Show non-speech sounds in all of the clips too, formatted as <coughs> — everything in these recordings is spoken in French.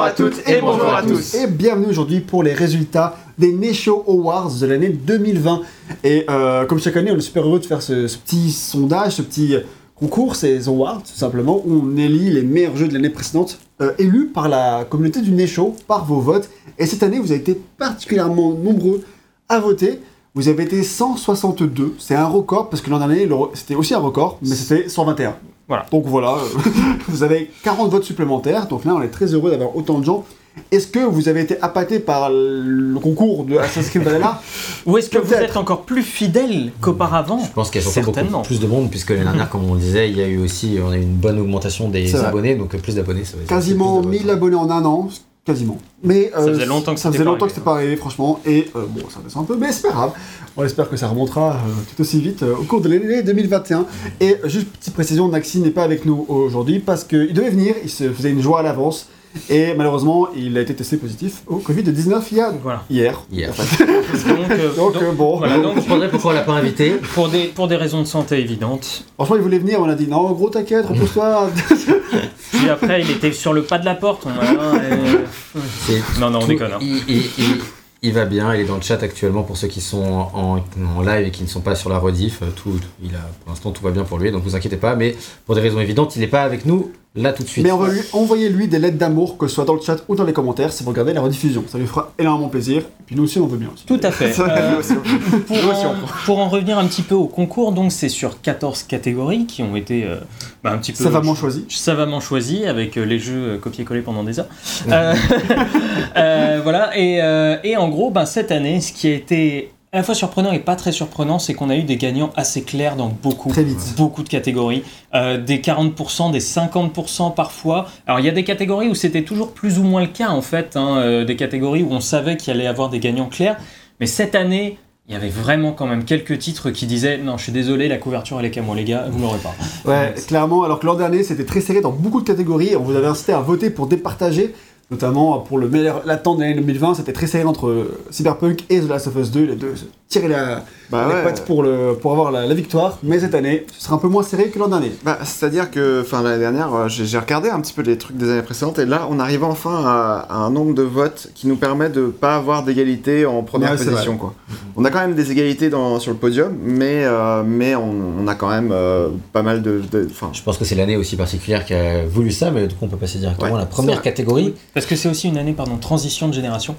Bonjour à toutes et bonjour à tous. Et bienvenue aujourd'hui pour les résultats des Nesho Awards de l'année 2020. Et euh, comme chaque année, on est super heureux de faire ce, ce petit sondage, ce petit concours, ces awards tout simplement, où on élit les meilleurs jeux de l'année précédente, euh, élus par la communauté du Nesho, par vos votes. Et cette année, vous avez été particulièrement nombreux à voter. Vous avez été 162, c'est un record, parce que l'an dernier, c'était aussi un record, mais c'était 121. Voilà. Donc voilà, euh, <laughs> vous avez 40 votes supplémentaires, donc là on est très heureux d'avoir autant de gens. Est-ce que vous avez été appâté par le concours de Assassin's Creed Valhalla <laughs> Ou est-ce que vous êtes encore plus fidèle qu'auparavant Je pense qu'il y a surtout Certainement. beaucoup plus de monde, puisque l'année dernière, comme on le disait, il y a eu aussi on a eu une bonne augmentation des abonnés, donc plus d'abonnés, ça dire Quasiment plus de 1000 votes. abonnés en un an, quasiment. Mais euh, Ça faisait longtemps que ça faisait pas longtemps que c'était pas arrivé, franchement. Et euh, bon, ça descend un peu, mais c'est pas grave. On espère que ça remontera euh, tout aussi vite euh, au cours de l'année 2021. Et euh, juste petite précision, Naxi n'est pas avec nous aujourd'hui parce qu'il devait venir, il se faisait une joie à l'avance. Et malheureusement, il a été testé positif au Covid-19 il y a Voilà. hier. Hier. en fait. <laughs> Donc, euh, <laughs> Donc, donc, bon, voilà, Vous donc, comprendrez pourquoi on l'a pas invité. pour, des, pour des raisons de santé évidentes. franchement, il voulait venir, on a dit non, gros t'inquiète, repose-toi. <laughs> Puis après, il était sur le pas de la porte. on a- et- C'est Non, non, on déconne. hein. Il, il- il- il va bien, il est dans le chat actuellement pour ceux qui sont en, en live et qui ne sont pas sur la rediff. Tout, il a, pour l'instant, tout va bien pour lui, donc vous inquiétez pas. Mais pour des raisons évidentes, il n'est pas avec nous là tout de suite. Mais on va lui envoyer lui des lettres d'amour, que ce soit dans le chat ou dans les commentaires, si vous regardez la rediffusion. Ça lui fera énormément plaisir. Et puis nous aussi, on veut bien aussi. Tout à fait. <laughs> Euh, pour, en, on- pour en revenir un petit peu au concours, donc c'est sur 14 catégories qui ont été euh, bah, un petit peu Savamment choisi. savamment choisi avec euh, les jeux euh, copier-coller pendant des heures. Euh, <laughs> euh, voilà, et, euh, et en gros, ben, cette année, ce qui a été à la fois surprenant et pas très surprenant, c'est qu'on a eu des gagnants assez clairs dans beaucoup, beaucoup de catégories. Euh, des 40%, des 50% parfois. Alors il y a des catégories où c'était toujours plus ou moins le cas en fait, hein, euh, des catégories où on savait qu'il allait y avoir des gagnants clairs. Mais cette année, il y avait vraiment quand même quelques titres qui disaient non, je suis désolé, la couverture elle est moi les gars, vous l'aurez pas. Ouais, clairement, alors que l'an dernier, c'était très serré dans beaucoup de catégories. On vous avait incité à voter pour départager, notamment pour le meilleur l'attente de l'année 2020. C'était très serré entre euh, Cyberpunk et The Last of Us 2. Les deux se tiraient la, Bah les ouais. pattes pour, le, pour avoir la, la victoire. Mais cette année, ce sera un peu moins serré que l'an dernier. Bah, c'est-à-dire que, enfin, l'année dernière, euh, j'ai j'ai regardé un petit peu les trucs des années précédentes, et là, on arrive enfin à, à un nombre de votes qui nous permet de pas avoir d'égalité en première Ouais, position, quoi. On a quand même des égalités dans, sur le podium, mais, euh, mais on, on a quand même euh, pas mal de, Je pense que c'est l'année aussi particulière qui a voulu ça, mais du coup on peut passer directement Ouais, à la première catégorie. Parce que c'est aussi une année, pardon, transition de génération.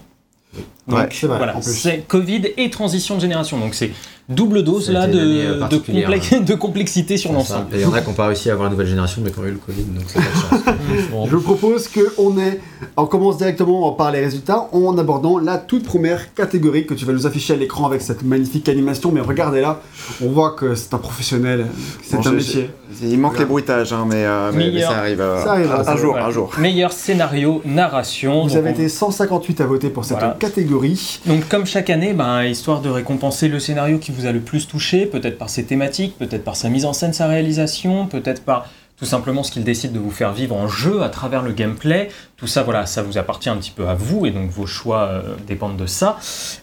Donc, Ouais, c'est vrai, voilà, c'est Covid et transition de génération. Donc c'est double dose là année, <laughs> de, complexité sur l'ensemble. il y en a qui n'ont pas réussi à avoir la nouvelle génération, mais qui ont eu le Covid, donc c'est pas de chance. Bon. Je vous propose qu'on ait, on commence directement par les résultats en abordant la toute première catégorie que tu vas nous afficher à l'écran avec cette magnifique animation. Mais regardez là, on voit que c'est un professionnel, c'est Bon, un métier. il manque les bruitages, hein, mais, euh, mais, mais Meilleur. ça arrive, euh, Ça arrive, un, jour, Voilà. un jour. Meilleur scénario, narration. Vous avez on- été 158 à voter pour cette Voilà. catégorie. Donc comme chaque année, ben, histoire de récompenser le scénario qui vous a le plus touché, peut-être par ses thématiques, peut-être par sa mise en scène, sa réalisation, peut-être par tout simplement ce qu'il décide de vous faire vivre en jeu à travers le gameplay. Tout ça, voilà, ça vous appartient un petit peu à vous et donc vos choix euh, dépendent de ça.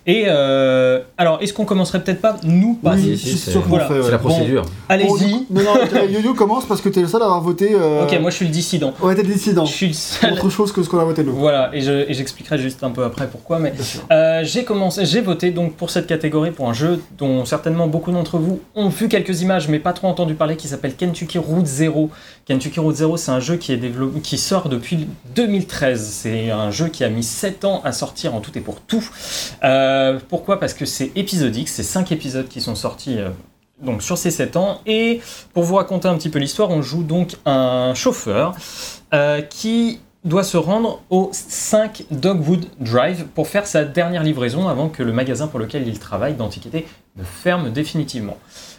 Et euh, alors, est-ce qu'on commencerait peut-être pas nous par Oui, si, c'est- voilà. ouais. La Bon. procédure. Allez-y. Bon, non, non, Yo-Yo commence parce que t'es le seul à avoir voté. euh, Ok, moi je suis le dissident. Ouais, t'es le dissident. Je suis le seul. Autre chose que ce qu'on a voté nous. Voilà, et je- et j'expliquerai juste un peu après pourquoi, mais Bien sûr. Euh, j'ai commencé, j'ai voté donc pour cette catégorie pour un jeu dont certainement beaucoup d'entre vous ont vu quelques images mais pas trop entendu parler qui s'appelle Kentucky Route Zero. Kentucky Route Zero, c'est un jeu qui est développé, qui sort depuis 2013. C'est un jeu qui a mis 7 ans à sortir en tout et pour tout. Euh, pourquoi? Parce que c'est épisodique, c'est 5 épisodes qui sont sortis. euh, donc sur ces 7 ans, et pour vous raconter un petit peu l'histoire, on joue donc un chauffeur euh, qui doit se rendre au 5 Dogwood Drive pour faire sa dernière livraison avant que le magasin pour lequel il travaille d'antiquité ne ferme définitivement.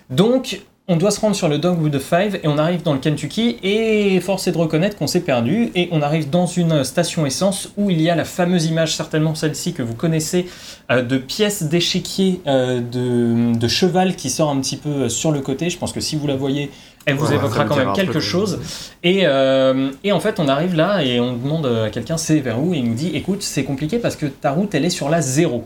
Donc, on doit se rendre sur le Dogwood 5 et on arrive dans le Kentucky et force est de reconnaître qu'on s'est perdu et on arrive dans une station essence où il y a la fameuse image, certainement celle-ci que vous connaissez, euh, de pièces d'échiquier euh, de, de cheval qui sort un petit peu sur le côté. Je pense que si vous la voyez, elle vous Ouais, évoquera quand même quelque chose. Et, euh, et en fait, on arrive là et on demande à quelqu'un c'est vers où? Et il nous dit écoute, c'est compliqué parce que ta route elle est sur la zéro.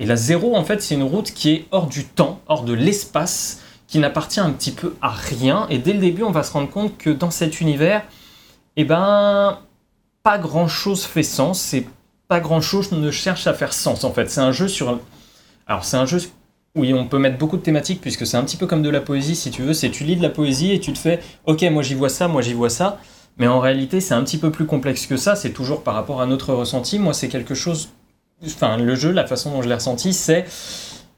Et la zéro, en fait, c'est une route qui est hors du temps, hors de l'espace, qui n'appartient un petit peu à rien. Et dès le début, on va se rendre compte que dans cet univers, eh ben, pas grand chose fait sens, et pas grand chose ne cherche à faire sens en fait. C'est un jeu sur. Alors, c'est un jeu oui, on peut mettre beaucoup de thématiques puisque c'est un petit peu comme de la poésie si tu veux. C'est tu lis de la poésie et tu te fais ok, moi j'y vois ça, moi j'y vois ça. Mais en réalité, c'est un petit peu plus complexe que ça. C'est toujours par rapport à notre ressenti. Moi, c'est quelque chose. Enfin, le jeu, la façon dont je l'ai ressenti, c'est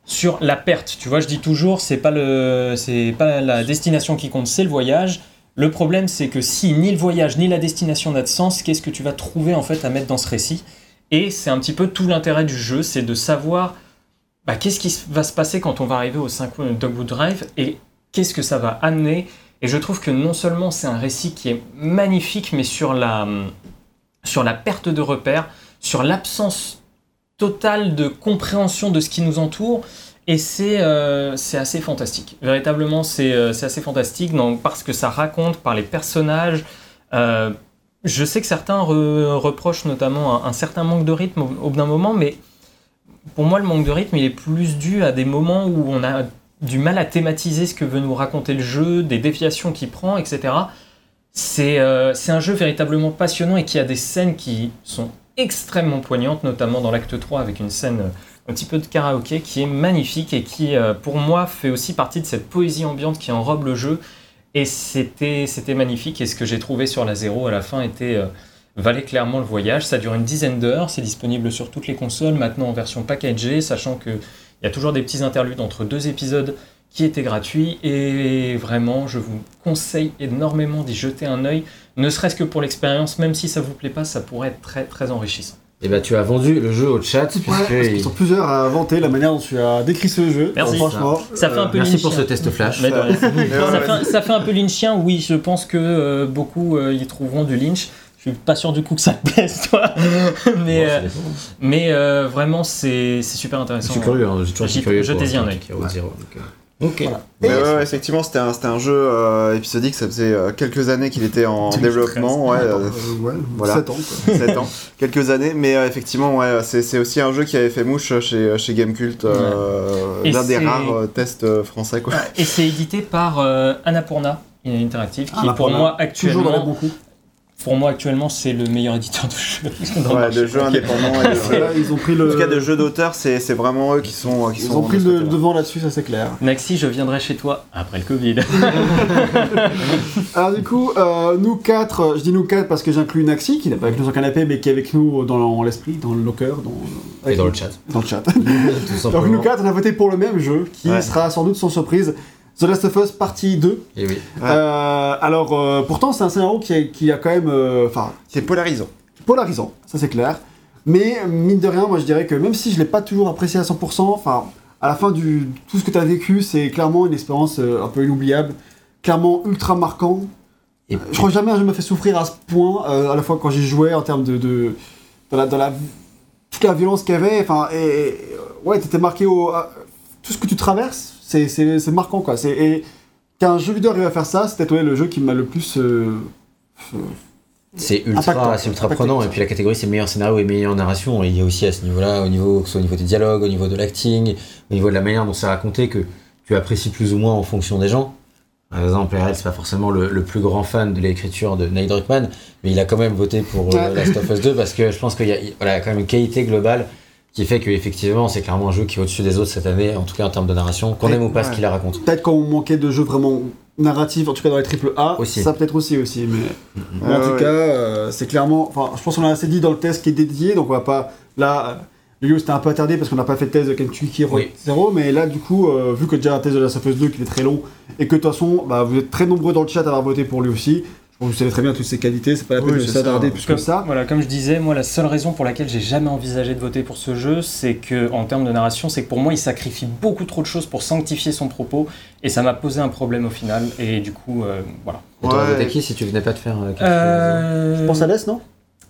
sur la perte. Tu vois, je dis toujours, c'est pas le, c'est pas la destination qui compte, c'est le voyage. Le problème, c'est que si ni le voyage ni la destination n'a de sens, qu'est-ce que tu vas trouver en fait à mettre dans ce récit? Et c'est un petit peu tout l'intérêt du jeu, c'est de savoir bah, qu'est-ce qui va se passer quand on va arriver au 5 Dogwood Drive et qu'est-ce que ça va amener. Et je trouve que non seulement c'est un récit qui est magnifique, mais sur la, sur la perte de repères, sur l'absence totale de compréhension de ce qui nous entoure. Et c'est euh, assez fantastique. Véritablement, c'est euh, assez fantastique donc, parce que ça raconte par les personnages. Euh, je sais que certains re- reprochent notamment un, certain manque de rythme au, bout d'un moment, mais pour moi, le manque de rythme, il est plus dû à des moments où on a du mal à thématiser ce que veut nous raconter le jeu, des déviations qu'il prend, etc. C'est un jeu véritablement passionnant et qui a des scènes qui sont extrêmement poignantes, notamment dans l'acte 3 avec une scène, un petit peu de karaoké qui est magnifique et qui, euh, pour moi, fait aussi partie de cette poésie ambiante qui enrobe le jeu. Et c'était magnifique. Et ce que j'ai trouvé sur la zéro à la fin était euh, valait clairement le voyage. Ça dure une dizaine d'heures. C'est disponible sur toutes les consoles, maintenant en version packagée, sachant que il y a toujours des petits interludes entre deux épisodes qui étaient gratuits. Et vraiment, je vous conseille énormément d'y jeter un œil, ne serait-ce que pour l'expérience, même si ça vous plaît pas, ça pourrait être très très enrichissant. Et bah, tu as vendu le jeu au chat, puisque. Ouais, parce qu'ils il- sont plusieurs à inventer la manière dont tu as décrit ce jeu. Merci. Donc, franchement, Ça fait un euh, peu Merci pour ce test flash. Mais <laughs> ça, fait un, ça fait un peu lynchien, oui, je pense que euh, beaucoup euh, y trouveront du lynch. Je suis pas sûr du coup que ça te plaise, toi. <laughs> mais Bon, euh, mais euh, vraiment, c'est c'est super Je intéressant. suis curieux, hein, j'ai toujours été curieux. jetez-y un œil. Ok. Voilà. Mais Et- ouais, ouais, effectivement, c'était un, c'était un jeu euh, épisodique, ça faisait euh, quelques années qu'il était en 2013. développement, ouais, euh, Euh, ouais, Voilà. 7 ans. Quoi. <laughs> 7 ans, quelques années, mais euh, effectivement, ouais, c'est c'est aussi un jeu qui avait fait mouche chez, chez Gamecult, euh, l'un des rares euh, tests français, quoi. Et c'est édité par euh, Annapurna Interactive, qui Ah, pour moi actuellement. Pour moi actuellement, c'est le meilleur éditeur de jeux. dans <laughs> le Ouais, de jeux indépendants et de- ils ont pris le. En tout cas, de jeux d'auteur, c'est c'est vraiment eux qui sont. Qui Ils sont ont pris le devant là-dessus, ça c'est clair. Naxi, je viendrai chez toi après le Covid. <laughs> Alors du coup, euh, nous quatre, je dis nous quatre parce que j'inclus Naxi, qui n'est pas avec nous sur le canapé, mais qui est avec nous dans l'esprit, dans le locker, dans, Et dans le chat. dans le chat. <laughs> Tout Donc nous quatre, on a voté pour le même jeu, qui Ouais. sera sans doute sans surprise, The Last of Us partie 2. Et oui. Ouais. Euh, alors euh, pourtant c'est un scénario qui, est- qui a quand même... euh, Enfin, C'est polarisant. polarisant, ça c'est clair. Mais mine de rien, moi je dirais que même si je l'ai pas toujours apprécié à 100%, enfin, à la fin du tout ce que tu as vécu, c'est clairement une expérience euh, un peu inoubliable, clairement ultra marquant. Et Euh, Je crois que jamais un jeu m'a fait souffrir à ce point, euh, à la fois quand j'y jouais en termes de, de dans la, dans la toute la violence qu'il y avait, enfin, et, et, euh, ouais, t'étais marqué au à- tout ce que tu traverses, c'est marquant quoi. C'est et qu'un jeu vidéo arrive à faire ça, c'était ouais, le jeu qui m'a le plus euh, euh, C'est ultra, c'est ultra Impactant, prenant. Et puis la catégorie, c'est meilleur scénario et meilleure narration. Et il y a aussi à ce niveau-là, au niveau, que ce soit au niveau des dialogues, au niveau de l'acting, au niveau de la manière dont c'est raconté, que tu apprécies plus ou moins en fonction des gens. Par exemple, RL, c'est pas forcément le, le plus grand fan de l'écriture de Neil Druckmann, mais il a quand même voté pour euh. Last of Us 2 parce que je pense qu'il y a il- voilà, quand même une qualité globale qui fait que effectivement c'est clairement un jeu qui est au-dessus des autres cette année, en tout cas en termes de narration, qu'on aime ou pas ce qu'il la raconte. peut-être qu'on manquait de jeux vraiment narratifs, en tout cas dans les triple A, Aussi. ça peut-être aussi aussi, mais Mais en Ouais, tout ouais. cas, euh, c'est clairement. Enfin, je pense qu'on a assez dit dans le test qui est dédié, donc on va pas. Là, euh, Lulio c'était un peu attardé parce qu'on n'a pas fait de test de Kentucky Oui. 0, mais là, du coup, euh, vu que déjà un test de la of Us 2 qui est très long, et que de toute façon, bah, vous êtes très nombreux dans le chat à avoir voté pour lui aussi, vous savez très bien toutes ses qualités, c'est pas la peine Oui, de s'attarder plus que ça. Voilà, comme je disais, moi, la seule raison pour laquelle j'ai jamais envisagé de voter pour ce jeu, c'est que, en termes de narration, c'est que pour moi, il sacrifie beaucoup trop de choses pour sanctifier son propos, et ça m'a posé un problème au final, et du coup, euh, voilà. Et t'aurais Ouais. voté qui si tu venais pas de faire euh, quelque Euh, Je pense à Death, non?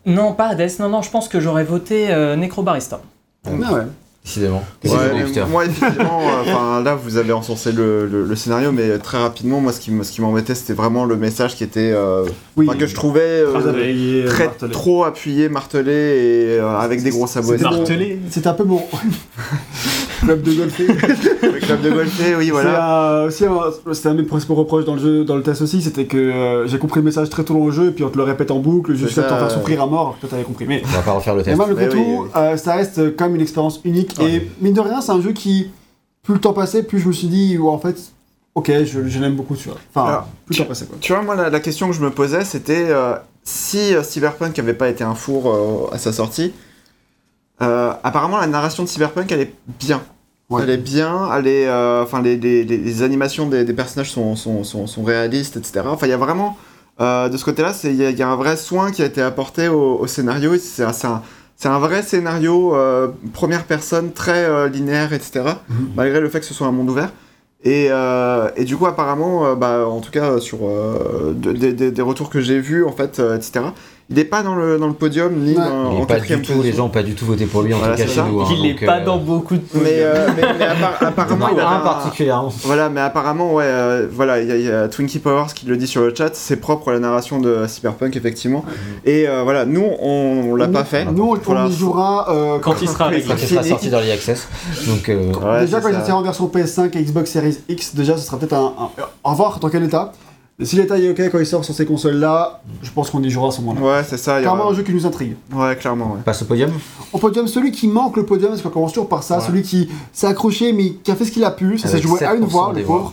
Non, pas Hades, non, non, je pense que j'aurais voté euh, Necrobarista. Ah ouais. Décidément. Décidément, moi, effectivement, euh, <laughs> là, vous avez encensé le, le- le scénario, mais très rapidement, moi, ce qui, ce qui m'embêtait, c'était vraiment le message qui était. euh, Oui. que je trouvais euh, Très appuyé, très martelé. trop appuyé, martelé et euh, avec des gros sabots. Martelé. C'était un peu mon. <laughs> club de golf. Le club de golfer, oui, voilà. C'est un, aussi un, c'était un de mes principaux reproches dans le jeu, dans le test aussi, c'était que euh, j'ai compris le message très tôt dans le jeu, et puis on te le répète en boucle jusqu'à ça, t'en faire euh, souffrir à mort, que t'avais compris. Mais On va pas refaire le Et test. malgré Mais tout, oui, oui. euh, ça reste comme une expérience unique. Ouais. Et mine de rien, c'est un jeu qui, plus le temps passait, plus je me suis dit, oh, en fait, ok, je, je l'aime beaucoup, tu vois. Enfin, Alors, plus le temps passait, quoi. Tu vois, moi, la, la question que je me posais, c'était euh, si euh, Cyberpunk avait pas été un four euh, à sa sortie, apparemment, la narration de Cyberpunk, elle est bien. Ouais. Elle est bien, elle est, enfin, les, les- les- les animations des, des personnages sont, sont, sont, sont réalistes, etc. Enfin, il y a vraiment, euh, de ce côté-là, il y, a- il y a un vrai soin qui a été apporté au, au scénario. C'est un, c'est un, vrai scénario euh, première personne, très euh, linéaire, etc. Mhm. Malgré le fait que ce soit un monde ouvert. Et, euh, et du coup, apparemment, bah, en tout cas, sur de- des- retours que j'ai vus, en fait, etc., il n'est pas dans le, dans le podium ni Ouais. dans, Il en pas quatrième du tout, les gens ont pas du tout voté pour lui en Voilà, tout cas c'est chez ça. nous. hein, Il n'est pas euh, dans beaucoup de Mais, podiums. euh, mais, mais appar- <laughs> apparemment, il a un particulièrement. Voilà, mais apparemment, ouais, euh, voilà, il y, a- il y a Twinkie Powers qui le dit sur le chat, c'est propre à la narration de Cyberpunk, effectivement. Et euh, voilà, nous, on, on l'a pas fait. Nous, on, Pour on y l'instant. jouera euh, Quand il sera Quand il réglé. Quand il sera fini. sorti dans l'e-access. Donc, euh, Ouais, déjà, quand il sortira en version PS5 et Xbox Series X, déjà, ce sera peut-être un, un. Au revoir, dans quel état Si l'état est ok quand il sort sur ces consoles-là, je pense qu'on y jouera à ce moment-là. Ouais, c'est ça. aura- Clairement, un jeu qui nous intrigue. Ouais, clairement, ouais. passe au podium. Au podium, celui qui manque le podium, parce qu'on commence toujours par ça, Ouais. celui qui s'est accroché mais qui a fait ce qu'il a pu, ça s'est joué à une 7% voix, le pauvre.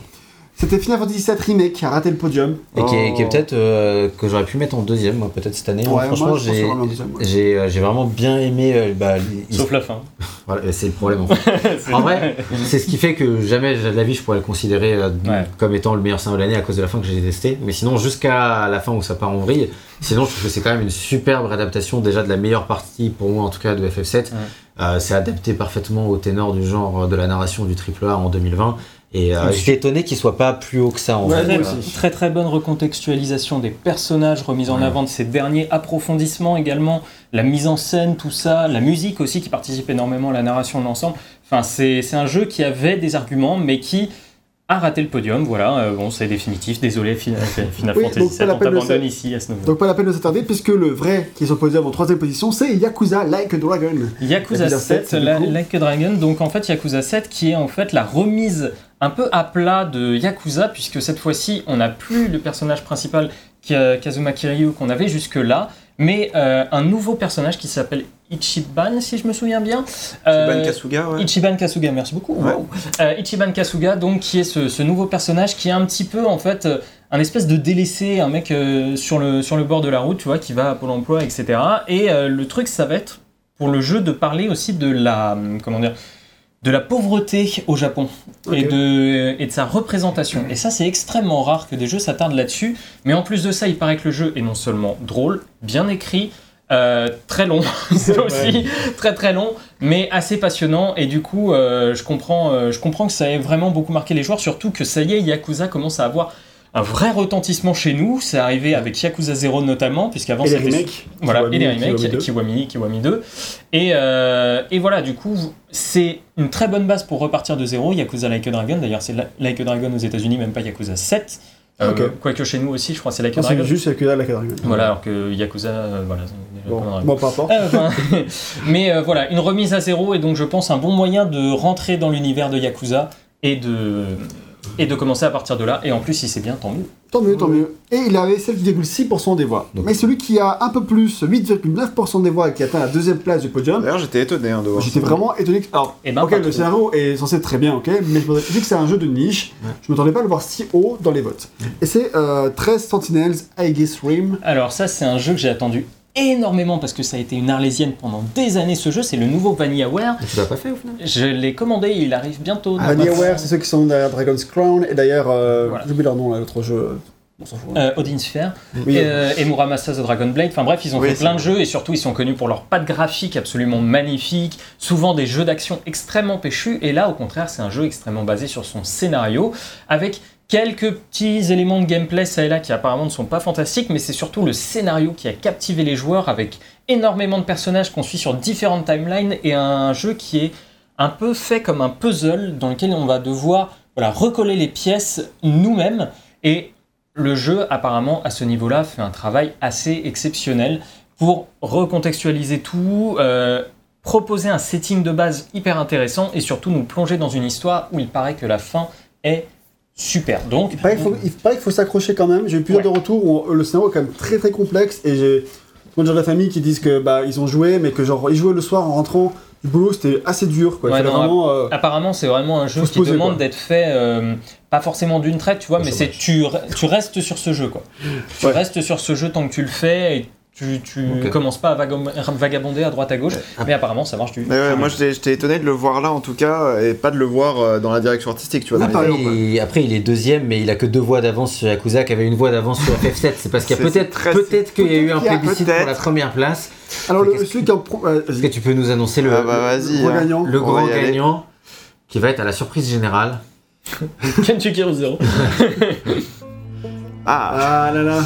C'était Final Fantasy VII Remake qui a raté le podium. Et qui est, Oh. peut-être euh, que j'aurais pu mettre en deuxième, moi, peut-être cette année. hein. Ouais, Franchement, j'ai ouais. j'ai euh, j'ai vraiment bien aimé. euh, bah, il- Sauf la fin. <laughs> voilà, c'est le problème. En, fait. <laughs> En vrai, c'est ce qui fait que jamais de la vie je pourrais le considérer euh, Ouais. comme étant le meilleur scénario de l'année à cause de la fin que j'ai détesté. Mais sinon, jusqu'à la fin où ça part en vrille, sinon je trouve que c'est quand même une superbe adaptation déjà de la meilleure partie pour moi en tout cas de FF7. Ouais. Euh, c'est adapté parfaitement au ténor du genre de la narration du triple A en 2020. Et euh, j'étais étonné qu'il soit pas plus haut que ça en Ouais, fait. Très, très très bonne recontextualisation des personnages, remise en Ouais. avant de ces derniers approfondissements également, la mise en scène, tout ça, la musique aussi qui participe énormément à la narration de l'ensemble. Enfin, c'est c'est un jeu qui avait des arguments, mais qui a raté le podium. Voilà, euh, bon, c'est définitif. Désolé, Final, Final Oui, Fantasy VII, on t'abandonne ici à ce niveau. Donc pas la peine de s'attarder puisque le vrai qui est sur le podium en troisième position c'est Yakuza Like a Dragon. Yakuza Yakuza 7, 7, la- du coup. Like a Dragon. Donc en fait, Yakuza 7 qui est en fait la remise un peu à plat de Yakuza, puisque cette fois-ci, on n'a plus le personnage principal Kazuma Kiryu qu'on avait jusque-là, mais euh, un nouveau personnage qui s'appelle Ichiban, si je me souviens bien. Euh, Ichiban Kasuga, ouais. Ichiban Kasuga, merci beaucoup. Ouais. Wow. Euh, Ichiban Kasuga, donc qui est ce, ce nouveau personnage qui est un petit peu en fait euh, un espèce de délaissé, un mec euh, sur, le, sur le bord de la route, tu vois, qui va à Pôle emploi, etc. Et euh, le truc, ça va être pour le jeu de parler aussi de la hum, comment dire de la pauvreté au Japon et, Ok. de, et de sa représentation. Et ça, c'est extrêmement rare que des jeux s'attardent là-dessus. Mais en plus de ça, il paraît que le jeu est non seulement drôle, bien écrit, euh, très long, <laughs> c'est aussi très très long, mais assez passionnant. Et du coup, euh, je, comprends, euh, je comprends que ça ait vraiment beaucoup marqué les joueurs, surtout que ça y est, Yakuza commence à avoir un vrai retentissement chez nous. C'est arrivé avec Yakuza 0 notamment, puisqu'avant c'était remakes. voilà, Kiwami, et les remakes, Kiwami 2. Kiwami, Kiwami 2. Et, euh, et voilà, du coup, c'est une très bonne base pour repartir de zéro. Yakuza Like a Dragon, d'ailleurs, c'est Like a Dragon aux États-Unis, même pas Yakuza 7. Euh. Quoique chez nous aussi, je crois que c'est Like a Non, c'est Dragon. juste Yakuza Like a Dragon. Voilà, alors que Yakuza, euh, voilà. Bon, dragon. bon, importe. Euh, enfin, <laughs> mais euh, voilà, une remise à zéro et donc je pense un bon moyen de rentrer dans l'univers de Yakuza et de, et de commencer à partir de là. Et en plus, si c'est bien, tant mieux. Tant mieux, tant mieux. Et il avait 7,6% des voix. Donc- Mais celui qui a un peu plus, 8,9% des voix et qui atteint la deuxième place du podium, D'ailleurs, j'étais étonné hein, de voir j'étais vraiment étonné. que- Alors, Et ben, ok, le scénario est censé être très bien, ok, mais je vu que c'est un jeu de niche, Ouais. je m'attendais pas à le voir si haut dans les votes. Et c'est euh, 13 Sentinels Aegis Rim. Alors ça, c'est un jeu que j'ai attendu énormément parce que ça a été une arlésienne pendant des années ce jeu. C'est le nouveau VanillaWare. Tu l'as pas fait au final Je l'ai commandé, il arrive bientôt. dans VanillaWare, c'est ceux qui sont derrière Dragon's Crown, et d'ailleurs, euh, Voilà. j'oublie leur nom là, l'autre jeu. On s'en fout. Euh, Odin Sphere Oui, et, euh, et Muramasa The Dragon Blade. Enfin bref, ils ont Oui, fait plein de jeux et surtout ils sont connus pour leurs pattes graphiques absolument magnifiques, souvent des jeux d'action extrêmement péchus. Et là, au contraire, c'est un jeu extrêmement basé sur son scénario avec quelques petits éléments de gameplay ça et là qui apparemment ne sont pas fantastiques, mais c'est surtout le scénario qui a captivé les joueurs avec énormément de personnages qu'on suit sur différentes timelines et un jeu qui est un peu fait comme un puzzle dans lequel on va devoir recoller les pièces nous-mêmes. Et le jeu, apparemment, à ce niveau-là, fait un travail assez exceptionnel. Pour recontextualiser tout, euh, proposer un setting de base hyper intéressant et surtout nous plonger dans une histoire où il paraît que la fin est super. Donc, Il paraît qu'il faut, qu'il faut s'accrocher quand même. J'ai eu plusieurs Ouais. de retours où le scénario est quand même très très complexe et j'ai plein de gens de la famille qui disent que bah ils ont joué mais que genre ils jouaient le soir en rentrant du boulot c'était assez dur quoi. Il Ouais, fallait non, vraiment, euh, apparemment, c'est vraiment un jeu qui poser, demande d'être fait euh, pas forcément d'une traite, tu vois, mais c'est tu, re- tu restes sur ce jeu, quoi. Tu restes sur ce jeu tant que tu le fais et tu, tu commences pas à vagabonder à droite à gauche, mais apparemment ça marche ouais, moi j'étais étonné de le voir là en tout cas et pas de le voir euh, dans la direction artistique, tu vois. Après, il est deuxième, mais il a que deux voix d'avance sur Yakuza, qui avait une voix d'avance sur FF7. C'est parce qu'il y a peut-être très- peut-être qu'il y a eu un plébiscite pour la première place. Alors le celui qui en euh, Est-ce que tu peux nous annoncer le, Ah bah le hein. gagnant. le grand gagnant qui va être à la surprise générale <laughs> Kentucky Zero. Ah, Ah là là.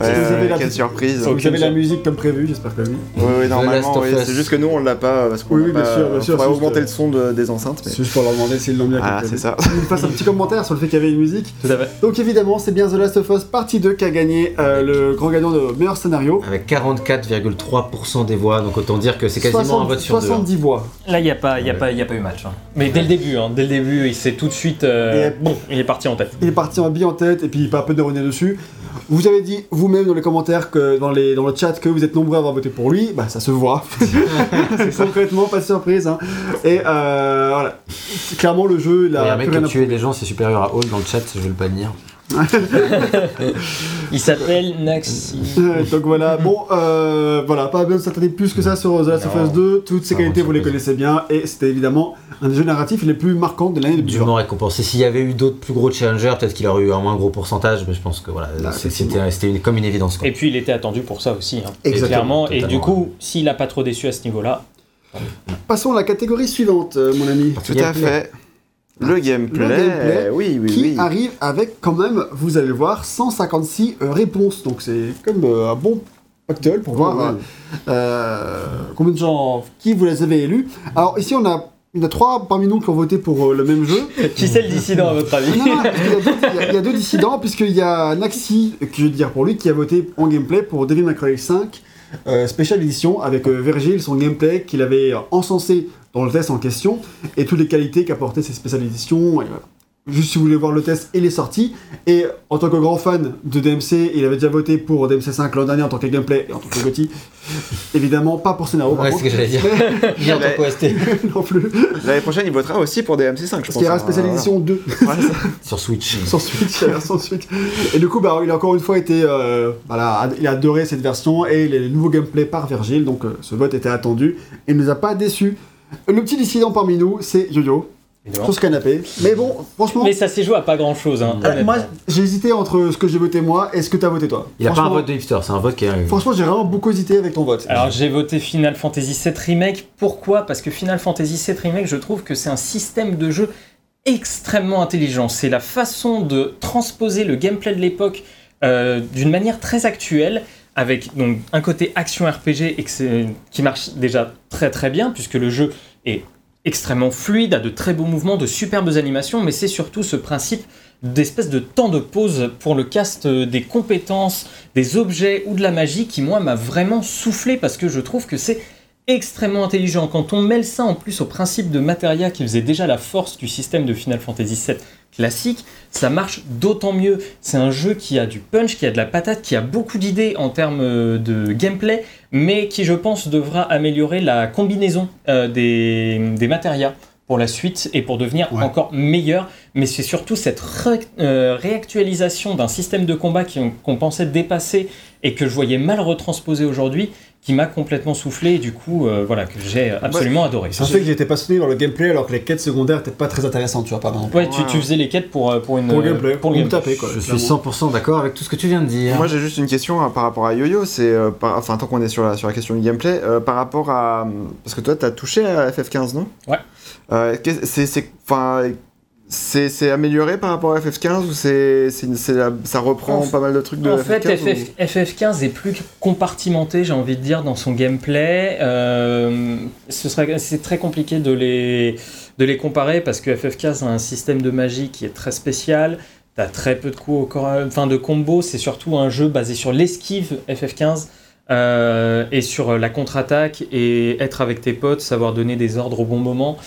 Ouais, vous avez la quelle surprise. Vous avez la musique comme prévu, j'espère que oui. Oui, oui, normalement, of oui. C'est juste que nous on l'a pas parce qu'on Oui, bien pas- sûr, bien sûr, faudrait c'est augmenter juste, le son de- des enceintes. Mais... C'est juste pour leur demander s'ils l'ont bien Ah, c'est ça. Ils fassent un petit commentaire sur le fait qu'il y avait une musique. Tout à fait. Donc évidemment, c'est bien The Last of Us partie 2 qui a gagné euh, le grand gagnant de meilleur scénario. avec 44,3% des voix. Donc autant dire que c'est quasiment 60 un vote sur deux. hein. 70 voix. Là, il n'y a, pas- y a, Ouais. pas- y a pas eu match. hein. Mais dès le début, hein, dès le début, il s'est tout de suite. euh, Et- bon, il est parti en tête. Il est parti en bille en tête et puis pas un peu de revenir dessus. Vous avez dit vous-même dans les commentaires que dans, les, dans le chat que vous êtes nombreux à avoir voté pour lui, bah ça se voit. <laughs> Concrètement, pas de surprise. hein. Et euh, voilà. C'est Clairement, le jeu, il Il y a un mec qui a tué des gens, c'est supérieur à Hall dans le chat, je vais le bannir. <laughs> Il s'appelle Naxi. <laughs> Donc voilà, bon, euh, voilà, pas besoin de s'attarder plus que ça sur The Last of Us Non. 2. Toutes ces Pas qualités, vous les connaissez bien, et c'était évidemment un des jeux narratifs les plus marquants de l'année 2020. Durement récompensé. S'il y avait eu d'autres plus gros challengers, peut-être qu'il aurait eu un moins gros pourcentage, mais je pense que voilà, Bah, c'était comme une évidence. Quoi. Et puis, il était attendu pour ça aussi. hein. Exactement, Clairement. Et du coup, s'il n'a pas trop déçu à ce niveau-là, Passons à la catégorie suivante, euh, mon ami. Tout à fait. Le gameplay, Le gameplay oui, oui, qui oui. arrive avec quand même, vous allez le voir, 156 euh, réponses. Donc c'est comme euh, un bon factuel pour voir Ouais, ouais. euh, combien de gens, qui vous les avez élus. Alors ici on a, il y en a trois parmi nous qui ont voté pour euh, le même jeu. <laughs> qui c'est le dissident à votre Ah, avis non, non, parce qu'il y a deux- il y, a- il y a deux dissidents, puisqu'il y a Naxi, que je vais dire pour lui, qui a voté en gameplay pour Devil May Cry 5 euh, Special Edition, avec euh, Virgil, son gameplay qu'il avait encensé dans le test en question, et toutes les qualités qu'apportaient ces et voilà. Juste si vous voulez voir le test, il est sorti. Et en tant que grand fan de DMC, il avait déjà voté pour DMC 5 l'an dernier en tant que gameplay et en tant que Gotti. <laughs> Évidemment, pas pour scénario, Ouais, c'est ce que j'allais dire. <laughs> Ni en tant qu'OST. <laughs> non plus. L'année prochaine, il votera aussi pour des MC5, je Parce pense. qu'il y aura Special voilà. Edition 2. Ouais, ça. Sur Switch. la version Switch. Et du coup, bah, il a encore une fois été, euh, voilà, il a adoré cette version et les nouveaux gameplays par Virgile, donc euh, ce vote était attendu et ne nous a pas déçus. Le petit dissident parmi nous, c'est Yo-Yo, Évidemment. sur ce canapé. Mais bon, franchement, Mais ça s'est joué à pas grand chose. Hein, euh, moi, j'ai hésité entre ce que j'ai voté moi et ce que t'as voté toi. Il a pas un vote de hipster, c'est un vote qui est. Franchement, j'ai vraiment beaucoup hésité avec ton vote. Alors j'ai voté Final Fantasy VII Remake. Pourquoi? Parce que Final Fantasy VII Remake, je trouve que c'est un système de jeu extrêmement intelligent. C'est la façon de transposer le gameplay de l'époque euh, d'une manière très actuelle, avec donc un côté action RPG qui marche déjà très très bien, puisque le jeu est extrêmement fluide, a de très beaux mouvements, de superbes animations, mais c'est surtout ce principe d'espèce de temps de pause pour le cast euh, des compétences, des objets ou de la magie qui, moi, m'a vraiment soufflé parce que je trouve que c'est extrêmement intelligent. Quand on mêle ça en plus au principe de Materia qui faisait déjà la force du système de Final Fantasy VII classique, ça marche d'autant mieux. C'est un jeu qui a du punch, qui a de la patate, qui a beaucoup d'idées en termes euh, de gameplay, mais qui, je pense, devra améliorer la combinaison euh, des, des Materia pour la suite et pour devenir Ouais. encore meilleur. Mais c'est surtout cette ré- euh, réactualisation d'un système de combat qui- qu'on pensait dépasser et que je voyais mal retransposé aujourd'hui qui m'a complètement soufflé et du coup euh, voilà que j'ai absolument adoré. Ça fait que j'étais passionné dans le gameplay alors que les quêtes secondaires n'étaient pas très intéressantes, tu vois, par exemple. Ouais, tu, tu faisais les quêtes pour, euh, pour une Pour le gameplay, pour pour le gameplay. taper, quoi. Je suis clairement. 100% d'accord avec tout ce que tu viens de dire. Moi j'ai juste une question hein, par rapport à Yo-Yo, c'est euh, par- enfin tant qu'on est sur la, sur la question du gameplay, euh, par rapport à parce que toi t'as touché à FF15 non? Ouais. Euh, c'est enfin c'est amélioré par rapport à FF15 ou c'est ça reprend En- pas mal de trucs de En fait, FF15 ou- FF, 15 est plus compartimenté, j'ai envie de dire, dans son gameplay. Euh, ce serait, c'est très compliqué de les, de les comparer parce que FF15 a un système de magie qui est très spécial. T'as très peu de coups au corps, enfin de combos. C'est surtout un jeu basé sur l'esquive FF15. Euh, et sur la contre-attaque et être avec tes potes, savoir donner des ordres au bon moment.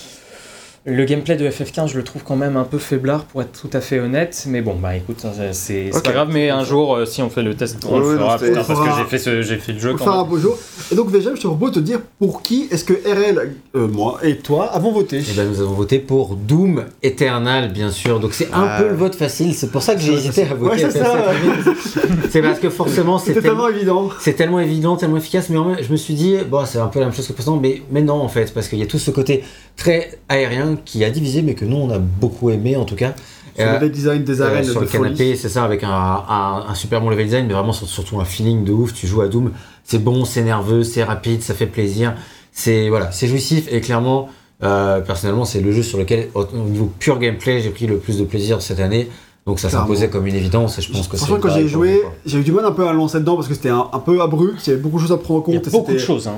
Le gameplay de FF15, je le trouve quand même un peu faiblard pour être tout à fait honnête. Mais bon, bah écoute, c'est c'est pas grave. Mais un jour, euh, si on fait le test, on Ouais, le fera. putain, parce que j'ai fait, ce- j'ai fait le jeu On quand un beau jour. Et donc, VGM, je te propose de dire pour qui est-ce que RL, euh, moi et toi avons voté? Et ben, nous avons voté pour Doom Eternal, bien sûr. Donc c'est un Ah. peu le vote facile. C'est pour ça que j'ai Ouais, hésité à voter. ouais, c'est à ça, FF7. <laughs> C'est parce que forcément, c'est C'était tellement, tellement évident. c'est tellement évident, tellement efficace. Mais en même, je me suis dit, bon, c'est un peu la même chose que précédent, mais, mais non, en fait, parce qu'il y a tout ce côté très aérien qui a divisé, mais que nous, on a beaucoup aimé, en tout cas. Sur Euh, le level design des Euh, arènes sur de le folie. canapé, c'est ça, avec un, un- un super bon level design, mais vraiment sur- surtout un feeling de ouf. Tu joues à Doom, c'est bon, c'est nerveux, c'est rapide, ça fait plaisir. C'est voilà, c'est jouissif et clairement, euh, personnellement, c'est le jeu sur lequel, au, au niveau pur gameplay, j'ai pris le plus de plaisir cette année. Donc ça s'imposait comme une évidence et je pense que c'est. Franchement, quand j'ai joué, j'ai eu du mal un peu à lancer dedans parce que c'était un, un peu abrupt, il y avait beaucoup de choses à prendre en Il y compte. a beaucoup de choses. hein.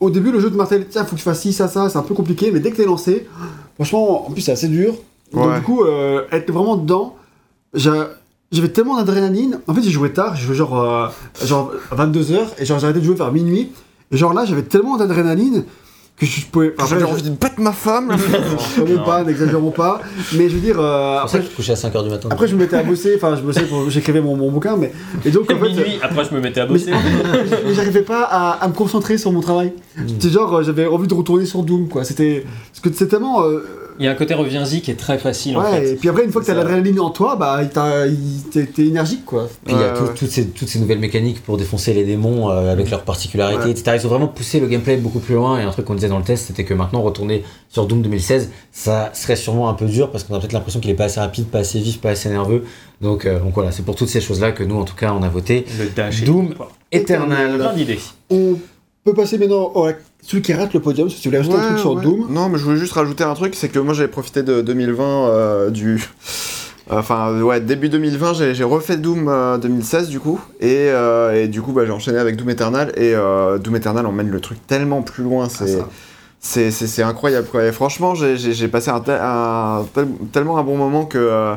Au début, le jeu de Martel, tiens, faut que tu fasses ci, ça, ça, c'est un peu compliqué, mais dès que t'es lancé, franchement, en plus, c'est assez dur. Donc, du coup, euh, être vraiment dedans, j'a- j'avais tellement d'adrénaline. En fait, j'ai joué tard, j'ai joué genre, euh, genre à 22h, et genre j'ai arrêté de jouer vers minuit. Et genre là, j'avais tellement d'adrénaline que je pouvais. J'avais après, envie de battre ma femme. même pas, n'exagérons pas. Mais je veux dire, euh, C'est pour ça après, que je couchais à 5h du matin. après, je me mettais à bosser, enfin, je bossais, pour- j'écrivais mon, mon bouquin, mais. Et donc, en fait. Minuit, après je me mettais à bosser. <laughs> mais j'arrivais pas à, à me concentrer sur mon travail. C'était genre, euh, j'avais envie de retourner sur Doom, quoi. C'était. Parce que c'est tellement. euh, Il y a un côté reviens-y qui est très facile en ouais, fait. et puis après, une fois que t'as l'adrénaline en toi, bah, t'es énergique, quoi. Puis il y a Ouais, tout- ouais. toutes, ces, toutes ces nouvelles mécaniques pour défoncer les démons euh, avec leurs particularités, Ouais. etc. Ils ont vraiment poussé le gameplay beaucoup plus loin. Et un truc qu'on disait dans le test, c'était que maintenant, retourner sur Doom 2016, ça serait sûrement un peu dur parce qu'on a peut-être l'impression qu'il est pas assez rapide, pas assez vif, pas assez nerveux. Donc, euh, donc voilà, c'est pour toutes ces choses-là que nous, en tout cas, on a voté. Le dash et Doom. Eternal. Plein d'idées. On peut passer maintenant à celui qui rate le podium, si tu voulais rajouter un truc sur ouais. Doom. Non, mais je voulais juste rajouter un truc, c'est que moi j'avais profité de 2020 euh, du. <laughs> Enfin, euh, ouais, début 2020, j'ai refait Doom euh, 2016 du coup, et, euh, et du coup, bah, j'ai enchaîné avec Doom Eternal, et euh, Doom Eternal emmène le truc tellement plus loin, c'est. Ah, c'est c'est- incroyable quoi. Et franchement, j'ai- passé un tel- tellement un bon moment que.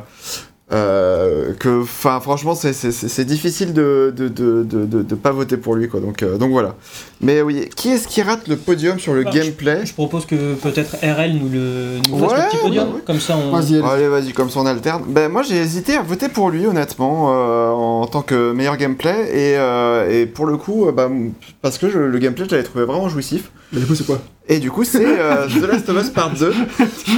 Euh, que enfin franchement c'est- difficile de de, de, de, de- de pas voter pour lui quoi donc, euh, donc voilà mais oui qui est-ce qui rate le podium sur le Bah, gameplay Je propose que peut-être RL nous le nous fasse Ouais, le petit podium. ouais. Comme ça on. Vas-y, allez. Vas-y, comme ça on alterne. Ben, moi j'ai hésité à voter pour lui, honnêtement, euh, en tant que meilleur gameplay. Et, euh, et pour le coup, euh, bah, parce que je- le gameplay, je l'avais trouvé vraiment jouissif. Mais du coup, c'est quoi Et du coup, c'est euh, The Last of Us Part 2.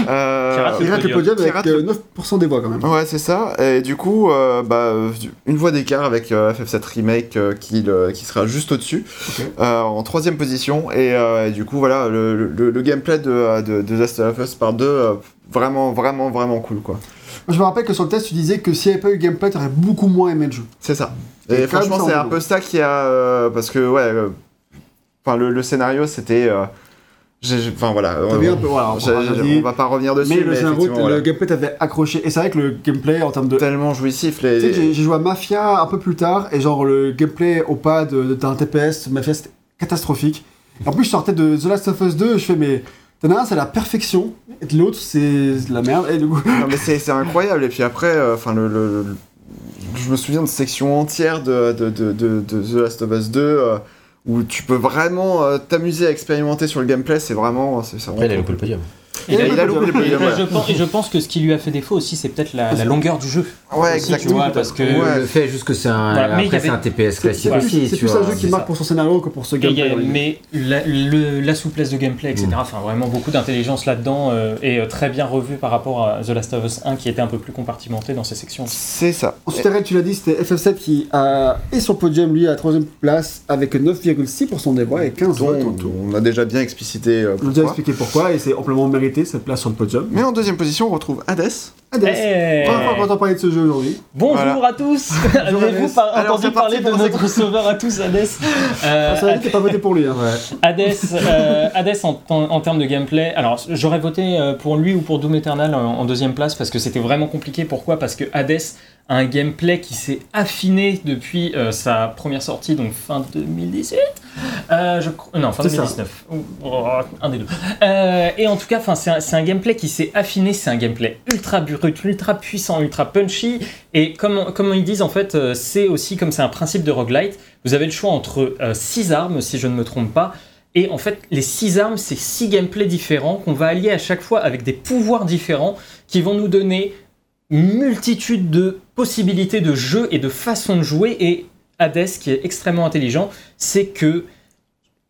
Euh, Qui rate Il Le rate le podium. avec rate euh, le- 9% des voix, quand même. Ouais, c'est ça. Et du coup, euh, bah, euh, une voix d'écart avec euh, FF7 Remake euh, qui, le- qui sera juste au-dessus, euh, en troisième position. Et, euh, et du coup, voilà, le, le- le gameplay de, de, de The Last of Us Part 2, euh, vraiment, vraiment, vraiment cool, quoi. Moi, je me rappelle que sur le test, tu disais que s'il n'y avait pas eu gameplay, t'aurais beaucoup moins aimé le jeu. C'est ça. Et franchement, c'est un peu ça qui a. euh, parce que, ouais. Enfin, le, le scénario, c'était. euh, j'ai- j'ai- Enfin, voilà. T'as un peu, voilà, on j'ai- j'ai- on va pas revenir dessus, Mais mais, le scénario, effectivement, le voilà. gameplay t'avait accroché. Et c'est vrai que le gameplay, en termes de. tellement jouissif. Les... Tu sais, j'ai j'ai joué à Mafia un peu plus tard, et genre le gameplay au euh, d'un TPS, Mafia c'était catastrophique. En plus, je sortais de The Last of Us 2, je fais, mais t'en as un, c'est la perfection, et l'autre, c'est la merde. Et du coup, Non, mais c'est c'est incroyable. Et puis après, euh, enfin, le, le- le- Je me souviens de sections entières de, de, de, de- de The Last of Us 2 euh, où tu peux vraiment euh, t'amuser à expérimenter sur le gameplay. C'est vraiment. c'est- Après, il a loupé le podium. Et, Il a- il a loupé le et- podium, et ouais. je pense, et je pense que ce qui lui a fait défaut aussi, c'est peut-être la, la longueur du jeu. Ouais, Aussi, tu exactement. vois, parce que Ouais. Le fait juste que c'est un, Voilà, après, avait- un TPS classique c'est aussi. plus, c'est tu plus vois. un jeu qui marque ça. pour son scénario que pour ce a- gameplay. mais la, le- la souplesse de gameplay, etc. Mm. Enfin, vraiment beaucoup d'intelligence là-dedans euh, et euh, très bien revu par rapport à The Last of Us 1 qui était un peu plus compartimenté dans ses sections. C'est ça. Ensuite, tu l'as dit, c'était FF7 qui a, est sur podium, lui, à la troisième place, avec 9,6% des voix et 15 dont votes en tout. on a déjà bien explicité euh, On a déjà pourquoi. expliqué pourquoi, et c'est amplement mérité cette place sur le podium. Mais en deuxième position, on retrouve Hades. Hades, Eh première fois qu'on entend parler de ce jeu aujourd'hui. Bonjour Voilà. à tous <laughs> Avez-vous par- Alors, entendu c'est parti parler de pour notre sauveur à tous, Hades <laughs> Euh, que pas voté pour lui. Hein. Hades, euh, Hades en, en- en termes de gameplay, alors j'aurais voté euh, pour lui ou pour Doom Eternal en, en deuxième place parce que c'était vraiment compliqué. Pourquoi? Parce que Hades un gameplay qui s'est affiné depuis euh, sa première sortie, donc fin 2018. Euh, je Non, fin C'est ça. 2019. Ou- oh, un des deux. Euh, et en tout cas, c'est un, gameplay qui s'est affiné, c'est un gameplay ultra brut, ultra puissant, ultra punchy. Et comme, comme ils disent, en fait, euh, c'est aussi comme c'est un principe de roguelite, vous avez le choix entre 6 armes, si je ne me trompe pas. Et en fait, les 6 armes, c'est 6 gameplays différents qu'on va allier à chaque fois avec des pouvoirs différents qui vont nous donner multitude de possibilités de jeu et de façons de jouer. Et Hades, qui est extrêmement intelligent, c'est que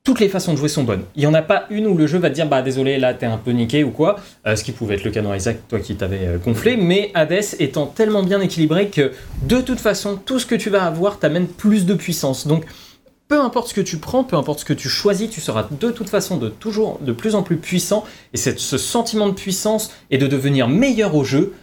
toutes les façons de jouer sont bonnes. Il n'y en a pas une où le jeu va te dire bah désolé là t'es un peu niqué ou quoi, euh, ce qui pouvait être le cas dans Isaac, toi qui t'avais euh, gonflé, mais Hades étant tellement bien équilibré que de toute façon tout ce que tu vas avoir t'amène plus de puissance. Donc peu importe ce que tu prends, peu importe ce que tu choisis, tu seras de toute façon de toujours de plus en plus puissant et c'est ce sentiment de puissance et de devenir meilleur au jeu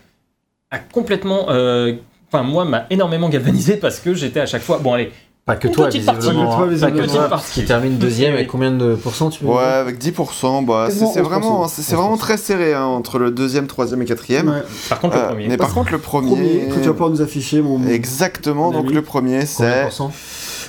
a complètement euh, Enfin, moi, m'a énormément galvanisé parce que j'étais à chaque fois. Bon, allez, Pas que Une toi, visiblement. Pas que toi, hein. visiblement. Pas que toi, Petite partie. qui termine <laughs> deuxième avec combien de pourcents tu peux Ouais, avec 10%, bah, c'est Quasiment c'est 11%. vraiment, c'est vraiment très serré hein, entre le deuxième, troisième et quatrième. Ouais. par contre, le Euh, premier. mais par contre, le premier. Premier, que tu vas pouvoir nous afficher, mon. Exactement, donc le premier, c'est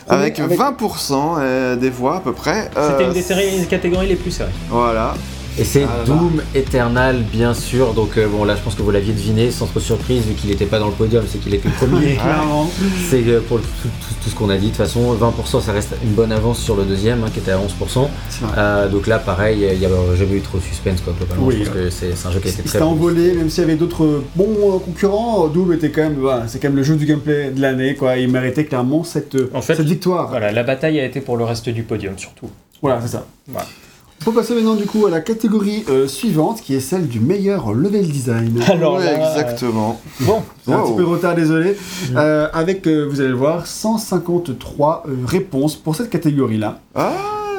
avec Avec- 20% euh, des voix à peu près. Euh, C'était une des séries, des catégories les plus serrées. Voilà. Et c'est Ah. Doom Eternal, bien sûr. Donc, euh, bon, là, je pense que vous l'aviez deviné, sans trop surprise, vu qu'il n'était pas dans le podium, c'est qu'il était le premier. <laughs> Clairement. C'est euh, pour tout, tout- tout ce qu'on a dit. De toute façon, 20%, ça reste une bonne avance sur le deuxième, hein, qui était à 11%. C'est vrai. Euh, donc là, pareil, il n'y a jamais eu trop de suspense, quoi, globalement. Oui, je pense que c'est un jeu qui a été Il très s'était bon. envolé, même s'il y avait d'autres bons euh, concurrents, Doom était quand même, voilà, c'est quand même le jeu du gameplay de l'année, quoi. Il méritait clairement cette, euh, En fait, cette victoire. Voilà, la bataille a été pour le reste du podium, surtout. Voilà, c'est ça. Voilà. On peut passer maintenant du coup à la catégorie euh, suivante, qui est celle du meilleur level design. <laughs> Alors Ouais, là, euh, exactement. Bon, <laughs> C'est un petit peu de retard, désolé. Euh, avec, euh, vous allez le voir, 153 euh, réponses pour cette catégorie-là. Ah,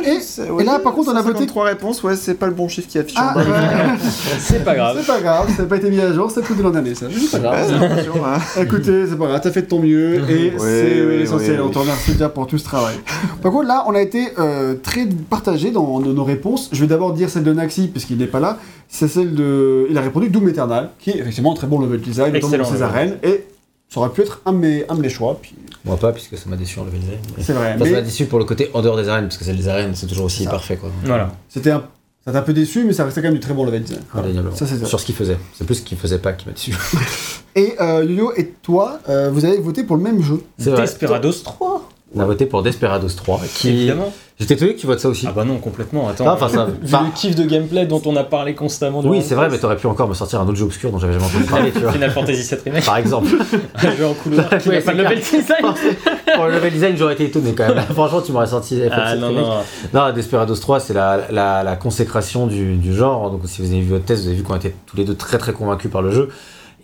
Et- là, par contre, on a voté- trois réponses, ouais, c'est pas le bon chiffre qui affiche Ah, ouais. <laughs> c'est pas grave. c'est pas grave, ça n'a pas été mis à jour, c'est tout de l'an dernier, ça. C'est pas grave. Ouais, hein. <laughs> Écoutez, c'est pas grave, t'as fait de ton mieux et c'est l'essentiel. On te remercie déjà pour tout ce travail. Par contre, là, on a été euh, très partagé dans, dans nos réponses. Je vais d'abord dire celle de Naxi, puisqu'il n'est pas là. C'est celle de. Il a répondu Doom Eternal, qui est effectivement un très bon level design, dans ses arènes. Et ça aurait pu être un de mes, un de mes choix. Puis Moi pas, puisque ça m'a déçu en level design. mais- c'est vrai. Enfin, ça m'a Mais déçu pour le côté en dehors des arènes, parce que c'est les arènes, c'est toujours aussi parfait, quoi. Voilà. c'était un. Ça t'a un peu déçu, mais ça restait quand même du très bon level design. Ça, c'est ça. Sur ce qu'il faisait. C'est plus ce qu'il faisait pas qui m'a déçu. <laughs> Et euh, Yo-Yo et toi, euh, vous avez voté pour le même jeu. Desperados 3, On a voté pour Desperados 3, qui... évidemment. J'étais étonné que tu votes ça aussi. Ah bah non, complètement. Attends. Ah, enfin, ça- enfin- le kiff de gameplay dont on a parlé constamment. oui, le c'est vrai, mais t'aurais pu encore me sortir un autre jeu obscur dont j'avais jamais entendu parler, tu vois. Final Fantasy VII Remake, Par exemple. <laughs> un jeu en couloir qui Ouais, pas c'est level design. pour le level design, j'aurais été étonné quand même. <laughs> Franchement, tu m'aurais sorti Ah FF7 non, non. Non, Desperados 3, c'est la, la, la consécration du, du genre. Donc, si vous avez vu votre test, vous avez vu qu'on était tous les deux très très convaincus par le jeu.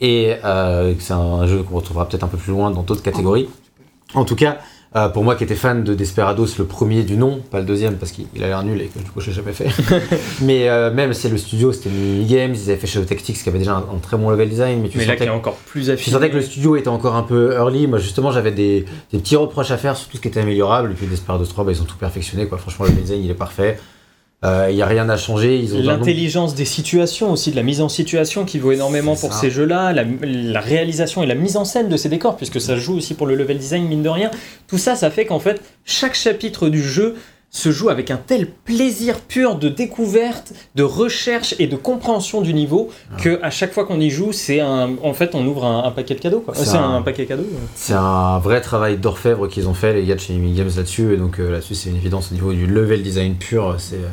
Et euh, que c'est un jeu qu'on retrouvera peut-être un peu plus loin dans d'autres catégories. En tout cas, euh, pour moi qui étais fan de Desperados, le premier du nom, pas le deuxième parce qu'il il a l'air nul et que du coup je l'ai jamais fait. <laughs> mais euh, même c'est le studio, c'était Mini Games, ils avaient fait Shadow Tactics qui avait déjà un, un très bon level design. Mais tu Mais là, qui est encore plus tu affiné. sentais que le studio était encore un peu early. Moi, justement, j'avais des, des petits reproches à faire sur tout ce qui était améliorable. Et puis, Desperados 3, bah, ils ont tout perfectionné. Quoi. Franchement, le design, il est parfait. Euh, Il n'y a rien à changer. L'intelligence des situations aussi, de la mise en situation qui vaut énormément pour ça. ces jeux-là, la, la réalisation et la mise en scène de ces décors, puisque ça joue aussi pour le level design, mine de rien. Tout ça, ça fait qu'en fait, chaque chapitre du jeu se joue avec un tel plaisir pur de découverte, de recherche et de compréhension du niveau Ah. que à chaque fois qu'on y joue, c'est un, en fait, on ouvre un, un paquet de cadeaux. C'est un... un- paquet cadeau. ouais. C'est un vrai travail d'orfèvre qu'ils ont fait, les gars de chez Mini Games là-dessus. Et donc, euh, là-dessus, c'est une évidence au niveau du level design pur. C'est Clairement.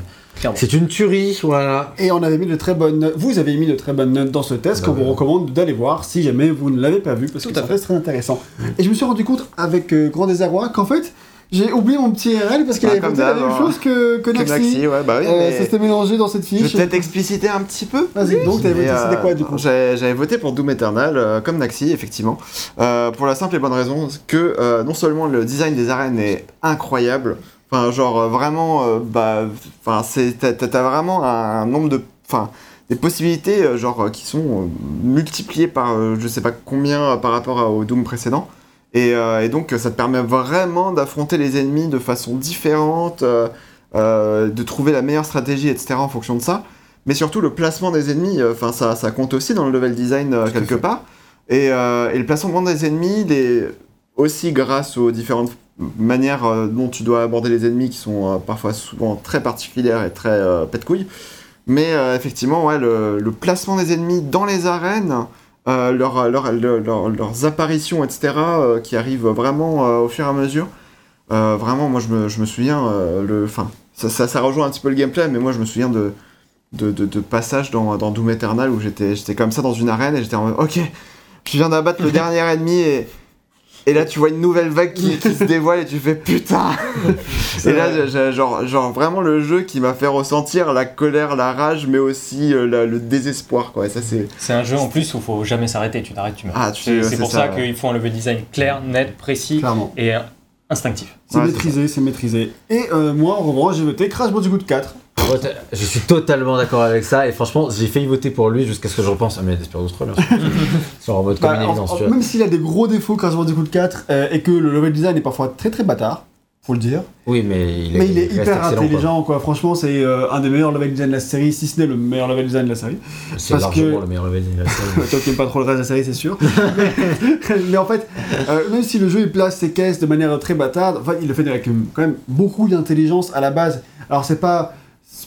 C'est une tuerie. Voilà. Et on avait mis de très bonnes notes. Vous avez mis de très bonnes notes dans ce test Bah qu'on vous recommande d'aller voir si jamais vous ne l'avez pas vu parce Tout que fait. reste très intéressant. Et je me suis rendu compte avec euh, grand désarroi qu'en fait j'ai oublié mon petit RL parce qu'il Ah, avait comme voté la même hein. chose que, que Que Naxi. Naxi, ouais, bah oui, Euh, mais Ça s'était mélangé dans cette je vais fiche. peut-être expliciter un petit peu. Vas-y, donc t'avais voté, euh, quoi du coup J'avais voté pour Doom Eternal, euh, comme Naxi, effectivement, euh, pour la simple et bonne raison que euh, non seulement le design des arènes est incroyable, enfin genre euh, vraiment, euh, bah, enfin c'est t'as vraiment un nombre de, enfin des possibilités euh, genre euh, qui sont multipliées par je sais pas combien par rapport à- au Doom précédent. Et, et donc ça te permet vraiment d'affronter les ennemis de façon différente, de trouver la meilleure stratégie, etc. en fonction de ça. Mais surtout le placement des ennemis, enfin ça, ça compte aussi dans le level design quelque part. Et, et le placement des ennemis, les... aussi grâce aux différentes manières euh, dont tu dois aborder les ennemis qui sont euh, parfois souvent très particulières et très euh, pète-couilles. Mais euh, effectivement, ouais, le, le placement des ennemis dans les arènes, leur- leur- leur- leur- leurs apparitions, etc., qui arrivent vraiment au fur et à mesure. Vraiment, moi, je me, je me souviens, le, enfin, ça, ça, ça rejoint un petit peu le gameplay, mais moi, je me souviens de, de, de, de passages dans, dans Doom Eternal où j'étais j'étais comme ça dans une arène et j'étais en mode, ok, je viens d'abattre le <laughs> dernier ennemi et, et là, tu vois une nouvelle vague qui, qui se <laughs> dévoile et tu fais putain Et là, j'ai- j'ai- genre, genre vraiment le jeu qui m'a fait ressentir la colère, la rage, mais aussi euh, la- le désespoir, quoi. Et ça, c'est. C'est un jeu en plus où il faut jamais s'arrêter, tu t'arrêtes, tu meurs. Ah, tu C'est sais, c'est pour ça, qu'il faut un level design clair, net, précis Clairement. et instinctif. C'est Ouais, maîtrisé, c'est maîtrisé. Et euh, moi, en revanche, j'ai voté Crash Bandicoot 4. Je suis totalement d'accord avec ça et franchement j'ai failli voter pour lui jusqu'à ce que je repense à mes Desperados 3 bien sûr. <laughs> En mode comme Bah, une en- évidence en- tu vois. même s'il a des gros défauts, Crash Bandicoot 4, euh, et que le level design est parfois très très bâtard, faut le dire. Oui mais il est, Mais il est hyper quoi. intelligent, quoi. Franchement, c'est euh, un des meilleurs level design de la série, si ce n'est le meilleur level design de la série. C'est largement que- le meilleur level de la série. <laughs> Toi qui n'aimes pas trop le reste de la série, c'est sûr. mais, <laughs> mais en fait, euh, même si le jeu il place ses caisses de manière très bâtarde, enfin, il le fait avec quand même beaucoup d'intelligence à la base. Alors, c'est pas,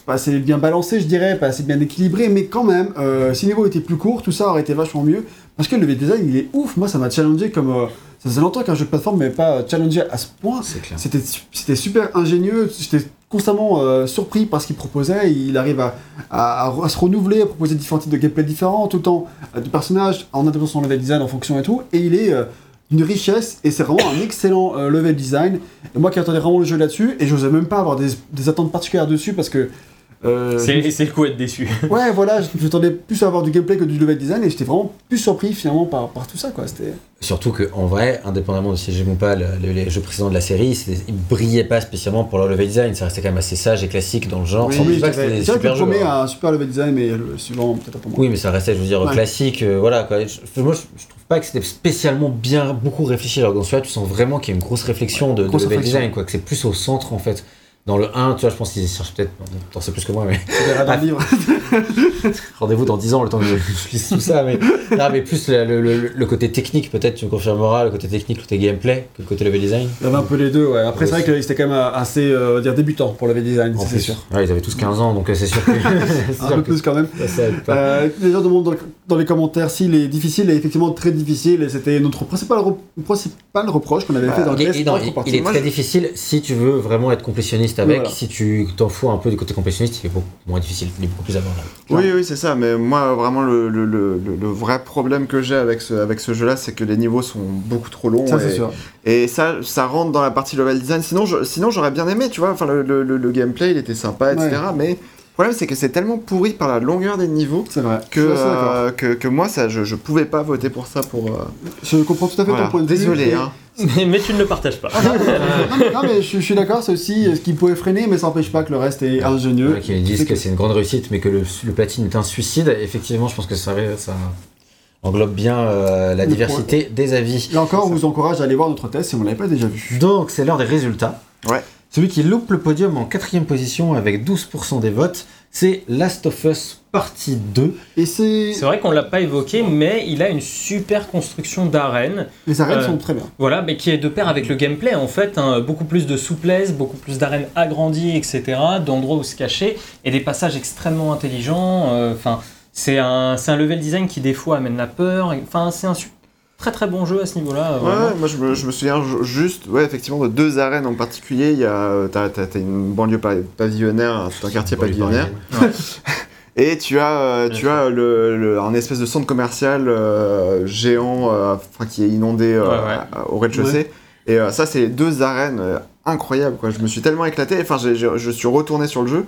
pas assez bien balancé, je dirais, pas assez bien équilibré, mais quand même, euh, si le niveau était plus court, tout ça aurait été vachement mieux. Parce que le level design, il est ouf. Moi, ça m'a challengé comme. euh, ça faisait longtemps qu'un jeu de plateforme m'avait pas challengé à ce point. C'est. C'était c'était super ingénieux, j'étais constamment euh, surpris par ce qu'il proposait, il arrive à, à- à- à se renouveler, à proposer différents types de gameplay différents, tout le temps du personnage, en adaptant son level design en fonction et tout, et il est une richesse, et c'est vraiment un excellent euh, level design, moi qui attendais vraiment le jeu là-dessus, et j'osais même pas avoir des attentes particulières dessus, parce que... euh, C'est le coup d'être déçu. <laughs> Ouais, voilà, je- j'attendais plus à avoir du gameplay que du level design, et j'étais vraiment plus surpris finalement par, par tout ça, quoi, c'était... Surtout que en vrai, indépendamment de si j'aime ou pas le- le- les jeux précédents de la série, ils brillaient pas spécialement pour leur level design, ça restait quand même assez sage et classique dans le genre. Oui, sans Oui, pas que c'est c'était que super jeux. un super level design, mais le suivant peut-être un peu moins. Oui, mais ça restait, je veux dire, Ouais. classique, euh, voilà quoi. Je- moi, je, je trouve pas que c'était spécialement bien beaucoup réfléchi. Alors, dans celui-là, tu sens vraiment qu'il y a une grosse réflexion de, de grosse level réflexion. design, quoi, que c'est plus au centre en fait. Dans le 1, tu vois, je pense qu'ils cherchent peut-être, t'en sais plus que moi, mais <laughs> <laughs> rendez-vous dans 10 ans, le temps que je, je lise tout ça, mais, non, mais plus le, le- le- le côté technique, peut-être, tu me confirmeras, le côté technique, le côté gameplay, que le côté level design. Il y avait un peu les deux, ouais. Après, c'est vrai que c'était quand même assez euh, dire débutant pour le level design, c'est sûr. Ouais, ils avaient tous 15 ans, donc euh, c'est sûr que. <laughs> Un sûr peu que plus quand même. ça. Euh, les gens demandent dans, le- dans les commentaires s'il est difficile, il est effectivement très difficile, et c'était notre principal, re- principal reproche qu'on avait fait dans le test. il- est très difficile si tu veux vraiment être complétionniste avec. Voilà. Si tu t'en fous un peu du côté complétionniste, il est beaucoup moins difficile, il est beaucoup plus abordable. Oui, oui, c'est ça. Mais moi, vraiment, le, le, le, le- le vrai problème que j'ai avec ce, avec ce jeu-là, c'est que les niveaux sont beaucoup trop longs. Ça, et, c'est sûr. et ça, ça rentre dans la partie level design. Sinon, je- sinon j'aurais bien aimé, tu vois. Enfin, le, le, le- le gameplay, il était sympa, etc. Ouais. Mais problème, c'est que c'est tellement pourri par la longueur des niveaux vrai. que, euh, que, que moi, ça, je, je pouvais pas voter pour ça. Pour, euh, Je comprends tout à fait voilà. ton point de vue. Désolé, et- hein. <laughs> mais, mais tu ne le partages pas. Ah, non, non, mais, non, mais je, je suis d'accord, c'est aussi euh, ce qui pouvait freiner, mais ça n'empêche pas que le reste est ingénieux. Ouais, qui disent que c'est une grande réussite, mais que le, le platine est un suicide. Effectivement, je pense que ça, ça englobe bien euh, la Le diversité des avis. Là encore, on vous encourage à aller voir notre test si vous ne l'avez pas déjà vu. Donc, c'est l'heure des résultats. Ouais. Celui qui loupe le podium en quatrième position avec 12% des votes, c'est Last of Us Partie 2. Et c'est. C'est vrai qu'on l'a pas évoqué, mais il a une super construction d'arène. Les arènes Euh, sont très bien. Voilà, mais qui est de pair avec le gameplay en fait, hein, beaucoup plus de souplesse, beaucoup plus d'arènes agrandies, etc., d'endroits où se cacher, et des passages extrêmement intelligents. euh, Enfin, c'est un, c'est un level design qui des fois amène la peur. Enfin, c'est un très très bon jeu à ce niveau-là. euh, Ouais, moi je me, je me souviens ju- juste, ouais, effectivement, de deux arènes en particulier. Il y a, euh, t'as, t'as- t'as une banlieue pa- pavillonnaire, c'est un quartier pavillonnaire, et tu as, euh, tu as le, le- un espèce de centre commercial euh, géant, euh, qui est inondé euh, Ouais, ouais. à- au rez-de-chaussée. Et euh, ça, c'est les deux arènes euh, incroyables, quoi. Je me suis tellement éclaté. Enfin, j'ai- j'ai- je suis retourné sur le jeu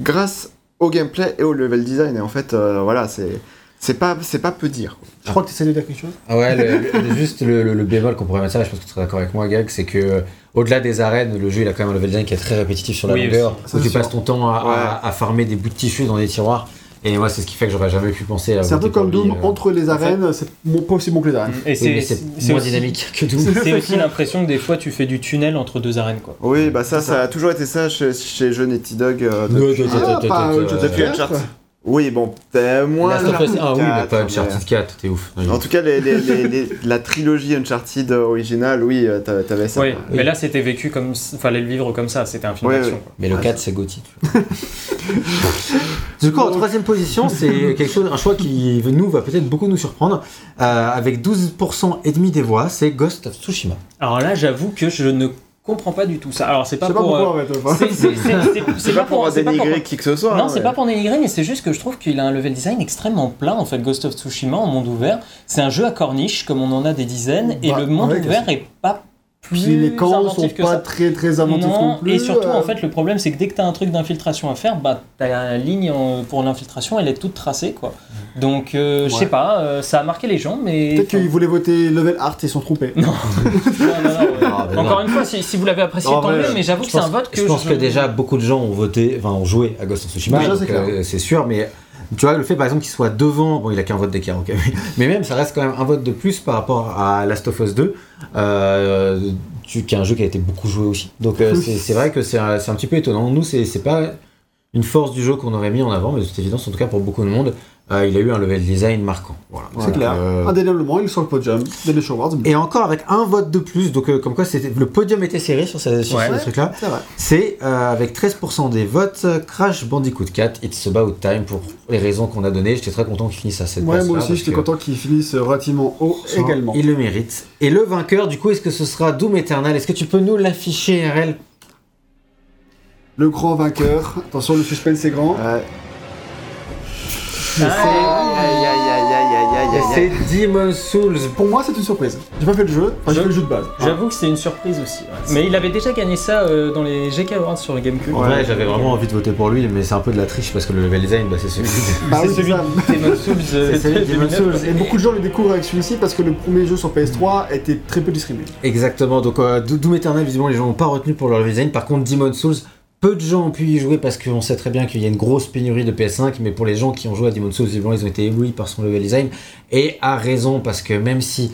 grâce au gameplay et au level design. Et en fait, euh, voilà, c'est, c'est pas, c'est pas peu dire. Je crois que tu essaies de dire quelque chose. Ah ouais, le- le- juste le, le- le bémol qu'on pourrait mettre ça, je pense que tu seras d'accord avec moi, Gag, c'est que euh, au-delà des arènes, le jeu il a quand même un level design qui est très répétitif sur la Oui, longueur, où tu passes ton temps à, à- à farmer des bouts de tissu dans des tiroirs. Et moi, c'est ce qui fait que j'aurais jamais pu penser à C'est un peu comme Doom, euh. entre les arènes, c'est pas aussi bon que les arènes. Et Oui, c'est moins aussi- dynamique que Doom. C'est aussi l'impression que des fois tu fais du tunnel entre deux arènes. Quoi. Oui, bah ça, ça a toujours été ça chez, chez jeux Naughty Dog. euh, depuis, Ah, depuis. Uncharted. Oui, bon, peut-être moins. Last of Us 1, Uncharted oui, mais 4, pas mais- Uncharted 4, t'es ouf. En tout cas, les- les- les- les- la trilogie Uncharted originale, oui, euh, t'a- t'avais ça. Oui, mais là c'était vécu comme. Fallait le vivre comme ça, c'était un film Ouais, d'action. ouais. Mais le Ouais, 4, c'est Gauthier. du coup, en troisième position, c'est quelque chose, un choix qui nous va peut-être beaucoup nous surprendre. Euh, avec 12% et demi des voix, c'est Ghost of Tsushima. Alors là, j'avoue que je ne comprends pas du tout ça. Alors c'est pas pour. euh, c'est- pas pour c'est pas pour- dénigrer qui que ce soit. Non, hein, c'est pas pour dénigrer, mais c'est juste que je trouve qu'il a un level design extrêmement plat en fait. Ghost of Tsushima en monde ouvert, c'est un jeu à corniche comme on en a des dizaines, et Bah, le monde ouais, ouvert est pas plus Puis les camps sont que pas ça. très très inventifs non, Non, plus. et surtout euh, en fait le problème c'est que dès que tu as un truc d'infiltration à faire, bah ta ligne en- pour l'infiltration elle est toute tracée quoi. Donc euh, je sais Ouais. pas, euh, ça a marqué les gens mais Peut-être qu'ils voulaient voter level art et ils sont trompés. non, <laughs> non, non, non, ouais. Ah, Encore non. une fois si, si vous l'avez apprécié tant mieux, mais j'avoue que c'est un vote que je pense que déjà beaucoup de gens ont voté, enfin ont joué à Ghost of Tsushima, euh, c'est sûr, mais tu vois, le fait par exemple qu'il soit devant, bon, il a qu'un vote d'écart, ok, mais- même ça reste quand même un vote de plus par rapport à Last of Us 2, euh, qui est un jeu qui a été beaucoup joué aussi. Donc euh, c'est c'est vrai que c'est un, c'est un petit peu étonnant. Nous, c'est c'est pas une force du jeu qu'on aurait mis en avant, mais de toute évidence, en tout cas pour beaucoup de monde, euh, il a eu un level design marquant. Voilà. C'est Voilà. clair. Euh, Indéniablement, il est sur le podium des Show Awards. et encore avec un vote de plus, donc euh, comme quoi le podium était serré sur, ce, sur Ouais. ce truc-là. C'est euh, avec 13% des votes euh, Crash Bandicoot 4, It's About Time pour les raisons qu'on a données. J'étais très content qu'il finisse à cette Ouais, place. moi aussi, j'étais content qu'il finisse relativement haut également. Il le mérite. Et le vainqueur, du coup, est-ce que ce sera Doom Eternal? Est-ce que tu peux nous l'afficher, RL Le grand vainqueur. Attention, le suspense est grand. Ouais. C'est Demon Souls. Pour moi, c'est une surprise. J'ai pas fait le jeu. Enfin, j'ai Je- fait le jeu de base. J'avoue que c'est une surprise aussi. ouais. Mais il avait déjà gagné ça euh, dans les GK Awards sur le GameCube. Vrai, j'avais vraiment envie de voter pour lui, mais c'est un peu de la triche parce que le level design, bah, c'est celui. Bah <laughs> c'est oui, celui ça. de Demon's Souls. <laughs> euh, C'est celui de Demon's 2009. Souls. Et beaucoup de gens le découvrent avec celui-ci parce que le premier jeu sur PS3 était très peu distribué. Exactement, donc euh, Do- Doom Eternal, visiblement, les gens n'ont pas retenu pour leur level design. Par contre, Demon Souls, peu de gens ont pu y jouer parce qu'on sait très bien qu'il y a une grosse pénurie de PS5, mais pour les gens qui ont joué à Demon Souls, ils ont été éblouis par son level design. Et à raison, parce que même si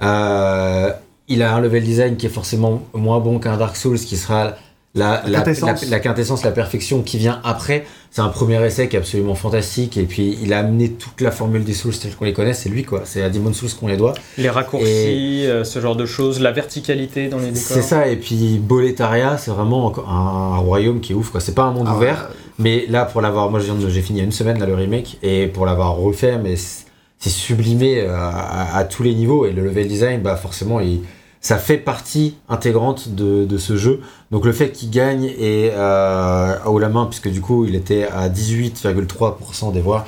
euh, il a un level design qui est forcément moins bon qu'un Dark Souls, qui sera la, quintessence. la- la quintessence, la perfection qui vient après, c'est un premier essai qui est absolument fantastique. Et puis, il a amené toute la formule des Souls telle qu'on les connaît, c'est lui, quoi. C'est à Demon Souls qu'on les doit. Les raccourcis, euh, ce genre de choses, la verticalité dans les décors. C'est ça, et puis Boletaria, c'est vraiment un, un royaume qui est ouf, quoi. C'est pas un monde Ah ouvert, ouais. mais là, pour l'avoir, moi j'ai fini il y a une semaine là, le remake, et pour l'avoir refait, mais c'est c'est sublimé euh, à, à tous les niveaux, et le level design, bah forcément, il- ça fait partie intégrante de, de ce jeu. Donc le fait qu'il gagne et euh, haut la main, puisque du coup il était à 18,3% des voix,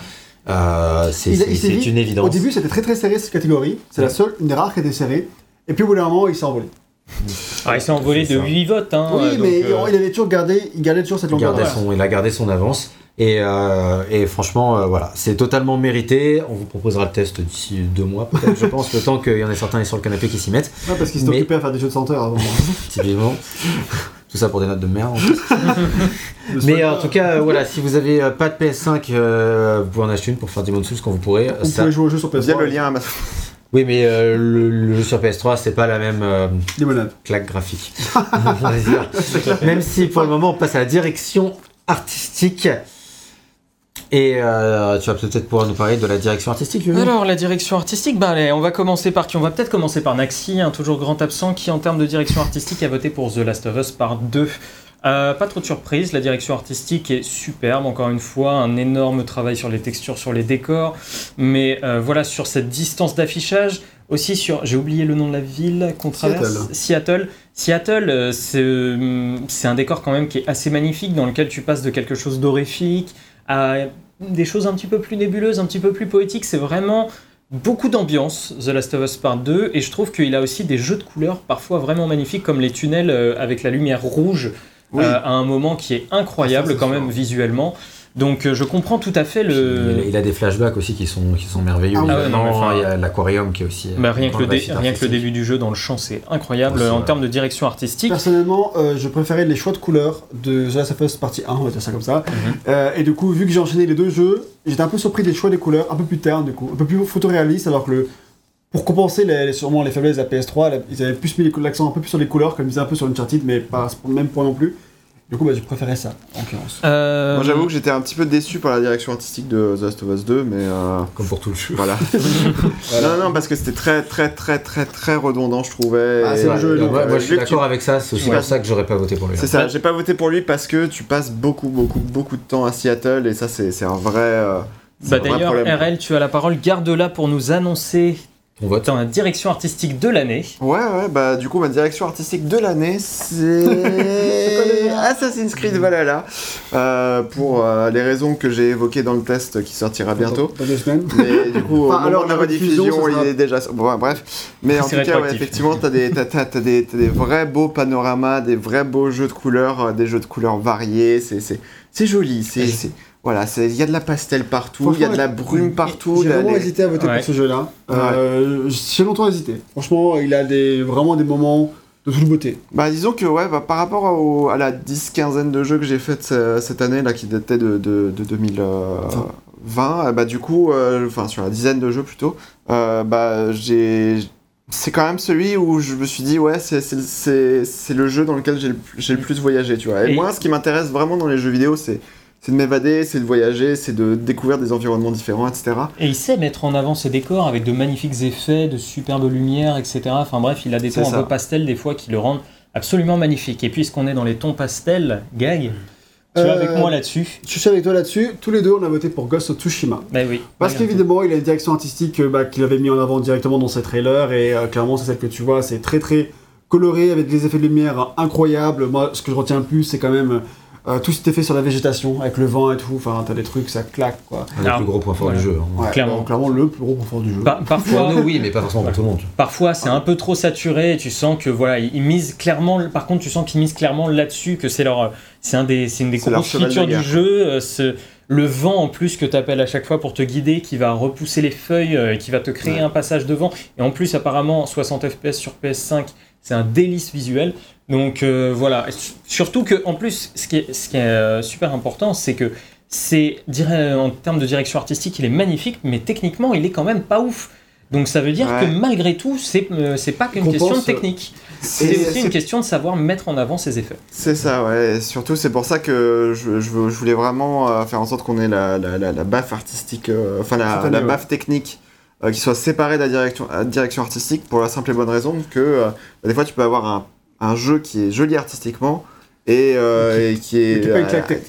euh, c'est une évidence. Au début, c'était très très serré cette catégorie. C'est la seule, une des rares qui était serrée. Et puis au bout d'un moment, il s'est envolé. Ah, il s'est envolé de ça. 8 votes. Hein, oui, euh, mais donc, euh, il avait toujours gardé, il gardait toujours cette longueur. son, il a gardé son avance. Et, euh, et franchement, euh, voilà, c'est totalement mérité. On vous proposera le test d'ici deux mois, peut-être, je pense, le temps qu'il y en ait certains sur le canapé qui s'y mettent, Ouais, parce qu'il s'est Mais- occupé à faire des jeux de senteur avant. <laughs> typiquement. Tout ça pour des notes de merde. en. Mais euh, en tout cas, euh, voilà, si vous avez euh, pas de PS5, euh, vous pouvez en acheter une pour faire Demon's Souls quand vous pourrez. Vous Ça- pouvez jouer au jeu sur PS3. Via le lien Amazon. Oui, mais euh, le, le jeu sur PS3, c'est pas la même euh, claque graphique. <laughs> Même si pour le moment, on passe à la direction artistique. Et euh, tu vas peut-être pouvoir nous parler de la direction artistique, Alors, la direction artistique, bah, allez, on va commencer par qui On va peut-être commencer par Naxi, un toujours grand absent, qui en termes de direction artistique a voté pour The Last of Us par 2. Euh, pas trop de surprise, la direction artistique est superbe, encore une fois, un énorme travail sur les textures, sur les décors, mais euh, voilà, sur cette distance d'affichage, aussi sur, j'ai oublié le nom de la ville qu'on traverse, Seattle. Seattle, euh, c'est euh, c'est un décor quand même qui est assez magnifique, dans lequel tu passes de quelque chose d'horrifique à des choses un petit peu plus nébuleuses, un petit peu plus poétiques. C'est vraiment beaucoup d'ambiance, The Last of Us Part 2, et je trouve qu'il a aussi des jeux de couleurs parfois vraiment magnifiques, comme les tunnels euh, avec la lumière rouge Oui. euh, à un moment qui est incroyable Ah, ça, quand même visuellement. Donc euh, je comprends tout à fait le... il a des flashbacks aussi qui sont, qui sont merveilleux. Ah il, y a ouais, non, enfin- il y a l'aquarium qui est aussi. euh, Bah, rien, que le dé- rien que le début du jeu dans le champ, c'est incroyable Aussi, en ouais. termes de direction artistique. Personnellement, euh, je préférais les choix de couleurs de The Last of Us partie 1, on va dire ça comme ça. Mhm. Euh, et du coup, vu que j'ai enchaîné les deux jeux, j'étais un peu surpris des choix des couleurs, un peu plus ternes du coup, un peu plus photoréaliste, alors que le, pour compenser les, sûrement les faiblesses de la PS3, la- ils avaient plus mis l'accent un peu plus sur les couleurs, comme ils disaient un peu sur Uncharted, mais pas à ce même point non plus. Du coup, bah, j'ai préféré ça, en l'occurrence. Euh, Moi j'avoue que j'étais un petit peu déçu par la direction artistique de The Last of Us 2, mais euh, Comme pour tout le jeu. <laughs> voilà. Non, non, parce que c'était très, très, très, très, très redondant, je trouvais. Ah, c'est le jeu, donc, euh, moi, je suis tu- d'accord avec ça, c'est aussi Ouais. pour ça que j'aurais pas voté pour lui. C'est ça, j'ai pas voté pour lui parce que tu passes beaucoup, beaucoup, beaucoup de temps à Seattle et ça, c'est un vrai. euh, Bah d'ailleurs. RL, tu as la parole. Garde-la pour nous annoncer On vote. dans la direction artistique de l'année. Ouais, ouais, bah du coup, ma direction artistique de l'année, c'est <laughs> Assassin's Creed Valhalla. Euh, pour euh, les raisons que j'ai évoquées dans le test qui sortira bientôt. Dans deux semaines. Mais du coup, Enfin, au moment alors, de la rediffusion, il sera- est déjà. Bon, ouais, bref. Mais en tout cas, ouais, effectivement, t'as des, t'as, t'as- t'as des, des vrais beaux panoramas, des vrais beaux jeux de couleurs, euh, des jeux de couleurs variés. C'est, c'est, c'est joli. C'est- voilà, il y a de la pastel partout, il y a de la brume partout. J'ai vraiment les- hésité à voter Ouais. pour ce jeu-là. Euh, J'ai longtemps hésité. Franchement, il a des, vraiment des moments de toute beauté. Bah disons que ouais, bah, par rapport au- à la 10-quinzaine de jeux que j'ai fait ce- cette année, là, qui datait de, de, de 2020, euh, bah du coup, euh, enfin sur la dizaine de jeux plutôt, euh, bah j'ai... C'est quand même celui où je me suis dit, ouais, c'est- c'est c'est- c'est le jeu dans lequel j'ai le, le plus voyagé, tu vois. Et, Et- moi, ce qui m'intéresse vraiment dans les jeux vidéo, c'est c'est de m'évader, c'est de voyager, c'est de découvrir des environnements différents, etc. Et il sait mettre en avant ses décors avec de magnifiques effets, de superbes lumières, etc. Enfin bref, il a des tons un peu pastel des fois qui le rendent absolument magnifique. Et puisqu'on est dans les tons pastels, Gag, tu es Euh, avec moi là-dessus Je suis avec toi là-dessus. Tous les deux, on a voté pour Ghost of Tsushima. Ben oui. Parce qu'évidemment, il a une direction artistique euh, bah, qu'il avait mis en avant directement dans ses trailers. Et euh, clairement, c'est celle que tu vois. C'est très très coloré avec des effets de lumière incroyables. Moi, ce que je retiens le plus, c'est quand même euh, tout cet effet sur la végétation avec le vent et tout. Enfin, t'as des trucs, ça claque quoi. Alors, plus gros points forts voilà. du jeu. hein. Ouais, Clairement. donc, clairement, le plus gros confort du jeu. Par- parfois, nous, oui, mais pas forcément pour tout le monde. Parfois, c'est un peu trop saturé et tu sens que voilà, ils misent clairement. Par contre, tu sens qu'ils misent clairement là-dessus, que c'est leur, c'est un des, c'est une des grosses features du jeu. euh, ce- le vent en plus que tu appelles à chaque fois pour te guider, qui va repousser les feuilles, euh, et qui va te créer Ouais. un passage de vent. Et en plus, apparemment, 60 FPS sur PS5, c'est un délice visuel. Donc euh, voilà. Surtout que en plus, ce qui est, ce qui est euh, super important, c'est que c'est dire- en termes de direction artistique, il est magnifique, mais techniquement, il est quand même pas ouf. Donc ça veut dire Ouais. que malgré tout, c'est euh, c'est pas qu'une question de pense, technique. C'est aussi une question de savoir mettre en avant ses effets. C'est ça, ouais. Et surtout, c'est pour ça que je, je veux- je voulais vraiment euh, faire en sorte qu'on ait la, la, la, la baffe artistique, euh, enfin la, baffe technique euh, qui soit séparée de la direction, euh, direction artistique pour la simple et bonne raison que euh, bah, des fois tu peux avoir un, un jeu qui est joli artistiquement et, et qui est,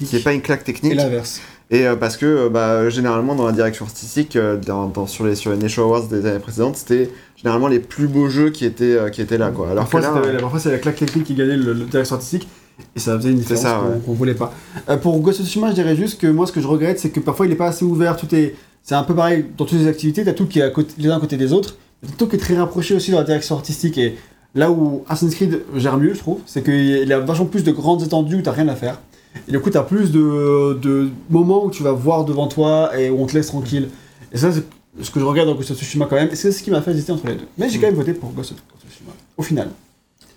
qui est pas une claque technique. Et l'inverse. Et parce que bah, généralement dans la direction artistique, dans, dans- sur, les, sur les Nation Awards des années précédentes, c'était généralement les plus beaux jeux qui étaient, qui étaient là. Quoi. Alors Parfois, c'est la claque technique qui gagnait le, le direction artistique. Et ça faisait une différence qu'on ouais. qu'on voulait pas. Euh, pour Ghost of Tsushima, je dirais juste que moi, ce que je regrette, c'est que parfois, il est pas assez ouvert. Tout est, c'est un peu pareil dans toutes les activités. T'as tout qui est à côté, les uns à côté des autres. T'as tout qui est très rapproché aussi dans la direction artistique. Et là où Assassin's Creed gère mieux, je trouve, c'est qu'il a vachement plus de grandes étendues où t'as rien à faire. Et du coup, t'as plus de, de moments où tu vas voir devant toi et où on te laisse tranquille. Et ça, c'est ce que je regarde dans Ghost of Tsushima quand même. Et c'est ce qui m'a fait hésiter entre les deux. Mais j'ai quand même voté pour Ghost of Tsushima. Au final.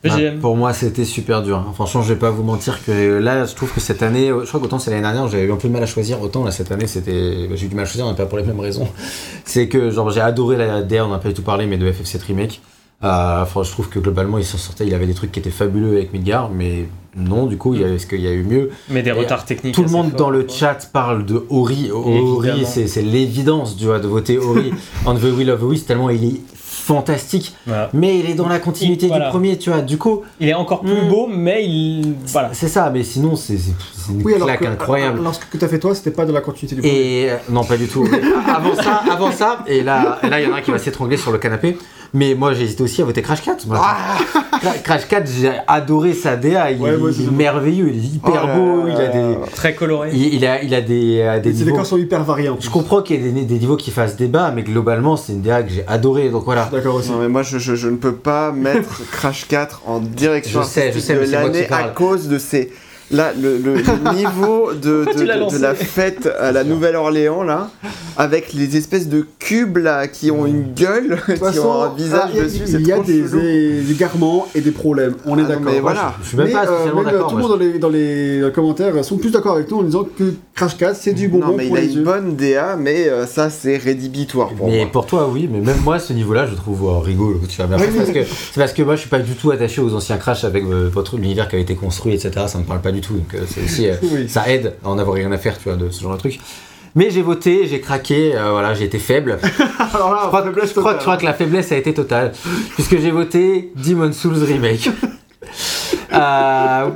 Bah, pour moi, c'était super dur. hein. Franchement, je vais pas vous mentir que là, je trouve que cette année, je crois qu'autant c'est l'année dernière, j'avais eu un peu de mal à choisir. Autant là, cette année, c'était, bah, j'ai eu du mal à choisir, mais pas pour les mêmes raisons. <laughs> C'est que genre j'ai adoré la DR, on n'a pas du tout parlé, mais de FF7 remake. Euh, enfin, je trouve que globalement, il s'en sortait. Il avait des trucs qui étaient fabuleux avec Midgar, mais non, du coup, il y a, est-ce qu'il y a eu mieux Mais des Et retards techniques. Tout le monde dans le chat parle de Ori. Ori, c'est l'évidence, tu vois, de voter Ori <laughs> on the Will of the Wisp, tellement il est fantastique. Voilà. Mais il est dans la continuité Il- voilà. du premier, tu vois. Du coup, Il est encore plus Mm. beau, mais il. Voilà. c'est ça, mais sinon, c'est une Oui, claque que, incroyable. alors, ce que t'as fait toi, c'était pas de la continuité du premier. Et euh, non, pas du tout. <laughs> avant ça, avant ça, et là, et là, il y en a un qui va s'étrangler sur le canapé. Mais moi, j'ai hésité aussi à voter Crash 4. Moi, Cra- Crash 4, j'ai adoré sa DA. Il, Ouais, est merveilleux, il est hyper Oh là beau. là Il a des. Très coloré. il, il a, il a des, décors sont hyper plus. Je comprends qu'il y ait des, des niveaux qui fassent débat, mais globalement, c'est une DA que j'ai adoré. Donc voilà. D'accord aussi. Non mais moi je, je, je ne peux pas mettre Crash 4 en direction Je sais, je artistique sais, mais de l'année à cause de ces... Là, le, le- le <laughs> niveau de, de, la fête à la Nouvelle-Orléans, là, avec les espèces de cubes, là, qui ont une gueule, <laughs> qui ont un visage ah, il y a- dessus, c'est il y a des, chelou. des égarements et des problèmes. On est Ah d'accord. mais voilà. Je suis même Mais, pas euh, même, euh, d'accord. Tout le monde dans les, dans les commentaires sont plus d'accord avec nous en disant que Crash 4 c'est du bonbon Non mais il a une yeux. bonne DA, mais euh, ça c'est rédhibitoire pour mais moi. pour toi, oui, mais même moi, ce niveau-là, je trouve euh, rigolo. Tu vois, Oui, c'est parce oui. que c'est parce que moi, je suis pas du tout attaché aux anciens Crash avec euh, votre univers qui a été construit, etc. Ça me parle pas du du tout. Donc euh, c'est aussi, euh, Oui. ça aide à en avoir rien à faire, tu vois, de ce genre de truc. Mais j'ai voté, j'ai craqué, euh, voilà, j'ai été faible. <laughs> Alors là, Je crois, faiblesse je crois- totale. je crois que la faiblesse a été totale, puisque j'ai voté Demon Souls Remake. <laughs> euh,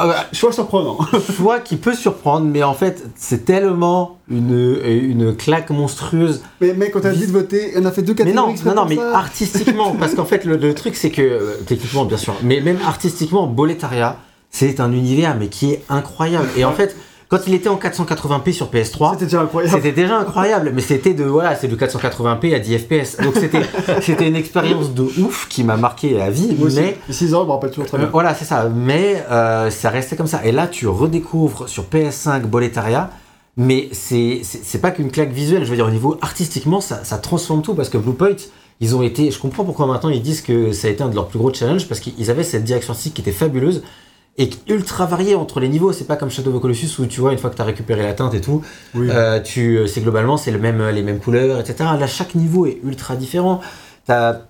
euh, Choix surprenant. <laughs> choix qui peut surprendre, mais en fait, c'est tellement une, une claque monstrueuse. Mais mec, quand t'as dit de voter, on a fait deux Mais catégories. non, exprès non, non, mais ça. artistiquement, parce qu'en fait, le, le truc, c'est que, techniquement, bien sûr, mais même artistiquement, Boletaria, c'est un univers, mais qui est incroyable. Et en fait, quand il était en 480p sur PS3, C'était déjà incroyable. c'était déjà incroyable, mais c'était de voilà, c'est de 480p à 10 fps. Donc c'était <laughs> c'était une expérience de ouf qui m'a marqué à vie, Moi mais 6 ans, je me rappelle toujours très euh, bien. voilà, c'est ça. Mais euh, ça restait comme ça. Et là, tu redécouvres sur PS5 Boletaria, mais c'est pas qu'une claque visuelle. Je veux dire, au niveau artistiquement, ça, ça transforme tout parce que Bluepoint, ils ont été. Je comprends pourquoi maintenant ils disent que ça a été un de leurs plus gros challenges parce qu'ils avaient cette direction artistique qui était fabuleuse et ultra variée entre les niveaux. C'est pas comme Shadow of the Colossus où tu vois, une fois que tu as récupéré la teinte et tout, Oui. euh, tu, c'est globalement c'est le même, les mêmes couleurs, etc. Là, chaque niveau est ultra différent. T'as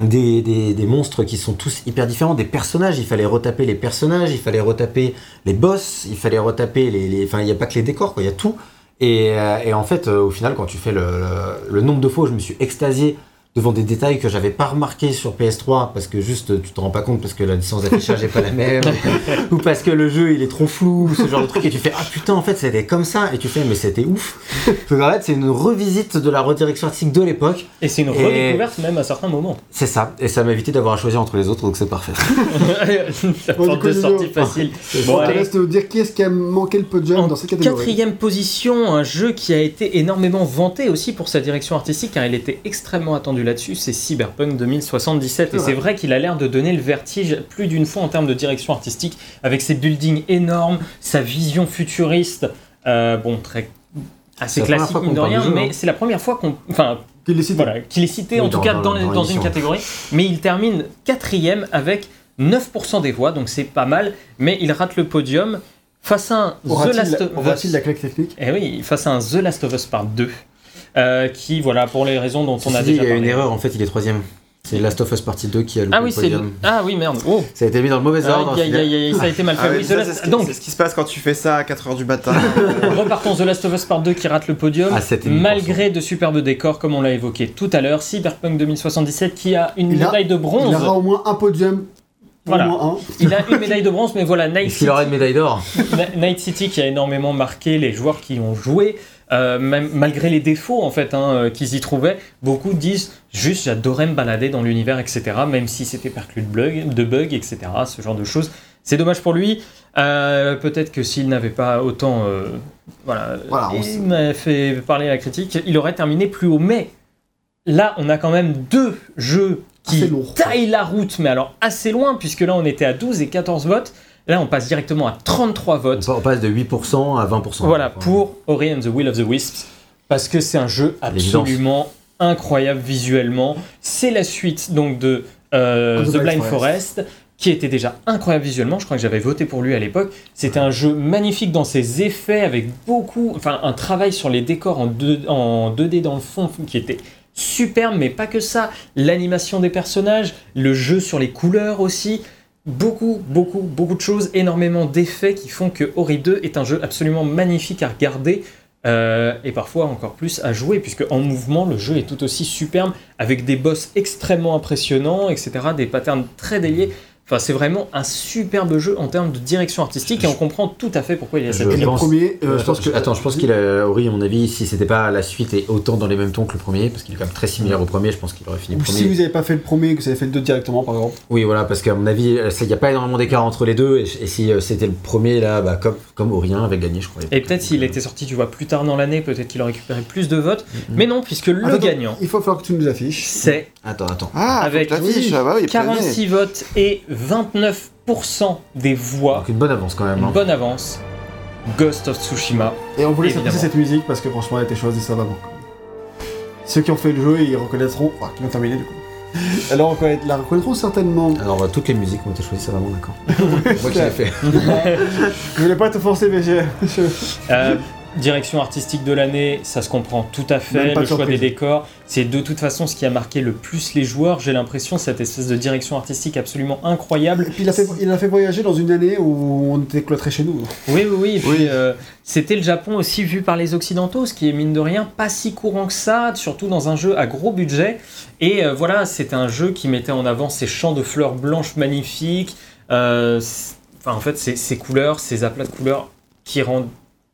des, des, des monstres qui sont tous hyper différents, des personnages. Il fallait retaper les personnages, il fallait retaper les boss, il fallait retaper les. les- Enfin, il n'y a pas que les décors, quoi. Il y a tout. Et, euh, et en fait, euh, au final, quand tu fais le, le, le nombre de fois où je me suis extasié devant des détails que j'avais pas remarqué sur PS3 parce que juste tu te rends pas compte parce que la distance d'affichage est pas la même <laughs> ou parce que le jeu il est trop flou ou ce genre de truc et tu fais ah putain en fait c'était comme ça et tu fais mais c'était ouf donc en fait c'est une revisite de la redirection artistique de l'époque Et c'est une Et- redécouverte même à certains moments. c'est ça et ça m'a évité d'avoir à choisir entre les autres donc c'est parfait <laughs> La <laughs> Bon, porte coup, de sortie facile. Bon, Bon, reste de dire qui est-ce qui a manqué le podium En dans cette catégorie. quatrième position, un jeu qui a été énormément vanté aussi pour sa direction artistique, car il était extrêmement attendu là-dessus, c'est Cyberpunk 2077. C'est Et c'est vrai qu'il a l'air de donner le vertige plus d'une fois en termes de direction artistique, avec ses buildings énormes, sa vision futuriste, euh, bon, très assez la première classique mine de rien, jeu, mais hein. c'est la première fois qu'on, enfin, Qu'il les cite. voilà, qu'il est cité Oui, en tout cas dans- dans, dans dans une catégorie, mais il termine quatrième avec 9% des voix, donc c'est pas mal, mais il rate le podium face à un The Last la- of Us. la claque technique? Eh oui, face à un The Last of Us Part 2, euh, qui, voilà, pour les raisons dont on a dit, déjà il y a parlé. une erreur en fait il est troisième c'est Last of Us Partie 2 qui a loupé Ah le oui, c'est podium ah oui merde. Oh. ça a été mis dans le mauvais ordre aïe, aïe, ça a été mal fait. Ah Oui, ça, ce qui- Donc, c'est ce qui se passe quand tu fais ça à 4h du matin. <laughs> repartons The Last of Us Part 2 qui rate le podium. Ah, c'était 1000%. malgré de superbes décors, comme on l'a évoqué tout à l'heure. Cyberpunk 2077 qui a une Il a- médaille de Il bronze. aura au moins un podium. Voilà. Il a une médaille de bronze, mais voilà, Night City qu'il aura une médaille d'or? Night City qui a énormément marqué les joueurs qui ont joué, euh, même malgré les défauts en fait hein, euh, qu'ils y trouvaient, beaucoup disent juste j'adorais me balader dans l'univers etc. Même si c'était perclus de bugs, de bugs etc. Ce genre de choses. C'est dommage pour lui. Euh, Peut-être que s'il n'avait pas autant, euh, voilà, Voilà, on fait parler à la critique, il aurait terminé plus haut. Mais là, on a quand même deux jeux qui taillent la route, mais alors assez loin, puisque là on était à 12 et 14 votes. Là, on passe directement à 33 votes. on passe de 8% à 20% Voilà, pour Ori and the Will of the Wisps, parce que c'est un jeu absolument incroyable visuellement. C'est la suite donc de euh, The Blind Forest. Forest. qui était déjà incroyable visuellement. Je crois que j'avais voté pour lui à l'époque. C'était un jeu magnifique dans ses effets, avec beaucoup, enfin un travail sur les décors en, deux- en 2D dans le fond qui était superbe, mais pas que ça. L'animation des personnages, le jeu sur les couleurs aussi. Beaucoup, beaucoup, beaucoup de choses, énormément d'effets qui font que Ori 2 est un jeu absolument magnifique à regarder euh, et parfois encore plus à jouer, puisque en mouvement, le jeu est tout aussi superbe, avec des boss extrêmement impressionnants, etc., des patterns très déliés. Enfin, c'est vraiment un superbe jeu en termes de direction artistique, et on comprend tout à fait pourquoi il y a Je cette Et le pense- premier, euh, je pense que. Attends, je pense qu'il a, Ori, à mon avis, si c'était pas la suite et autant dans les mêmes tons que le premier, parce qu'il est quand même très similaire au premier, je pense qu'il aurait fini Ou premier. si vous n'avez pas fait le premier, que vous avez fait le deux directement, par exemple. Oui, voilà, parce qu'à mon avis, euh, il n'y a pas énormément d'écart entre les deux, et, et si euh, c'était le premier, là, bah, comme, comme Ori 1 avait gagné, je crois. Et peut-être s'il était sorti, tu vois, plus tard dans l'année, peut-être qu'il aurait récupéré plus de votes. Mais non, puisque le Attends, gagnant, Il faut falloir que tu nous affiches. c'est Attends, attends. Ah, Avec- avec l'affiche, oui, ah bah oui. 46 votes et 29% des voix. Donc une bonne avance quand même. Une hein. bonne avance. Ghost of Tsushima. Et on voulait passer cette musique parce que franchement, elle a été choisie savamment. Ceux qui ont fait le jeu, ils reconnaîtront. Enfin, qui l'ont terminé du coup. <laughs> Alors, on la reconnaîtront certainement. Alors, toutes les musiques ont été choisies, ça vraiment d'accord. <laughs> Moi qui l'ai fait. <laughs> Je voulais pas te forcer, mais j'ai. je- Euh, Direction artistique de l'année, ça se comprend tout à fait. pas Le choix des décors, c'est de toute façon ce qui a marqué le plus les joueurs. J'ai l'impression cette espèce de direction artistique absolument incroyable. Et puis il a, fait, il a fait voyager dans une année où on était cloîtrés chez nous. Oui, oui, oui. Et puis, Oui. euh, c'était le Japon aussi vu par les Occidentaux, ce qui est mine de rien pas si courant que ça, surtout dans un jeu à gros budget. Et euh, voilà, c'était un jeu qui mettait en avant ces champs de fleurs blanches magnifiques. euh, Enfin, en fait, ces, ces couleurs, ces aplats de couleurs qui rendent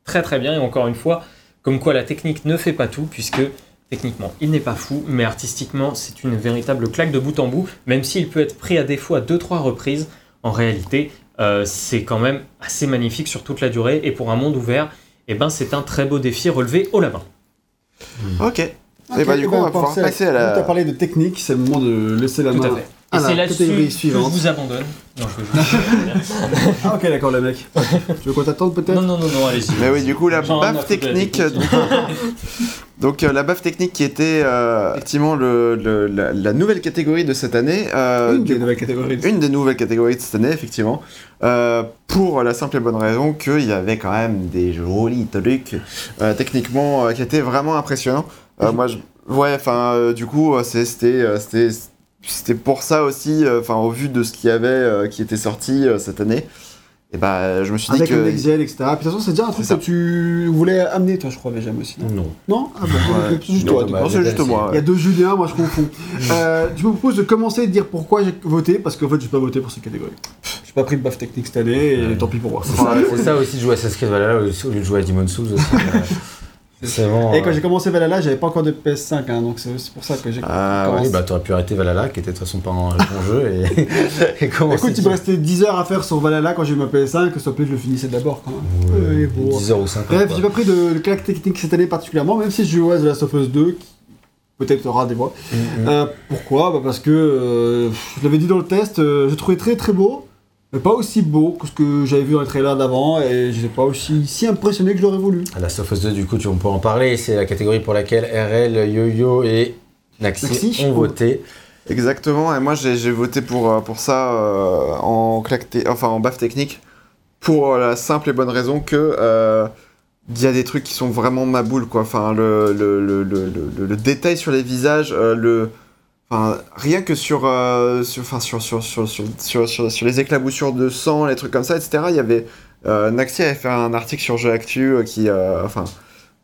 très très bien. Et encore une fois, comme quoi la technique ne fait pas tout, puisque techniquement il n'est pas fou, mais artistiquement c'est une véritable claque de bout en bout, même s'il peut être pris à défaut à 2-3 reprises. En réalité, euh, c'est quand même assez magnifique sur toute la durée et pour un monde ouvert, eh ben, c'est un très beau défi relevé au lapin. Ok. Ok, et bah, du eh coup, ben, on va pouvoir passer à la. Tu as parlé de technique, c'est le moment de laisser la Tout main. À Et la c'est là-dessus catégorie que je vous abandonne. Non, je veux <laughs> Ah, ok, d'accord, le mec. tu veux qu'on t'attende peut-être Non, non, non, non, allez-y. Mais oui, du coup, la baffe technique. technique. <laughs> Donc, euh, la baffe technique qui était euh, effectivement le, le- la, la nouvelle catégorie de cette année. euh, Une des nouvelles catégories. une des nouvelles catégories de cette année, effectivement, euh, pour la simple et bonne raison qu'il y avait quand même des jolis trucs euh, techniquement euh, qui étaient vraiment impressionnants. Euh, moi, je... ouais, enfin, euh, du coup, euh, c'était, euh, c'était, c'était pour ça aussi, euh, enfin, au vu de ce qu'il y avait euh, qui était sorti euh, cette année, et bah, je me suis dit Avec que. le next gen, etc. Puis de toute façon, c'est déjà un truc que tu voulais amener, toi, je crois, déjà, aussi. Non, Non. non Ah Ouais. c'est juste Non, toi. bah, c'est juste moi. Il y a deux Julien, moi je confonds. <laughs> euh, je me propose de commencer et de dire pourquoi j'ai voté, parce qu'en fait j'ai pas voté pour cette catégorie. J'ai pas pris de baffe technique cette année, et Ouais. tant pis pour moi. <laughs> C'est ça, aussi de jouer à Assassin's Creed Valhalla au lieu de jouer à Demon's Souls aussi. <laughs> c'est. Et quand j'ai commencé Valhalla, j'avais pas encore de PS5, hein, donc c'est pour ça que j'ai Ah, commencé. Oui, bah t'aurais pu arrêter Valhalla, qui était de toute façon pas un bon jeu, et, <laughs> et commencer. Écoute, il me restait 10 heures à faire sur Valhalla quand j'ai eu ma PS5, s'il te plaît, je le finissais d'abord quand même. Ouais, Ouais, bon. 10 heures ou 5 Bref, j'ai pas pris de, de claque technique cette année particulièrement, même si je joue à The Last of Us 2, qui peut-être aura des voix. Euh, pourquoi? Bah Parce que, euh, je l'avais dit dans le test, euh, je trouvais très très beau, mais pas aussi beau que ce que j'avais vu dans les trailers d'avant, et je n'étais pas aussi si impressionné que je l'aurais voulu. À la of Us 2, du coup, tu, on peut en parler. C'est la catégorie pour laquelle RL, Yo-Yo et Naxi, Naxi, ont voté. Exactement, et moi j'ai j'ai voté pour, euh, pour ça euh, en, claque te- enfin, en baffe technique pour la simple et bonne raison que euh, il y a des trucs qui sont vraiment ma boule quoi. Enfin, le, le, le, le, le- le détail sur les visages, euh, le, enfin, rien que sur, euh, sur, enfin, sur, sur, sur, sur, les éclaboussures de sang, les trucs comme ça, etc. Il y avait euh, Naxi avait fait un article sur Jeu Actu euh, qui, euh, enfin,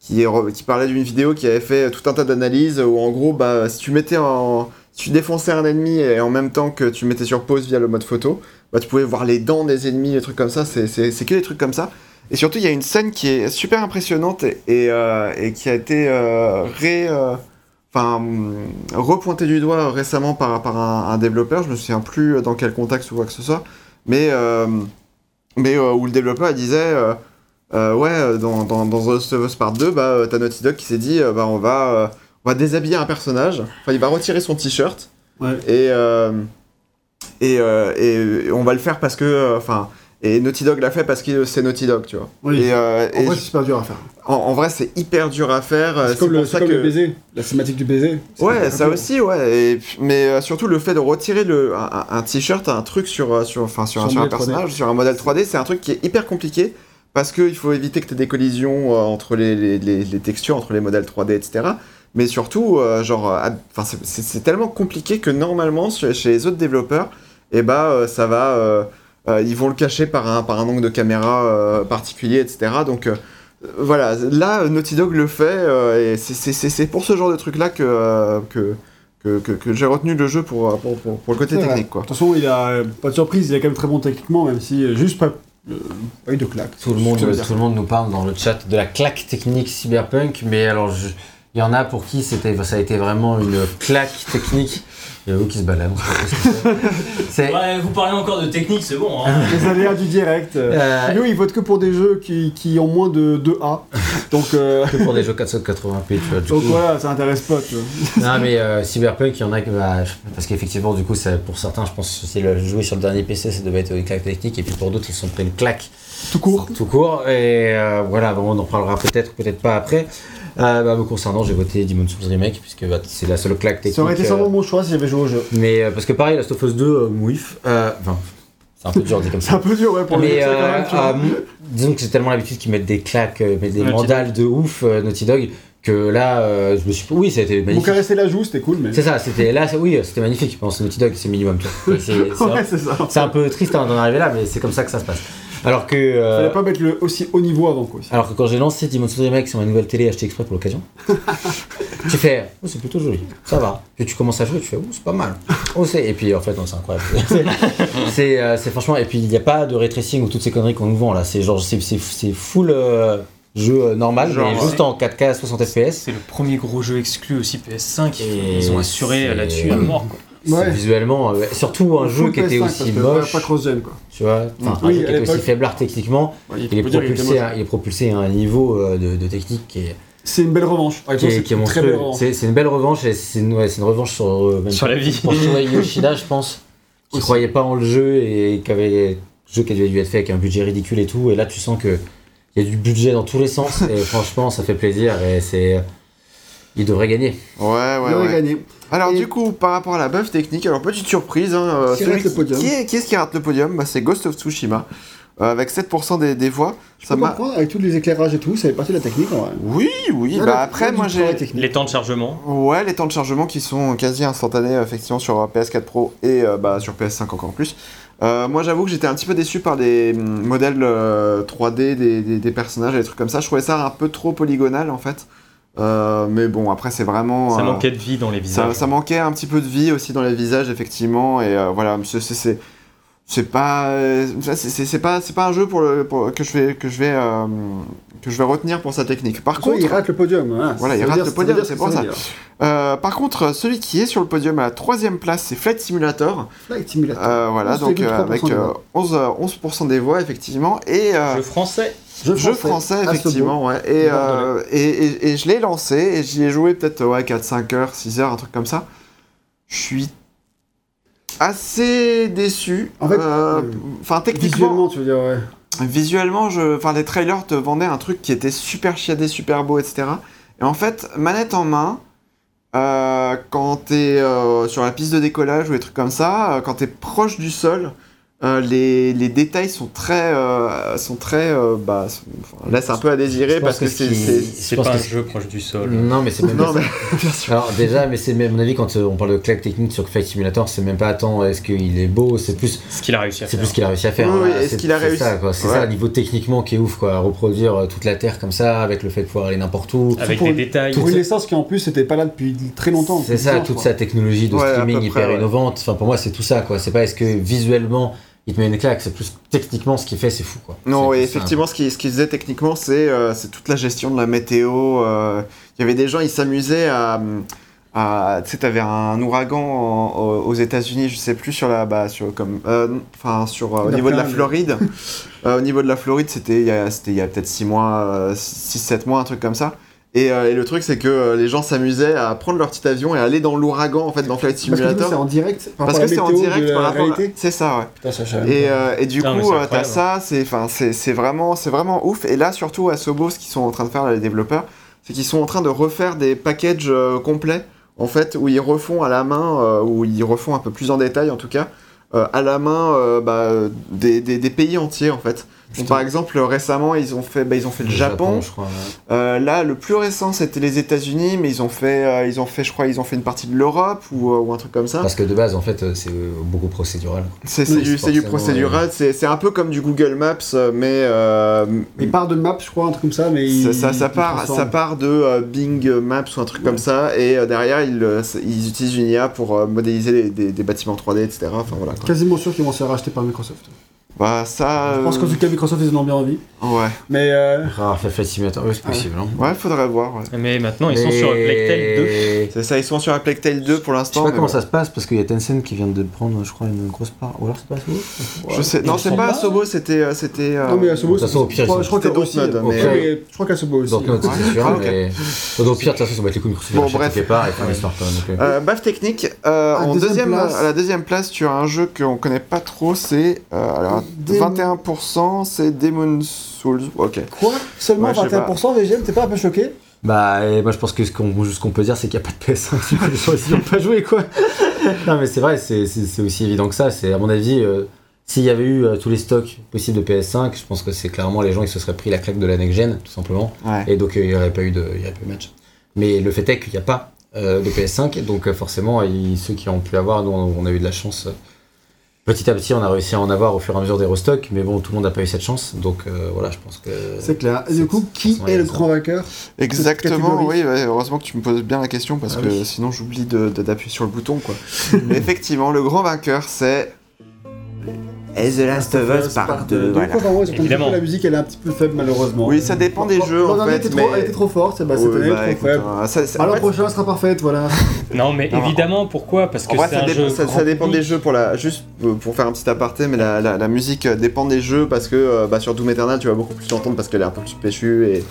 qui, qui parlait d'une vidéo qui avait fait tout un tas d'analyses où en gros, bah, si tu mettais en si tu défonçais un ennemi et en même temps que tu mettais sur pause via le mode photo, bah, tu pouvais voir les dents des ennemis, les trucs comme ça, c'est- que des trucs comme ça. Et surtout, il y a une scène qui est super impressionnante et, et, euh, qui a été euh, ré, enfin, hum, repointée du doigt récemment par, par un, un développeur, je me souviens plus dans quel contexte ou quoi que ce soit, mais, euh, mais euh, où le développeur disait euh, ouais, dans, dans, dans The Last of Us Part 2, bah, t'as Naughty Dog qui s'est dit, bah, on va, on va déshabiller un personnage. Enfin, il va retirer son t-shirt. Ouais. Et, et, et on va le faire parce que, enfin, et Naughty Dog l'a fait parce que c'est Naughty Dog, tu vois. Oui. Et, euh, En et vrai, c'est super dur à faire. en, en vrai, c'est hyper dur à faire. euh, C'est comme, le, ça c'est comme que- le baiser, la cinématique du baiser. Ouais, ça aussi, ouais. Et, mais euh, surtout le fait de retirer le, un, t-shirt, un truc sur, sur, sur, Sur un- sur un modèle 3D. personnage, sur un modèle 3D, c'est un truc qui est hyper compliqué parce qu'il faut éviter que tu aies des collisions euh, entre les, les, les- les textures, entre les modèles 3D, etc. Mais surtout, genre, c'est- tellement compliqué que normalement, chez, chez les autres développeurs, eh bah, ça va. Euh, ils vont le cacher par un, par un angle de caméra euh, particulier, etc. Donc. euh, voilà, là, Naughty Dog le fait, euh, et c'est- pour ce genre de truc-là que, euh, que, que, que- que j'ai retenu le jeu pour, pour, pour, pour le côté technique, quoi. De toute façon, il a pas de surprise, il est quand même très bon techniquement, même si juste pas, euh, pas eu de claque. Tout le, monde, tout le monde nous parle dans le chat de la claque technique cyberpunk, mais alors je- il y en a pour qui c'était, ça a été vraiment une claque technique. Il y a vous qui se baladent, <laughs> c'est. Ouais, vous parlez encore de technique, c'est bon. Hein. <laughs> Les aléas du direct. euh, Nous, ils votent que pour des jeux qui, qui ont moins de 2A. Donc, euh, <laughs> que pour des jeux 480p, tu vois. Du donc coup. voilà, ça intéresse pas. Tu vois. Non mais euh, Cyberpunk, il y en a que bah, parce qu'effectivement du coup ça, pour certains je pense que c'est le jouer sur le dernier PC ça devait être une claque technique et puis pour d'autres ils se sont pris une claque Tout court. tout court et euh, voilà bon, on en parlera peut-être peut-être pas après. Euh, bah, me concernant j'ai voté Demon's Souls Remake puisque bah, c'est la seule claque technique. Ça aurait été euh, sûrement mon choix si j'avais joué au jeu. mais euh, parce que pareil Last of Us 2 euh, mouif, euh, enfin C'est un peu dur dit comme <laughs> C'est ça. un peu dur, ouais, pour le Mais quand euh, même, disons que j'ai tellement l'habitude qu'ils mettent des claques, euh, mettent des Naughty mandales de ouf, euh, Naughty Dog, que là, euh, je me suis. Oui, ça a été Vous magnifique. caressez la joue, c'était cool, mais. C'est ça, c'était là, c'est- oui, c'était magnifique. Je pense Naughty Dog, c'est minimum. <laughs> C'est- c'est- Ouais, c'est ça. C'est un peu triste hein, d'en arriver là, mais c'est comme ça que ça se passe. Alors que. euh, Fallait pas mettre le aussi haut niveau avant, quoi. aussi. Alors que quand j'ai lancé Demon's Souls Remake sur ma nouvelle télé achetée exprès pour l'occasion, <laughs> tu fais, oh, c'est plutôt joli, ça va. Puis tu commences à jouer, tu fais, oh, c'est pas mal. Oh, c'est... Et puis en fait, non, c'est incroyable. <laughs> C'est- euh, c'est franchement, et puis il n'y a pas de ray tracing ou toutes ces conneries qu'on nous vend là. C'est genre, c'est, c'est, c'est full euh, jeu euh, normal, Genre, mais ouais. juste en 4K 60 FPS. C'est le premier gros jeu exclu aussi PS5. Et Ils ont assuré là-dessus à mort. Quoi. Ouais. Visuellement, euh, surtout un jeu qui était PS5, aussi moche, Pas cross-gen, quoi. tu vois, enfin, un jeu qui était aussi faiblard techniquement, Ouais, il est, propulsé à, il est propulsé à un niveau euh, de, de technique qui est, C'est une belle revanche. Ouais, qui est, c'est qui est une belle revanche. C'est c'est une belle revanche et c'est une, ouais, c'est une revanche sur, euh, même Sur la vie. Pour Yoshida, je pense, <laughs> qui croyait pas en le jeu et qui avait le jeu qui avait dû être fait avec un budget ridicule et tout. Et là, tu sens que il y a du budget dans tous les sens et <laughs> franchement, ça fait plaisir et c'est. Il devrait gagner. Ouais, ouais, Il ouais. gagné. Alors Et- du coup, par rapport à la buff technique, alors petite surprise, hein, euh, Qui rate le podium qui est, qui est-ce qui rate le podium bah, C'est Ghost of Tsushima, euh, avec 7% des, des voix. Je Ça m'a... avec tous les éclairages et tout, ça fait partie de la technique, en vrai. Oui, oui, bah après, moi j'ai... Les temps de chargement. Ouais, les temps de chargement qui sont quasi instantanés, effectivement, sur euh, PS4 Pro et euh, bah, sur PS5 encore plus. Euh, moi, j'avoue que j'étais un petit peu déçu par les hum, modèles euh, 3D des, des- des personnages et des trucs comme ça. Je trouvais ça un peu trop polygonal, en fait. Euh, mais bon, après, c'est vraiment... Ça euh, manquait de vie dans les visages. ça manquait un petit peu de vie aussi dans les visages, effectivement. Et euh, voilà, c'est- c'est... pas, c'est pas, c'est pas un jeu pour le, pour- que je vais, que je vais, euh, que je vais retenir pour sa technique. Par Contre, il rate le podium. Voilà, Voilà, Ça il rate dire- le podium, c'est ce pour ça. Euh, par contre, celui qui est sur le podium à la troisième place, c'est Flight Simulator. Flight Simulator. Euh, voilà, 11,3% donc euh, avec des euh, voix. 11, euh, 11% des voix, effectivement. Et euh, Jeu français. jeu français, effectivement, ouais. Et, euh, et, et- et je l'ai lancé et j'y ai joué peut-être ouais, 4-5 heures, 6 heures, un truc comme ça. Je suis assez déçu. En fait, Euh, euh, enfin, techniquement, Visuellement, tu veux dire, ouais. Visuellement, je... enfin, les trailers te vendaient un truc qui était super chiadé, super beau, etc. Et en fait, manette en main, euh, quand t'es euh, sur la piste de décollage ou des trucs comme ça, euh, quand t'es proche du sol, euh, les, les détails sont très, euh, sont très, euh, bah, sont- enfin, laissent un peu à désirer parce que que ce c'est, c'est- pas un jeu proche du sol. Non, mais c'est <laughs> même non pas mais. Alors déjà, mais c'est à mon avis quand euh, on parle de claque technique sur Flight Simulator, c'est même pas tant est-ce qu'il est beau, c'est plus Ce qu'il a réussi à c'est faire. plus ce qu'il a réussi à faire. Oui, ce c'est- qu'il a c'est réussi. ça, quoi. C'est Ouais. ça, niveau techniquement qui est ouf, quoi. à Reproduire euh, toute la Terre comme ça, avec le fait de pouvoir aller n'importe où. Avec des détails. Pour une licence qui en plus n'était pas là depuis très longtemps. C'est ça, 10 ans, toute sa technologie de streaming hyper innovante. Enfin, pour moi, c'est tout ça, quoi. C'est pas est-ce que visuellement il te met une claque, c'est plus techniquement ce qu'il fait, c'est fou, quoi. Non, ça, effectivement, ce qu'il ce qu'il faisait techniquement, c'est euh, c'est toute la gestion de la météo. euh, Il y avait des gens, ils s'amusaient à. à- tu sais, t'avais un ouragan en- aux États-Unis, je sais plus sur la. Bah, sur, comme, euh, enfin, sur, euh, au niveau de la Floride. Euh, au niveau de la Floride, c'était il y a, c'était il y a peut-être 6 mois, 6-7 mois, un truc comme ça. Et, euh, et le truc, c'est que euh, les gens s'amusaient à prendre leur petit avion et aller dans l'ouragan, en fait, dans Flight Parce que Simulator. c'est en direct par Parce que c'est en direct par la rapport à... réalité. C'est ça, ouais. Putain, ça, Et, euh, et du Putain, coup, c'est t'as ça, c'est, enfin, c'est, c'est vraiment, c'est vraiment ouf. Et là, surtout à Sobo, ce qu'ils sont en train de faire là, les développeurs, c'est qu'ils sont en train de refaire des packages euh, complets, en fait, où ils refont à la main, euh, où ils refont un peu plus en détail, en tout cas, euh, à la main, euh, bah, des, des, des pays entiers, en fait. Donc, par exemple, récemment, ils ont fait, bah, ils ont fait le Japon. je crois. ouais. Euh, là, le plus récent, c'était les États-Unis, mais ils ont fait, euh, ils ont fait, je crois, ils ont fait une partie de l'Europe ou, euh, ou un truc comme ça. Parce que de base, en fait, c'est beaucoup procédural. C'est, Oui, du, procédural. C'est, c'est un peu comme du Google Maps, mais euh, Il part de map, je crois, un truc comme ça, mais Ça, il, ça, ça il part, ça part de euh, Bing Maps ou un truc comme ça, et euh, derrière ils, euh, ils utilisent une IA pour euh, modéliser les- des, des bâtiments 3D, etc. Enfin voilà. Quoi. Quasiment sûr qu'ils vont se faire racheter par Microsoft. Bah ça. Je pense euh, qu'en tout cas, Microsoft, ils en ont bien envie. Ouais. Mais euh, Ah, Simulator, oui, c'est possible. hein. Ouais, faudrait voir. ouais. Mais maintenant, ils sont sur Plague Tale 2. C'est ça, ils sont sur Plague Tale 2 pour Je sais l'instant. pas comment bon. ça se passe parce qu'il y a Tencent qui vient de prendre, je crois, une grosse part. Ou alors c'est pas ça Je sais, non, Ils c'est pas Asobo, c'était. euh, c'était euh, non, mais Asobo, de façon, au pire, je crois, ils qu'il y a aussi. Mais- mais- mais je crois qu'Asobo aussi. Donc, c'est sûr, Ah. Donc, au pire, de toute façon, ça va être les couilles Microsoft. Bon, Bon, bref. part et faire l'histoire, euh, Euh, technique, euh, À en deuxième à la deuxième place, tu as un jeu qu'on connaît pas trop, c'est euh, alors, Demon- 21%, c'est Demon's Souls. Ok. Quoi? Seulement Ouais, je sais pas. 21% VGM, t'es pas un peu choqué? Bah, et moi je pense que ce qu'on peut dire, c'est qu'il n'y a pas de PS5, du coup, les gens ils ont pas joué quoi. <laughs> non, mais c'est vrai, c'est aussi évident que ça. C'est à mon avis, euh, s'il y avait eu euh, tous les stocks possibles de PS5, je pense que c'est clairement les gens ils se seraient pris la claque de la next gen, tout simplement. Ouais. Et donc euh, il n'y aurait pas eu de, il y aurait pas eu de match. Mais le fait est qu'il n'y a pas euh, de PS5, donc forcément ils- ceux qui ont pu avoir, nous on a eu de la chance. Petit à petit, on a réussi à en avoir au fur et à mesure des restocks, mais bon, tout le monde n'a pas eu cette chance, donc euh, voilà, je pense que. C'est clair. Et du coup, qui est le grand vainqueur Exactement, oui, ouais, heureusement que tu me poses bien la question parce Ah que oui. sinon j'oublie de- de- d'appuyer sur le bouton quoi. Mais effectivement, le grand vainqueur c'est. Et The Last of Us par deux, Donc, voilà. quoi, vraiment, j'ai Évidemment. la musique elle est un petit peu faible malheureusement. Oui, ça dépend des jeux en fait. était trop- mais- Elle était trop forte, bah, cette Ouais, année elle bah, est trop écoute, faible. fait, prochain sera parfaite, voilà. <laughs> Non, mais Non, évidemment, pourquoi? Parce que En vrai, c'est ça, un dépend, jeu. ça- dépend des jeux pour la juste pour faire un petit aparté, mais la, la- la musique dépend des jeux parce que euh, bah, sur Doom Eternal tu vas beaucoup plus l'entendre parce qu'elle est un peu plus péchue et,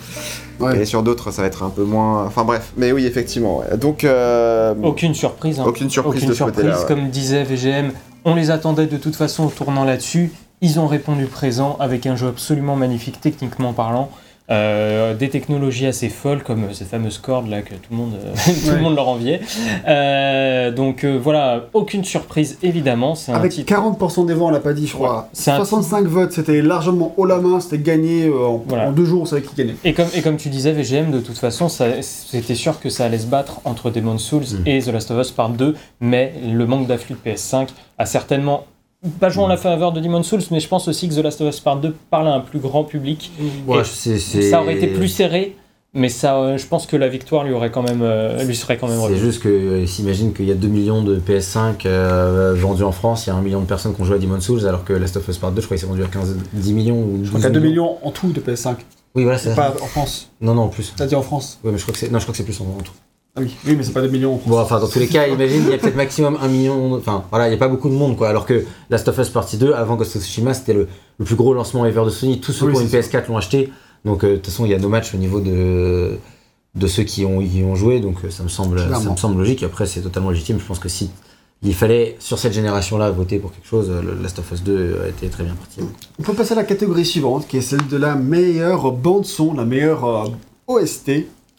Ouais. et sur d'autres ça va être un peu moins. Enfin bref, mais oui effectivement. ouais. Donc euh, Aucune surprise. hein. aucune surprise Aucune de ce surprise, côté-là. ouais. comme disait VGM. On les attendait de toute façon au tournant là-dessus. Ils ont répondu présent avec un jeu absolument magnifique techniquement parlant. Euh, des technologies assez folles comme cette fameuse corde là que tout le monde, euh, <laughs> tout le monde leur enviait. Euh, donc euh, voilà, aucune surprise évidemment. C'est un Avec titre. 40% des voix, on l'a pas dit, je crois. C'est un 65 votes, c'était largement haut la main, c'était gagné en, Voilà. en deux jours, on savait qui gagnait. Et comme, et comme tu disais, VGM, de toute façon, c'était sûr que ça allait se battre entre Demon's Souls Mm. et The Last of Us Part 2, mais le manque d'afflux de PS5 a certainement pas joué en la faveur de Demon's Souls, mais je pense aussi que The Last of Us Part 2 parle à un plus grand public. Ouais, Et Ça aurait été plus serré, mais ça, euh, je pense que la victoire lui, aurait quand même, euh, lui serait quand même C'est juste que euh, s'imagine qu'il y a 2 millions de PS5 euh, vendus en France, il y a 1 million de personnes qui ont joué à Demon's Souls, alors que Last of Us Part 2, je crois qu'il s'est vendu à 15, 10 millions ou 12 Je crois qu'il y a 2 millions en tout de PS5. Oui, voilà, c'est pas en France. Non, non, en plus. T'as dit en France. Ouais, mais je crois que c'est, non, je crois que c'est plus en, en tout. Ah oui, oui mais c'est pas 2 millions. Bon, enfin, dans tous les cas, imagine, il y a peut-être maximum 1 million. Enfin, voilà, il n'y a pas beaucoup de monde, quoi. Alors que Last of Us Partie 2, avant Ghost of Tsushima, c'était le, le plus gros lancement ever de Sony. Tous ceux Oui, qui ont une c'est PS4 l'ont acheté. Donc, euh, de toute façon, il y a nos matchs au niveau de, de ceux qui ont, y ont joué. Donc, euh, ça me, semble, ça me semble logique. Après, c'est totalement légitime. Je pense que si il fallait, sur cette génération-là, voter pour quelque chose, le Last of Us 2 a été très bien parti. On peut passer à la catégorie suivante, qui est celle de la meilleure bande-son, la meilleure euh, OST.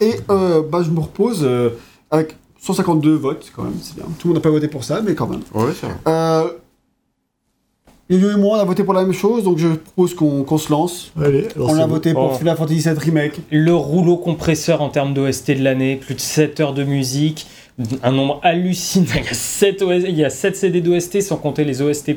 Et euh, bah, je me repose euh, avec 152 votes, quand même, c'est bien. Tout le monde n'a pas voté pour ça, mais quand même. Ouais, c'est vrai. Euh, Yo-Yo et moi, on a voté pour la même chose, donc je propose qu'on qu'on se lance. Allez, On a voté pour Oh. Final Fantasy VII Remake. Le rouleau compresseur en termes d'OST de l'année, plus de 7 heures de musique, un nombre hallucinant. Il y a 7, il y a 7 CD d'OST sans compter les OST+.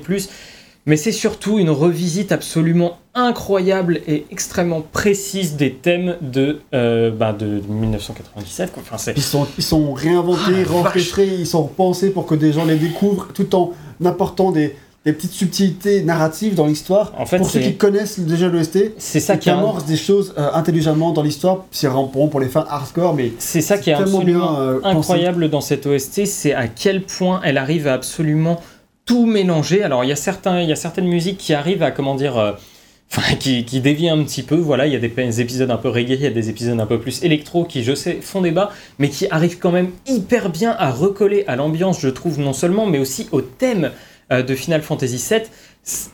Mais c'est surtout une revisite absolument incroyable et extrêmement précise des thèmes de, euh, bah, de 1997. quoi. Enfin, Ils sont, ils sont réinventés, Ah, ils sont repensés pour que des gens les découvrent, tout en apportant des, des petites subtilités narratives dans l'histoire. En fait, pour ceux qui connaissent déjà l'OST, c'est ça qui amorce des choses euh, intelligemment dans l'histoire, c'est vraiment pour, les fans hardcore, mais c'est ça qui est absolument bien, euh, incroyable dans cette OST, c'est à quel point elle arrive à absolument tout mélanger. Alors il y a certains, il y a certaines musiques qui arrivent à comment dire, euh, <laughs> qui, qui dévient un petit peu. Voilà, il y a des, des épisodes un peu reggae, il y a des épisodes un peu plus électro qui, je sais, font débat, mais qui arrivent quand même hyper bien à recoller à l'ambiance, je trouve non seulement, mais aussi au thème euh, de Final Fantasy VII. C'est-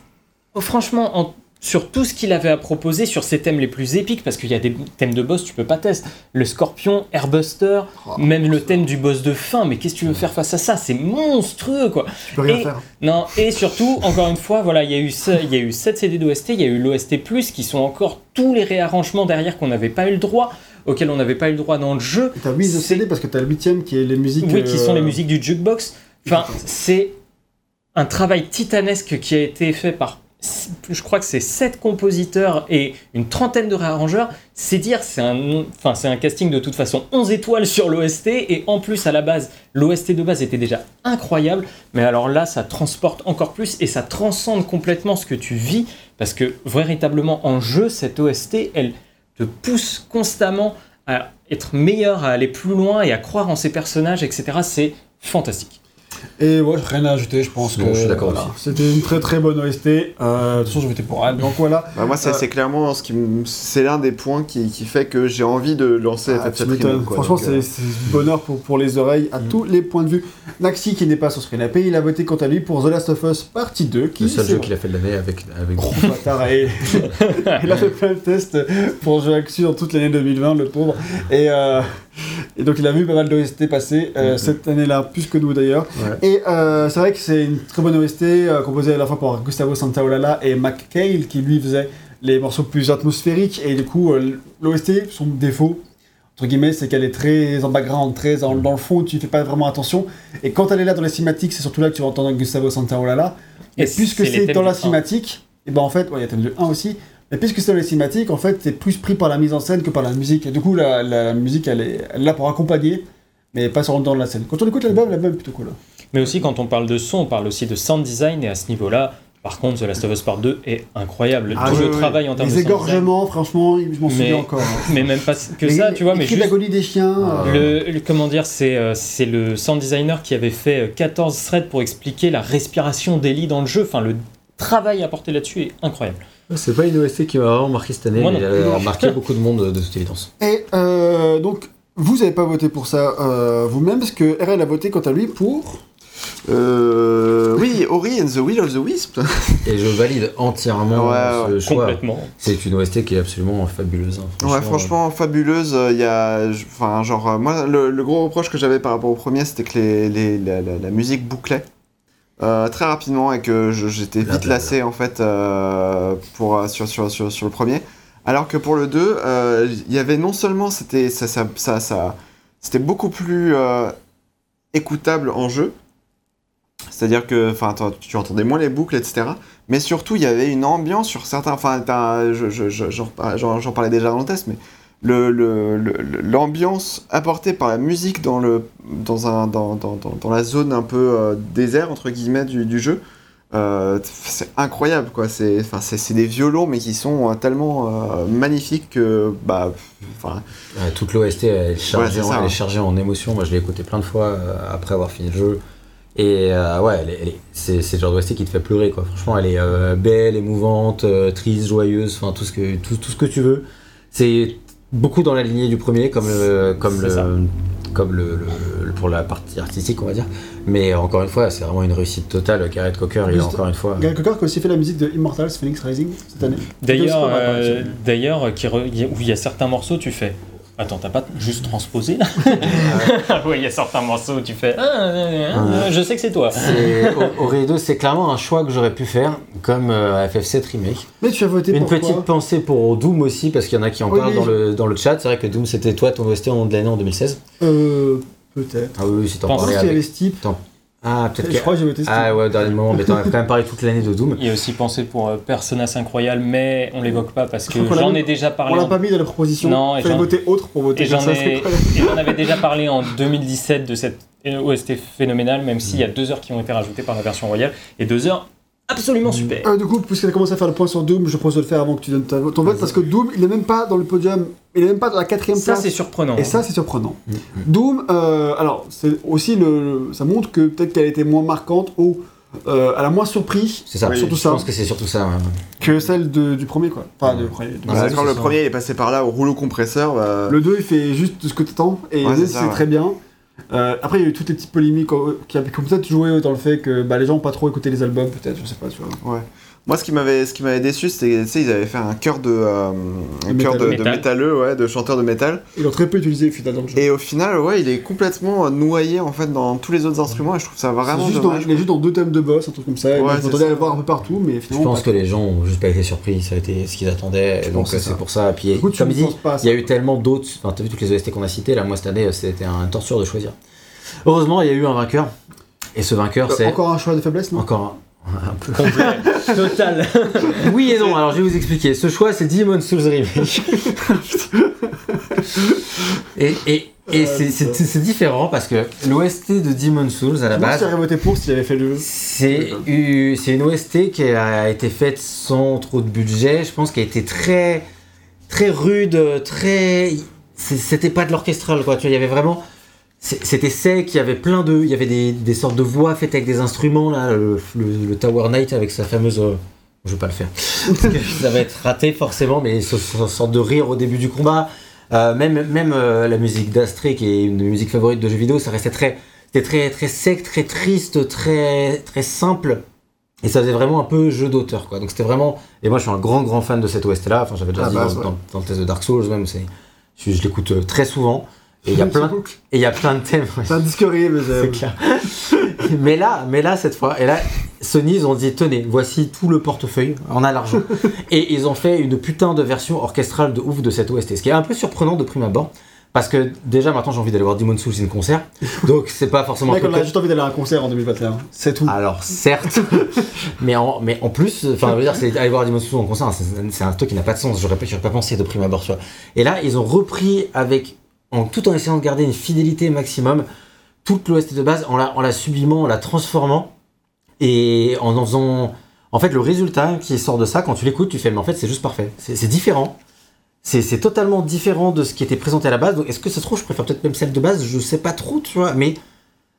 Franchement, en- sur tout ce qu'il avait à proposer, sur ses thèmes les plus épiques, parce qu'il y a des thèmes de boss, tu peux pas tester. Le Scorpion, Airbuster, Oh, même le thème du boss de fin, mais qu'est-ce que tu veux faire face à ça? C'est monstrueux, quoi. tu peux rien et- faire. Non, et surtout, encore une fois, voilà, il y a eu ça- il y a eu 7 CD d'OST, il y a eu l'OST+, qui sont encore tous les réarrangements derrière qu'on n'avait pas eu le droit, auxquels on n'avait pas eu le droit dans le jeu. T'as 8 c'est- CD parce que t'as le 8ème qui est les musiques. Oui, qui sont euh, les musiques du jukebox. Enfin, c'est un travail titanesque qui a été fait par, je crois que c'est 7 compositeurs et une trentaine de réarrangeurs. C'est dire, c'est un, enfin, c'est un casting de toute façon 11 étoiles sur l'OST et en plus à la base, l'OST de base était déjà incroyable, mais alors là, ça transporte encore plus et ça transcende complètement ce que tu vis parce que véritablement en jeu, cette OST, elle te pousse constamment à être meilleur, à aller plus loin et à croire en ses personnages, etc. C'est fantastique. Et ouais, rien à ajouter, je pense Non, que je suis d'accord voilà, c'était une très très bonne OST. Euh, de toute façon, je votais pour elle, donc voilà. Bah, moi, c'est Euh, c'est clairement ce qui c'est l'un des points qui, qui fait que j'ai envie de lancer Ah, cette. Franchement, Donc, euh, c'est c'est bonheur pour, pour les oreilles à Mm. tous les points de vue. Naxi, qui n'est pas sur ce canapé, il a voté quant à lui pour The Last of Us Partie 2. Qui, Le seul jeu qu'il a fait de l'année avec, avec Gros bâtard, et- <laughs> il a fait plein de tests pour jouer Axu dans toute l'année 2020, le pauvre. Et, euh, Et donc il a vu pas mal d'OST passer euh, cette année-là, plus que nous d'ailleurs. Ouais. Et euh, c'est vrai que c'est une très bonne OST euh, composée à la fois par Gustavo Santaolalla et Mac Cale qui lui faisait les morceaux plus atmosphériques. Et du coup, euh, l'OST, son défaut, entre guillemets, c'est qu'elle est très en background, très en- dans le fond, tu fais pas vraiment attention. Et quand elle est là dans les cinématiques, c'est surtout là que tu vas entendre Gustavo Santaolalla. Et, Et puisque c'est dans la cinématique, et ben en fait, ouais, il y a thème de 1 aussi. Mais puisque c'est dans les cinématiques, en fait, c'est plus pris par la mise en scène que par la musique. Et du coup, la, musique, elle est, elle est là pour accompagner, mais pas sur dans la scène. Quand on écoute l'album, l'album est plutôt cool. Mais aussi, quand on parle de son, on parle aussi de sound design, et à ce niveau-là, par contre, The Last of Us Part 2 est incroyable. Ah Tout oui, le oui. travail en termes de Les égorgements, franchement, je m'en souviens encore. hein. <laughs> Mais même pas que Les- ça, tu vois, les mais juste. d'agonie des chiens. Euh, Le, le- comment dire, c'est euh, c'est le sound designer qui avait fait euh, 14 threads pour expliquer la respiration d'Ellie dans le jeu. Enfin, le travail apporté là-dessus est incroyable. C'est pas une OST qui m'a vraiment marqué cette année, Moi mais non elle a marqué beaucoup de monde de toute évidence. Et euh, donc, vous n'avez pas voté pour ça euh, vous-même, parce que RL a voté quant à lui pour. Euh, oui, Ori and the Will of the Wisp. <laughs> Et je valide entièrement Ouais, ce ouais, choix. Complètement. C'est une OST qui est absolument fabuleuse. hein. Ouais, franchement, fabuleuse. Il y a, enfin, genre, moi, le, le gros reproche que j'avais par rapport au premier, c'était que les, les- la, la- la musique bouclait euh, très rapidement et que j'étais vite lassé en fait euh, pour euh, sur, sur, sur, sur le premier. Alors que pour le 2, euh, il y avait non seulement c'était ça, ça, ça, ça- c'était beaucoup plus écoutable en jeu, c'est-à-dire que tu entendais moins les boucles, etc. Mais surtout, il y avait une ambiance sur certains. Enfin, je- je- j'en parlais déjà dans le test, mais l'ambiance apportée par la musique dans, le, dans, un, dans, dans, dans, la zone un peu euh, désert, entre guillemets, du, du jeu, euh, c'est incroyable, quoi. C'est des violons, mais qui sont euh, tellement euh, magnifiques que. Bah, toute l'OST elle, est chargée Ouais, c'est en- ça, elle est hein. chargée en émotion. Moi, je l'ai écouté plein de fois après avoir fini le jeu. Et euh, ouais, c'est c'est le genre d'OST qui te fait pleurer. Quoi. Franchement, elle est euh, belle, émouvante, euh, triste, joyeuse, enfin tout, ce que- tout, tout ce que tu veux. C'est beaucoup dans la lignée du premier, comme le, comme le, ça. comme le, le- le- pour la partie artistique, on va dire. Mais encore une fois, c'est vraiment une réussite totale. Gareth Cocker, il est encore une fois. Gary Cocker qui a aussi fait la musique de Immortals Phoenix Rising cette année. D'ailleurs, euh, d'ailleurs, qui re- il y a- où il y a certains morceaux, tu fais. Attends, t'as pas juste transposé là <laughs> Oui, il y a certains morceaux où tu fais. Ah, ah, ah. Je sais que c'est toi. C'est- 2, c'est clairement un choix que j'aurais pu faire, comme euh, FF7 Remake. Mais tu as voté Une pour petite quoi pensée pour Doom aussi, parce qu'il y en a qui en Oui, parlent oui. dans le, dans le chat. C'est vrai que Doom, c'était toi, ton OST en de l'année en 2016. Euh, peut-être. Ah oui, oui, si t'en parlais avait avec... Steep. Ah, peut-être Je que... crois que j'ai voté Steep. Ah ouais, au dernier moment, mais t'en as quand même parlé toute l'année de Doom. Il y a aussi pensé pour euh, Persona 5 Royal, mais on l'évoque pas parce que j'en l'a- ai déjà On parlé. l'a en- pas mis dans la proposition. Non, et Il fallait j'en- voter autre pour voter Et j'en ai- et j'en avais déjà parlé en 2017 de cette OST phénoménale, même s'il y a deux heures qui ont été rajoutées par la version royale, et deux heures absolument super. Euh, du coup, puisqu'elle a commencé à faire le point sur Doom, je propose de le faire avant que tu donnes ta- ton vote parce que Doom, il est même pas dans le podium, il est même pas dans la quatrième Ça, place. c'est surprenant. Et ça, c'est surprenant. Mm, Doom, euh, alors, c'est aussi le, ça montre que peut-être qu'elle a été moins marquante ou euh, elle a moins surpris. C'est ça. Oui, surtout je ça. pense que c'est surtout ça. ouais. que celle de- du premier, quoi. Enfin, Ouais. du premier. du- Ouais, quand le ça. premier il est passé par là au rouleau compresseur, bah, Le 2, il fait juste ce que t'attends, et Ouais, le 2, c'est ça, c'est ouais. très bien. Euh, après, il y a eu toutes les petites polémiques euh, qui, qui ont peut-être joué dans le fait que bah, les gens n'ont pas trop écouté les albums, peut-être, je sais pas, tu vois. Ouais. Moi, ce qui m'avait, ce qui m'avait déçu, c'était, tu sais, ils avaient fait un chœur de, euh, un De chœur de, métalleux. de Métal. métalleux, ouais, de chanteurs de métal. Ils l'ont très peu utilisé, finalement, dans le jeu. Et au final, ouais, il est complètement noyé en fait dans tous les autres instruments. Et je trouve ça vraiment juste dans, dommage. il est juste dans deux thèmes de boss, un truc comme ça. Ouais, je à ça. le voir un peu partout, mais Je finalement. pense pas. que les gens ont juste pas été surpris. Ça a été ce qu'ils attendaient. Et donc, pense euh, c'est pour ça. Puis, tu comme dit, Il y a eu tellement d'autres. Enfin, t'as vu toutes les OST qu'on a citées. Là, moi, cette année, c'était un torture de choisir. Heureusement, il y a eu un vainqueur. Et ce vainqueur, Euh, c'est. Encore un choix de faiblesse, non? Encore un, un peu. Complet. Total. Oui et non, alors je vais vous expliquer. Ce choix, c'est Demon Souls Remake. et et, et c'est- différent parce que l'OST de Demon Souls, à la Moi, base, j'aurais voté pour s'il avait fait le jeu. c'est une OST qui a été faite sans trop de budget. Je pense qu'elle a été très, très rude, très. C'était pas de l'orchestral, quoi. Tu vois, il y avait vraiment. C'était sec, il y avait plein de. Il y avait des, des sortes de voix faites avec des instruments, là. Le, le- le Tower Knight avec sa fameuse. euh, Je vais pas le faire. Parce <laughs> que ça va être raté, forcément, mais ce, ce sorte de rire au début du combat. Euh, même même euh, la musique d'Astré, qui est une musiques favorites de jeux vidéo, ça restait très. C'était très, très sec, très triste, très, très simple. Et ça faisait vraiment un peu jeu d'auteur, quoi. Donc c'était vraiment. Et moi, je suis un grand, grand fan de cette OST là. Enfin, j'avais déjà dit base, dans, ouais. dans- dans le test de Dark Souls, même. Je, je l'écoute euh, très souvent. Et il y a plein, et il y a plein de thèmes. C'est un disque horrible. <laughs> C'est clair. <laughs> mais là, mais là cette fois, et là, Sony ils ont dit tenez, voici tout le portefeuille, on a l'argent. <laughs> et ils ont fait une putain de version orchestrale de ouf de cette OST, ce qui est un peu surprenant de prime abord. Parce que déjà maintenant j'ai envie d'aller voir Demon Souls in concert, donc c'est pas forcément Mec, on a juste envie d'aller à un concert en 2021. C'est tout. Alors certes, mais en, mais en plus, enfin, je veux dire, c'est aller voir Demon Souls en concert, c'est un truc qui n'a pas de sens. J'aurais pas, pas pensé de prime abord, tu vois. Et là, ils ont repris avec, en tout en essayant de garder une fidélité maximum, toute l'OST de base, en la, sublimant, en la transformant, et en en faisant, en fait, le résultat qui sort de ça, quand tu l'écoutes, tu fais, mais en fait, c'est juste parfait. C'est différent. C'est totalement différent de ce qui était présenté à la base. Est-ce que ça se trouve, je préfère peut-être même celle de base, je sais pas trop, tu vois, mais.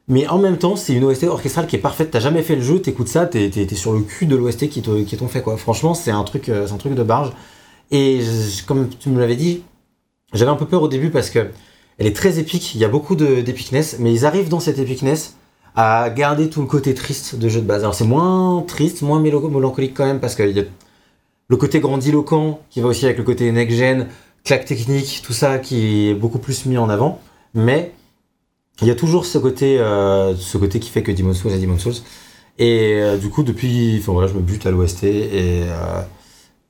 Mais en même temps, c'est une OST orchestrale qui est parfaite. T'as jamais fait le jeu, t'écoutes ça, t'es t'es sur le cul de l'OST qui t'ont fait quoi. Franchement, c'est un truc, euh, un truc de barge. Et comme tu me l'avais dit, j'avais un peu peur au début parce que elle est très épique. Il y a beaucoup d'épicness, mais ils arrivent dans cette épicness à garder tout le côté triste de jeu de base. Alors c'est moins triste, moins mélancolique quand même parce qu'il y a le côté grandiloquent qui va aussi avec le côté next-gen, claque technique, tout ça qui est beaucoup plus mis en avant. Mais il y a toujours ce côté, euh, ce côté qui fait que Demon's Souls est Demon's Souls. Et euh, du coup, depuis, enfin, voilà, je me bute à l'OST et, euh,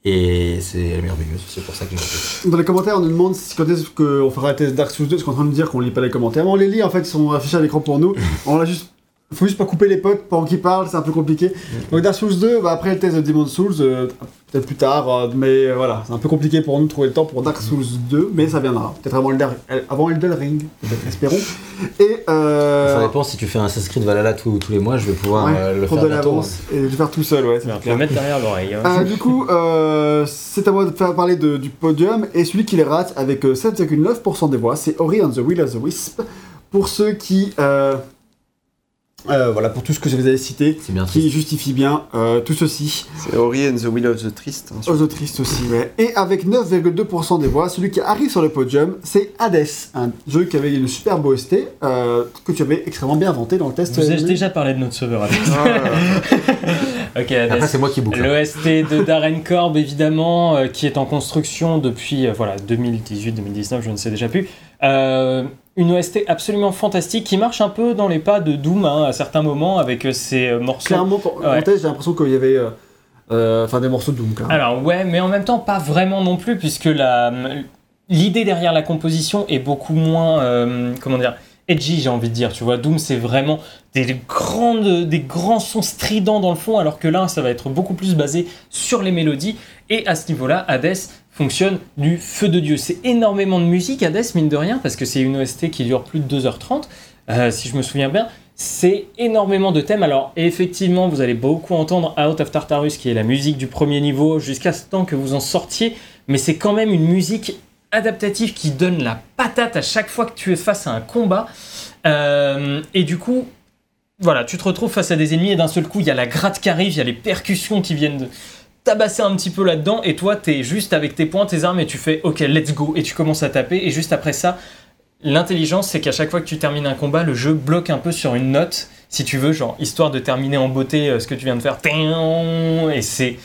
et c'est merveilleuse. C'est pour ça que fait. Dans les commentaires, on nous demande si- quand est-ce qu'on fera le test Dark Souls 2, parce qu'on est en train de dire qu'on lit pas les commentaires. Mais on les lit, en fait, ils sont affichés à l'écran pour nous. <laughs> on a juste. Faut juste pas couper les potes pendant qu'ils parlent, c'est un peu compliqué. Donc Dark Souls 2, bah, après le test de Demon's Souls, euh, peut-être plus tard, euh, mais euh, voilà, c'est un peu compliqué pour nous de trouver le temps pour Dark Souls 2, mais ça viendra. Peut-être avant, Elden- avant Elden Ring, peut-être, espérons. Et euh, Ça dépend si tu fais un Assassin's Creed Valhalla tous, tous les mois, je vais pouvoir ouais, euh, le prendre faire de l'avance et le faire tout seul, ouais, c'est Tu le mettre derrière l'oreille. hein. Euh, du coup, euh, c'est à moi de faire parler de- du podium, et celui qui les rate avec euh, 7,9% des voix, c'est Ori and the Will of the Wisp. Pour ceux qui... euh, voilà, pour tout ce que je vous avais cité, bien qui triste. justifie bien euh, tout ceci. C'est Ori and the Will of the Trist. hein, Aux autres aussi, ouais. Et avec 9,2% des voix, celui qui arrive sur le podium, c'est Hades, un jeu qui avait une superbe OST, euh, que tu avais extrêmement bien inventé dans le test. Vous euh, ai déjà parlé de notre sauveur. Alex. Ah, <laughs> ok, Hades. Après, c'est moi qui boucle. L'OST de Darren Korb, évidemment, euh, qui est en construction depuis euh, voilà, 2018-2019, je ne sais déjà plus. Euh, une OST absolument fantastique qui marche un peu dans les pas de Doom hein, à certains moments avec euh, ses euh, morceaux. Clairement, pour- Ouais. j'ai l'impression qu'il y avait euh, euh, enfin, des morceaux de Doom, clairement. Alors ouais, mais en même temps pas vraiment non plus puisque la l'idée derrière la composition est beaucoup moins euh, comment dire edgy j'ai envie de dire. Tu vois, Doom c'est vraiment des grandes des grands sons stridents dans le fond alors que là ça va être beaucoup plus basé sur les mélodies et à ce niveau-là Hades fonctionne du feu de dieu. C'est énormément de musique Hades mine de rien parce que c'est une OST qui dure plus de 2h30 euh, si je me souviens bien. C'est énormément de thèmes. Alors, effectivement, vous allez beaucoup entendre Out of Tartarus, qui est la musique du premier niveau, jusqu'à ce temps que vous en sortiez. Mais c'est quand même une musique adaptative qui donne la patate à chaque fois que tu es face à un combat. Euh, et du coup, voilà, tu te retrouves face à des ennemis et d'un seul coup, il y a la gratte qui arrive, il y a les percussions qui viennent de tabasser un petit peu là-dedans. Et toi, tu es juste avec tes poings, tes armes et tu fais OK, let's go. Et tu commences à taper. Et juste après ça, L'intelligence, c'est qu'à chaque fois que tu termines un combat, le jeu bloque un peu sur une note, si tu veux, genre histoire de terminer en beauté euh, ce que tu viens de faire. Et c'est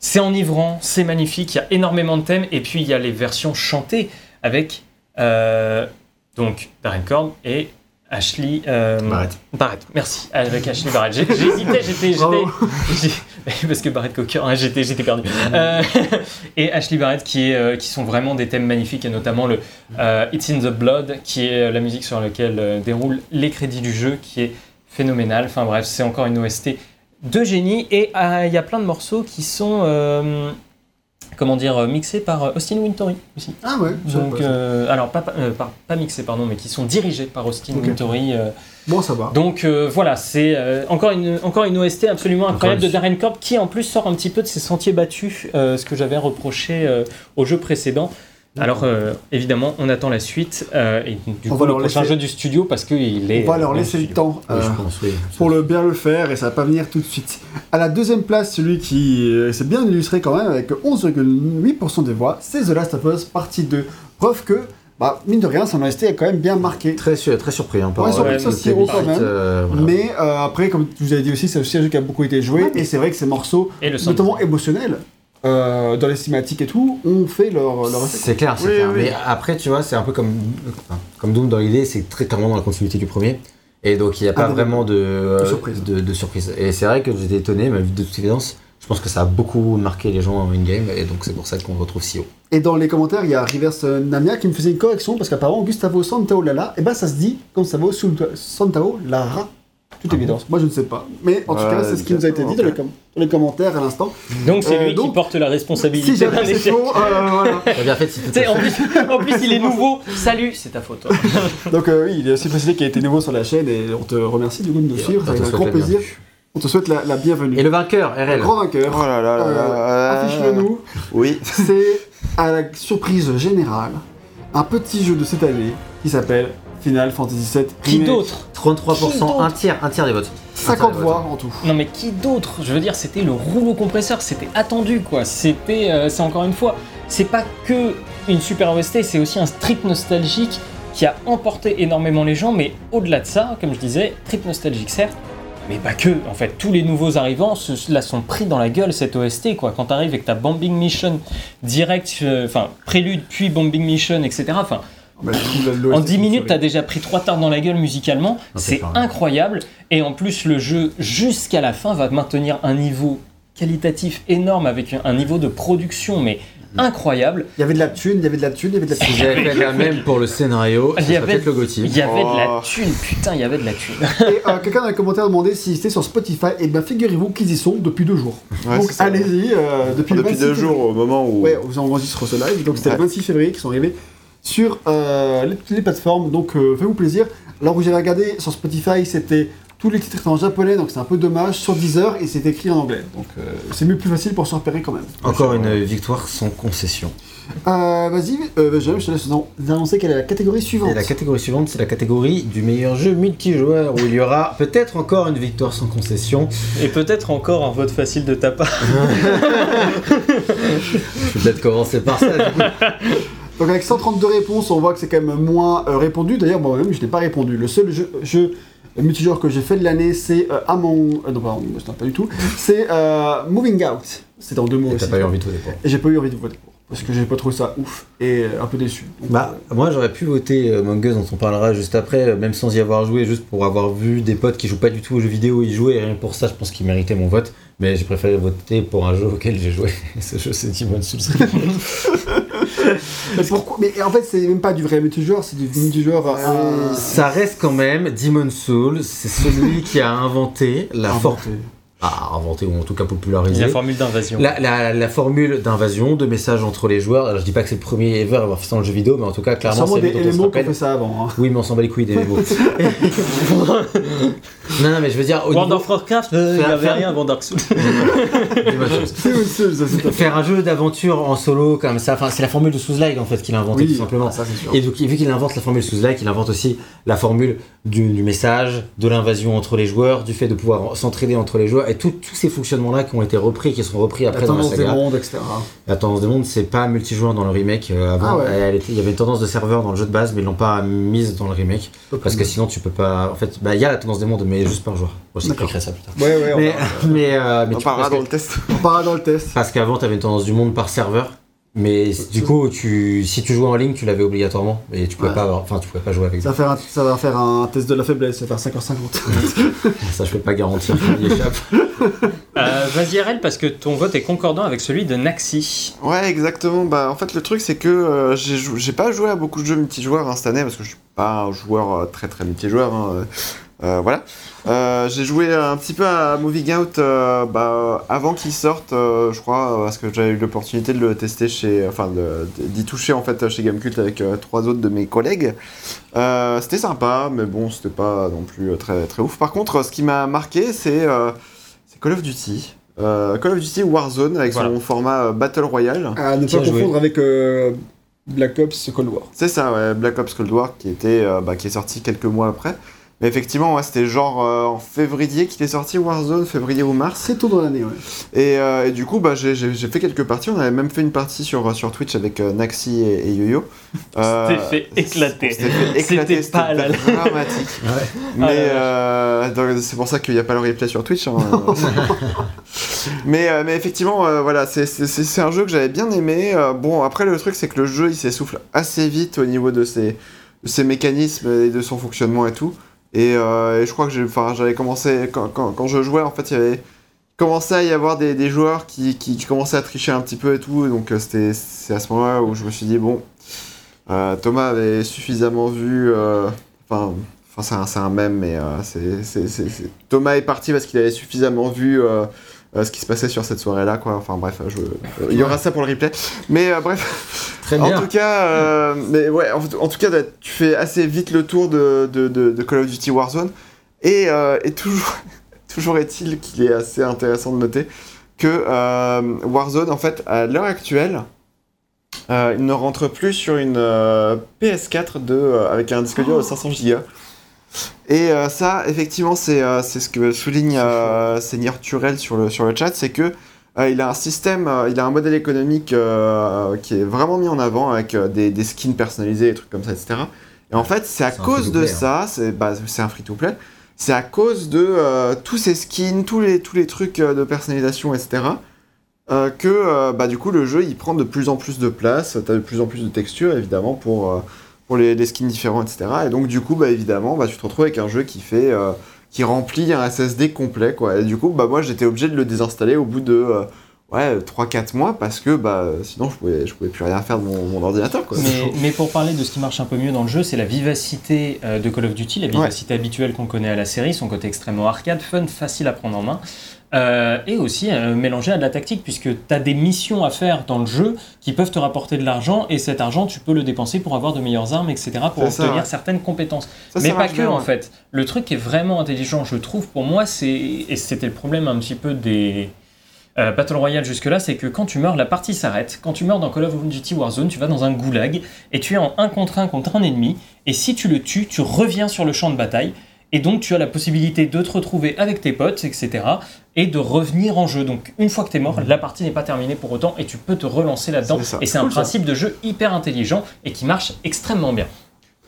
c'est enivrant, c'est magnifique. Il y a énormément de thèmes et puis il y a les versions chantées avec euh, donc Darren Korn et Ashley euh, Barrett. Barrett, merci. Avec Ashley Barrett. J'ai- J'hésitais, <laughs> j'étais, <laughs> parce que Barrett Cocker, hein, j'étais, perdu. Euh, <laughs> et Ashley Barrett qui est, euh, qui sont vraiment des thèmes magnifiques et notamment le euh, It's in the Blood qui est la musique sur laquelle déroulent les crédits du jeu qui est phénoménal. Enfin bref, c'est encore une OST de génie et il y a plein de morceaux qui sont comment dire euh, mixés par euh, Austin Wintory aussi. Ah ouais, Donc, euh, alors pas, euh, pas- pas mixés, pardon, mais qui sont dirigés par Austin Ok. Wintory. euh, Bon, ça va. donc euh, voilà, c'est euh, encore, une, encore une OST absolument incroyable de Darren Korb qui en plus sort un petit peu de ses sentiers battus, euh, ce que j'avais reproché euh, au jeu précédent. Alors euh, évidemment, on attend la suite euh, et du On coup va le leur prochain laisser- jeu du studio parce qu'il est. On va leur le laisser le temps. Oui, euh, je pense, oui. pour le bien le faire et ça va pas venir tout de suite. À la deuxième place, celui qui euh, s'est bien illustré quand même avec 11,8% des voix, c'est The Last of Us partie 2. Preuve que, bah, mine de rien, son OST est quand même bien marqué. Très, très surpris. Hein, par Ouais, surpris que ça le se tire haut quand même. Euh, voilà. Mais euh, après, comme je vous avez dit aussi, c'est aussi un jeu qui a beaucoup été joué et c'est vrai que ces morceaux, Et le notamment émotionnels, euh, dans les cinématiques et tout, ont fait leur, leur effet. C'est clair, c'est Oui, clair. oui. Mais après, tu vois, c'est un peu comme, comme Doom dans l'idée, c'est très clairement dans la continuité du premier. Et donc, il n'y a pas Ah, vraiment de, euh, surprise. de, de surprise. Et c'est vrai que j'étais étonné, mais de toute évidence, je pense que ça a beaucoup marqué les gens in-game. Et donc, c'est pour ça qu'on retrouve si haut. Et dans les commentaires, il y a Rivers euh, Namia qui me faisait une correction parce qu'apparemment Gustavo Santaolala, et ben ça se dit Gustavo Santao Lara. Toute Ah évidence. Moi je ne sais pas. Mais en tout Ouais, cas, c'est ce qui nous a été dit dans les, com- dans les commentaires à l'instant. Donc c'est Euh, lui qui donc, porte la responsabilité Si d'un jamais c'est euh, bien fait, si sais, en plus, en plus, il est <laughs> nouveau. Salut, c'est ta faute. <laughs> Donc euh, oui, il est aussi précisé qu'il a été nouveau sur la chaîne et on te remercie du coup de nous suivre. on C'est te un souhaite grand la plaisir. bienvenue. On te souhaite la, la bienvenue. Et le vainqueur, Le RL. grand vainqueur. Oh là là là euh, là. Affiche-le nous. Oui. C'est à la surprise générale un petit jeu de cette année qui s'appelle Final Fantasy VII. Qui d'autre 33%, un tiers, un tiers des votes. Un tiers 50 des votes. voix en tout. Non mais qui d'autre Je veux dire, c'était le rouleau compresseur, c'était attendu quoi. C'était, euh, c'est encore une fois, c'est pas que une super OST, c'est aussi un trip nostalgique qui a emporté énormément les gens. Mais au-delà de ça, comme je disais, trip nostalgique certes, mais pas que. En fait, tous les nouveaux arrivants se, la sont pris dans la gueule cette OST quoi. Quand t'arrives avec ta Bombing Mission direct, euh, enfin prélude puis Bombing Mission, etc. Enfin, Bah, en 10 minutes, t'as déjà pris trois tartes dans la gueule musicalement. C'est incroyable. Et en plus, le jeu, jusqu'à la fin, va maintenir un niveau qualitatif énorme avec un- niveau de production, mais incroyable. Il y avait de la thune, il y avait de la thune, il y avait de la Si thune. j'avais fait la même pour le scénario, Il y avait- peut-être le Gauthier. Il y avait de la Oh. thune, putain, il y avait de la thune. Et euh, quelqu'un dans les commentaires demandait s'ils étaient sur Spotify. Et bien figurez-vous qu'ils y sont depuis deux jours. Ouais, Donc allez-y, euh, depuis, le Depuis 26 deux février. jours au moment où. Ouais, vous enregistrez ce live, donc c'était Ouais. le 26 février qu'ils sont arrivés sur euh, les, les plateformes, donc euh, faites-vous plaisir. Alors où j'avais regardé sur Spotify, c'était tous les titres étaient en japonais, donc c'est un peu dommage. Sur Deezer, et c'est écrit en anglais, donc euh, c'est mieux plus facile pour se repérer quand même. Encore une victoire sans concession. Euh, Vas-y, euh, Jérémy, je te laisse annoncer quelle est la catégorie suivante. Et la catégorie suivante, c'est la catégorie du meilleur jeu multijoueur, où il y aura peut-être encore une victoire sans concession. Et peut-être encore un vote facile de ta part. <laughs> Je vais peut-être commencer par ça. du coup. <laughs> Donc avec 132 réponses, on voit que c'est quand même moins euh, répondu. D'ailleurs, moi-même, je n'ai pas répondu. Le seul jeu, jeu multijoueur que j'ai fait de l'année, c'est euh, Among... euh, non, pardon, pas du tout. C'est euh, Moving Out. C'est en deux mots Et aussi. T'as pas eu envie de voter pour. Et j'ai pas eu envie de voter pour. Parce que j'ai pas trouvé ça ouf et un peu déçu. Donc, Bah, moi j'aurais pu voter euh, Among Us dont on parlera juste après, euh, même sans y avoir joué, juste pour avoir vu des potes qui jouent pas du tout aux jeux vidéo y jouer, et rien que pour ça, je pense qu'ils méritaient mon vote. Mais j'ai préféré voter pour un jeu auquel j'ai joué. Et <laughs> ce jeu, c'est Demon's Souls. <laughs> Mais pourquoi Mais en fait, c'est même pas du vrai multijoueur, c'est du multijoueur. euh, Ça reste quand même Demon's Souls, c'est celui qui a inventé la forme. Inventé. Ah, inventé ou en tout cas popularisé. La formule d'invasion. La, la- la formule d'invasion, de messages entre les joueurs. Alors, je dis pas que c'est le premier ever à avoir fait ça dans le jeu vidéo, mais en tout cas, clairement, c'est des lui dont on se éléments qui ont rappelle. fait ça avant. hein. Oui, mais on s'en bat les couilles des MMO. <laughs> non, non, mais je veux dire, au World niveau... of Warcraft, euh, il Faire- n'y avait faire- rien avant Dark Souls. <laughs> Faire un jeu d'aventure en solo comme ça, enfin c'est la formule de Souls-like en fait qu'il a inventé Oui, tout simplement. ça, c'est sûr. Et donc vu qu'il invente la formule Souls-like, il invente aussi la formule du, du message, de l'invasion entre les joueurs, du fait de pouvoir s'entraider entre les joueurs et tout- tous ces fonctionnements-là qui ont été repris, qui sont repris La après dans la tendance des mondes, etc. La tendance des mondes, c'est pas multijoueur dans le remake. euh, avant, Ah ouais. elle était- il y avait une tendance de serveur dans le jeu de base, mais ils l'ont pas mise dans le remake parce que sinon tu peux pas. En fait, bah il y a la tendance des mondes, mais juste par joueur. Moi, je D'accord. t'expliquerai ça plus tard. Ouais, ouais, on Mais, parlera- mais, euh, mais On tu- parlera parce que- dans le test. on parlera dans le test. parce qu'avant, tu avais une tendance du monde par serveur. Mais du coup, tu, si tu jouais en ligne, tu l'avais obligatoirement. Et tu pouvais, Ouais. pas, avoir- enfin, tu pouvais pas jouer avec Ça va, faire un, ça va faire un test de la faiblesse, ça va faire 5h50. ça. je peux pas garantir qu'il y échappe. <laughs> Euh, Vas-y RL, parce que ton vote est concordant avec celui de Naxi. Ouais, exactement. Bah, en fait, le truc, c'est que euh, j'ai pas joué à beaucoup de jeux multijoueurs hein, cette année parce que je suis pas un joueur euh, très très multijoueur. hein, euh, voilà. Euh, j'ai joué un petit peu à Moving Out euh, bah, avant qu'il sorte, euh, je crois, parce que j'avais eu l'opportunité de le tester chez. Enfin, de- d'y toucher en fait chez Gamecult avec euh, trois autres de mes collègues. Euh, c'était sympa, mais bon, c'était pas non plus très très ouf. Par contre, ce qui m'a marqué, c'est euh, c'est Call of Duty. Euh, Call of Duty Warzone avec Voilà. son format euh, Battle Royale. À ne pas confondre avec euh, Black Ops Cold War. C'est ça, ouais, Black Ops Cold War qui était, euh, bah, qui est sorti quelques mois après. Mais effectivement, ouais, c'était genre euh, en février qu'il est sorti Warzone, février ou mars. Très tôt dans l'année, ouais. Et, euh, et du coup, bah, j'ai fait quelques parties. On avait même fait une partie sur, sur Twitch avec euh, Naxi et, et Yo-Yo. <laughs> Euh, C'était fait éclater. C'était fait <laughs> éclater, C'était pas la- dramatique. <laughs> Mais Ah euh, c'est pour ça qu'il n'y a pas le replay sur Twitch. hein. mais, euh, mais effectivement, euh, voilà, c'est- c'est c'est- c'est un jeu que j'avais bien aimé. Euh, bon, après, le truc, c'est que le jeu, il s'essouffle assez vite au niveau de ses, de ses mécanismes et de son fonctionnement et tout. Et, euh, et je crois que j'avais commencé, quand, je jouais, en fait, il y avait commençait à y avoir des, joueurs qui, commençaient à tricher un petit peu et tout. Donc, euh, c'était c'est à ce moment-là où je me suis dit, bon, euh, Thomas avait suffisamment vu. Enfin, c'est un, un mème, mais Thomas est parti parce qu'il avait suffisamment vu ce qui se passait sur cette soirée-là, quoi. Enfin, bref, je, euh, il y aura ça pour le replay. Mais euh, bref, Très en bien. tout cas, euh, mais ouais, en, en tout cas, tu fais assez vite le tour de, de, de- de Call of Duty Warzone. Et, euh, et toujours, <laughs> toujours est-il qu'il est assez intéressant de noter que euh, Warzone, en fait, à l'heure actuelle, euh, il ne rentre plus sur une euh, PS4 de, euh, avec un disque dur de 500 Go. Et euh, ça, effectivement, c'est euh, ce que souligne euh, Seigneur Turel sur le, sur le chat, c'est que euh, il a un système, il a un modèle économique qui est vraiment mis en avant avec des, des skins personnalisés, des trucs comme ça, etc. Et en fait, c'est à cause de free-to-play, hein. ça, c'est bah, un free-to-play, c'est à cause de tous ces skins, tous les, tous les trucs de personnalisation, etc. euh, que euh, bah, du coup le jeu il prend de plus en plus de place, t'as de plus en plus de textures évidemment pour, euh, pour les, les skins différents, etc. Et donc du coup bah, évidemment bah, tu te retrouves avec un jeu qui fait euh, qui remplit un SSD complet quoi. Et du coup bah moi j'étais obligé de le désinstaller au bout de euh, ouais 3-4 mois parce que bah sinon je pouvais je pouvais plus rien faire de mon, mon ordinateur quoi. Mais, mais pour parler de ce qui marche un peu mieux dans le jeu, c'est la vivacité euh, de Call of Duty, la vivacité habituelle qu'on connaît à la série, son côté extrêmement arcade, fun, facile à prendre en main. Euh, et aussi euh, mélangé à de la tactique, puisque tu as des missions à faire dans le jeu qui peuvent te rapporter de l'argent, et cet argent, tu peux le dépenser pour avoir de meilleures armes, etc., pour ça, obtenir ouais. certaines compétences. Ça, ça mais pas que, bien, en ouais. fait. Le truc qui est vraiment intelligent, je trouve, pour moi, c'est, et c'était le problème un petit peu des euh, Battle Royale jusque-là, c'est que quand tu meurs, la partie s'arrête. Quand tu meurs dans Call of Duty Warzone, tu vas dans un goulag, et tu es en 1 contre 1 contre un ennemi, et si tu le tues, tu reviens sur le champ de bataille, et donc tu as la possibilité de te retrouver avec tes potes, etc., et de revenir en jeu. Donc une fois que tu es mort, la partie n'est pas terminée pour autant, et tu peux te relancer là-dedans. Et c'est un ça. principe de jeu hyper intelligent, et qui marche extrêmement bien.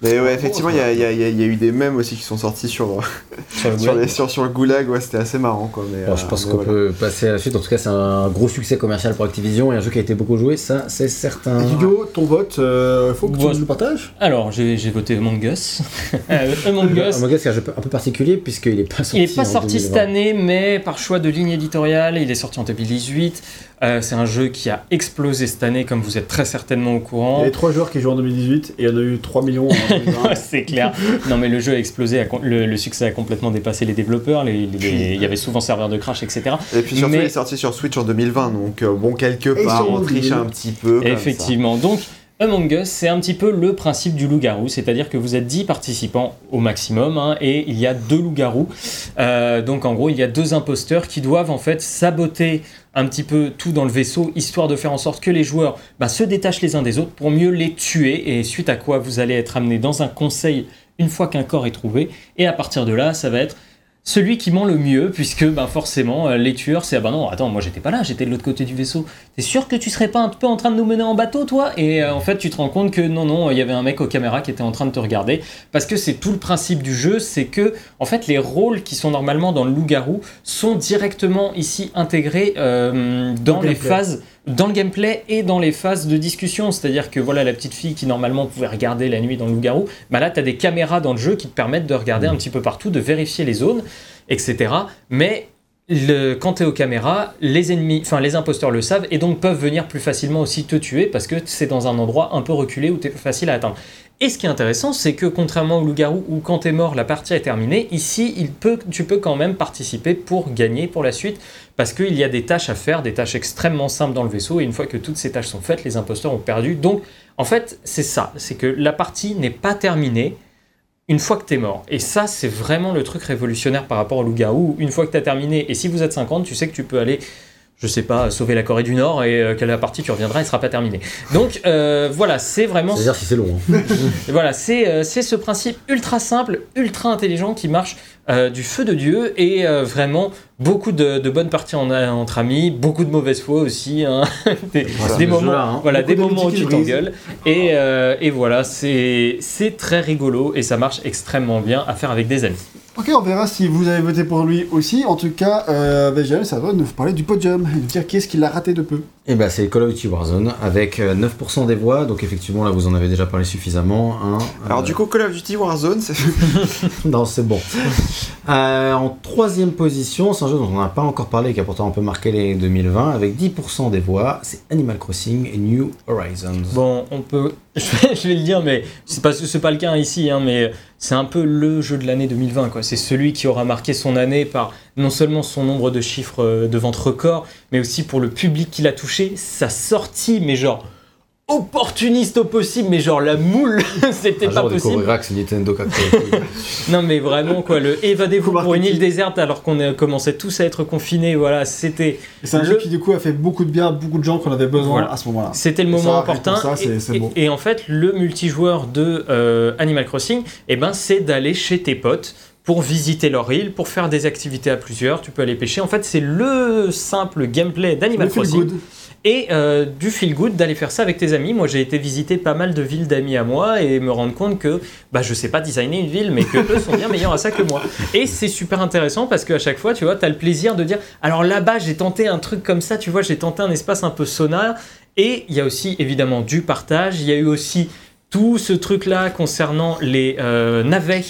Mais ouais effectivement il y a, il y a- y y eu des mèmes aussi qui sont sortis sur, Sur <laughs> le sur, goulag. les- sur, sur le goulag, ouais c'était assez marrant quoi. Mais, je euh, pense qu'on voilà. peut passer à la suite. En tout cas, c'est un gros succès commercial pour Activision et un jeu qui a été beaucoup joué, ça, c'est certain. Hugo, ton vote, euh, faut que tu nous le partages? Alors, j'ai j'ai voté Among Us. <laughs> Euh, Among Us, Among Us, c'est un jeu un peu particulier puisqu'il n'est pas sorti. Il n'est pas sorti cette 2020. année, mais par choix de ligne éditoriale, il est sorti en 2018. Euh, c'est un jeu qui a explosé cette année, comme vous êtes très certainement au Il y courant. avait 3 joueurs qui jouent en 2018 et il y en a eu 3 millions en 2020. <laughs> c'est clair. Non, mais le jeu a explosé, a le, le succès a complètement dépassé les développeurs. les- les- il y avait souvent serveur de crash, etc. Et puis surtout Mais- il est sorti sur Switch en 2020 donc euh, bon quelque part on triche un petit peu. comme ça. Effectivement. Donc, Among Us, c'est un petit peu le principe du loup-garou, c'est-à-dire que vous êtes 10 participants au maximum hein, et il y a deux loups-garous. Euh, donc, en gros, il y a deux imposteurs qui doivent en fait saboter un petit peu tout dans le vaisseau, histoire de faire en sorte que les joueurs bah, se détachent les uns des autres pour mieux les tuer, et suite à quoi vous allez être amené dans un conseil une fois qu'un corps est trouvé, et à partir de là, ça va être celui qui ment le mieux, puisque ben, forcément, euh, les tueurs, c'est ah ben non, attends, moi j'étais pas là, j'étais de l'autre côté du vaisseau. T'es sûr que tu serais pas un peu en train de nous mener en bateau, toi? Et euh, en fait, tu te rends compte que non, non, il y avait un mec aux caméras qui était en train de te regarder, parce que c'est tout le principe du jeu, c'est que, en fait, les rôles qui sont normalement dans le loup-garou sont directement ici intégrés euh, dans Dans le les phases dans le gameplay et dans les phases de discussion. C'est-à-dire que voilà, la petite fille qui normalement pouvait regarder la nuit dans le loup-garou, bah là, tu as des caméras dans le jeu qui te permettent de regarder un petit peu partout, de vérifier les zones, etc. Mais quand tu es aux caméras, les ennemis, enfin les imposteurs le savent et donc peuvent venir plus facilement aussi te tuer parce que c'est dans un endroit un peu reculé où tu es facile à atteindre. Et ce qui est intéressant, c'est que contrairement au loup-garou où quand tu es mort, la partie est terminée, ici, tu peux quand même participer pour gagner pour la suite parce qu'il y a des tâches à faire, des tâches extrêmement simples dans le vaisseau et une fois que toutes ces tâches sont faites, les imposteurs ont perdu. Donc, en fait, c'est ça, c'est que la partie n'est pas terminée une fois que tu es mort. Et ça, c'est vraiment le truc révolutionnaire par rapport au loup-garou. Une fois que tu as terminé, et si vous êtes 50, tu sais que tu peux aller je sais pas, sauver la Corée du Nord et euh, que la partie tu reviendras, elle sera pas terminée. Donc euh, voilà, c'est vraiment C'est-à-dire si c'est long. hein. <laughs> voilà, c'est euh, c'est ce principe ultra simple, ultra intelligent qui marche euh, du feu de Dieu et vraiment beaucoup de, de bonnes parties en- entre amis, beaucoup de mauvaise foi aussi, hein. <laughs> des, Voilà. des Ce moments, hein. voilà, Beaucoup des moments où tu t'engueules et, et voilà, c'est c'est très rigolo et ça marche extrêmement bien à faire avec des amis. Ok, on verra si vous avez voté pour lui aussi. En tout cas, euh, Benjamin, ça va nous parler du podium et nous dire qui est-ce qu'il a raté de peu. Et bah c'est Call of Duty Warzone avec euh, 9% des voix, donc effectivement là vous en avez déjà parlé suffisamment. hein. Alors Euh, du coup, Call of Duty Warzone, c'est... <laughs> non c'est bon. Euh, en troisième position, c'est un jeu dont on n'a pas encore parlé et qui a pourtant un peu marqué les 2020 avec 10% des voix, c'est Animal Crossing New Horizons. Bon, on peut, <laughs> je vais, je vais le dire, mais c'est pas c'est pas le cas ici, hein, mais c'est un peu le jeu de l'année 2020, quoi. C'est celui qui aura marqué son année par non seulement son nombre de chiffres euh, de vente record, mais aussi pour le public qu'il a touché, sa sortie, mais genre opportuniste au possible, mais genre la moule, <laughs> c'était pas possible. découvrira que c'est Nintendo. <laughs> Non mais vraiment quoi, le évadez-vous pour une île déserte alors qu'on euh, commençait tous à être confinés, voilà, c'était c'est un Le- jeu qui, du coup, a fait beaucoup de bien à beaucoup de gens qu'on avait besoin Voilà. à ce moment-là. C'était le Et moment ça, opportun. et en fait, le multijoueur de euh, Animal Crossing, eh ben, c'est d'aller chez tes potes pour visiter leur île, pour faire des activités à plusieurs. Tu peux aller pêcher. En fait, c'est le simple gameplay d'Animal Crossing. Et euh, du feel good d'aller faire ça avec tes amis. Moi, j'ai été visiter pas mal de villes d'amis à moi et me rendre compte que bah, je sais pas designer une ville, mais que eux sont bien meilleurs à ça que moi. Et c'est super intéressant parce qu'à chaque fois, tu vois, tu as le plaisir de dire alors là-bas, j'ai tenté un truc comme ça, tu vois, j'ai tenté un espace un peu sonore. Et il y a aussi évidemment du partage. Il y a eu aussi tout ce truc-là concernant les euh, navets.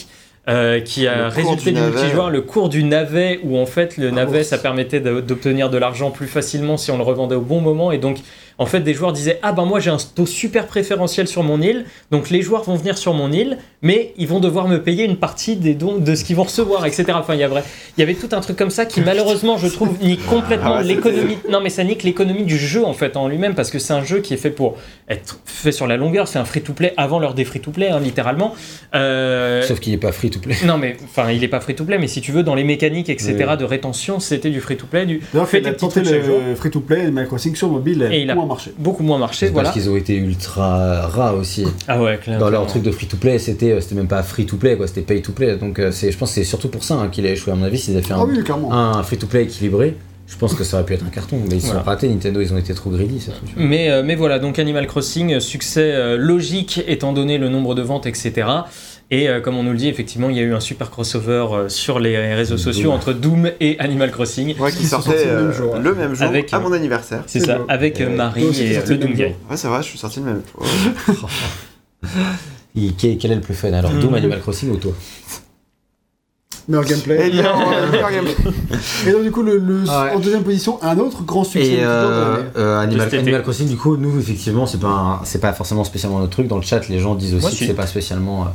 Euh, qui a Le résulté du du multijoueur, le cours du navet, où en fait le Ah, navet bon. ça permettait d'obtenir de l'argent plus facilement si on le revendait au bon moment, et donc en fait des joueurs disaient ah ben moi j'ai un taux super préférentiel sur mon île, donc les joueurs vont venir sur mon île, mais ils vont devoir me payer une partie des dons de ce qu'ils vont recevoir, etc. Enfin il y a vrai, il y avait tout un truc comme ça qui malheureusement je trouve nique complètement Ah l'économie. Non mais ça nique l'économie du jeu en fait en lui-même parce que c'est un jeu qui est fait pour être fait sur la longueur, c'est un free-to-play avant l'heure des free-to-play hein, littéralement. Euh, Sauf qu'il n'est pas free to play. non mais enfin il est pas free-to-play mais si tu veux dans les mécaniques etc Oui. de rétention c'était du free-to-play du D'ailleurs, trucs chaque jour. le free-to-play Crossing sur mobile et il a- moins marché. beaucoup moins marché voilà Parce qu'ils ont été ultra ras aussi. ah ouais clairement. Dans leur truc de free to play, c'était euh, c'était même pas free to play, quoi, c'était pay to play. Donc euh, c'est, je pense que c'est surtout pour ça hein, qu'il a échoué, à mon avis. S'ils avaient fait un, Ah oui, un free to play équilibré, je pense que ça aurait pu être un carton. Mais ils se Voilà. sont ratés, Nintendo, ils ont été trop greedy, mais, euh, mais voilà donc Animal Crossing succès euh, logique étant donné le nombre de ventes etc et euh, comme on nous le dit effectivement il y a eu un super crossover euh, sur les réseaux Doom. sociaux entre Doom et Animal Crossing Ouais, qui sortait le même euh, jour, le même jour Avec, à mon anniversaire. c'est ça beau. avec Marie et le Doom Guy jour. Ouais, c'est vrai, je suis sorti le même. Ouais. <laughs> Et quel, est le plus fun? Alors Doom, Mhm. Animal Crossing ou toi? Meilleur Et gameplay. bien, euh, meilleur gameplay. Et donc, du coup, le, le- Ah ouais. en deuxième position, un autre grand succès. Et euh, euh, Animal, Crossing, du coup, nous, effectivement, c'est pas, c'est pas forcément spécialement notre truc. Dans le chat, les gens disent aussi Moi, que c'est pas spécialement.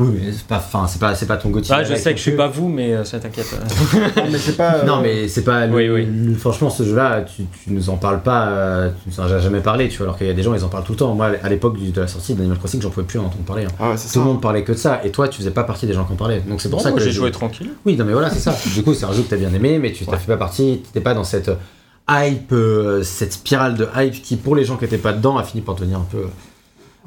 Euh, Oui, mais c'est pas, enfin, c'est pas, c'est pas ton quotidien. ah je sais que je suis pas vous mais euh, ça t'inquiète <laughs> Non, mais c'est pas. <laughs> euh, Non, mais c'est pas. le- Oui, oui. le- franchement, ce jeu-là, tu, tu nous en parles pas, euh, tu nous en as jamais parlé, tu vois, alors qu'il y a des gens, ils en parlent tout le temps. Moi, à l'époque de la sortie d'Animal Crossing, j'en pouvais plus en entendre parler. hein. Ah ouais, c'est Tout ça. le monde parlait que de ça, et toi, tu faisais pas partie des gens qui en parlaient. Donc c'est pour Bon, ça moi, que j'ai joué tranquille Oui, non, mais voilà, c'est ça. <laughs> Du coup, c'est un jeu que t'as bien aimé, mais tu t'as Ouais. fait pas partie, t'étais pas dans cette hype, euh, cette spirale de hype qui, pour les gens qui étaient pas dedans, a fini par devenir un peu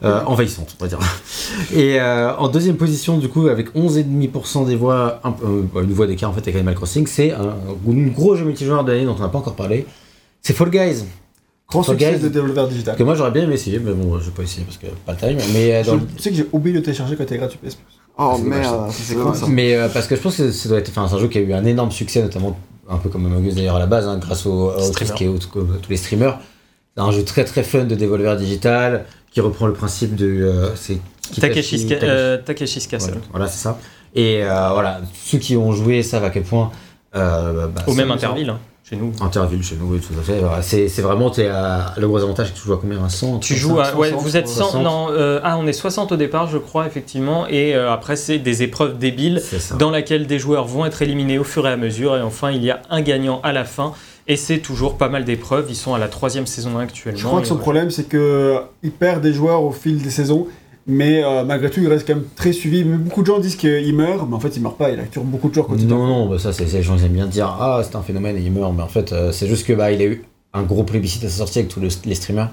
euh, envahissante, on va dire. <laughs> Et euh, en deuxième position, du coup, avec 11,5% des voix, un euh, une voix d'écart en fait avec Animal Crossing, c'est un, un gros jeu multijoueur de l'année dont on n'a pas encore parlé. C'est Fall Guys, Grand Fall succès Guys. de développeur digital. que moi j'aurais bien aimé essayer, mais bon, je vais pas essayer parce que pas le time. Mais euh, dans le- Je sais que j'ai oublié de télécharger quand t'es gratuit PS Plus. Oh merde, c'est con ça. Mais euh, parce que je pense que ça doit être c'est un jeu qui a eu un énorme succès, notamment un peu comme Among Us d'ailleurs à la base, hein, grâce au, au Streamer. truc qui est au- au- tous les streamers. C'est un jeu très très fun de Devolver Digital qui reprend le principe de. Takeshi's Takeshi's Castle Voilà, c'est ça. Et euh, voilà, ceux qui ont joué savent à quel point. euh, bah, même. Interville hein, chez nous Interville chez nous, oui, tout à fait. C'est c'est vraiment. à- le gros avantage, c'est que tu joues à combien Un 100 Tu 100, joues à. 60, Ouais, vous êtes 100. 60. Non, euh, ah, on est 60 au départ, je crois, effectivement. Et euh, après, c'est des épreuves débiles dans laquelle des joueurs vont être éliminés au fur et à mesure. Et enfin, il y a un gagnant à la fin. Et c'est toujours pas mal d'épreuves. Ils sont à la troisième saison actuellement. Je crois que son voilà. problème, c'est que il perd des joueurs au fil des saisons Mais euh, malgré tout, il reste quand même très suivi. Mais beaucoup de gens disent qu'il meurt, mais en fait, il meurt pas. Il a toujours beaucoup de joueurs quotidiens. Non, non, bah ça, c'est les gens ils aiment bien dire Ah, c'est un phénomène et il meurt. Mais en fait, euh, c'est juste que bah, il a eu un gros plébiscite à sa sortie avec tous le- les streamers.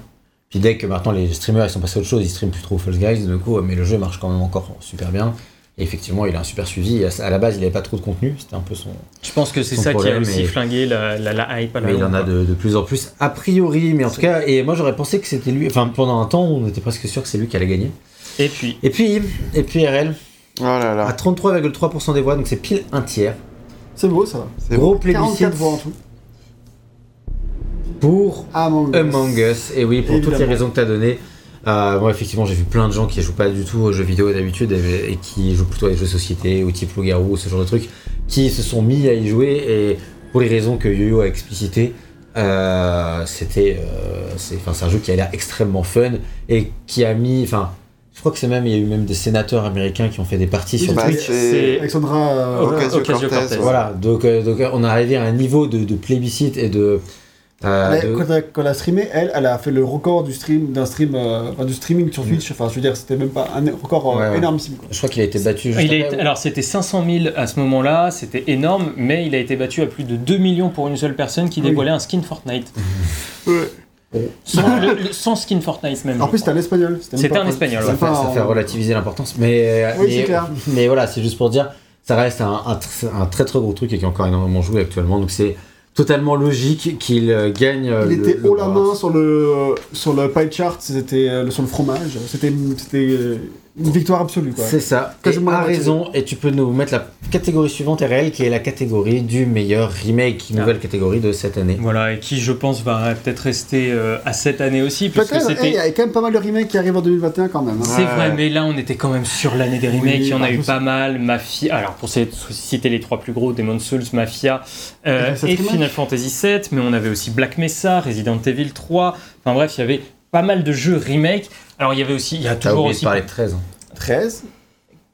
Puis dès que maintenant les streamers ils sont passés à autre chose, ils streament plus trop False Guys, du coup, mais le jeu marche quand même encore super bien. Et effectivement, il a un super suivi. À à la base, il avait pas trop de contenu, c'était un peu son. Je pense que c'est ça qui a aussi flingué la, la, la hype à la Mais il en a de, de plus en plus, a priori. Mais en tout cas, et moi j'aurais pensé que c'était lui. Enfin, pendant un temps, on était presque sûr que c'est lui qui allait gagner. Et puis, Et puis, et puis RL, Oh là à là. 33,3% des voix, donc c'est pile un tiers. C'est beau, ça va. C'est Gros bon. plébiscite 44 voix en tout. pour Among Us. Among Us. Et oui, pour toutes les raisons que tu as données. Euh, moi, effectivement, j'ai vu plein de gens qui jouent pas du tout aux jeux vidéo d'habitude et, et qui jouent plutôt à des jeux de société ou type loup-garou, ce genre de trucs, qui se sont mis à y jouer et pour les raisons que Yo-Yo a explicitées, euh, c'était, euh, c'est, enfin, c'est un jeu qui a l'air extrêmement fun et qui a mis, enfin, je crois que c'est même, il y a eu même des sénateurs américains qui ont fait des parties Oui, sur Bah, Twitch. c'est- Alexandra. euh, Ok. Ocasio-Cortez. Ouais. Voilà, donc, euh, donc euh, on est arrivé à un niveau de, de plébiscite et de. Euh, de- quand, elle, quand elle a streamé, elle, elle a fait le record du stream, d'un stream, euh, enfin, du streaming sur Twitch. Enfin, je veux dire, c'était même pas un record euh, Ouais, ouais. énormissime. Quoi. Je crois qu'il a été battu. juste il a après, été- ou- alors c'était 500 000 à ce moment-là, c'était énorme, mais il a été battu à plus de 2 millions pour une seule personne qui Oui. dévoilait un skin Fortnite. <laughs> Ouais. Sans, le- le- sans skin Fortnite même. En plus, c'était un espagnol. C'était un espagnol, ça, ouais. fait, ça fait relativiser l'importance. Mais, Oui, mais, c'est clair. mais voilà, c'est juste pour dire, ça reste un, un très très gros truc et qui est encore énormément joué actuellement. Donc c'est totalement logique qu'il euh, gagne. euh, Il le- était haut la main sur le, sur le pie chart, c'était euh, sur le fromage. C'était une victoire absolue. Quoi. C'est ça. Et moitié. raison. Et tu peux nous mettre la catégorie suivante RL qui est la catégorie du meilleur remake, Ah. nouvelle catégorie de cette année. Voilà, et qui je pense va peut-être rester euh, à cette année aussi, puisque Peut-être, il c'était... y a quand même pas mal de remakes qui arrivent en 2021 quand même. hein. C'est Ouais. vrai, mais là on était quand même sur l'année des remakes, Oui, il y en a eu pas mal. Mafia, alors pour citer les trois plus gros, Demon's Souls, Mafia euh, Et. Final Fantasy VII, mais on avait aussi Black Mesa, Resident Evil 3. Enfin bref, il y avait pas mal de jeux remake. Alors il y avait aussi, il y a T'as toujours de aussi. parler de 13. hein. 13.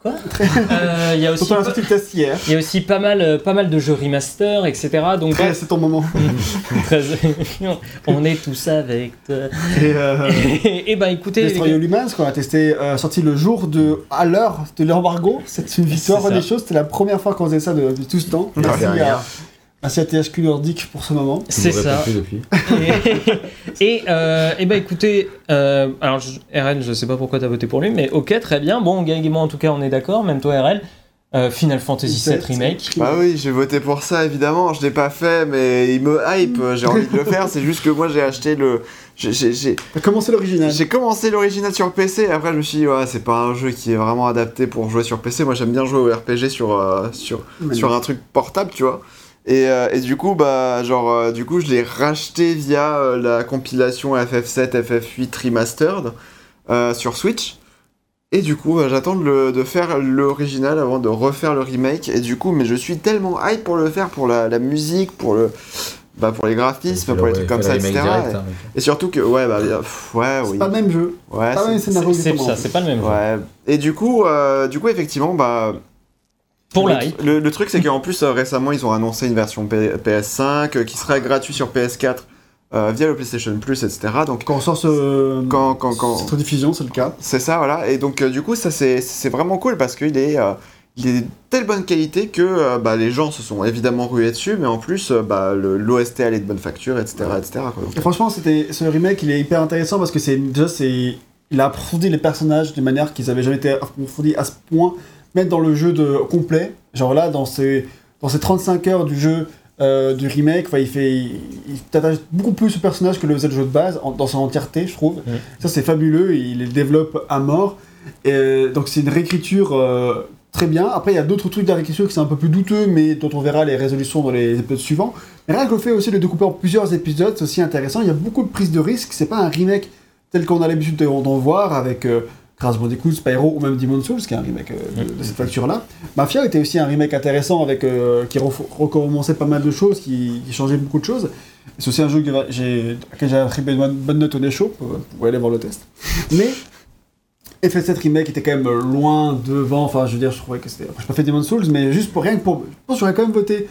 Quoi? Euh, Il y a aussi. Surtout on a pas-. Il y a aussi pas mal, euh, pas mal de jeux remaster, etc. Donc 13, c'est ton moment. <laughs> bref, très- on est tous avec toi. Et euh, <laughs> Et, ben écoutez, Destroy Humans, qu'on a testé, euh, sorti le jour de, à l'heure de l'embargo. C'est une victoire des choses. C'était la première fois qu'on faisait ça depuis tout ce temps. Merci à, à THQ Nordic pour ce moment. c'est ça. <laughs> et, et, euh, et ben écoutez, euh, alors je- RL, je sais pas pourquoi t'as voté pour lui, mais ok, très bien. Bon, Gag et moi en tout cas, on est d'accord, même toi RL. Euh, Final Fantasy VII Remake. Bah oui, j'ai voté pour ça évidemment. Je l'ai pas fait, mais il me hype. <laughs> J'ai envie de le faire. C'est juste que moi j'ai acheté le. j'ai- commencé l'original. j'ai commencé l'original sur PC. Et après, je me suis dit, ouais, c'est pas un jeu qui est vraiment adapté pour jouer sur PC. Moi, j'aime bien jouer au RPG sur euh, sur sur un truc portable, tu vois. Et, euh, et du coup, bah, genre, euh, du coup, je l'ai racheté via euh, la compilation FF7, FF8 Remastered euh, sur Switch. Et du coup, bah, j'attends de, faire l'original avant de refaire le remake. Et du coup, mais je suis tellement hype pour le faire, pour la, la musique, pour le, bah, pour les graphismes, pour les trucs comme ça, etc. Direct, hein. Et, et surtout que, ouais, bah, pff, ouais, C'est pas le même jeu. Ouais, pas le même c'est- scénario C'est exactement. ça, c'est pas le même jeu. ouais. Et du coup, euh, du coup, effectivement, bah, Pour le, la hype. le- le truc, c'est qu'en plus, euh, récemment, ils ont annoncé une version P- PS5 euh, qui serait gratuite sur PS4 euh, via le PlayStation Plus, etc. Donc, Quand on sort ce, quand, quand, quand... cette rediffusion, c'est le cas. C'est ça, voilà. Et donc, euh, du coup, ça, c'est c'est vraiment cool parce qu'il est, euh, il est de telle bonne qualité que euh, bah, les gens se sont évidemment rués dessus, mais en plus, euh, bah, l'OST elle est de bonne facture, etc. etc. quoi. Et franchement, c'était ce remake, il est hyper intéressant parce que c'est déjà c'est il a approfondi les personnages de manière qu'ils avaient jamais été approfondis à ce point, mettre dans le jeu de complet. Genre là, dans ces dans ces 35 heures du jeu euh, du remake, il fait il, il t'attache beaucoup plus au personnage que le jeu de base en- dans son entièreté, je trouve. Mhm. Ça c'est fabuleux, il les développe à mort. Et, euh, donc c'est une réécriture euh, très bien. Après, il y a d'autres trucs de la réécriture qui sont un peu plus douteux, mais dont on verra les résolutions dans les épisodes suivants. Mais rien que le fait aussi de découper en plusieurs épisodes, c'est aussi intéressant. Il y a beaucoup de prises de risques. C'est pas un remake tel qu'on a l'habitude d'en d'en voir avec euh, Crash Bandicoot, Spyro ou même Demon's Souls, qui est un remake euh, de, de cette facture-là. Mafia était aussi un remake intéressant avec euh, qui recommençait pas mal de choses, qui, qui changeait beaucoup de choses. C'est aussi un jeu que j'ai, j'ai attribué une bonne- note au Deshow, pour, pour aller voir le test. Mais FF7 Remake était quand même loin devant, enfin je veux dire, je trouvais que c'était... Je n'ai pas fait Demon's Souls, mais juste pour rien que pour... Je pense que j'aurais quand même voté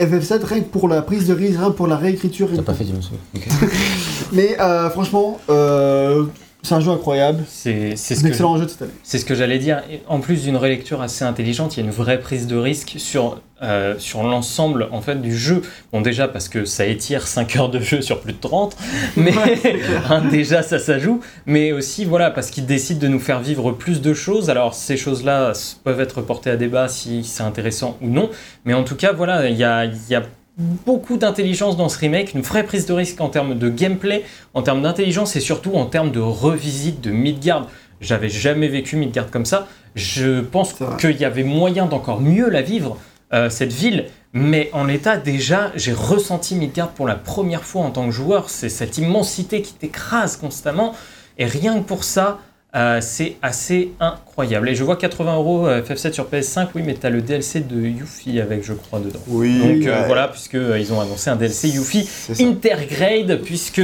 FF7 rien que pour la prise de risque, rien que pour la réécriture. T'as pas fait Demon's Souls. <laughs> Mais euh, franchement, euh, C'est un jeu incroyable. C'est c'est C'est ce un que excellent jeu de cette année. C'est ce que j'allais dire. En plus d'une relecture assez intelligente, il y a une vraie prise de risque sur, euh, sur l'ensemble en fait du jeu. Bon déjà parce que ça étire 5 heures de jeu sur plus de 30, <laughs> mais <laughs> hein, déjà ça ça joue. Mais aussi voilà parce qu'il décide de nous faire vivre plus de choses. Alors ces choses-là peuvent être portées à débat si c'est intéressant ou non. Mais en tout cas voilà, il y a, il y a beaucoup d'intelligence dans ce remake, une vraie prise de risque en termes de gameplay, en termes d'intelligence et surtout en termes de revisite de Midgard. J'avais jamais vécu Midgard comme ça. Je pense qu'il y avait moyen d'encore mieux la vivre, euh, cette ville. Mais en l'état, déjà, j'ai ressenti Midgard pour la première fois en tant que joueur. C'est cette immensité qui t'écrase constamment. Et rien que pour ça, euh, c'est assez incroyable. Et je vois 80 euros euh, FF7 sur PS5, oui, mais t'as le DLC de Yuffie avec, je crois, dedans. Oui, Donc euh, voilà, puisque euh, ils ont annoncé un DLC Yuffie. Intergrade, puisque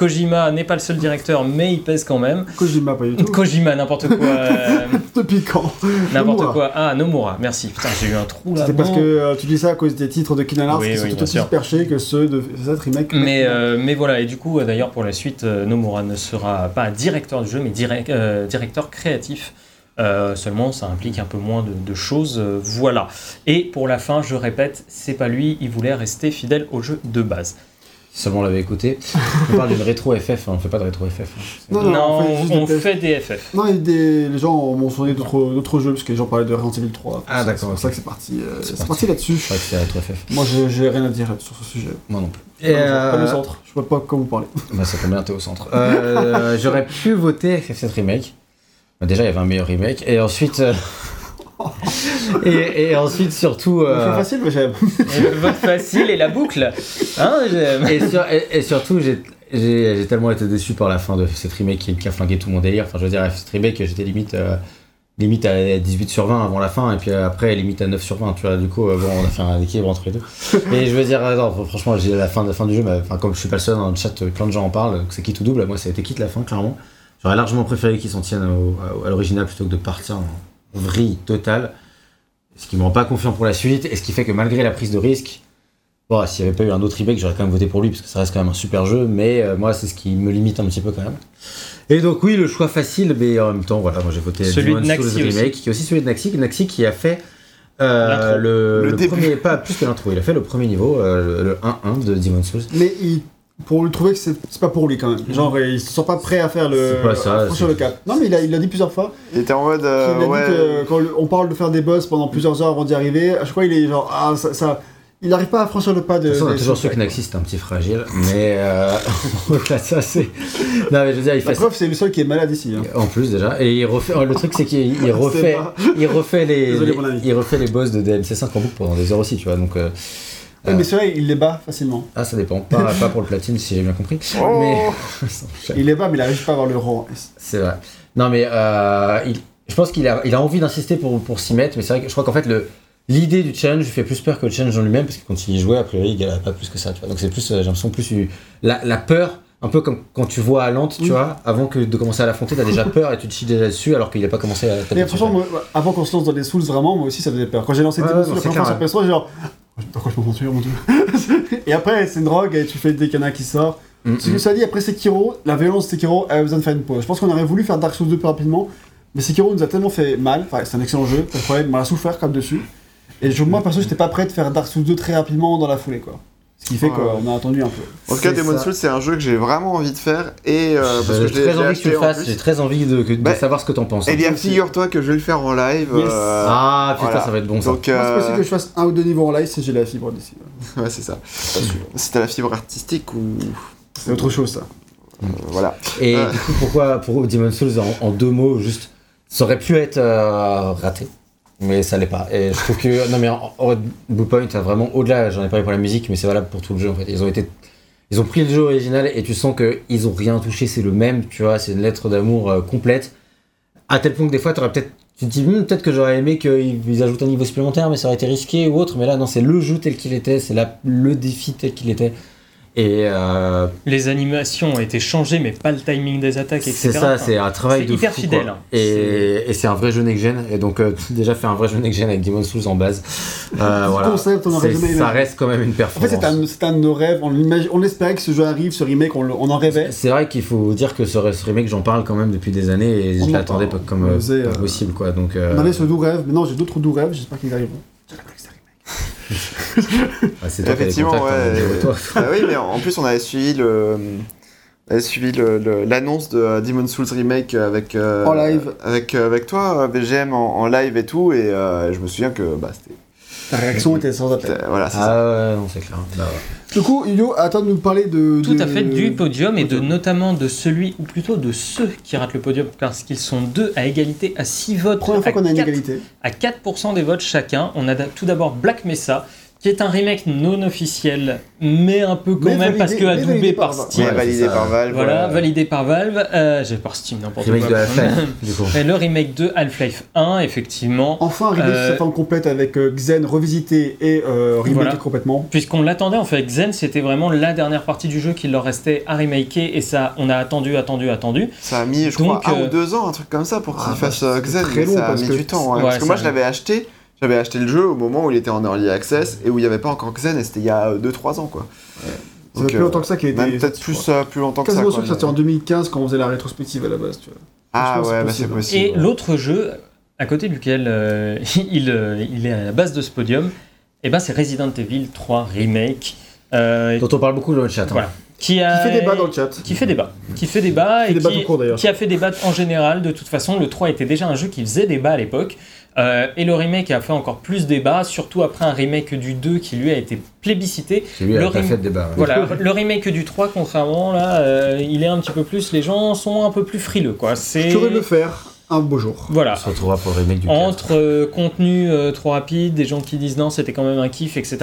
Kojima n'est pas le seul directeur, mais il pèse quand même. Kojima, pas du tout. Kojima, n'importe quoi. <laughs> euh, Depuis quand n'importe quoi. Ah, Nomura, merci. Putain, j'ai eu un trou là. C'était parce que euh, tu dis ça à cause des titres de Kingdom Hearts Oui, qui sont tout aussi perchés que ceux de cette remake. Mais, euh, mais voilà, et du coup, euh, d'ailleurs, pour la suite, Nomura ne sera pas directeur du jeu, mais direct, directeur créatif. Euh, seulement, ça implique un peu moins de, de choses. euh, voilà. Et pour la fin, je répète, c'est pas lui, il voulait rester fidèle au jeu de base. Si seulement on l'avait écouté. On parle d'une rétro FF, hein, on fait pas de rétro FF. hein. Non, non, Non, on fait juste on des tests. fait des FF. Non, des... les gens ont mentionné d'autres jeux, parce que les gens parlaient de Resident Evil 3. Ah, d'accord, C'est pour ça que c'est parti, euh, C'est parti. parti là-dessus. Je que c'est rétro FF. Moi, je- j'ai rien à dire sur ce sujet. Moi non plus. Et Et pas le euh, centre. Je vois pas comment vous parlez. <laughs> bah, ça tombe bien, t'es au centre. Euh, J'aurais pu voter FF7 Remake. Bah, déjà, il y avait un meilleur remake. Et ensuite. Euh, <laughs> et, et ensuite, surtout. C'est euh, facile, mais j'aime. Le vote facile et la boucle. Hein, et, sur- et- et surtout, j'ai tellement été déçu par la fin de cette remake qui, qui a flingué tout mon délire. Enfin, je veux dire, cette remake, j'étais limite, euh, limite à 18 sur 20 avant la fin, et puis euh, après, limite à 9 sur 20. Tu vois, du coup, euh, bon, on a fait un équilibre entre les deux. Et je veux dire, euh, non, franchement, j'ai la fin, la fin du jeu, mais, enfin, comme je suis pas le seul dans le chat, euh, plein de gens en parlent, c'est quitte ou double. Moi, ça a été quitte la fin, clairement. J'aurais largement préféré qu'ils s'en tiennent au- à l'original plutôt que de partir en vrille totale. Ce qui me rend pas confiant pour la suite, et ce qui fait que malgré la prise de risque, Bon, s'il n'y avait pas eu un autre remake, j'aurais quand même voté pour lui, parce que ça reste quand même un super jeu, mais euh, moi, c'est ce qui me limite un petit peu quand même. Et donc, oui, le choix facile, mais en même temps, voilà, moi j'ai voté Celui de Naxi aussi. Remake, qui est aussi celui de Naxi, Naxi qui a fait euh, le, Le le début. premier, pas plus que l'intro, il a fait le premier niveau, euh, le, le 1-1 de Demon's Souls. Mais il- pour lui trouver que c'est c'est pas pour lui quand même. Genre, il se sent pas prêt à faire le. C'est pas ça, à franchir c'est- le cap. Non, mais il a, il a dit plusieurs fois. Il était en mode. euh, a ouais. dit que quand on parle de faire des boss pendant plusieurs heures avant d'y arriver, à chaque fois il est genre. Ah, ça. ça- il n'arrive pas à franchir le pas de. De toute façon, on a toujours su que Naxi c'était un petit fragile, mais euh, <laughs> ça, c'est. Non, mais je veux dire, il La fait preuve, c'est le seul qui est malade ici. hein. En plus déjà, et il refait. oh, le truc c'est qu'il il <laughs> refait, il refait les, Désolé, il refait les boss de DMC5 en boucle pendant des heures aussi, tu vois. Donc, euh, Ouais, mais c'est vrai, il les bat facilement. ah, ça dépend. Pas, <laughs> pas pour le platine si j'ai bien compris, Oh mais <laughs> Il les bat, mais il arrive pas à avoir le rang. c'est vrai. Non, mais euh, il- je pense qu'il a, il a envie d'insister pour, pour s'y mettre, mais c'est vrai que je crois qu'en fait le L'idée du challenge lui fait plus peur que le challenge en lui-même, parce que quand il y jouait, a priori, il galère pas plus que ça, tu vois. Donc c'est plus, euh, j'ai l'impression, plus eu- la, la peur, un peu comme quand tu vois Alante, tu Oui. vois, avant que de commencer à l'affronter, t'as déjà <laughs> peur et tu te chies déjà dessus alors qu'il a pas commencé à taper franchement, moi, avant qu'on se lance dans les Souls, vraiment, moi aussi ça faisait peur. Quand j'ai lancé Ouais, Demon's Souls la première fois sur PS3, j'ai genre. Dans quoi je me tuer, mon dieu <laughs> Et après, c'est une drogue et tu fais des canards qui sortent. Mm, Ce que ça dit, après Sekiro, la violence de Sekiro avait besoin de faire une pause. Je pense qu'on aurait voulu faire Dark Souls 2 plus rapidement, mais Sekiro nous a tellement fait mal. Enfin, c'est un excellent jeu, pas de problème, on a souffert comme dessus. Et je, moi, perso, j'étais pas prêt de faire Dark Souls 2 très rapidement dans la foulée, quoi. Ce qui fait qu'on a attendu un peu. En tout cas, Demon's. Souls, c'est un jeu que j'ai vraiment envie de faire et euh, parce que J'ai très envie que tu le fasses, j'ai très envie de, Bah, savoir ce que t'en penses. Eh bien, figure-toi que je vais le faire en live. Yes. euh, Ah putain, voilà. ça va être bon ça. Donc, Moi, c'est euh, possible que je fasse un ou deux niveaux en live si j'ai la fibre d'ici. <laughs> ouais, c'est ça. Si t'as la fibre artistique ou C'est autre chose, ça. euh, voilà. Et du coup, pourquoi pour Demon's Souls en, en deux mots, juste, ça aurait pu être euh, raté, mais ça l'est pas. Et je trouve que non mais Blue Point vraiment au-delà. J'en ai parlé pour la musique, mais c'est valable pour tout le jeu en fait. Ils ont été, ils ont pris le jeu original et tu sens que ils ont rien touché. C'est le même, tu vois. C'est une lettre d'amour euh, complète. À tel point que des fois, t'aurais peut-être tu te dis Hmm, peut-être que j'aurais aimé qu'ils ils ajoutent un niveau supplémentaire, mais ça aurait été risqué ou autre. Mais là, non, c'est le jeu tel qu'il était, c'est le défi tel qu'il était. Et euh, Les animations ont été changées, mais pas le timing des attaques, etc. c'est ça, c'est un travail c'est de hyper fou, fidèle, quoi. hein. Et, et c'est un vrai jeu next-gen. Et donc, euh, <laughs> déjà fait un vrai jeu next-gen avec Demon's Souls en base. Euh, <laughs> voilà. concept, on aurait jamais aimé. ça reste quand même une En fait, performance. c'est un, c'est un de nos rêves. On, on espérait que ce jeu arrive, ce remake, on, le- on en rêvait. C'est vrai qu'il faut dire que ce, remake, j'en parle quand même depuis des années et On je en l'attendais comme euh, faisait, pas possible quoi. Donc, euh, On avait ce doux rêve. Maintenant, j'ai d'autres doux rêves. J'espère qu'ils arriveront. Bah, c'est Effectivement, contacts, hein, ouais. dis-toi. <laughs> Ah oui, mais en plus, on avait suivi le. on avait suivi l'annonce de euh, Demon's Souls Remake avec, euh, En live. avec, euh, avec toi, VGM en, en live et tout, et euh, je me souviens que bah, c'était. Ta réaction était sans appel. c'était- Voilà, c'est ça. Ah ouais, non, c'est clair. Bah, ouais. Du coup, Yo, attends de nous parler de. Tout de- à fait du podium et de notamment de celui, ou plutôt de ceux qui ratent le podium, parce qu'ils sont deux à égalité à 6 votes. Première fois à qu'on a une 4 égalité. à 4% des votes chacun. On a tout d'abord Black Mesa, qui est un remake non officiel, mais un peu quand Mais même parce que adoubé validé par par- Steam. Ouais, validé par Valve. Voilà, ouais. validé par Valve. Euh, J'ai par Steam, n'importe Remake quoi. de Half-Life, <laughs> du coup. Et le remake de Half-Life 1, effectivement. Enfin, arrivé Euh, sur sa forme complète avec euh, Xen revisité et euh, remaké Voilà. complètement. Puisqu'on l'attendait, en fait, Xen, c'était vraiment la dernière partie du jeu qu'il leur restait à remaker, et ça, on a attendu, attendu, attendu. Ça a mis, je Donc, crois, un euh, ou deux ans, un truc comme ça, pour qu'il Ah, fasse bah, euh, Xen. très long, ça a mis du temps. ouais, Ouais, parce que moi, je l'avais acheté. J'avais acheté le jeu au moment où il était en early access et où il n'y avait pas encore Xen, et c'était il y a 2-3 ans, quoi. Ça fait Donc, plus euh, longtemps que ça qu'il a été. Peut-être plus, euh, plus longtemps que ça. Quasiment quoi, ça c'était en 2015 quand on faisait la rétrospective à la base, tu vois. Ah c'est ouais, bah c'est possible. Et l'autre jeu, à côté duquel euh, <laughs> il, euh, il est à la base de ce podium, eh ben, c'est Resident Evil 3 Remake. euh, Dont on parle beaucoup dans le chat. hein. Voilà. qui, a, Qui fait débat dans le chat. Qui fait débat. Qui fait débat Qui et fait débat qui, tout court, d'ailleurs. qui a fait débat en général. De toute façon, le 3 était déjà un jeu qui faisait débat à l'époque. Euh, et le remake a fait encore plus débat, surtout après un remake du 2 qui lui a été plébiscité. C'est lui, Le elle a pas rem- fait de débat. ouais. Voilà, le remake du 3, contrairement là, euh, il est un petit peu plus. Les gens sont un peu plus frileux, quoi. C'est. Je pourrais le faire un beau jour. Voilà. On se retrouvera pour le remake du 4. Entre euh, contenu euh, trop rapide, des gens qui disent non, c'était quand même un kiff, etc.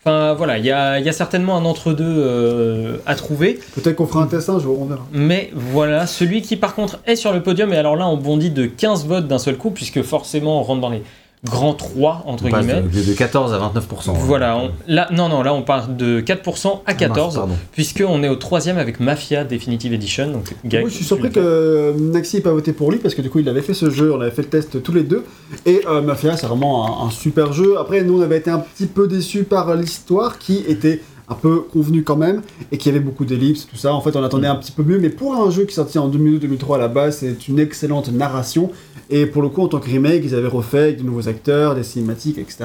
Enfin voilà, il y a, il y a certainement un entre-deux euh, à trouver. Peut-être qu'on fera un test un jour, on verra. Mais voilà, celui qui par contre est sur le podium, et alors là on bondit de 15 votes d'un seul coup, puisque forcément on rentre dans les grands 3, entre On passe guillemets. de, de 14 à 29%. Voilà, on- là, non, non, là on part de 4% à 14, Pardon. puisqu'on est au troisième avec Mafia Definitive Edition. Donc, Gag, Oui, je suis surpris que Naxi n'ait pas voté pour lui parce que du coup il avait fait ce jeu, on avait fait le test tous les deux. Et euh, Mafia, c'est vraiment un, un super jeu. Après, nous on avait été un petit peu déçus par l'histoire qui était un peu convenue quand même et qui avait beaucoup d'ellipses, tout ça. En fait, on attendait un petit peu mieux, mais pour un jeu qui est sorti en 2002-2003 à la base, c'est une excellente narration. Et pour le coup, en tant que remake, ils avaient refait avec de nouveaux acteurs, des cinématiques, etc.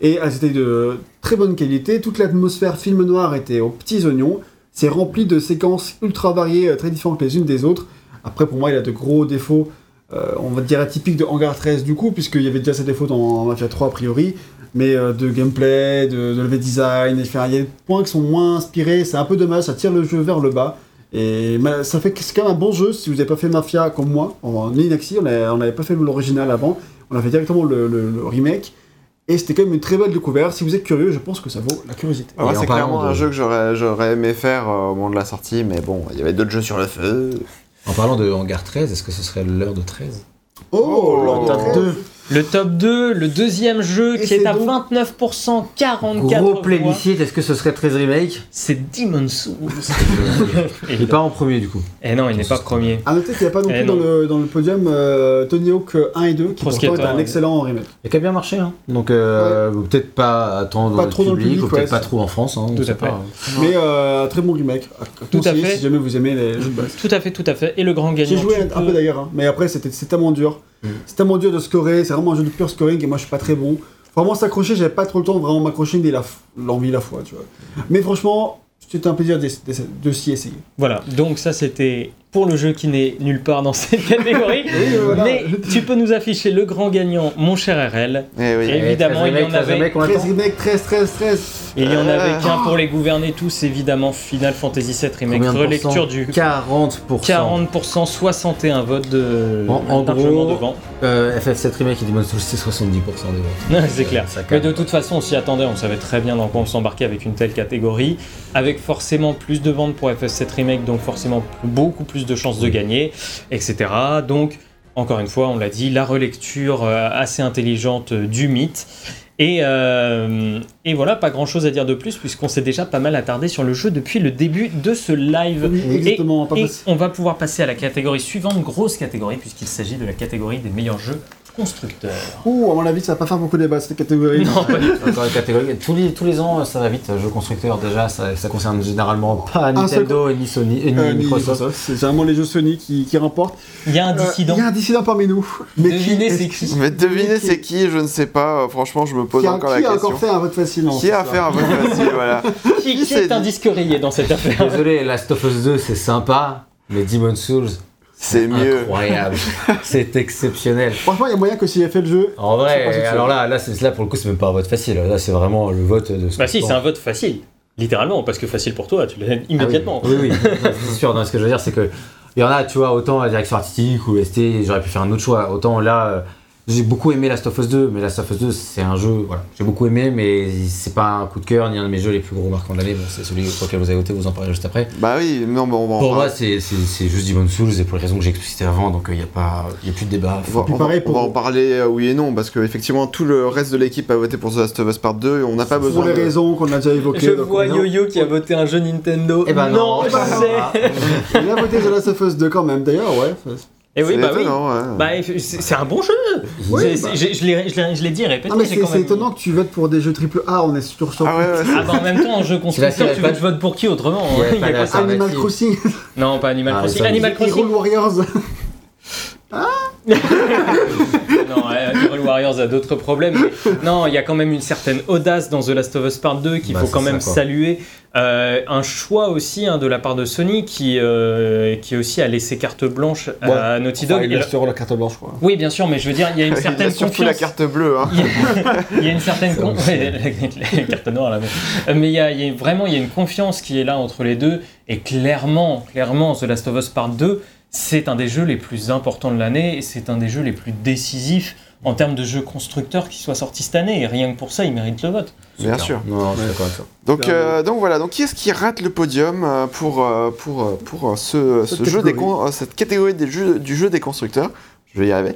Et étaient de très bonne qualité. Toute l'atmosphère film noir était aux petits oignons. C'est rempli de séquences ultra variées, euh, très différentes les unes des autres. Après, pour moi, il a de gros défauts, on va dire atypiques de Hangar 13 du coup, puisqu'il y avait déjà ces défauts dans Mafia 3 a priori, mais euh, de gameplay, de, de level design, il y a des points qui sont moins inspirés, c'est un peu dommage, ça tire le jeu vers le bas. Et ça fait que c'est quand même un bon jeu si vous n'avez pas fait Mafia comme moi, en Inaxi, on n'avait pas fait l'original avant, on a fait directement le, le- le remake. Et c'était quand même une très belle découverte. Si vous êtes curieux, je pense que ça vaut la curiosité. Ah ouais, c'est clairement de- un jeu que j'aurais, j'aurais aimé faire euh, au moment de la sortie, mais bon, il y avait d'autres jeux sur le feu. En parlant de Hangar 13, est-ce que ce serait l'heure de 13 Oh, Oh, le top 2 Le top 2, le deuxième jeu Et qui c'est est à donc- 29%, 44 Gros plébiscite, est-ce que ce serait 13 remake C'est Demon's Souls. <laughs> Il est pas en premier du coup. Et non, il n'est pas premier. À noter qu'il n'y a pas non Eh plus non. dans le, dans le podium euh, Tony Hawk 1 et 2, qui Pro pourtant est un ouais. excellent remake. Il a quand même bien marché, hein. Donc euh, peut-être pas dans, Pas trop dans le public, ou peut-être ouais, pas trop en France. Hein, Tout à fait. pas. Mais euh, un très bon remake. Tout à fait. Si jamais vous aimez les jeux de base. Tout à fait, tout à fait. Et le grand gagnant. J'ai joué un, peu d'ailleurs, hein, mais après c'était c'est tellement dur. Mm. C'est tellement dur de scorer, c'est vraiment un jeu de pur scoring et moi je suis pas très bon. Vraiment s'accrocher, j'avais pas trop le temps de vraiment m'accrocher ni la l'envie la foi, tu vois. Mais franchement, c'était un plaisir d'ess- d'ess- de s'y essayer. Voilà, donc ça c'était pour le jeu qui n'est nulle part dans cette <laughs> catégorie. Oui, voilà. Mais tu peux nous afficher le grand gagnant, mon cher RL. Eh oui. Et évidemment, il y en 13 avait- remake, on 13 attend. remake, 13, 13, 13. Et il y en Euh, avait qu'un pour les gouverner tous, évidemment, Final Fantasy VII Remake, relecture du 40%. 40%, 61 votes de En- gros, devant. Euh, FF7 remake et Demon's Souls, c'est 70% des votes. c'est clair. Ça Mais de toute façon, on s'y attendait, on savait très bien dans quoi on s'embarquait avec une telle catégorie, avec forcément plus de ventes pour FF7 Remake, donc forcément beaucoup plus de chances de gagner, etc. Donc, encore une fois, on l'a dit, la relecture euh, assez intelligente euh, du mythe. Et, euh, et voilà, pas grand chose à dire de plus, puisqu'on s'est déjà pas mal attardé sur le jeu depuis le début de ce live. Oui, exactement, pas Et possible. on va pouvoir passer à la catégorie suivante, grosse catégorie, puisqu'il s'agit de la catégorie des meilleurs jeux constructeurs. Ouh, à mon avis, ça va pas faire beaucoup de débat cette catégorie. Non, pas du tout. Encore une catégorie. Tous les, tous les ans, ça va vite. Jeux constructeurs, déjà, ça, ça concerne généralement pas Nintendo, ni Sony, ni Euh, ni Microsoft. C'est généralement les jeux Sony qui, qui remportent. Il y a un Euh, dissident. Il y a un dissident parmi nous. Mais Devinez c'est est- qui Mais devinez c'est qui, je ne sais pas. euh, Franchement, je me pose Qui a, encore qui la a question. encore fait un vote facile Qui c'est a fait un vote facile, voilà. <laughs> Qui, qui s'est est un disque rayé dans cette affaire Désolé, Last of Us 2, c'est sympa, mais Demon's Souls, C'est mieux. incroyable. <laughs> c'est exceptionnel. Franchement, il y a moyen que s'il a fait le jeu. En vrai, alors là, là, pour le coup, c'est même pas un vote facile. Là, c'est vraiment le vote de ce Bah si, c'est un vote facile. Littéralement, parce que facile pour toi, tu l'as immédiatement. Ah oui, oui, oui. c'est sûr. Non, ce que je veux dire, c'est que il y en a, tu vois, autant la direction artistique ou ST, j'aurais pu faire un autre choix. Autant là, euh, j'ai beaucoup aimé Last of Us 2, mais Last of Us 2, c'est un jeu, voilà, j'ai beaucoup aimé, mais c'est pas un coup de cœur ni un de mes jeux les plus gros marquants de l'année. Bon, c'est celui pour lequel vous avez voté, vous en parlerez juste après. Bah oui, non, mais on va en Pour moi, parler. c'est c'est- c'est juste Demon's Souls et pour les raisons que j'ai explicitées avant, donc il n'y a pas, il y a plus de débat. On va, Puis on va- pareil on va pour- en parler euh, oui et non, parce que effectivement tout le reste de l'équipe a voté pour The Last of Us Part 2 et on n'a pas besoin Pour les de... raisons qu'on a déjà évoquées. donc on- Yo-Yo qui a voté un jeu Nintendo. Eh ben non, je eh ben sais. Il a voté The Last of Us 2 quand même, d'ailleurs, ouais. Et oui, C'est bah oui. Bah, c'est c'est un bon jeu. Oui, bah. Je je l'ai je l'ai- je l'ai dit répété. Non, c'est quand c'est même- étonnant que tu votes pour des jeux AAA, on est toujours sur Ah ouais, ouais, Ah bah en même temps, en jeu <laughs> constructeur, tu la- veux que je vote pour qui autrement hein Ouais, Il y a pas ça Animal. Crossing, <laughs> Non, pas Animal Ah, Crossing. Animal Hero Crossing Warriors. <laughs> Non, euh, Hyrule Warriors a d'autres problèmes. mais non, il y a quand même une certaine audace dans The Last of Us Part 2 qu'il Bah, faut quand ça, même quoi. saluer. Euh, un choix aussi hein, de la part de Sony qui, euh, qui aussi a laissé carte blanche à Naughty Dog. Enfin, il le- a sur la carte blanche, quoi. Oui, bien sûr, mais je veux dire, il y a une <laughs> Il y a certaine surtout confiance. la carte bleue. Hein. Il y a- <laughs> il y a une certaine con- ouais, <laughs> la, la carte noire là mais, mais il y, a, il y a vraiment il y a une confiance qui est là entre les deux et clairement clairement The Last of Us Part 2 c'est un des jeux les plus importants de l'année et c'est un des jeux les plus décisifs en termes de jeux constructeurs qui soit sorti cette année et rien que pour ça il mérite le vote Bien sûr. Non, ça. Donc, euh, donc voilà, donc qui est-ce qui rate le podium euh, pour, euh, pour, pour ce, Cette ce jeu des catégorie. con- cette catégorie des jeux, du jeu des constructeurs? Je vais y arriver.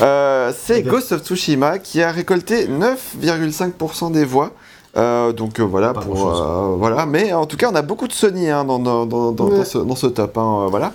Euh, C'est. Ghost of Tsushima qui a récolté 9,5% des voix. Euh, donc euh, voilà, Pas pour, euh, voilà, mais en tout cas on a beaucoup de Sony hein, dans, dans, dans, dans- Ouais. dans ce, dans ce top, hein, euh, voilà.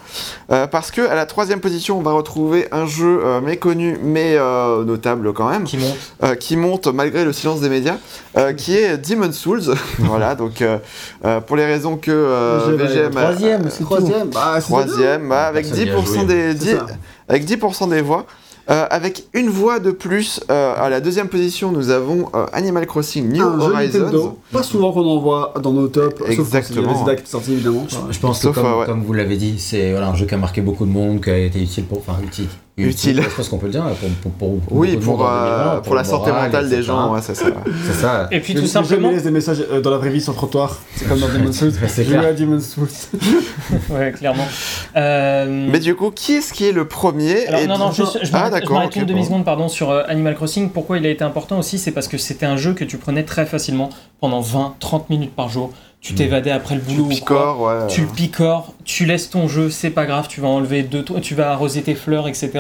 Euh, parce que à la troisième position on va retrouver un jeu euh, méconnu mais euh, notable quand même, qui monte euh, qui monte malgré le silence des médias, euh, qui est Demon Souls. <laughs> voilà, donc euh, euh, pour les raisons que euh, VGM, Troisième, c'est. Troisième, bah, c'est troisième, bah, avec Personne n'y a 10% joué. des C'est 10 ça. avec 10% des voix. Euh, avec une voix de plus, euh, à la deuxième position, nous avons euh, Animal Crossing New un jeu Horizons. Nintendo. Pas souvent qu'on en voit dans nos tops. Sauf Exactement. quand qui est sorti, évidemment. Je pense Sauf, que comme, ouais. comme vous l'avez dit, c'est voilà, un jeu qui a marqué beaucoup de monde, qui a été utile pour. Enfin, utile. Utile. Je pense qu'on peut le dire, pour, pour, pour, pour Oui, pour, euh, 2020, pour la santé mentale des gens, ouais, c'est ça. Et puis tout je simplement laisse des messages euh, dans la vraie vie sur le trottoir. C'est comme dans Demon's Souls. C'est clair. Demon's Souls. <laughs> ouais clairement Euh, Mais du coup, qui est-ce qui est le premier Alors Et non, non, juste, je Ah, m'arrête ok, une bon. demi-seconde pardon, sur euh, Animal Crossing. Pourquoi il a été important aussi C'est parce que c'était un jeu que tu prenais très facilement pendant 20-30 minutes par jour. Tu t'évadais après le Tu boulot ou quoi. picores, ouais. Tu le picores, tu laisses ton jeu, c'est pas grave, tu vas enlever deux, tu vas arroser tes fleurs, etc.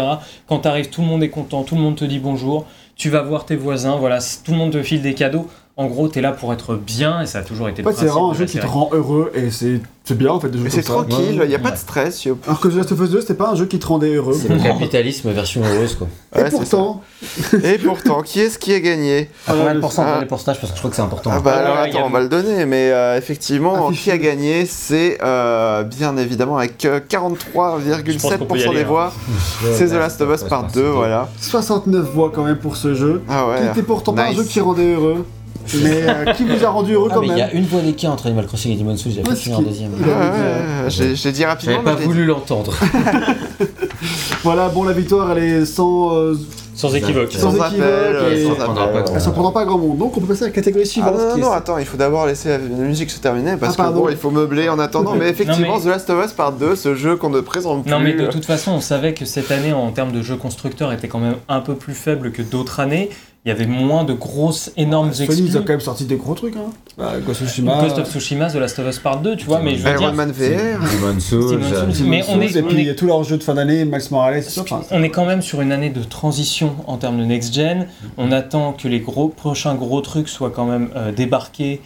Quand t'arrives, tout le monde est content, tout le monde te dit bonjour, tu vas voir tes voisins, voilà, tout le monde te file des cadeaux. En gros, t'es là pour être bien et ça a toujours été En le fait, c'est principe vraiment un de jeu la qui te série. rend heureux et c'est c'est bien en fait de jouer Mais comme c'est ça. tranquille, il Ouais, n'y a pas de stress. y a- Alors que The Last of Us 2, c'était pas un jeu qui te rendait heureux. C'est le capitalisme version heureuse, quoi. Et Ouais, c'est pourtant. Et pourtant, qui est-ce qui a gagné? De le- ah. donnez pour stage Parce que je crois que c'est important. Ah bah Ah, alors ouais, y a- attends, on va le donner, mais euh, effectivement, Affiché. qui a gagné C'est euh, bien évidemment avec euh, Je pense qu'on peut y 43,7% aller, des hein. voix. C'est The Last of Us Part 2, voilà. 69 voix quand même pour ce jeu. Ah Qui ouais. était pourtant pas un Nice. jeu qui rendait heureux. Mais euh, qui vous a rendu heureux Ah, quand mais il y même a une voix d'écart entre Animal Crossing et Demon's Souls, j'ai ce finir en deuxième. ouais, euh, ouais, j'ai j'ai dit rapidement. J'avais pas je l'ai voulu l'entendre. <laughs> Voilà, bon, la victoire elle est sans, euh, Sans équivoque. Sans Sans équivoque appel, et- sans appel. pas Elle s'en prendra pas grand monde. Donc on peut passer à la catégorie Ah suivante. non, non, est- attends, il faut d'abord laisser la musique se terminer parce Ah, que bon, il faut meubler en attendant. <laughs> Mais effectivement, Non, mais- The Last of Us Part 2, ce jeu qu'on ne présente plus. Non mais de toute façon, on savait que cette année, en termes de jeux constructeurs, était quand même un peu plus faible que d'autres années. Il y avait moins de grosses, énormes Sony, exclus. ils ont quand même sorti des gros trucs. Hein. Bah, Ghost of Tsushima. Ghost of Tsushima, The Last of Us Part 2, tu vois, mais je veux Iron dire, Man VR. Demon Souls. Demon's Souls. mais on est- et puis est- il y a tous leurs jeux de fin d'année, Max Morales, tout ça. on est quand même sur une année de transition en termes de next-gen. On attend que les gros, prochains gros trucs soient quand même euh, débarqués.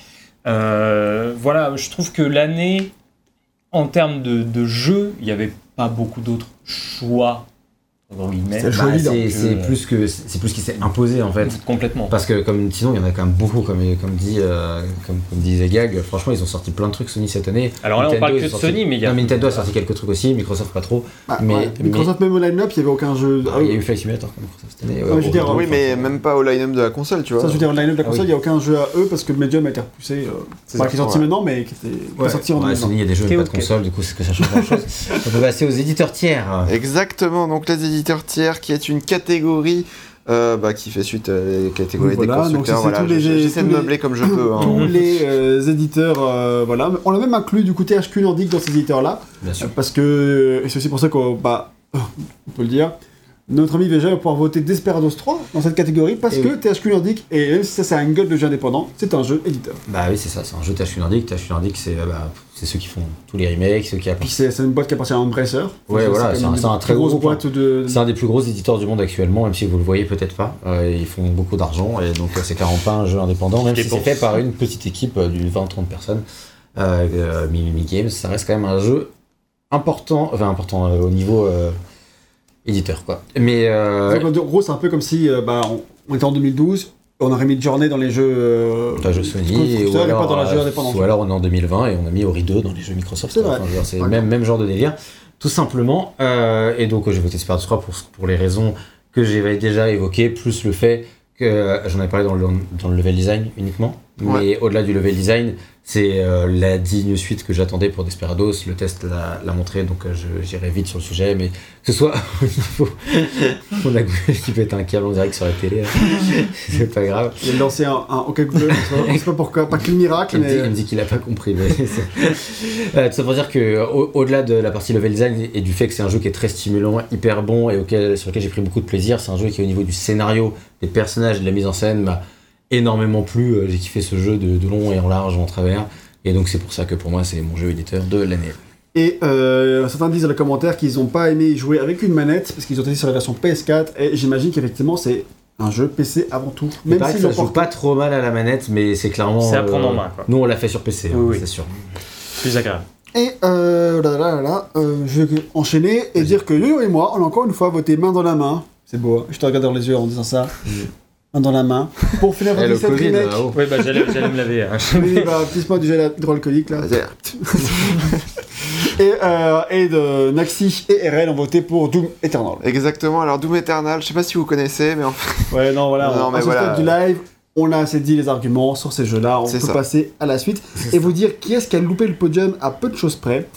Euh, voilà, je trouve que l'année, en termes de, de jeux, il n'y avait pas beaucoup d'autres choix. C'est bah, évident. c'est que- plus que c'est plus qui s'est imposé en fait. Complètement. Parce que comme sinon il y en a quand même beaucoup comme comme dit euh, comme, comme disait Gag. Franchement ils ont sorti plein de trucs Sony cette année. Alors là, on Nintendo, parle ils que de sorti- Sony, mais il y a. Non, mais Nintendo a sorti quelques trucs aussi, Microsoft pas trop. bah, mais- ouais. Microsoft, même au line-up, il n'y avait aucun jeu. Ah, Ah, il y a eu Flight Simulator comme Microsoft cette année. Ouais, je veux dire, Oui, mais même pas au line-up de la console, tu vois. Ça, je veux dire, au line-up de la Ah console, il oui. n'y a aucun jeu à eux parce que Medium a été repoussé. Euh, C'est ça, qui est sorti maintenant, mais qui était pas sorti en ouais, 2020. Sony, il y a des jeux mais pas de console, du coup c'est que ça change grand chose. On peut passer aux éditeurs tiers. Exactement, donc les éditeurs tiers, qui est une catégorie euh, bah, qui fait suite à la catégorie Oui, des voilà, donc constructeurs. c'est Voilà, tous les- J'ai- J'essaie de tous les- meubler comme je peux. hein. Tous les <laughs> euh, éditeurs, euh, voilà. On a même inclus du coup THQ Nordic dans ces éditeurs-là. Bien sûr. Parce que, et c'est aussi pour ça qu'on bah, <laughs> on peut le dire, notre ami Véja va pouvoir voter Desperados 3 dans cette catégorie parce Et que THQ Nordic, et même si ça c'est un gueule de jeu indépendant, c'est un jeu éditeur. Bah oui c'est ça, c'est un jeu THQ Nordic. THQ Nordic c'est euh, bah, c'est ceux qui font tous les remakes, ceux qui appliquent. c'est une boîte qui appartient à Embracer. Ouais, voilà, c'est un- un très gros boîte de. C'est un des plus gros éditeurs du monde actuellement, même si vous le voyez peut-être pas. Euh, ils font beaucoup d'argent et donc euh, c'est clairement pas un jeu indépendant, même si c'est fait par une petite équipe euh, d'une 20-30 personnes. Euh, Mimimi Games, ça reste quand même un jeu important, enfin important euh, au niveau euh, éditeur quoi. Mais euh, en gros, c'est un peu comme si euh, bah, on, on était en 2012, on aurait mis de journée dans les jeux. euh, un jeu Sony, ou alors, pas dans euh, ou alors on est en 2020 et on a mis Ori 2 dans les jeux Microsoft. C'est le même, même genre de délire, tout simplement. Euh, et donc j'ai voté Spiritus 3 pour, pour les raisons que j'ai déjà évoquées, plus le fait que j'en ai parlé dans le, dans le level design uniquement. Mais au-delà du level design, c'est euh, la digne suite que j'attendais pour Desperados. Le test l'a montré, donc euh, je- j'irai vite sur le sujet. Mais que ce soit <laughs> au niveau. <laughs> On a Google qui pète un câble en direct sur la télé. hein. <laughs> c'est pas grave. Il a lancé un, un OK Google, on sait pas- on sait pas pourquoi, pas quel miracle, Il me dit, il me mais. dit qu'il a pas compris. Mais Euh, tout ça pour dire que au- au-delà de la partie level design et du fait que c'est un jeu qui est très stimulant, hyper bon et auquel, sur lequel j'ai pris beaucoup de plaisir, c'est un jeu qui au niveau du scénario, des personnages, de la mise en scène m'a énormément plu. Euh, J'ai kiffé ce jeu de, de long et en large, en travers. Et donc c'est pour ça que pour moi c'est mon jeu éditeur de l'année. Et euh, certains disent dans les commentaires qu'ils n'ont pas aimé y jouer avec une manette parce qu'ils ont testé sur la version PS4 et j'imagine qu'effectivement c'est un jeu PC avant tout. Même s'ils ça joue porté- pas trop mal à la manette, mais c'est clairement. C'est à prendre en euh, main, quoi. Nous on l'a fait sur PC, hein, Oui, c'est sûr. Plus agréable. Et euh, là, là, là, là, euh, je vais enchaîner et dire que Yo-Yo et moi, on a encore une fois voté main dans la main. C'est beau, hein je te regarde dans les yeux en disant ça. Main dans la main. Pour finir Eh, le cette Covid, oh. Oui, bah j'allais j'allais me laver. hein. <laughs> Oui, bah, glisse-moi du gel hydroalcoolique là. <laughs> Et, euh, et de Naxi et RL ont voté pour Doom Eternal. Exactement, alors Doom Eternal, je sais pas si vous connaissez, mais en fait, Ouais, non, voilà, Non, on, mais à ce voilà. stade du live, on a assez dit les arguments sur ces jeux-là, on peut ça. passer à la suite et vous dire qui est-ce qui a loupé le podium à peu de choses près.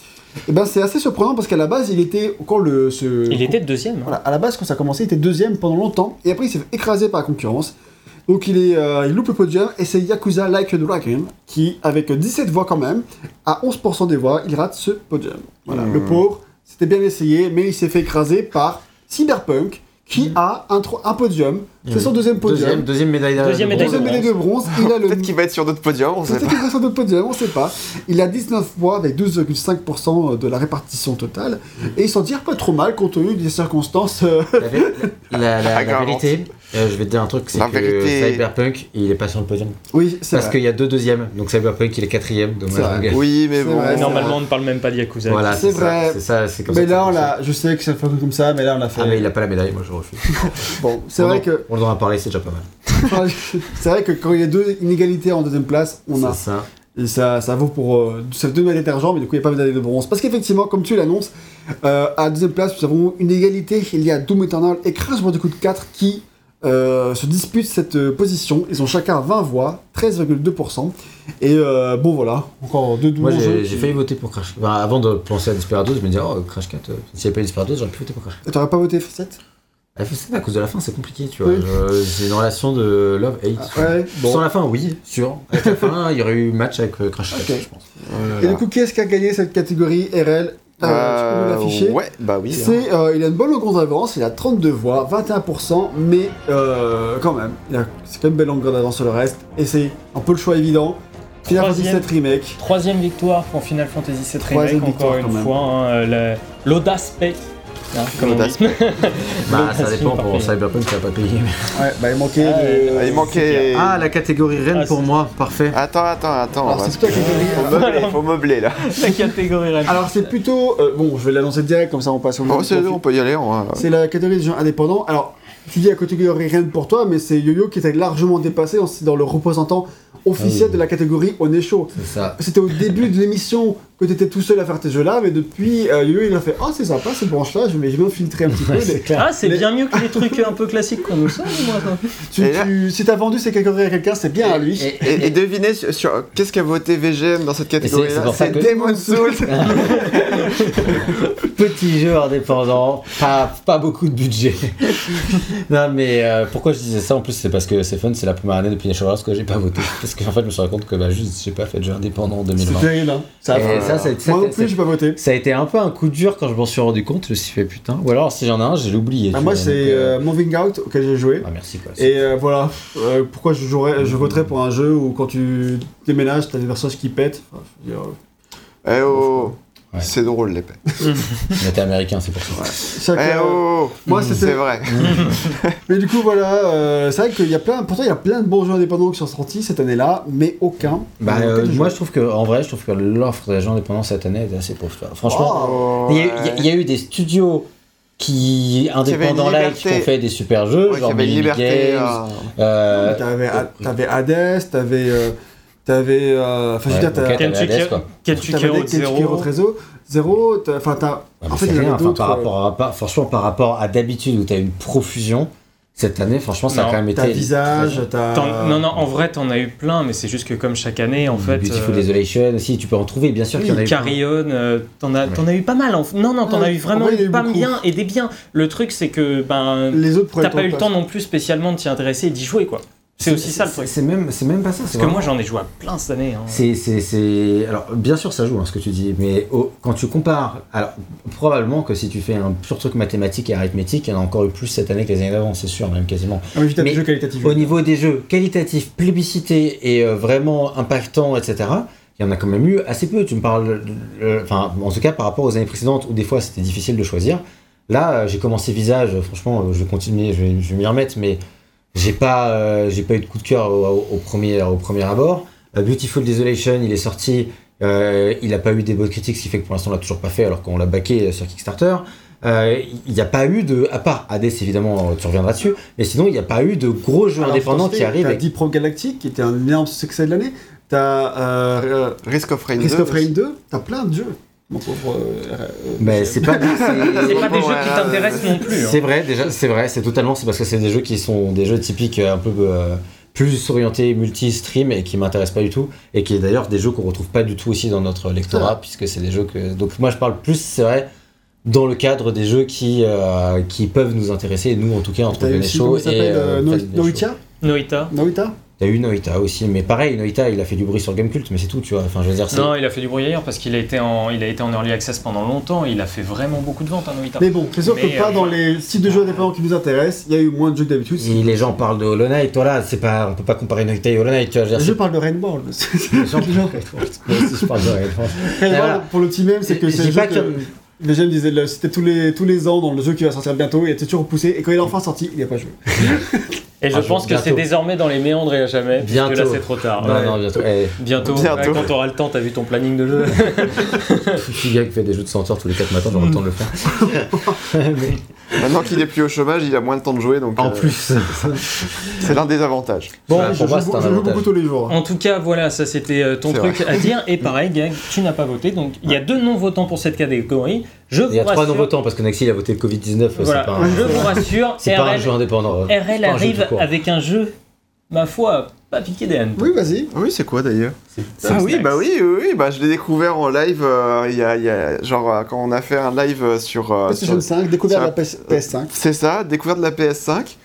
Et ben c'est assez surprenant parce qu'à la base, il était quand le ce Il était deuxième. hein. voilà, à la base quand ça a commencé, il était deuxième pendant longtemps et après il s'est fait écraser par la concurrence. Donc il est euh, il loupe le podium et c'est Yakuza Like a Dragon qui avec 17 voix quand même, à 11% des voix, il rate ce podium. Voilà, Mmh. le pauvre, c'était bien essayé mais il s'est fait écraser par Cyberpunk qui a un, podium, c'est son deuxième podium. Deuxième, deuxième médaille de Deuxième de médaille bronze. Deuxième médaille de bronze, il a le. peut-être qu'il va être sur d'autres podiums, on sait Peut-être pas. qu'il va sur d'autres podiums, on sait pas. Il a 19 voix avec 12,5% de la répartition totale. Et il s'en tire pas trop mal compte tenu des circonstances. euh, La, la- la- <laughs> vérité, euh, je vais te dire un truc, c'est que vérité- Cyberpunk, il est pas sur le podium. Oui, c'est Parce qu'il y a deux deuxièmes, donc Cyberpunk il est quatrième, dommage. Oui, mais bon. vrai. Normalement, on ne parle même pas de Yakuza. Voilà, C'est vrai. ça, c'est ça, c'est comme Mais ça là, on l'a. Je sais que ça fait comme ça, mais là, on l'a fait. Ah mais il a pas la médaille, moi je refuse. <laughs> Bon, c'est vrai que. On en a parlé, c'est déjà pas mal. <laughs> c'est vrai que quand il y a deux inégalités en deuxième place, on a. C'est ça. Et ça, ça vaut pour. Euh, ça fait deux médailles d'argent, mais du coup, il n'y a pas de médaille de bronze. Parce qu'effectivement, comme tu l'annonces, euh, à deuxième place, nous avons une égalité. Il y a Doom Eternal et Crash Bandicoot 4 qui euh, se disputent cette euh, position. Ils ont chacun 20 voix, 13,2%. Et euh, bon, voilà, encore deux Moi j'ai j'ai failli voter pour Crash. Enfin, avant de penser à Desperados, je me disais, oh Crash 4, euh, s'il n'y avait pas eu Desperados, j'aurais pu voter pour Crash 4. Et T'aurais pas voté F7 La FF7 à cause de la fin, c'est compliqué, tu vois. Oui. Je- C'est une relation de love-hate. Ouais, bon. Sans la fin, oui, sûr. Avec la fin, il y aurait eu match avec euh, Crash 4, Ok. je pense. Et du coup, qui est-ce qui a gagné cette catégorie RL Euh, tu peux nous l'afficher Ouais, bah oui. hein. C'est, euh, il a une bonne longueur d'avance, il a 32 voix, 21%, mais euh, quand même, il a- c'est quand même une belle longueur d'avance sur le reste, et c'est un peu le choix évident. Final Fantasy. VII Remake. Troisième victoire pour Final Fantasy VII Troisième Remake, encore une fois. hein, la- L'audace paye. Hein, comme on L'audace dit. <laughs> Bah, ça dépend pour. Cyberpunk, ça va pas payer. Ouais, bah il manquait Ah, euh, Ah, il manquait. Ah, la catégorie reine Ah, pour moi, parfait. Attends, attends, attends. Alors c'est plutôt la catégorie- Faut meubler, faut meubler là. <laughs> La catégorie Red. Alors c'est plutôt, euh, bon, je vais l'annoncer direct comme ça on passe au Bon, c'est- on peut y aller. on va- C'est la catégorie des jeux indépendants. Alors, tu dis la catégorie rien pour toi, mais c'est Yo-Yo qui était largement dépassé dans le représentant officiel Ah oui. de la catégorie On est chaud. C'était au début de l'émission que tu étais tout seul à faire tes jeux-là, mais depuis, euh, Yo-Yo il a fait Oh, c'est sympa cette branche-là, je vais, je vais filtrer un petit <laughs> peu. Ah, c'est bien mieux que les trucs un peu classiques qu'on nous sort, moi. ça. tu, Et là- tu- si t'as vendu ces catégories à quelqu'un, c'est bien à lui. Et- Et, et devinez sur, sur- qu'est-ce qu'a voté VGM dans cette c'est- catégorie c'est Demon's <laughs> Souls <laughs> Petit jeu indépendant, pas, pas beaucoup de budget. non, mais euh, pourquoi je disais ça En plus, c'est parce que c'est fun, c'est la première année depuis les Showers que j'ai pas voté. Parce qu'en fait, je me suis rendu compte que bah, juste, j'ai pas fait de jeu indépendant en C'est 2020. terrible, hein. Ça, Et ça, ça- ça- moi non ça- plus, j'ai pas voté. Ça a été un peu un coup dur quand je m'en suis rendu compte. Je me suis fait putain. Ou alors, si j'en ai un, j'ai oublié. Bah, tu moi, c'est euh, euh, Moving Out auquel j'ai joué. Ah, merci quoi. Et euh, voilà, Euh, pourquoi je, jouerais, je voterais pour un jeu où quand tu déménages, t'as des personnages qui pètent. Enfin, je veux dire, Eh oh Ouais. C'est drôle l'épée. <laughs> On était américain, c'est pour ça. chacun- Eh oh Moi, C'est vrai. <laughs> Mais du coup, voilà, euh, c'est vrai qu'il y a plein. Pourtant, il y a plein de bons jeux indépendants qui sont sortis cette année-là, mais aucun. Bah, aucun euh, jeu. moi, je trouve que, en vrai, je trouve que l'offre des jeux indépendants cette année était assez pauvre. Franchement, Oh, il y, a eu- il y a- il y a eu des studios qui, indépendants là, qui ont fait des super jeux, Ouais, genre. Games, euh, euh, T'avais t'avais Hades, t'avais. T'avais. euh, Enfin, je veux dire, t'as- Kentucky- Road Kentucky Zero. Road Zero. Zero, t'as- enfin, t'as. Mais En fait, rien, enfin, d'autres. par euh, rapport à, par- franchement, par rapport à d'habitude où t'as une profusion, cette année, franchement, ça a Non, quand même été. T'as Visage, t'as. Non, non, en vrai, t'en as eu plein, mais c'est juste que comme chaque année, en fait. Beautiful euh, Desolation aussi, tu peux en trouver, bien sûr qu'il y en a eu. Carrion, euh, t'en as, as eu pas mal. en- Non, non, t'en Ouais, as eu vraiment en vrai, a eu pas beaucoup. bien et des biens. Le truc, c'est que ben, Les autres t'as pas eu le temps non plus spécialement de t'y intéresser et d'y jouer, quoi. C'est aussi ça le truc. C'est même, c'est même pas ça. Parce que moi, j'en ai joué à plein cette année. hein. C'est, c'est, c'est... Alors, bien sûr, ça joue, hein, ce que tu dis, mais quand tu compares, alors, probablement que si tu fais un pur truc mathématique et arithmétique, il y en a encore eu plus cette année que les années d'avant, c'est sûr, même quasiment. Ah, mais t'as des Mais jeux qualitatifs. Au niveau des jeux qualitatifs, plébiscités et euh, vraiment impactants, etc., il y en a quand même eu assez peu. Tu me parles, euh, enfin, en tout cas par rapport aux années précédentes où des fois c'était difficile de choisir. Là, euh, j'ai commencé Visage, euh, franchement, euh, je vais continuer, je vais, je vais m'y remettre, mais j'ai pas, euh, j'ai pas eu de coup de cœur au, au- au premier, au premier abord. Euh, Beautiful Desolation, il est sorti, euh, il n'a pas eu des bonnes critiques, ce qui fait que pour l'instant on l'a toujours pas fait alors qu'on l'a baqué sur Kickstarter. Euh, Il n'y a pas eu de, à part Hades évidemment, euh, tu reviendras dessus, mais sinon il n'y a pas eu de gros jeux Alors, indépendants qui arrivent. T'as avec- Deep Rock Galactic, qui était un énorme succès de l'année. T'as euh, Risk of Rain euh, Risk 2. of Rain 2. T'as plein de jeux. Mon pauvre. euh, euh, Mais c'est pas, <laughs> C'est c'est- pas des jeux qui Ouais, t'intéressent non plus. hein. c'est vrai déjà, c'est vrai, c'est totalement, c'est parce que c'est des jeux qui sont des jeux typiques euh, un peu euh, plus orientés multi-stream et qui m'intéressent pas du tout et qui est d'ailleurs des jeux qu'on retrouve pas du tout aussi dans notre lectorat puisque c'est des jeux que donc moi je parle plus c'est vrai dans le cadre des jeux qui euh, qui peuvent nous intéresser et nous en tout cas aussi, shows comment il et s'appelle euh, euh, No- Fast Venez Show. Noita Noita. Noita T'as eu Noita aussi mais pareil Noita il a fait du bruit sur Gamecult mais c'est tout tu vois enfin je veux dire c'est Non, il a fait du bruit ailleurs parce qu'il a été en, il a été en early access pendant longtemps. Il a fait vraiment beaucoup de ventes, hein, Noita. Mais bon, c'est sûr Mais, que pas euh, dans les sites de jeux indépendants qui nous intéressent, il y a eu moins de jeux que d'habitude. Et les gens parlent de Hollow Knight, voilà, c'est pas, on peut pas comparer Noita et Hollow Knight, tu vois, je parle de Rainbow. c'est- les gens- <laughs> Moi aussi, je parle de Rainbow. Voilà. pour le petit même, c'est que c'est pas que... que- Les gens me disaient, c'était tous les, tous les ans dans le jeu qui va sortir bientôt, il était toujours repoussé, et quand il est enfin sorti, il n'y a pas joué. <laughs> Et je Ah, pense que c'est désormais dans les méandres et à jamais. puisque Bientôt. là, c'est trop tard. Non, Ouais. non, bientôt. Eh, Bientôt, Bientôt. ouais, quand t'auras le temps, t'as vu ton planning de jeu. <laughs> je suis gars qui fait des jeux de 100 heures tous les 4 matins, j'aurai le temps de le faire. <laughs> Mais Maintenant qu'il est plus au chômage, il a moins de temps de jouer, donc en euh, plus, c'est l'un des avantages. Bon, Voilà, je pour moi, joue, c'est un je joue avantage. beaucoup tous les jours. En tout cas, voilà, ça c'était euh, ton truc à dire. Et pareil, Gag, tu n'as pas voté. Donc il y a deux non-votants pour cette catégorie. Je vous il y a trois rassure. non-votants parce que Naxi il a voté le Covid-19, Voilà, pas, un- je vous rassure, c'est pas un RL, jeu indépendant. RL pas un jeu arrive avec un jeu, ma foi, pas piqué des hannetons. Oui, vas-y. Oui, c'est quoi d'ailleurs C'est Ah oui, bah oui, oui, oui, bah je l'ai découvert en live. euh, Il y, a, il y a- genre euh, quand on a fait un live euh, sur. euh, PlayStation sur- 5, découvert sur de la PS, PS5. C'est ça, découverte de la PS5.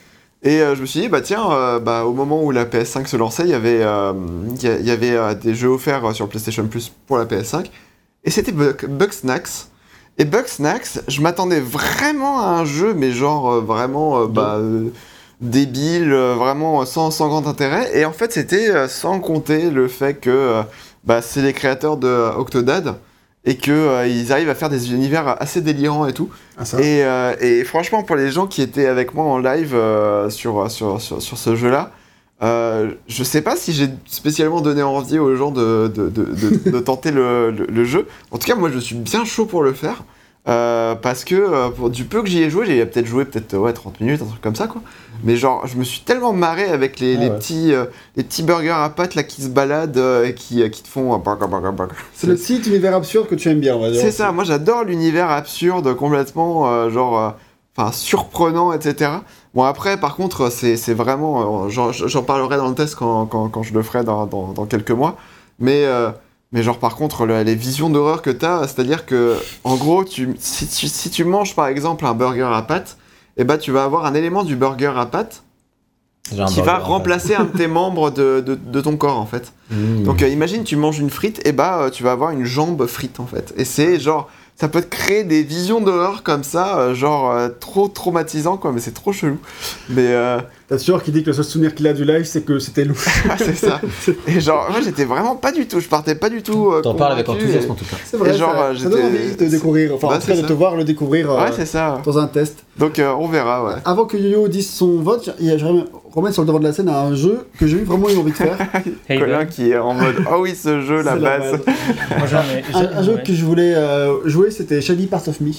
Et euh, je me suis dit, bah tiens, euh, bah, au moment où la PS5 se lançait, il y avait, euh, il y y avait euh, des jeux offerts sur PlayStation Plus pour la PS5. Et c'était Bug- Bugsnax. Et Bugsnax, je m'attendais vraiment à un jeu, mais genre euh, vraiment euh, bah, euh, débile, vraiment sans, sans grand intérêt. Et en fait, c'était sans compter le fait que bah, c'est les créateurs de Octodad et qu'ils arrivent à faire des univers assez délirants et tout. Ah, ça. Et, et franchement, pour les gens qui étaient avec moi en live sur, sur, sur, sur ce jeu-là, euh, je sais pas si j'ai spécialement donné envie aux gens de, de, de, <laughs> tenter le, le- le jeu. En tout cas, moi, je suis bien chaud pour le faire. euh, parce que euh, pour du peu que j'y ai joué, j'ai peut-être joué peut-être ouais, 30 minutes, un truc comme ça quoi. Mais genre, je me suis tellement marré avec les, Ah les ouais. petits, euh, les petits burgers à pâtes là qui se baladent et qui, qui te font. C'est le petit univers absurde que tu aimes bien, on va dire. C'est ça, moi j'adore l'univers absurde, complètement genre, enfin surprenant, etc. Bon après, par contre, c'est c'est vraiment, euh, j'en parlerai dans le test quand, quand, quand je le ferai dans, dans, dans quelques mois, mais euh, mais genre par contre le- les visions d'horreur que t'as, c'est-à-dire que en gros, tu, si, tu, si tu manges par exemple un burger à pâtes, et ben tu vas avoir un élément du burger à un qui va remplacer un de tes <laughs> membres de, de, de ton corps en fait. pâte. Mmh. Donc euh, imagine tu manges une frite et bah euh, tu vas avoir une jambe frite en fait. Et c'est genre ça peut te créer des visions d'horreur comme ça, euh, genre euh, trop traumatisant quoi, mais c'est trop chelou. Mais euh, T'as sûr qui dit que le seul souvenir qu'il a du live, c'est que c'était louche. <laughs> c'est ça. Et genre moi j'étais vraiment pas du tout, je partais pas du tout. euh, T'en parles avec enthousiasme et- en tout cas. C'est vrai, Et genre, ça, euh, ça donne envie de découvrir, enfin Bah, en tout cas c'est de te voir le découvrir euh, Ouais c'est ça. dans un test. Donc euh, on verra ouais. Avant que Yo-Yo dise son vote, j'aimerais remettre sur le devant de la scène un jeu que j'ai eu vraiment eu envie de faire. <laughs> Hey, Colin bah, qui est en mode oh oui ce jeu la base. moi, j'en ai- Un, jeu ouais. que je voulais euh, jouer, c'était Shady Part of Me.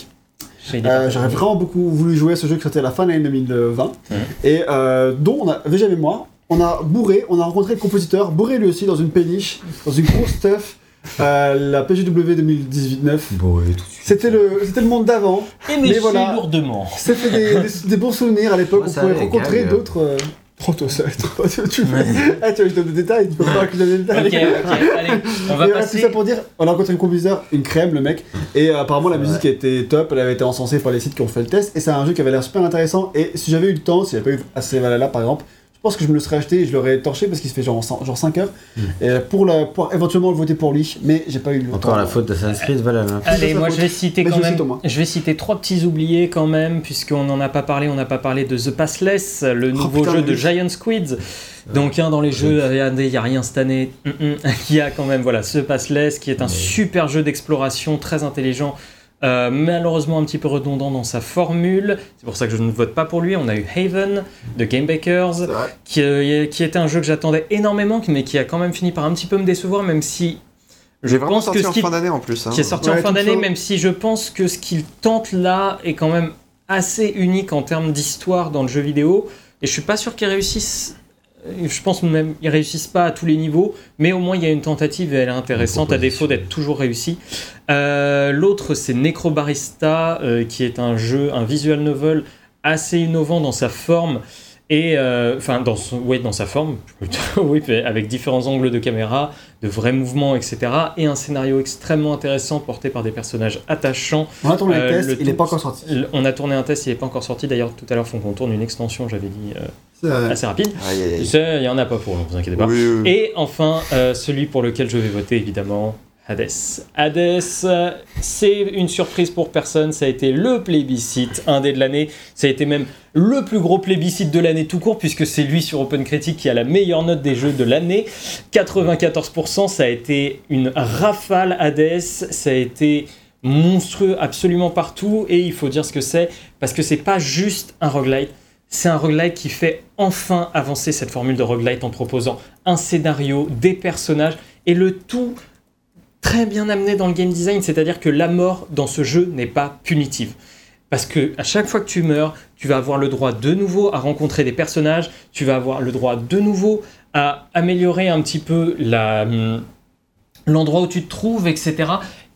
Euh, J'aurais vraiment beaucoup voulu jouer à ce jeu qui sortait à la fin de l'année 2020 Ouais. et euh, dont on a, et moi, on a bourré, on a rencontré le compositeur, bourré lui aussi dans une péniche, dans une grosse stuff, euh, la PGW 2018-9. Bon, et tout de suite. C'était le, c'était le monde d'avant. Et mais voilà. lourdement. C'était des, des, des bons souvenirs à l'époque. On pouvait rencontrer gag. d'autres. Euh, Oh, toi, ça, tu, tu, Ouais. Ah, tu vois, je donne des détails, tu peux pas que je donne des détails. Ok, ok, allez, on va Mais voilà, passer. tout ça pour dire, on a rencontré un compositeur, une crème, le mec, et euh, apparemment la musique était top, elle avait été encensée par les sites qui ont fait le test, et c'est un jeu qui avait l'air super intéressant, et si j'avais eu le temps, s'il n'y avait pas eu assez Valhalla par exemple, je pense que je me le serais acheté et je l'aurais torché parce qu'il se fait genre, en- genre 5 heures, Mm. et pour, la, pour éventuellement le voter pour lui, mais j'ai pas eu le Encore temps. la faute d'Assassin's Creed, voilà. Allez, moi faute. je vais citer Mais quand je même. cite. Je vais citer trois petits oubliés quand même, puisqu'on n'en a pas parlé. On n'a pas parlé de The Passless, le nouveau Oh, putain, jeu de oui. Giant Squids. Donc un dans les jeux indés, il n'y a rien cette année. Hum, hum. <laughs> Il y a quand même voilà The Passless, qui est un super jeu d'exploration très intelligent. Euh, malheureusement un petit peu redondant dans sa formule, c'est pour ça que je ne vote pas pour lui. On a eu Haven de Game Bakers, qui, euh, qui était un jeu que j'attendais énormément, mais qui a quand même fini par un petit peu me décevoir, même si je pense que sorti ce en qu'il fin d'année en plus. hein. qui est sorti Ouais, en fin d'année, même si je pense que ce qu'il tente là est quand même assez unique en termes d'histoire dans le jeu vidéo. Et je suis pas sûr qu'ils réussissent. Euh, Je pense même qu'ils réussissent pas à tous les niveaux, mais au moins il y a une tentative et elle est intéressante à défaut d'être toujours réussie. Euh, L'autre c'est Necrobarista, euh, qui est un jeu, un visual novel assez innovant dans sa forme et euh, enfin dans son, ouais, dans sa forme, plutôt, <laughs> oui, mais avec différents angles de caméra, de vrais mouvements, etc. Et un scénario extrêmement intéressant porté par des personnages attachants. On a tourné Euh, le test, le il n'est pas encore sorti. On a tourné un test, il n'est pas encore sorti. D'ailleurs, tout à l'heure, il faut qu'on tourne une extension, j'avais dit, euh, assez rapide. Il n'y en a pas pour, ne vous inquiétez pas. Oui, oui, oui. Et enfin, euh, celui pour lequel je vais voter, évidemment, Hades. Hades, c'est une surprise pour personne. Ça a été le plébiscite indé de l'année. Ça a été même le plus gros plébiscite de l'année tout court, puisque c'est lui sur OpenCritic qui a la meilleure note des jeux de l'année. 94%, ça a été une rafale Hades. Ça a été monstrueux absolument partout. Et il faut dire ce que c'est, parce que c'est pas juste un roguelite. C'est un roguelite qui fait enfin avancer cette formule de roguelite en proposant un scénario, des personnages et le tout très bien amené dans le game design, c'est-à-dire que la mort dans ce jeu n'est pas punitive. Parce que à chaque fois que tu meurs, tu vas avoir le droit de nouveau à rencontrer des personnages, tu vas avoir le droit de nouveau à améliorer un petit peu hum, l'endroit où tu te trouves, etc.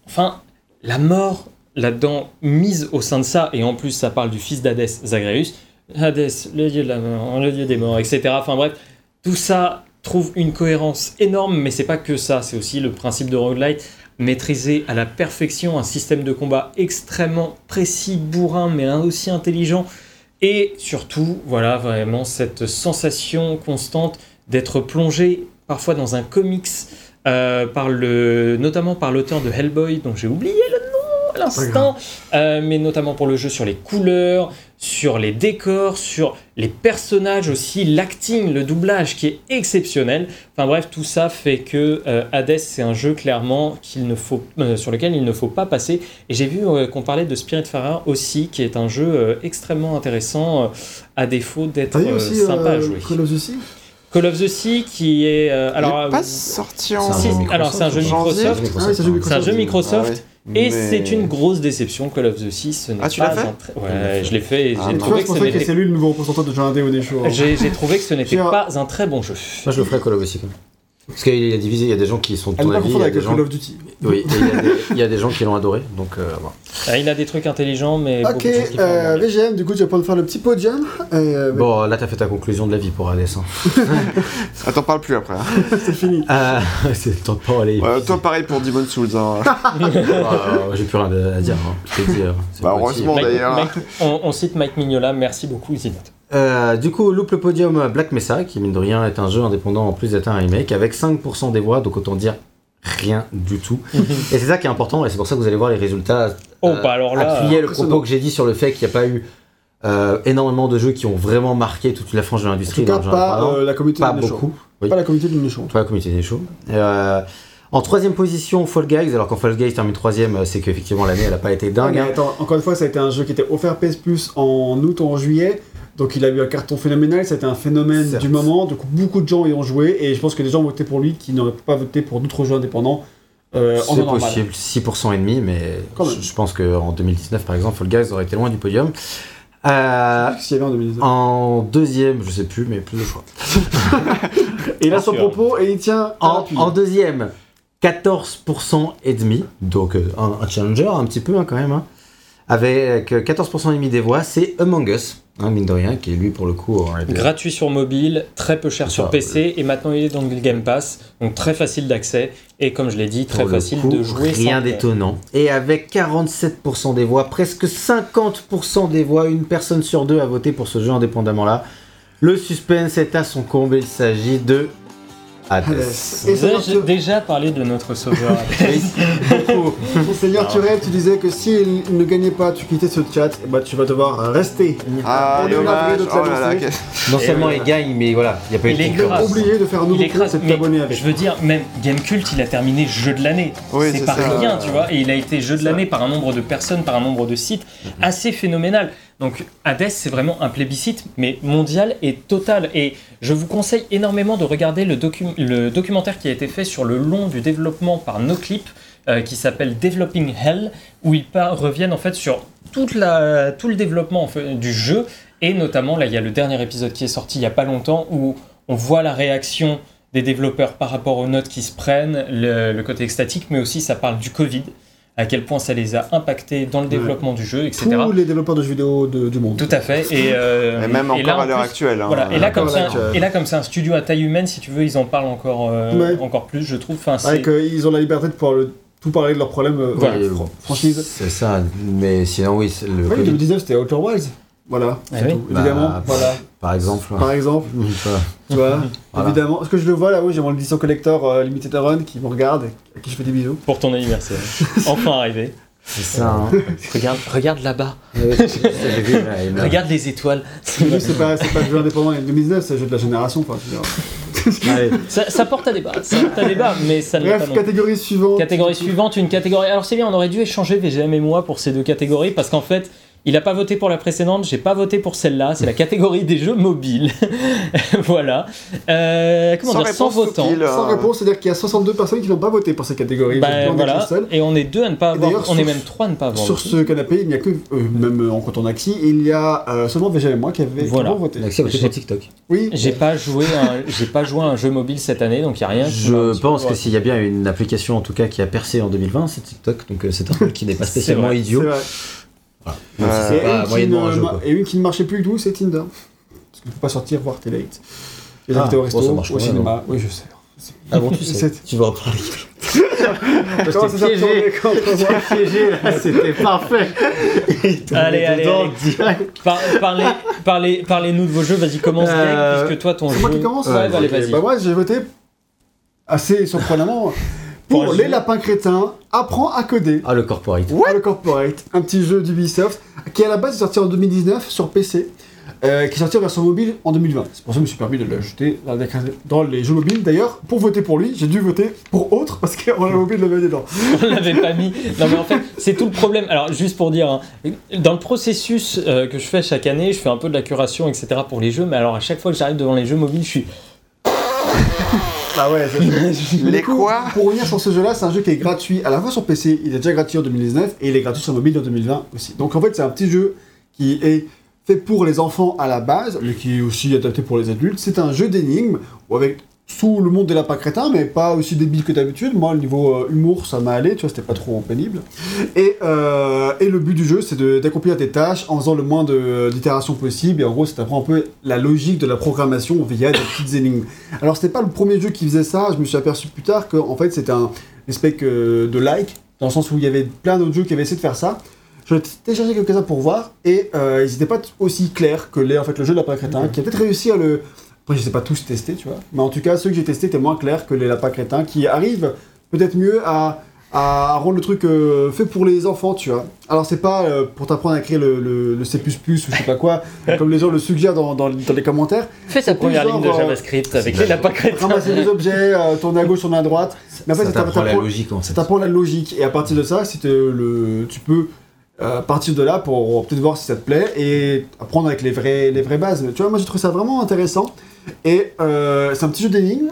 Enfin, la mort là-dedans, mise au sein de ça, et en plus ça parle du fils d'Hadès, Zagreus, Hadès, le dieu de la mort, le dieu des morts, etc. Enfin bref, tout ça trouve une cohérence énorme, mais c'est pas que ça, c'est aussi le principe de roguelite, maîtriser à la perfection un système de combat extrêmement précis, bourrin, mais aussi intelligent, et surtout, voilà, vraiment cette sensation constante d'être plongé parfois dans un comics, euh, par le, notamment par l'auteur de Hellboy, dont j'ai oublié l'instant, Euh, mais notamment pour le jeu sur les couleurs, sur les décors, sur les personnages aussi, l'acting, le doublage qui est exceptionnel. Enfin bref, tout ça fait que euh, Hades c'est un jeu clairement qu'il ne faut, euh, sur lequel il ne faut pas passer. Et j'ai vu euh, qu'on parlait de Spiritfarer aussi, qui est un jeu euh, extrêmement intéressant, euh, à défaut d'être euh, sympa à jouer. Call of the Sea? Call of the Sea qui est euh, alors pas euh, sorti en. si, un jeu alors c'est un jeu Microsoft. Ah oui, c'est un jeu C'est un jeu Microsoft. Ah ouais. Et Mais- c'est une grosse déception, Call of the Sea, ce n'est Ah, tu pas l'as fait un très- Ouais, je l'ai fait et Ah, j'ai trouvé que ce n'était c'est lui le nouveau représentant de Indé au Nécho. hein. j'ai j'ai trouvé que ce n'était pas un très bon jeu. Moi, je le ferai Call of aussi, quand même. Parce qu'il a divisé, il y a des gens qui sont de ton avis, il y a avec des gens... Call of Duty. Oui, il y, a des- il y a des gens qui l'ont adoré, donc euh, voilà. Ah, il a des trucs intelligents, mais Ok, de euh. VGM, du coup, tu vas pouvoir faire le petit podium. Et, euh, Bon, là, t'as fait ta conclusion de la vie pour Hades. Hein. <laughs> Attends, parle plus après. hein. <laughs> c'est fini. Euh, <laughs> c'est le temps de pas aller. Ouais, toi, pareil pour Demon Souls. Hein. Euh, J'ai plus rien à dire. Hein. Dit. euh, Bah, heureusement. d'ailleurs. On, on cite Mike Mignola, merci beaucoup Zinat. Euh, du coup, loupe le podium Black Mesa, qui mine de rien est un jeu indépendant en plus d'être un remake, avec 5% des voix, donc autant dire rien du tout. <laughs> et c'est ça qui est important, et c'est pour ça que vous allez voir les résultats. Oh, euh, bah alors là, appuyer le propos que j'ai dit sur le fait qu'il n'y a pas eu euh, énormément de jeux qui ont vraiment marqué toute la frange de En l'industrie. pas indépendant. euh, la communauté pas beaucoup. Oui. Pas la communauté de Nécho. Pas la communauté des shows. Euh, en troisième position, Fall Guys. Alors quand Fall Guys termine troisième, euh, c'est qu'effectivement l'année elle n'a pas été Ah, dingue. mais hein. attends, encore une fois, ça a été un jeu qui était offert PS Plus en août, en juillet. Donc il a eu un carton phénoménal, c'était un phénomène Certes. du moment. Donc beaucoup de gens y ont joué et je pense que les gens ont voté pour lui qui n'auraient pas voté pour d'autres jeux indépendants euh, C'est possible, 6% et demi, mais je, je pense qu'en 2019 par exemple, Fall Guys aurait été loin du podium. Euh, S'il y avait en 2019. en deuxième, je sais plus, mais plus de choix. <laughs> Et là, son propos, et il tient En, en deuxième, 14% et demi, donc euh, un, un challenger un petit peu hein, quand même. hein. Avec euh, 14% et demi des voix, c'est Among Us, hein, mine de rien, qui est lui pour le coup été- gratuit sur mobile, très peu cher sur PC, et maintenant il est dans le Game Pass, donc très facile d'accès, et comme je l'ai dit, très facile coup, de jouer Rien d'étonnant. Et avec 47% des voix, presque 50% des voix, une personne sur deux a voté pour ce jeu indépendamment là. Le suspense est à son comble, il s'agit de Seigneur j'ai Turel- déjà parlé de notre sauveur. <laughs> <laughs> Seigneur Turel, tu disais que s'il ne gagnait pas, tu quittais ce chat, et bah, tu vas devoir rester. Ah, On est navré dommage. Oh là là. Non seulement il gagne, mais voilà, il n'y a pas eu Il de. Obligé de faire un nouveau Il t'abonner avec. je veux dire, même Gamecult, il a terminé jeu de l'année. Oui, c'est pas ça. rien, tu vois. Et il a été jeu de l'année par un nombre de personnes, par un nombre de sites assez phénoménal. Donc Hades, c'est vraiment un plébiscite, mais mondial et total. Et je vous conseille énormément de regarder le, docu- le documentaire qui a été fait sur le long du développement par NoClip, euh, qui s'appelle Developing Hell, où ils reviennent en fait sur tout le développement du jeu. Et notamment, là, il y a le dernier épisode qui est sorti il y a pas longtemps, où on voit la réaction des développeurs par rapport aux notes qui se prennent, le, le côté extatique, mais aussi ça parle du Covid, à quel point ça les a impactés dans le développement du jeu, etc. Tous les développeurs de jeux vidéo de- du monde. Tout à fait. Et, euh, Et même et encore en à l'heure actuelle. hein. Voilà, et là, comme c'est un, actuelle. et là, comme c'est un studio à taille humaine, si tu veux, ils en parlent encore, euh, Ouais. encore plus, je trouve. Enfin, Avec, euh, ils ont la liberté de pouvoir le- tout parler de leurs problèmes. euh, Voilà. fran- franchise. C'est ça, mais sinon oui, le Oui, Covid, 2019 c'était Outer Wilds. Voilà, Ah c'est oui. tout. Évidemment, Bah, voilà. par exemple. Par exemple, Voilà. Tu vois, Voilà. évidemment. Est-ce que je le vois là Oui, j'ai mon édition collector euh, Limited Run qui me regarde et à qui je fais des bisous. pour ton anniversaire. <laughs> enfin arrivé. C'est ça. Hein. Regarde, regarde là-bas. <laughs> Regarde les étoiles. C'est pas, c'est pas le jeu indépendant en 2019, c'est le jeu de la génération. Allez. <laughs> Ça, ça porte à débat. Ça porte à débat, mais ça ne pas Bref, non catégorie suivante. Catégorie suivante, une catégorie. Alors c'est bien, on aurait dû échanger VGM et moi pour ces deux catégories parce qu'en fait, il a pas voté pour la précédente, j'ai pas voté pour celle-là. C'est la catégorie des jeux mobiles. <laughs> voilà. Euh, comment Sans dire, sans votant. pile. Sans réponse, c'est-à-dire qu'il y a 62 personnes qui n'ont pas voté pour cette catégorie. Bah, voilà. Et on est deux à ne pas avoir. d'ailleurs, On est même trois à ne pas avoir. Sur voté. ce canapé, il n'y a que, euh, même en comptant Naxi, il y a euh, seulement VGM et moi qui avaient Voilà. voté. J'ai- sur TikTok. Oui, J'ai pas joué à un, j'ai pas joué à un jeu mobile cette année, donc il y a rien. Je pense que s'il y a bien une application en tout cas qui a percé en 2020, c'est TikTok, donc euh, c'est un jeu qui n'est pas <laughs> C'est spécialement vrai, idiot. C'est si c'est Et pas une, qui moyennement ne, un jeu. ma- quoi. et une qui ne marchait plus du tout, c'est Tinder. Parce qu'il ne faut pas sortir voir tes dates. Les Ah, invités au bon, resto, ça marche au cinéma. Oui, je sais. Ah bon, tu sais. C'est- Tu vas en parler. Comment ça piégé, <laughs> c'était parfait. Allez, allez, Dedans, allez. direct. Par- parlez, parlez, parlez-nous de vos jeux. Vas-y, commence Euh, puisque toi ton C'est jeu. moi qui commence Ouais, Ouais, allez, vas-y. Bah moi, j'ai voté assez surprenamment pour les lapins crétins, apprends à coder. Ah, le corporate. Ah, le Corporate, un petit jeu d'Ubisoft qui à la base est sorti en 2019 sur PC, euh, qui est sorti en version mobile en 2020. C'est pour ça que je me suis permis de l'ajouter dans, les- jeux mobiles. D'ailleurs, pour voter pour lui, j'ai dû voter pour autre parce qu'on <laughs> a oublié de le mettre dedans. on l'avait pas mis. Non mais en fait, c'est tout le problème. Alors juste pour dire, hein, dans le processus euh, que je fais chaque année, je fais un peu de la curation, etc. pour les jeux. Mais alors à chaque fois que j'arrive devant les jeux mobiles, je suis. Ah ouais, c'est <laughs> Les coup, quoi Pour revenir sur ce jeu-là, c'est un jeu qui est gratuit à la fois sur PC, il est déjà gratuit en 2019 et il est gratuit sur mobile en 2020 aussi. Donc en fait, c'est un petit jeu qui est fait pour les enfants à la base, mais qui est aussi adapté pour les adultes. C'est un jeu d'énigmes ou avec sous le monde des lapins crétins, mais pas aussi débile que d'habitude. Moi, le niveau euh, humour, ça m'a allé, tu vois, c'était pas trop pénible. Et, euh, et le but du jeu, c'est de- d'accomplir des tâches en faisant le moins de- d'itérations possible. Et en gros, c'est d'apprendre un peu la logique de la programmation via des petites énigmes. Alors, c'était pas le premier jeu qui faisait ça. Je me suis aperçu plus tard qu'en fait, c'était un que de like, dans le sens où il y avait plein d'autres jeux qui avaient essayé de faire ça. Ai téléchargé quelques-uns pour voir, et euh, ils n'étaient pas aussi clairs que les, en fait, le jeu de lapin crétin, qui a peut-être réussi à le. Après, je sais pas tous tester, tu vois. Mais en tout cas, ceux que j'ai testés étaient moins clairs que les lapins crétins, qui arrivent peut-être mieux à, à rendre le truc euh, fait pour les enfants, tu vois. Alors, c'est pas euh, pour t'apprendre à écrire le, le- le C, ou je sais pas quoi, <laughs> comme les gens le suggèrent dans, dans- dans les commentaires. Fais ta première ligne de genre, euh, JavaScript avec les la- lapins crétins. Ramasser des objets, euh, tourner à gauche, tourner à droite. Mais en fait, ça t'apprend la logique en ça fait. t'apprend la logique. Et à partir de ça, si le, tu peux euh, partir de là pour peut-être voir si ça te plaît et apprendre avec les vraies, les vraies bases. Tu vois, moi j'ai trouvé ça vraiment intéressant. Et euh, c'est un petit jeu d'énigmes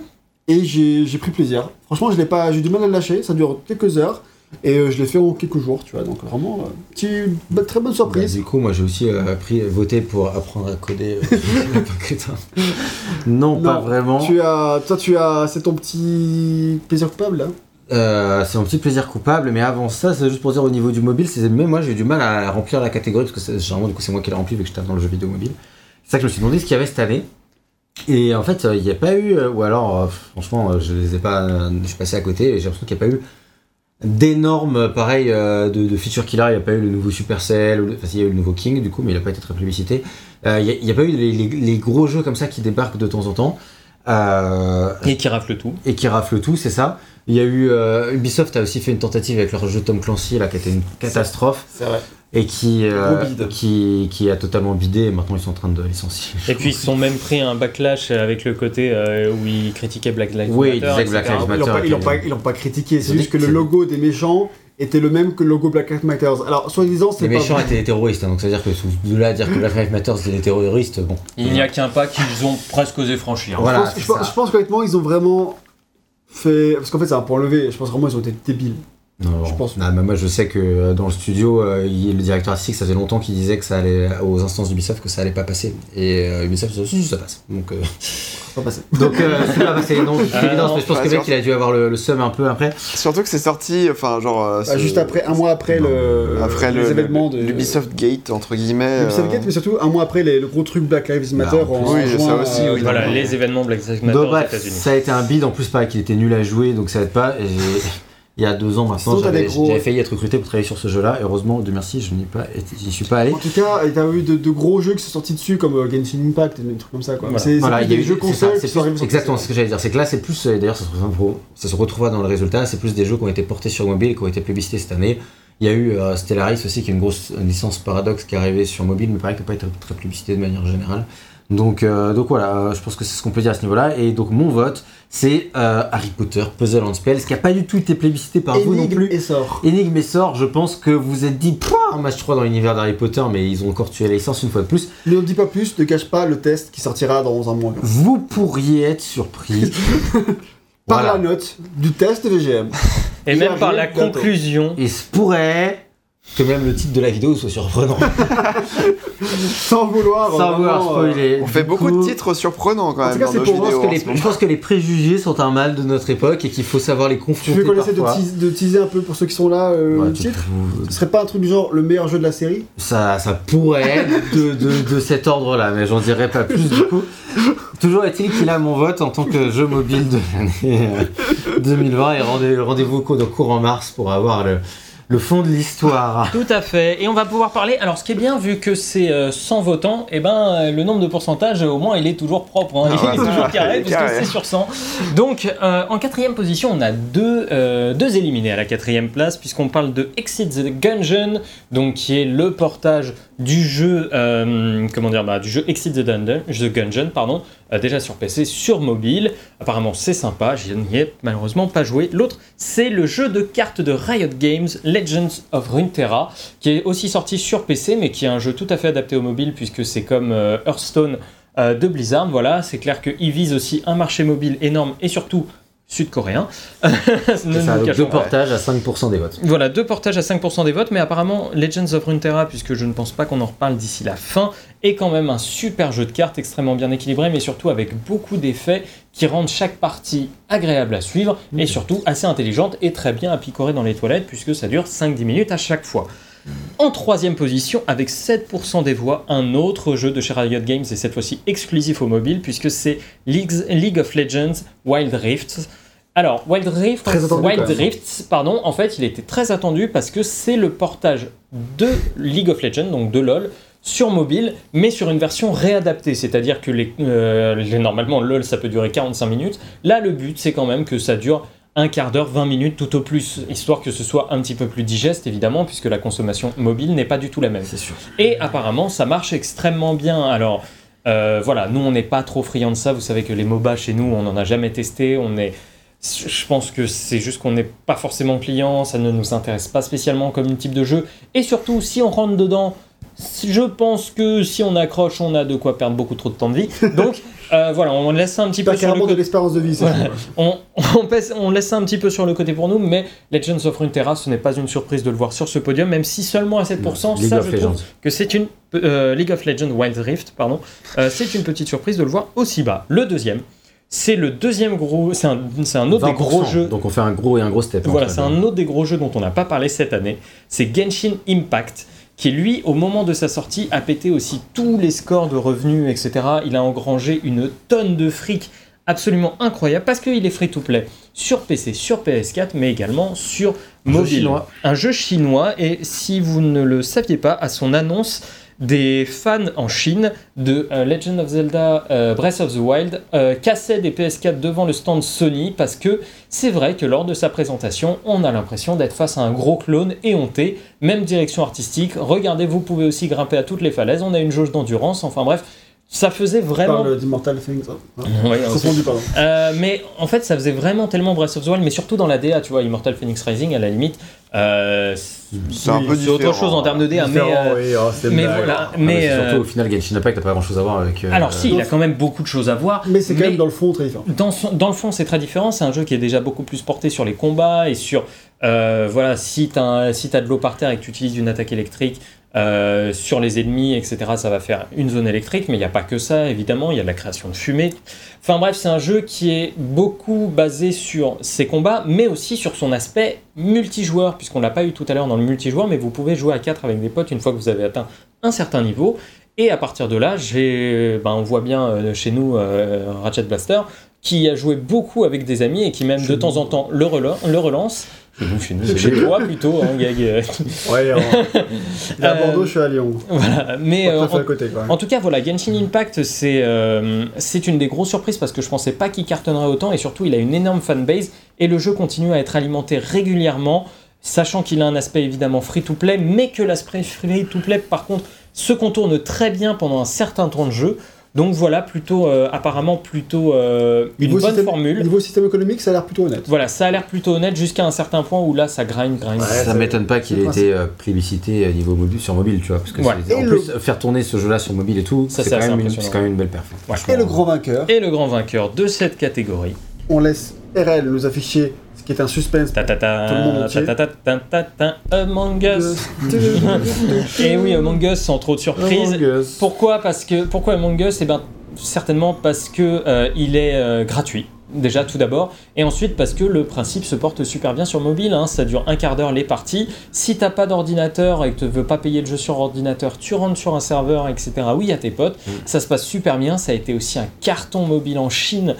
et j'ai j'ai pris plaisir. Franchement, je l'ai pas, j'ai eu du mal à le lâcher. Ça dure quelques heures et euh, je l'ai fait en quelques jours. Tu vois, donc vraiment, euh, petit, bah, très bonne Bah, surprise. du coup, moi j'ai aussi euh, appris, voté pour apprendre à coder euh. <laughs> <laughs> Non, pas vraiment. Tu as, toi, tu as, c'est ton petit plaisir coupable là? Euh, c'est mon petit plaisir coupable, mais avant ça, c'est juste pour dire au niveau du mobile, c'est même moi j'ai eu du mal à remplir la catégorie parce que c'est- généralement du coup c'est moi qui l'ai rempli vu que j'étais dans le jeu vidéo mobile. C'est ça que je me suis demandé ce qu'il y avait cette année? Et en fait, il n'y a pas eu, euh, ou alors euh, franchement, euh, je les ai pas, je suis passé à côté et j'ai l'impression qu'il n'y a pas eu d'énormes, pareil, de, de feature killer. Il n'y a pas eu le nouveau Supercell, ou le- enfin, il y a eu le nouveau King du coup, mais il n'a pas été très publicité. Euh, Il n'y a, pas eu les, les- les gros jeux comme ça qui débarquent de temps en temps. Euh, Et qui rafle tout. et qui rafle tout, c'est ça. Il y a eu euh, Ubisoft a aussi fait une tentative avec leur jeu Tom Clancy là qui était une catastrophe C'est vrai. Et qui euh, qui qui a totalement bidé et maintenant ils sont en train de licencier. Et puis ils se sont même pris un backlash avec le côté euh, où ils critiquaient Black Lives Oui, Matter. ils disaient que Black. Lives Matter pas, ils l'ont pas, critiqué, c'est juste que le logo des méchants était le même que le logo Black Lives Matter. Alors, soi-disant, c'est Les méchants vrai. étaient des terroristes, hein, donc ça veut dire que sous- de là à dire que Black Lives Matter c'était des terroristes, bon. Il n'y a qu'un pas qu'ils ont presque osé franchir. Voilà, pense, je pense qu'honnêtement, ils ont vraiment fait. Parce qu'en fait, c'est un point levé. Je pense vraiment ils ont été débiles. Non, Je pense. Non, mais moi je sais que euh, dans le studio, euh, il- le directeur artistique, ça faisait longtemps qu'il disait que ça allait aux instances d'Ubisoft que ça allait pas passer. Et euh, Ubisoft, ça, passe. Donc, euh, Ça va passer. donc euh. Non, c'est évident, je pense pas que le mec il a dû avoir le, le seum un peu après. Surtout que c'est sorti, enfin, genre. euh, Bah, juste après, un mois après le, Après les le, événements de. l'Ubisoft Gate, entre guillemets. Ubisoft euh, Gate, mais surtout un mois après les- le gros truc Black Lives Bah, Matter en en, plus. Oui, juin, ça aussi, oui. Voilà, les événements Black Lives Matter Donc, aux bref, États-Unis. ça a été un bid en plus pareil qu'il était nul à jouer donc ça aide pas et il y a deux ans maintenant j'avais failli être recruté pour travailler sur ce jeu là heureusement de merci je n'y pas suis pas allé. En tout cas, t'as eu de, de gros jeux qui sont sortis dessus comme euh, Genshin Impact et des trucs comme ça quoi. Voilà. C'est voilà il y a des eu jeux consoles qui sont exactement ce que j'allais dire. C'est que là c'est plus et d'ailleurs ça se retrouvera ça se retrouvera dans le résultat. C'est plus des jeux qui ont été portés sur mobile et qui ont été publicités cette année. Il y a eu euh, Stellaris aussi qui est une grosse une licence Paradox qui est arrivée sur mobile mais pareil qui n'a pas été très publicité de manière générale donc, euh, donc voilà, euh, je pense que c'est ce qu'on peut dire à ce niveau-là. Et donc mon vote, c'est euh, Harry Potter Puzzle and Spells, qui n'a pas du tout été plébiscité par vous non Énigme plus. et sort. Énigme et sort, je pense que vous êtes dit, Pouah un match 3 dans l'univers d'Harry Potter, mais ils ont encore tué la licence une fois de plus. Ne dis pas plus, ne cache pas le test qui sortira dans un mois. Vous pourriez être surpris. <laughs> Par Voilà. la note du test VGM. Et Il même par la bientôt. conclusion. Il se pourrait que même le titre de la vidéo soit surprenant. <laughs> Sans vouloir. Sans vouloir vraiment, euh, spoiler. On fait beaucoup coup, de titres surprenants quand En même tout cas, dans c'est nos pour Je pense, vidéos. que en les, ce moment. je pense que les préjugés sont un mal de notre époque et qu'il faut savoir les confronter veux qu'on essaie de, teaser un peu pour ceux qui sont là euh, Ouais, le titre Ce serait pas un truc du genre le meilleur jeu de la série Ça, ça pourrait être de, de, de cet ordre-là, mais j'en dirai pas plus du coup. Toujours est-il qu'il a mon vote en tant que jeu mobile de l'année euh, 2020 et rendez- rendez-vous de cours en mars pour avoir le, Le fond de l'histoire. <laughs> Tout à fait. Et on va pouvoir parler. Alors, ce qui est bien, vu que c'est euh, 100 votants, et ben euh, le nombre de pourcentage, au moins, il est toujours propre. hein. Ah il est toujours carré, puisque c'est sur 100. Donc, euh, en quatrième position, on a deux, euh, deux éliminés à la quatrième place, puisqu'on parle de Exit the Gungeon, donc qui est le portage du jeu, euh, comment dire, bah, du jeu Exit the, Dungeon, the Gungeon, euh, déjà sur PC, sur mobile. Apparemment, c'est sympa. Je n'y ai malheureusement pas joué. L'autre, c'est le jeu de cartes de Riot Games, Legends of Runeterra, qui est aussi sorti sur PC, mais qui est un jeu tout à fait adapté au mobile, puisque c'est comme euh, Hearthstone de Blizzard. Voilà, c'est clair qu'il vise aussi un marché mobile énorme et surtout sud-coréen. <laughs> Deux portages à 5% des votes. Voilà, deux portages à 5% des votes, mais apparemment Legends of Runeterra, puisque je ne pense pas qu'on en reparle d'ici la fin, est quand même un super jeu de cartes extrêmement bien équilibré, mais surtout avec beaucoup d'effets qui rendent chaque partie agréable à suivre, et surtout assez intelligente et très bien à picorer dans les toilettes, puisque ça dure 5-10 minutes à chaque fois. En troisième position, avec 7% des voix, un autre jeu de chez Riot Games, et cette fois-ci exclusif au mobile, puisque c'est League, League of Legends Wild Rift. Alors, Wild Rift, attendu, Wild. Rift, pardon, en fait, il était très attendu parce que c'est le portage de League of Legends, donc de LoL, sur mobile, mais sur une version réadaptée. C'est-à-dire que les, euh, les- normalement, LoL, ça peut durer 45 minutes. Là, le but, c'est quand même que ça dure un quart d'heure, 20 minutes tout au plus, histoire que ce soit un petit peu plus digeste, évidemment, puisque la consommation mobile n'est pas du tout la même. C'est sûr. Et apparemment, ça marche extrêmement bien. Alors, euh, voilà, nous, on n'est pas trop friands de ça. Vous savez que les MOBA chez nous, on n'en a jamais testé. On est. Je pense que c'est juste qu'on n'est pas forcément client, ça ne nous intéresse pas spécialement comme type de jeu. Et surtout, si on rentre dedans, je pense que si on accroche, on a de quoi perdre beaucoup trop de temps de vie. <laughs> Donc, euh, voilà, on laisse ça un petit peu sur le de côté. l'expérience de vie, Voilà. sûr. On, <laughs> on, pèse- on laisse ça un petit peu sur le côté pour nous, mais Legends of Runeterra, ce n'est pas une surprise de le voir sur ce podium, même si seulement à 7%, League ça je Legends. trouve que c'est une euh, League of Legends Wild Rift, pardon, euh, c'est une petite surprise de le voir aussi bas. Le deuxième, c'est le deuxième gros, c'est un, autre des gros 20%. jeux. Donc on fait un gros et un gros step. hein, Voilà, c'est un autre des gros jeux dont on n'a pas parlé cette année. C'est Genshin Impact, qui lui, au moment de sa sortie, a pété aussi tous les scores de revenus, etc. Il a engrangé une tonne de fric absolument incroyable parce qu'il est free-to-play sur PC, sur PS4, mais également sur Un jeu mobile. chinois. Un jeu chinois, et si vous ne le saviez pas, à son annonce, des fans en Chine de euh, Legend of Zelda euh, Breath of the Wild euh, cassaient des PS4 devant le stand Sony parce que c'est vrai que lors de sa présentation, on a l'impression d'être face à un gros clone éhonté, même direction artistique. Regardez, vous pouvez aussi grimper à toutes les falaises, on a une jauge d'endurance, enfin bref, ça faisait Tu vraiment. parles d'Immortal Things. hein. <laughs> Ouais, fondu, pardon. Euh, mais en fait, ça faisait vraiment tellement Breath of the Wild, mais surtout dans la DA, tu vois, Immortal Phoenix Rising, à la limite, euh, C'est un peu c'est autre différent. chose en termes de DA, mais, Différent, euh, oui, oh, mais blague. voilà, Ah, mais mais c'est euh, surtout au final Genshin Impact t'as pas grand chose à voir avec. euh, alors si, il a quand même beaucoup de choses à voir. Mais c'est quand même dans le fond très différent. dans, son- dans le fond, c'est très différent. C'est un jeu qui est déjà beaucoup plus porté sur les combats et sur. euh, voilà, si tu as, si t'as de l'eau par terre et que tu utilises une attaque électrique euh, sur les ennemis, etc., ça va faire une zone électrique. Mais il n'y a pas que ça, évidemment. Il y a de la création de fumée. Enfin bref, c'est un jeu qui est beaucoup basé sur ses combats, mais aussi sur son aspect multijoueur, puisqu'on l'a pas eu tout à l'heure dans le multijoueur, mais vous pouvez jouer à 4 avec des potes une fois que vous avez atteint un certain niveau. Et à partir de là, ben, on voit bien euh, chez nous euh, Ratchet Blaster qui a joué beaucoup avec des amis et qui même de temps en temps le relance. Chez nous, chez nous, C'est chez chez toi plutôt, hein, Gag. Ouais, <laughs> est à Euh, Bordeaux, je suis à Lyon. voilà. Mais euh, en, à côté, en tout cas, voilà, Genshin Impact, c'est euh, c'est une des grosses surprises parce que je pensais pas qu'il cartonnerait autant et surtout, il a une énorme fanbase et le jeu continue à être alimenté régulièrement, sachant qu'il a un aspect évidemment free-to-play, mais que l'aspect free-to-play, par contre, se contourne très bien pendant un certain temps de jeu. Donc voilà, plutôt euh, apparemment plutôt euh, une bonne système- formule. Niveau système économique, ça a l'air plutôt honnête. Voilà, ça a l'air plutôt honnête jusqu'à un certain point où là, ça grind, grind. Ouais, ça m'étonne pas qu'il ait été euh, plébiscité à niveau mobile, sur mobile, tu vois. Parce que en plus, faire tourner ce jeu-là sur mobile et tout, Ça, c'est quand, même une- impressionnant. c'est quand même une belle perf. Ouais. Et le grand vainqueur, Et le grand vainqueur de cette catégorie. on laisse RL nous afficher ce qui est un suspense. Ta ta ta Tout le monde entier. ta ta ta ta ta ta Among Us. <laughs> Et oui, Among Us sans trop de surprise. Among Us. Pourquoi? Parce que pourquoi Among Us? Eh ben certainement parce que euh, il est euh, gratuit. Déjà tout d'abord, et ensuite parce que le principe se porte super bien sur mobile, hein. ça dure un quart d'heure les parties. Si t'as pas d'ordinateur et que tu veux pas payer le jeu sur ordinateur, tu rentres sur un serveur, etc. Oui, il y a tes potes, Mm. ça se passe super bien. Ça a été aussi un carton mobile en Chine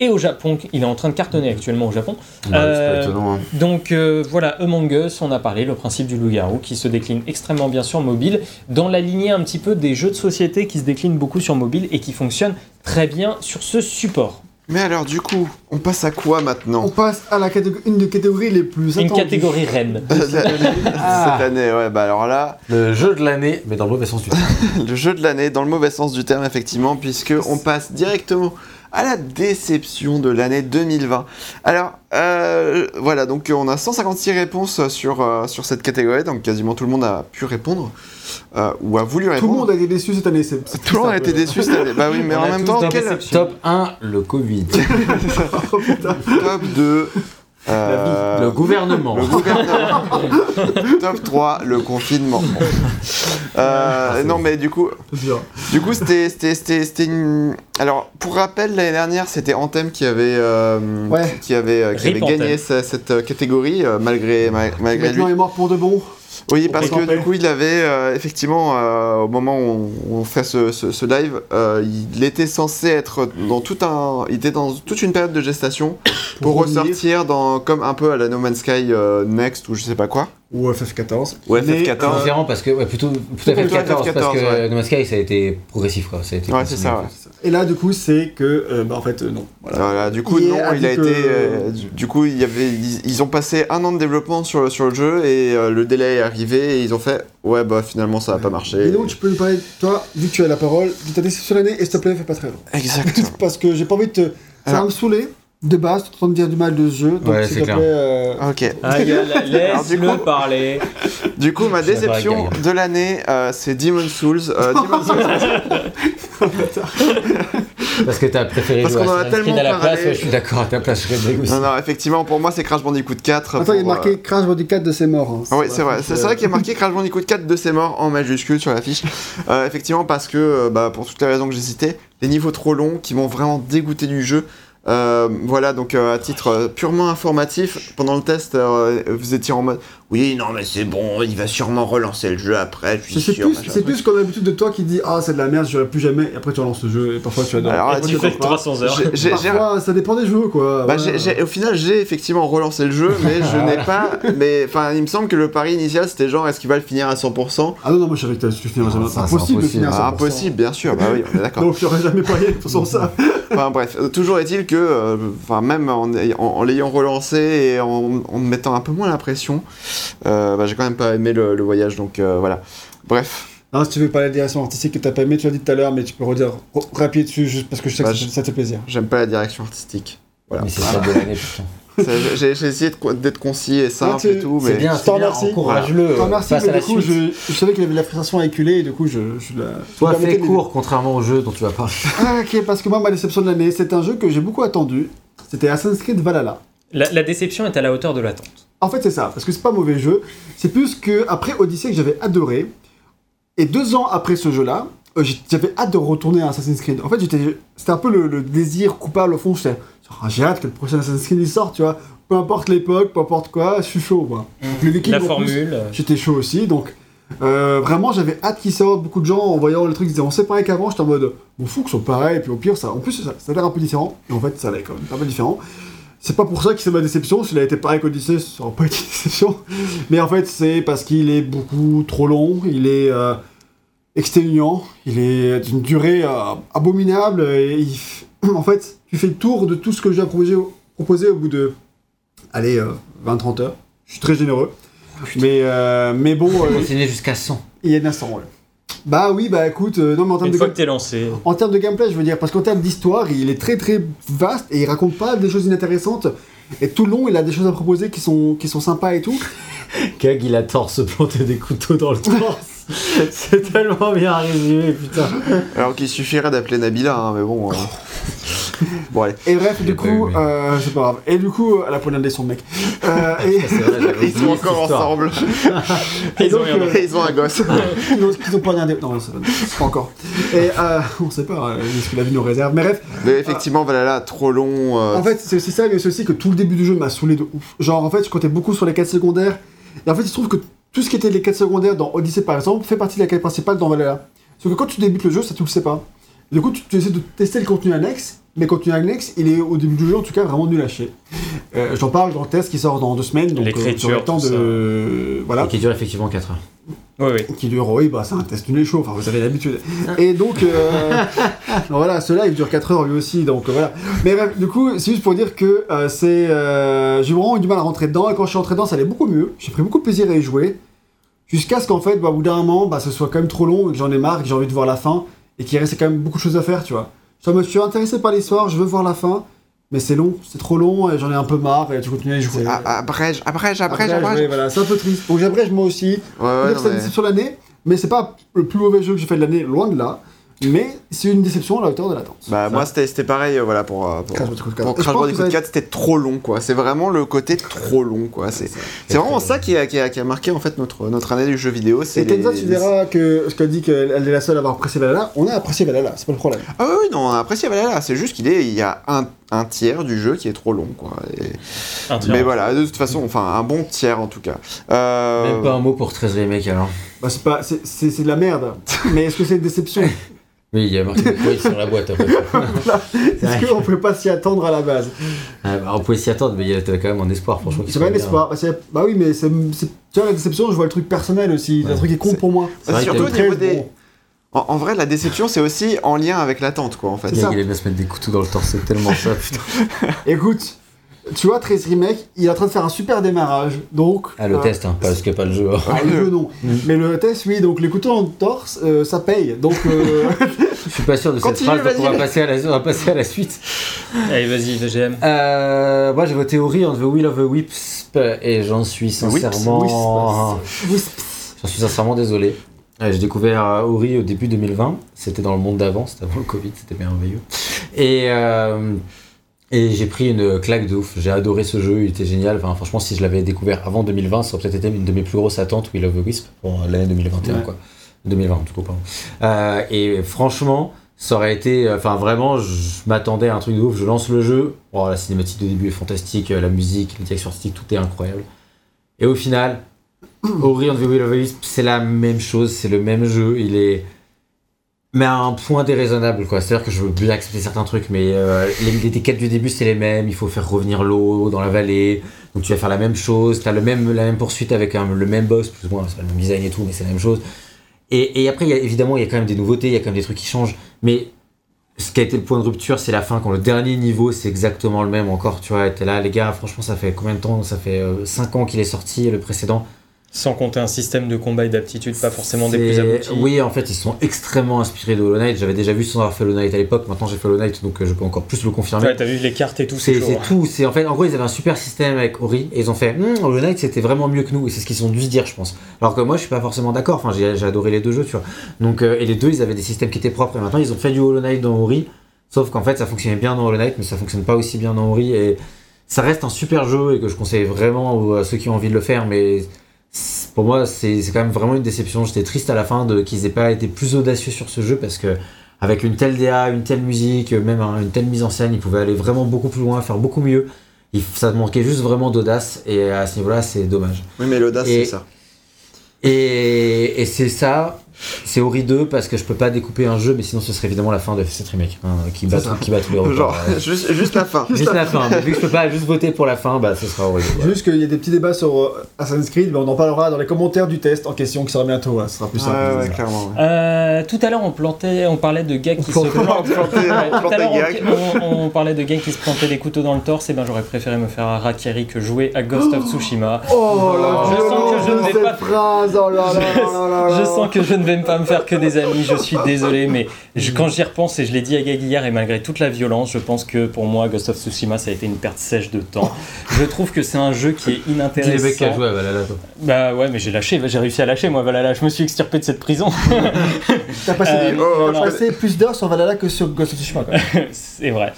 et au Japon. Il est en train de cartonner actuellement au Japon. Ouais, c'est pas Euh, étonnant. hein. Donc euh, voilà, Among Us, on a parlé, le principe du loup-garou qui se décline extrêmement bien sur mobile, dans la lignée un petit peu des jeux de société qui se déclinent beaucoup sur mobile et qui fonctionnent très bien sur ce support. Mais alors, du coup, on passe à quoi On maintenant passe à la catég- une des catégories les plus Une attendues. catégorie <laughs> reine. Ah. Cette année, ouais, bah alors là, Le jeu de l'année, mais dans le mauvais sens du terme. <laughs> le jeu de l'année, dans le mauvais sens du terme, effectivement, puisque on passe directement à la déception de l'année 2020. Alors, euh, voilà, donc on a 156 réponses sur, euh, sur cette catégorie, donc quasiment tout le monde a pu répondre, euh, ou a voulu Tout le répondre. monde a été déçu cette année. c'est- c'est Tout le monde a été déçu cette année. Bah oui, mais On en même temps, quel. Top 1, le Covid. <laughs> Oh, top 2 euh, le gouvernement. Le gouvernement. <laughs> Top 3, le confinement. Bon. <laughs> Euh, non, mais du coup, du coup, c'était, c'était, c'était, c'était une. Alors, pour rappel, l'année dernière, c'était Anthem qui avait, euh, Ouais. qui avait, qui avait gagné Anthem. cette catégorie malgré, ma- malgré lui. Maintenant, il est mort pour de bon. Oui, parce que du coup, il avait euh, effectivement, euh, au moment où on, fait ce, ce- ce live, euh, il était censé être dans tout un, il était dans toute une période de gestation pour, revenir. ressortir dans comme un peu à la No Man's Sky euh, Next ou je sais pas quoi. Ou FF14. Ou Mais, FF14. euh, différent parce que, ouais, plutôt, plutôt Plutôt FF14, parce FF14, que ouais. No Man's Sky ça a été progressif quoi. Ça a été Ouais, c'est ça, ouais. Et là, du coup, c'est que, euh, bah, en fait, euh, non. Voilà. Voilà, du coup, Il non, a il a été. euh, du, du coup, il y avait, ils, ils ont passé un an de développement sur, sur le jeu et euh, le délai est arrivé et ils ont fait Ouais, bah finalement, ça va pas marcher. Et donc, tu peux nous parler, toi, vu que tu as la parole, de ta déception de l'année, et s'il te plaît, fais pas très long. Exactement. <laughs> Parce que j'ai pas envie de te. Ça va me saouler. De base, tu es en train de dire du mal de ce jeu. Donc, Ouais, c'est clair. euh, ok. Aïe, <laughs> Alors, du laisse-le coup- parler. <laughs> Du coup, ma déception de l'année, euh, c'est Demon's Souls. Euh, Demon's <laughs> Souls, Parce que t'as préféré Parce qu'on en a tellement à la parlé. place, ouais, je suis d'accord à ta place, je serais aussi. non, non, effectivement, pour moi, c'est Crash Bandicoot 4. Attends, il y a marqué Crash Bandicoot de ses morts. hein. Ah oui, c'est vrai. C'est c'est vrai qu'il y a marqué Crash Bandicoot 4 de ses morts en majuscule sur l'affiche. Euh, effectivement, parce que, euh, bah, pour toutes les raisons que j'ai citées, les niveaux trop longs qui m'ont vraiment dégoûté du jeu. Euh, voilà, donc euh, à titre euh, purement informatif, pendant le test, vous étiez en mode Oui, non, mais c'est bon, il va sûrement relancer le jeu après, je C'est plus, c'est plus comme l'habitude de toi qui dit Ah, c'est de la merde, je plus jamais. Et après, tu relances le jeu et parfois tu adores. Alors, Et ah, tu fais adores pas. 300 heures. Parfois, ça dépend des jeux, quoi. Bah, au final, j'ai effectivement relancé le jeu, mais je n'ai pas. <laughs> Mais enfin, il me semble que le pari initial c'était genre est-ce qu'il va le finir à 100% Ah non, non, moi je savais que tu finiras jamais. C'est c'est impossible de finir à 100%. Ah, Impossible, bien sûr, bah oui, on est d'accord. <laughs> Donc, tu aurais jamais parié sur ça. <laughs> Enfin bref, euh, toujours est-il que, euh, enfin même en, en- en l'ayant relancé et en, en me mettant un peu moins la pression, bah, j'ai quand même pas aimé le, le voyage, donc euh, voilà. Bref, Non, si tu veux parler de direction artistique que t'as pas aimé, tu l'as dit tout à l'heure, mais tu peux redire rapide dessus juste parce que je sais Bah, que je- ça, ça te fait plaisir. j'aime pas la direction artistique. Voilà. Mais c'est ça de l'année, putain. <laughs> J'ai essayé d'être concis et simple et tout, C'est mais bien, Je c'est t'en bien, remercie. encourage-le. Passe mais à la du coup, suite. je, je savais qu'il avait de la frustration à éculer et du coup, je, je la. Toi, je fais court, contrairement au jeu dont tu vas parler. <laughs> Ah, ok, parce que moi, ma déception de l'année, c'est un jeu que j'ai beaucoup attendu. C'était Assassin's Creed Valhalla. La, la déception est à la hauteur de l'attente. En fait, c'est ça, parce que c'est pas un mauvais jeu. C'est plus que après Odyssey que j'avais adoré. Et deux ans après ce jeu-là, euh, j'avais hâte de retourner à Assassin's Creed. En fait, c'était un peu le, le désir coupable au fond. J'étais, genre, ah, j'ai hâte que le prochain Assassin's Creed il sorte, tu vois. Peu importe l'époque, peu importe quoi, je suis chaud, moi. Le Viking, La formule. J'étais chaud aussi, donc euh, vraiment j'avais hâte qu'il sorte. Beaucoup de gens en voyant le truc disaient on sait pareil qu'avant. J'étais en mode bon fou que ce soit pareil, et puis au pire ça, en plus ça, ça a l'air un peu différent. Et en fait ça allait quand même un peu différent. C'est pas pour ça que c'est ma déception. S'il a été pareil qu'Odyssey, ça aurait pas été une déception. Mais en fait c'est parce qu'il est beaucoup trop long. Il est euh, exténuant. Il est d'une durée euh, abominable. Et il en fait tu fais le tour de tout ce que j'ai proposé, proposé au bout de allez 20-30 heures. Je suis très généreux. Mais, euh, mais bon, euh, Continuer jusqu'à 100. il y a 900, ouais. Bah oui, bah écoute, euh, non mais en termes, Une de, fois game- que t'es lancé. en termes de gameplay, je veux dire, parce qu'en termes d'histoire, il est très très vaste et il raconte pas des choses inintéressantes. Et tout le long, il a des choses à proposer qui sont, qui sont sympas et tout. <laughs> Kag, il a tort se planter des couteaux dans le <laughs> torse. c'est tellement bien résumé, putain. alors qu'il suffirait d'appeler Nabila, hein, mais bon. euh. <laughs> <laughs> bon allez. Et bref, du coup, euh, c'est pas grave. Et du coup, elle a poignardé son mec. Euh, <laughs> et, vrai, Ils sont encore histoire. ensemble. <laughs> et Ils ont donc, rien euh, Et ils ont un gosse. ils ont, ils ont poignardé. Non, c'est pas encore. Et euh, on sait pas euh, ce que la vie nous réserve. Mais bref, Mais effectivement, Valhalla, trop long. euh, En fait, c'est aussi ça, mais c'est aussi que tout le début du jeu m'a saoulé de ouf. Genre, en fait, je comptais beaucoup sur les quêtes secondaires. Et en fait, il se trouve que tout ce qui était les quêtes secondaires dans Odyssey, par exemple, fait partie de la quête principale dans Valhalla. Sauf que quand tu débutes le jeu, ça, tu le sais pas. Du coup, tu, tu essaies de tester le contenu annexe. mais contenu annexe, il est au début du jeu en tout cas vraiment nul à chier. Euh, J'en parle dans le test qui sort dans deux semaines, donc euh, L'écriture, j'aurai le temps de. Voilà. Et qui dure effectivement 4 heures. Oui, oui. Qui dure, oui, bah c'est un test nul et chaud, enfin vous avez l'habitude. Et donc, euh, <laughs> voilà, ce live dure 4 heures lui aussi, donc euh, voilà. Mais bref, du coup, c'est juste pour dire que euh, c'est. euh, j'ai vraiment eu du mal à rentrer dedans, et quand je suis rentré dedans, ça allait beaucoup mieux. J'ai pris beaucoup de plaisir à y jouer. Jusqu'à ce qu'en fait, bah, au bout d'un moment, bah, ce soit quand même trop long, et que j'en ai marre, que j'ai envie de voir la fin, et qu'il restait quand même beaucoup de choses à faire, tu vois. Je me suis intéressé par l'histoire, je veux voir la fin, mais c'est long, c'est trop long, et j'en ai un peu marre, et tu continues à y jouer. Ah, Abrège, abrège, abrège, Après, abrège. voilà, c'est un peu triste. Donc j'abrège moi aussi. Ouais, ouais, c'est mais- l'année, mais c'est pas le plus mauvais jeu que j'ai fait de l'année, loin de là. Mais c'est une déception à la hauteur de l'attente. Bah, moi, c'était c'était pareil, euh, voilà, pour, euh, pour, Crash Bandicoot 4. pour Et je Crash pense que Bandicoot ça- 4, c'était trop long, quoi. C'est vraiment le côté trop long, quoi. C'est c'est vraiment ça qui a, qui, a, qui a marqué, en fait, notre, notre année du jeu vidéo. C'est Et Kenza, les- tu verras que ce qu'elle dit qu'elle est la seule à avoir apprécié Valhalla, on a apprécié Valhalla, c'est pas le problème. Ah oui, oui, non, on a apprécié Valhalla. C'est juste qu'il est, il y a un, un tiers du jeu qui est trop long, quoi. Et- Un tiers. Mais voilà, de toute façon, enfin, un bon tiers, en tout cas. Euh, Même pas un mot pour 13 remake alors. Bah c'est pas, c'est- c'est c'est de la merde. <laughs> mais est-ce que c'est une déception? Oui, il y a marqué Metroid sur la boîte après. <laughs> Est-ce qu'on pouvait pas s'y attendre à la base? Ah, bah, on pouvait s'y attendre, mais il y avait quand même un espoir, franchement. C'est un bien. espoir. Bah, bah oui, mais c'est, tu vois la déception, je vois le truc personnel aussi, Ouais. le truc qui compte pour moi. Surtout au niveau Très des. bon. En, en vrai, la déception, c'est aussi en lien avec l'attente, quoi, en fait. Ça. il aime bien se mettre des couteaux dans le torse, c'est tellement ça, putain. Écoute, tu vois, 13 Remake, il est en train de faire un super démarrage. Donc. Ah, le euh, test, hein, parce que pas le jeu. hein. Ah, le jeu, non. <laughs> Mais le test, oui, donc les couteaux en torse, euh, ça paye. Donc. euh, <laughs> Je suis pas sûr de cette Continue, phrase, donc on va, passer à la, on va passer à la suite. Allez, vas-y, VGM. Euh, moi, j'ai voté Ori on the Will of the Wisp, et j'en suis sincèrement... J'en suis sincèrement désolé. J'ai découvert Ori au début 2020. C'était dans le monde d'avant, c'était avant le Covid, c'était merveilleux. Et, euh, et j'ai pris une claque de ouf. J'ai adoré ce jeu, il était génial. Enfin, franchement, si je l'avais découvert avant 2020, ça aurait peut-être été une de mes plus grosses attentes, Will of the Wisp, pour l'année 2021, Ouais. quoi. 2020, en tout cas, pardon. Euh, et franchement, ça aurait été. Enfin, vraiment, je m'attendais à un truc de ouf. Je lance le jeu. Oh, la cinématique de début est fantastique, euh, la musique, la direction artistique, tout est incroyable. Et au final, <coughs> Ori and the Will of the Wisp, c'est la même chose, c'est le même jeu. Il est. Mais à un point déraisonnable, quoi. C'est-à-dire que je veux bien accepter certains trucs, mais euh, les, les, quêtes du début, c'est les mêmes. Il faut faire revenir l'eau dans la vallée. Donc tu vas faire la même chose. Tu as le même, la même poursuite avec un- le même boss, plus ou moins. C'est pas le même design et tout, mais c'est la même chose. Et, et après, y a, évidemment, il y a quand même des nouveautés, il y a quand même des trucs qui changent. Mais ce qui a été le point de rupture, c'est la fin, quand le dernier niveau, c'est exactement le même encore. Tu vois, t'es là, les gars, franchement, ça fait combien de temps? Ça fait 5 ans qu'il est sorti, le précédent. Sans compter un système de combat et d'aptitude pas forcément des plus aboutis. Oui, en fait, ils sont extrêmement inspirés de Hollow Knight. J'avais déjà vu sans avoir fait Hollow Knight à l'époque. Maintenant, j'ai fait Hollow Knight, donc euh, je peux encore plus le confirmer. Ouais, t'as vu les cartes et tout, c'est hein. tout. C'est en fait, en gros, ils avaient un super système avec Ori et ils ont fait Hum, Hollow Knight, c'était vraiment mieux que nous. Et c'est ce qu'ils ont dû se dire, je pense. Alors que moi, je suis pas forcément d'accord. Enfin, j'ai adoré les deux jeux, tu vois. Donc, euh, et les deux, ils avaient des systèmes qui étaient propres. Et maintenant, ils ont fait du Hollow Knight dans Ori. Sauf qu'en fait, ça fonctionnait bien dans Hollow Knight, mais ça fonctionne pas aussi bien dans Ori. Et ça reste un super jeu et que je conseille vraiment à ceux qui ont envie de le faire. Mais pour moi, c'est quand même vraiment une déception. J'étais triste à la fin de qu'ils aient pas été plus audacieux sur ce jeu parce que avec une telle DA, une telle musique, même un- une telle mise en scène, ils pouvaient aller vraiment beaucoup plus loin, faire beaucoup mieux. Il, ça manquait juste vraiment d'audace et à ce niveau-là, c'est dommage. Oui, mais l'audace, c'est ça. Et, et c'est ça, c'est Ori 2 parce que je peux pas découper un jeu, mais sinon ce serait évidemment la fin de cette remake hein, qui, bat, ça. qui bat tous les records. Genre, Euh, <laughs> juste, juste la fin. juste la fin, mais vu que je peux pas juste voter pour la fin, bah ce sera Ori 2. voilà. Juste qu'il y a des petits débats sur euh, Assassin's Creed, mais on en parlera dans les commentaires du test en question qui sera bientôt. hein, Ce sera plus simple. Ouais, ouais, clairement. ouais. Euh, tout à l'heure, on plantait, on parlait de gars qui se tout à l'heure, gag. on, parlait de gars qui se plantaient des couteaux dans le torse. Et ben, j'aurais préféré me faire un Rakiri que jouer à Ghost of Tsushima. Oh la Je sens que je ne vais pas- oh Je sens que je ne vais pas me faire que des amis, je suis désolé, mais je- quand j'y repense, et je l'ai dit à Gag hier, et malgré toute la violence, je pense que pour moi, Ghost of Tsushima, ça a été une perte sèche de temps. Je trouve que c'est un jeu qui est Dis les mecs qui a inintéressant. joué à Valhalla, toi. Bah ouais, mais j'ai lâché, j'ai réussi à lâcher, moi, Valhalla, je me suis extirpé de cette prison. <laughs> T'as passé, Euh, des- non, passé plus d'heures sur Valhalla que sur Ghost of Tsushima. <laughs> c'est vrai,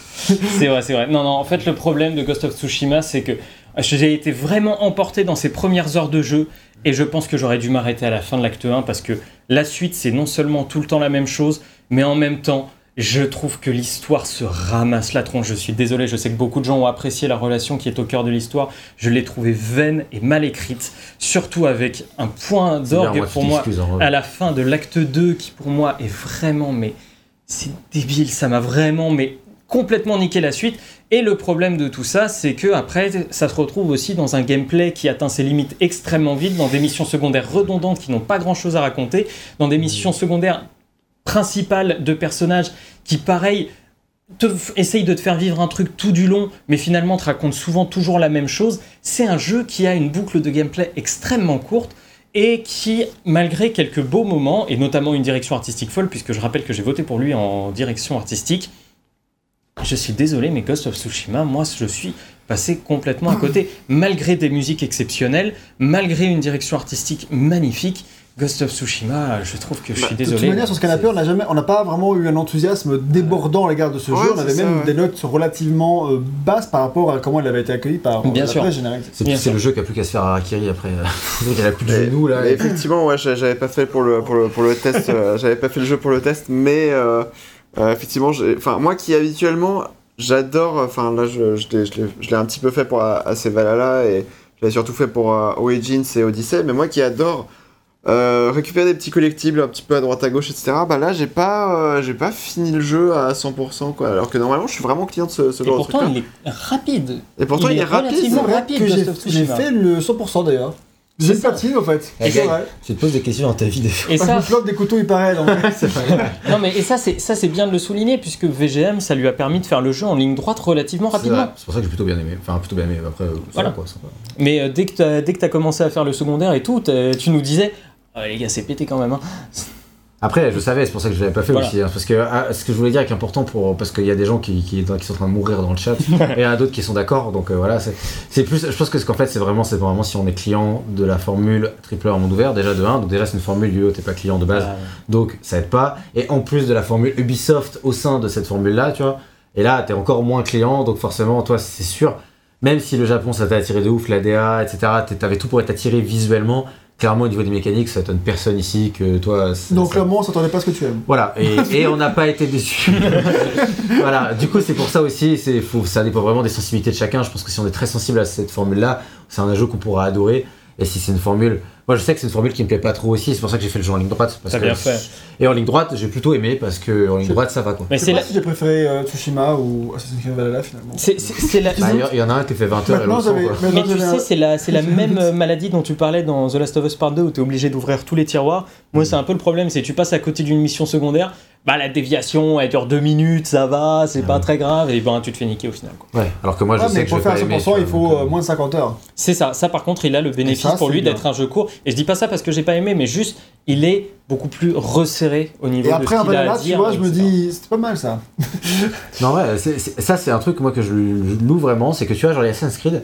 c'est vrai, c'est vrai. Non, non, en fait, le problème de Ghost of Tsushima, c'est que j'ai été vraiment emporté dans ces premières heures de jeu, et je pense que j'aurais dû m'arrêter à la fin de l'acte 1, parce que la suite, c'est non seulement tout le temps la même chose, mais en même temps, je trouve que l'histoire se ramasse la tronche. Je suis désolé, je sais que beaucoup de gens ont apprécié la relation qui est au cœur de l'histoire. Je l'ai trouvée vaine et mal écrite, surtout avec un point d'orgue pour moi à la fin de l'acte 2 qui pour moi est vraiment mais c'est débile ça m'a vraiment mais complètement niquer la suite. Et le problème de tout ça, c'est que après, ça se retrouve aussi dans un gameplay qui atteint ses limites extrêmement vite, dans des missions secondaires redondantes qui n'ont pas grand chose à raconter, dans des missions secondaires principales de personnages qui, pareil, te essaye de te faire vivre un truc tout du long, mais finalement te raconte souvent toujours la même chose. C'est un jeu qui a une boucle de gameplay extrêmement courte et qui, malgré quelques beaux moments, et notamment une direction artistique folle, puisque je rappelle que j'ai voté pour lui en direction artistique, je suis désolé, mais Ghost of Tsushima, moi, je suis passé complètement à côté. Malgré des musiques exceptionnelles, malgré une direction artistique magnifique, Ghost of Tsushima, je trouve que je suis De toute désolé. manière, sur ce canapé, on n'a jamais, on n'a pas vraiment eu un enthousiasme débordant à l'égard de ce Ouais, jeu. On avait ça, même ouais. des notes relativement euh, basses par rapport à comment il avait été accueilli par Bien la sûr. presse générale. C'est Bien le jeu qui a plus qu'à se faire harakiri après. Donc <laughs> il a plus de Mais- genoux là. et- effectivement, ouais, j'a- j'avais pas fait pour le, pour le, pour le test, euh, j'avais pas fait le jeu pour le test, mais euh, euh, effectivement, enfin, moi qui habituellement, j'adore, enfin là, je, je l'ai- je l'ai je l'ai un petit peu fait pour AC Valhalla et je l'ai surtout fait pour euh, Origins et Odyssey, mais moi qui adore euh, récupérer des petits collectibles un petit peu à droite à gauche, etc., bah là, j'ai pas, euh, j'ai pas fini le jeu à 100%, quoi, alors que normalement, je suis vraiment client de ce, ce Et genre de pourtant, truc il est rapide. Et pourtant, il, il est est rapide. j'ai fait le 100% d'ailleurs. C'est J'ai pas de en fait. C'est vrai. Tu te poses des questions dans ta vie des fois. Et Je ça, me flotte des couteaux, il paraît. donc. non mais et ça c'est ça c'est bien de le souligner puisque VGM ça lui a permis de faire le jeu en ligne droite relativement rapidement. c'est pour ça que j'ai plutôt bien aimé. Enfin, plutôt bien aimé. Après, euh, ça Voilà. quoi. sympa. Mais euh, dès que t'as dès que t'as commencé à faire le secondaire et tout, tu nous disais Ah, les gars c'est pété quand même. hein. Après, je savais, c'est pour ça que je l'avais pas fait Voilà. aussi. hein, parce que ah, ce que je voulais dire qui est important pour. Parce qu'il y a des gens qui, qui, qui sont en train de mourir dans le chat, <laughs> et il y en a d'autres qui sont d'accord. Donc euh, voilà, c'est plus. Je pense que ce qu'en fait, c'est vraiment, c'est vraiment si on est client de la formule triple A en monde ouvert, déjà de 1. Donc déjà, c'est une formule, yo, t'es pas client de base. Donc ça aide pas. Et en plus de la formule Ubisoft au sein de cette formule-là, tu vois. Et là, t'es encore moins client, donc forcément, toi, c'est sûr. Même si le Japon, ça t'a attiré de ouf, la DA, etc., t'avais tout pour être attiré visuellement. Clairement, au niveau des mécaniques, ça étonne personne ici que toi. ça- Donc ça- clairement, on s'attendait pas à ce que tu aimes. Voilà, et, <laughs> et on n'a pas été déçus. <laughs> voilà, du coup, c'est pour ça aussi, c'est, faut, ça dépend vraiment des sensibilités de chacun. Je pense que si on est très sensible à cette formule-là, c'est un jeu qu'on pourra adorer. Et si c'est une formule. Moi, je sais que c'est une formule qui me plaît pas trop aussi, c'est pour ça que j'ai fait le jeu en ligne droite. parce T'as que- bien fait. Et en ligne droite, j'ai plutôt aimé parce que en ligne droite, ça va quoi. Mais Je c'est pas la, si j'ai préféré euh, Tsushima ou Assassin's Creed Valhalla finalement. c'est- c'est- c'est la- Bah, Il y, en a un qui fait 20 heures et Maintenant, l'autre 100, j'avais. quoi. mais maintenant, tu sais, un- c'est la, c'est la <laughs> même euh, maladie dont tu parlais dans The Last of Us Part 2 où tu es obligé d'ouvrir tous les tiroirs. Moi, c'est un peu le problème, c'est que tu passes à côté d'une mission secondaire, bah la déviation, elle dure deux minutes, ça va, c'est pas très grave, et ben tu te fais niquer au final. quoi. Ouais, alors que moi, je Ouais, sais mais que pour faire pas à aimer, 100%, tu il vois, faut euh, euh, moins de 50 heures. C'est ça, ça par contre, il a le bénéfice ça, pour c'est lui d'être un jeu court. Et je dis pas ça parce que j'ai pas aimé, mais juste, il est beaucoup plus resserré au niveau Et de après, ce un qu'il a à Valhalla, tu dire. vois, je me dis, c'était pas mal ça. Non, ouais, c'est- c'est- ça, c'est un truc, moi, que je, je loue vraiment, c'est que tu vois, genre les Assassin's Creed,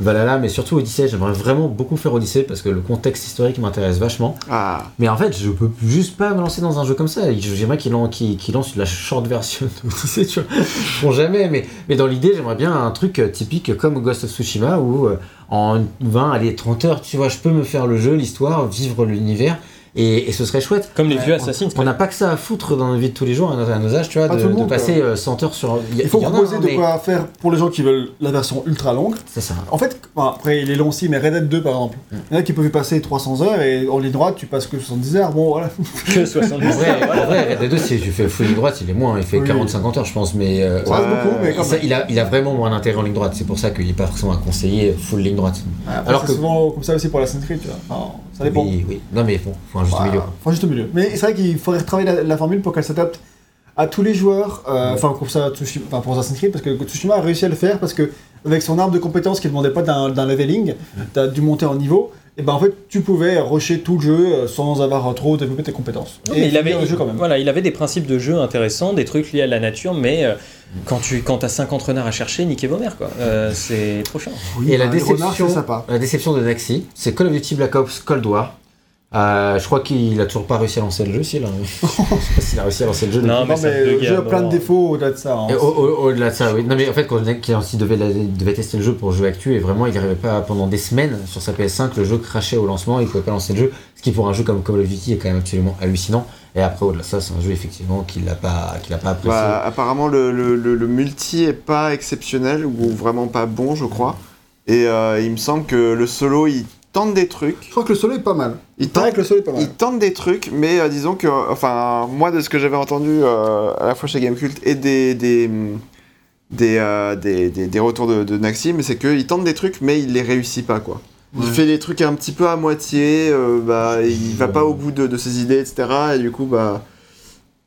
Valhalla, mais surtout Odyssey, j'aimerais vraiment beaucoup faire Odyssey parce que le contexte historique m'intéresse vachement. Ah, Mais en fait, je peux juste pas me lancer dans un jeu comme ça. J'aimerais qu'il lan- qu'il- qu'il lance la short version d'Odyssey, tu vois. Ils font jamais, mais, mais dans l'idée, j'aimerais bien un truc typique comme Ghost of Tsushima où euh, en 20, allez, 30 heures, tu vois, je peux me faire le jeu, l'histoire, vivre l'univers et, et ce serait chouette. Comme les vieux Assassin's On n'a pas que ça à foutre dans notre vie de tous les jours, à nos, à nos âges, tu vois, Pas de, tout le de monde, passer quoi. euh, 100 heures sur. y Il faut a, proposer hein, de mais- quoi faire pour les gens qui veulent la version ultra longue. C'est ça. En fait, après il est long aussi, mais Red Dead 2 par exemple. Mm. Il y en a qui peuvent y passer 300 heures et en ligne droite tu passes que 70 heures. Bon voilà. <laughs> Que 70 En vrai, en vrai, Red Dead 2, si tu fais full ligne droite, il est moins, il fait Oui. 40-50 heures, je pense, mais. euh, Ça Ouais. beaucoup, mais quand ça, même. il, a, il a vraiment moins d'intérêt en ligne droite, c'est pour ça qu'il n'est pas forcément à conseiller full ligne droite. Après, Alors c'est que- souvent comme ça aussi pour la Creed, tu vois. Enfin, ça dépend. Oui, oui. Non, mais bon, faut un juste milieu. Enfin, juste au milieu. Mais c'est vrai qu'il faudrait retravailler la, la formule pour qu'elle s'adapte à tous les joueurs. euh, Enfin, pour ça, Tsushima, enfin, pour Assassin's Creed, parce que Tsushima a réussi à le faire parce que avec son arbre de compétences qui ne demandait pas d'un leveling, tu as dû monter en niveau. Et ben en fait, tu pouvais rusher tout le jeu euh, sans avoir trop développé tes compétences. Non, et mais il avait, le jeu quand même. Voilà, il avait des principes de jeu intéressants, des trucs liés à la nature, mais euh, quand tu quand as 50 renards à chercher, niquez vos mères, quoi. Euh, c'est trop chiant. Oui, Et la bah, renards, déception, la déception de Naxi, c'est Call of Duty Black Ops Cold War. Euh, je crois qu'il a toujours pas réussi à lancer le jeu, si là. <laughs> je sais pas s'il a réussi à lancer le jeu. Non, mais Non, ça mais le buguait jeu a plein de défauts au-delà de ça. hein. Et au- au- Au-delà de ça, oui. Non, mais en fait, quand Clancy devait, devait tester le jeu pour jouer actu, et vraiment, il n'arrivait pas pendant des semaines sur sa PS5, le jeu crachait au lancement, il pouvait pas lancer le jeu. Ce qui, pour un jeu comme Call of Duty, est quand même absolument hallucinant. Et après, au-delà de ça, c'est un jeu, effectivement, qu'il n'a pas, qu'il a pas apprécié. bah, apparemment le, le, le, le multi est pas exceptionnel ou vraiment pas bon, je crois. Et euh, il me semble que le solo, il tente des trucs. Je crois que le solo est pas mal. Il Il tente, que le solo est pas mal. il tente des trucs, mais euh, disons que, enfin, moi de ce que j'avais entendu euh, à la fois chez Gamecult et des, des, des, euh, des, des, des retours de, de Naxim, c'est qu'il tente des trucs, mais il les réussit pas, quoi. Il Ouais. fait des trucs un petit peu à moitié, euh, bah, il va pas au bout de, de ses idées, etc. Et du coup, bah,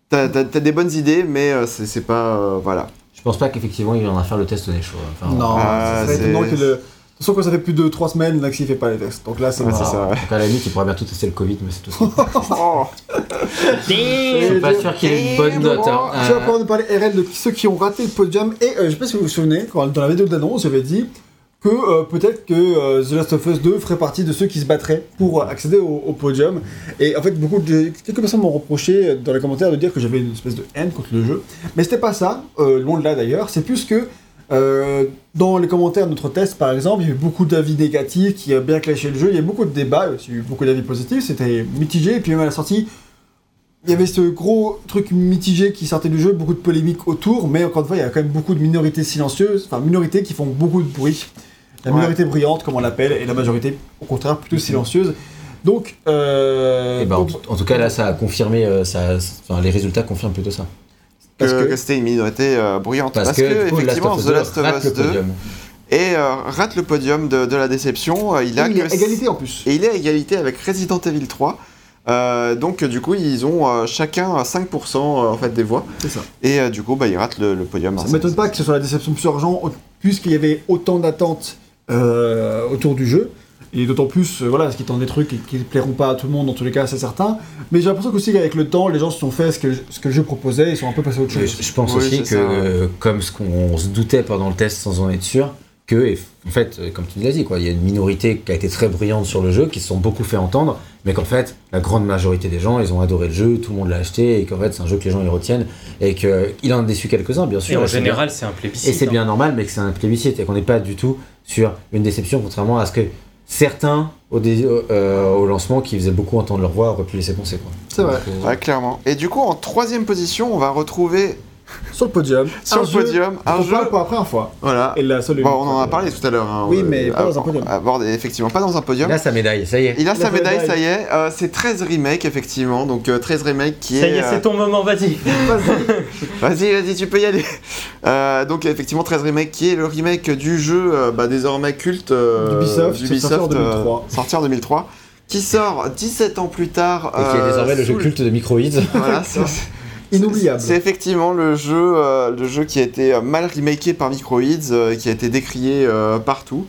t'as t'as- t'as des bonnes idées, mais euh, c'est c'est pas. euh, voilà. Je pense pas qu'effectivement il viendra faire le test des shows. Enfin, Non, Ah, ça serait c'est- étonnant que le. De façon, quand ça fait plus de 3 semaines, Naxi fait pas les tests. Donc là, c'est Ouais, ça, ouais. Donc à la limite, il pourrait bientôt tester le Covid, mais c'est tout. <laughs> Je suis pas sûr qu'il ait une bonne note. hein. Je vais pouvoir nous parler RL de ceux qui ont raté le podium. Et euh, je sais pas si vous vous souvenez, quand, dans la vidéo d'annonce, j'avais dit que euh, peut-être que euh, The Last of Us 2 ferait partie de ceux qui se battraient pour accéder au, au podium. Et en fait, beaucoup de, quelques personnes m'ont reproché euh, dans les commentaires de dire que j'avais une espèce de haine contre le jeu. Mais c'était pas ça, euh, loin de là d'ailleurs. C'est plus que euh, dans les commentaires de notre test, par exemple, il y a eu beaucoup d'avis négatifs qui a bien clashé le jeu. Il y a eu beaucoup de débats, il y a eu beaucoup d'avis positifs. C'était mitigé. Et puis même à la sortie, il y avait ce gros truc mitigé qui sortait du jeu, beaucoup de polémiques autour, mais encore une fois, il y a quand même beaucoup de minorités silencieuses, enfin minorités qui font beaucoup de bruit. La Ouais. minorité bruyante, comme on l'appelle, et la majorité, au contraire, plutôt silencieuse. Donc, euh, Et ben, en, donc, tout- en tout cas, là, ça a confirmé, euh, ça, enfin, les résultats confirment plutôt ça. Parce que, que- que c'était une minorité euh, bruyante. Parce, Parce, que, que, du coup, effectivement, The Last of Us le 2 podium. et euh, rate le podium de, de la déception. Euh, il a il que- égalité en plus. Et il est à égalité avec Resident Evil 3. Euh, donc du coup ils ont euh, chacun 5% euh, en fait des voix C'est ça. et euh, du coup bah ils ratent le, le podium. Ça ne m'étonne pas que ce soit la déception plus urgente, au- puisqu'il y avait autant d'attentes euh, autour du jeu. Et d'autant plus, euh, voilà, ce qui tente des trucs qui ne plairont pas à tout le monde, dans tous les cas, c'est certain. Mais j'ai l'impression qu'aussi qu'avec le temps, les gens se sont fait ce que, ce que le jeu proposait et sont un peu passés à autre chose. Je, je pense Oui, aussi que, ça, ouais. euh, comme ce qu'on se doutait pendant le test sans en être sûr, que, en fait, euh, comme tu l'as dit, quoi, il y a une minorité qui a été très brillante sur le jeu, qui se sont beaucoup fait entendre, mais qu'en fait, la grande majorité des gens, ils ont adoré le jeu, tout le monde l'a acheté, et qu'en fait, c'est un jeu que les gens ils retiennent, et qu'il en a déçu quelques-uns, bien sûr. en et bien. général, c'est un plébiscite. Et c'est hein. bien normal, mais que c'est un plébiscite et qu'on n'est pas du tout sur une déception, contrairement à ce que certains au, dé- euh, au lancement qui faisaient beaucoup entendre leur voix auraient pu laisser penser. quoi. C'est vrai. Euh, Ouais, clairement. Et du coup en troisième position on va retrouver Sur le podium. <laughs> sur un le jeu podium un on jeu. parle pour la première fois. Voilà. Et la seule Bon, on en a parlé tout à l'heure. hein, Oui, euh, mais pas dans un à- podium. abordé, effectivement, pas dans un podium. Il a sa médaille, ça y est. Il a Il sa a médaille, médaille. ça y est. Euh, c'est 13 remake, effectivement. Donc euh, 13 remake qui Ça est. y est, euh, c'est ton moment, <laughs> vas-y. Vas-y, vas-y, tu peux y aller. Euh, donc effectivement 13 remake qui est le remake du jeu euh, bah, désormais culte euh, D'Ubisoft, sorti en 2003. euh, sorti en 2003, qui sort 17 ans plus tard. Et qui est euh, désormais le jeu culte de Microids. Voilà, c'est- <laughs> Inoubliable. C'est effectivement le jeu, euh, le jeu qui a été euh, mal remaké par Microids, euh, qui a été décrié euh, partout,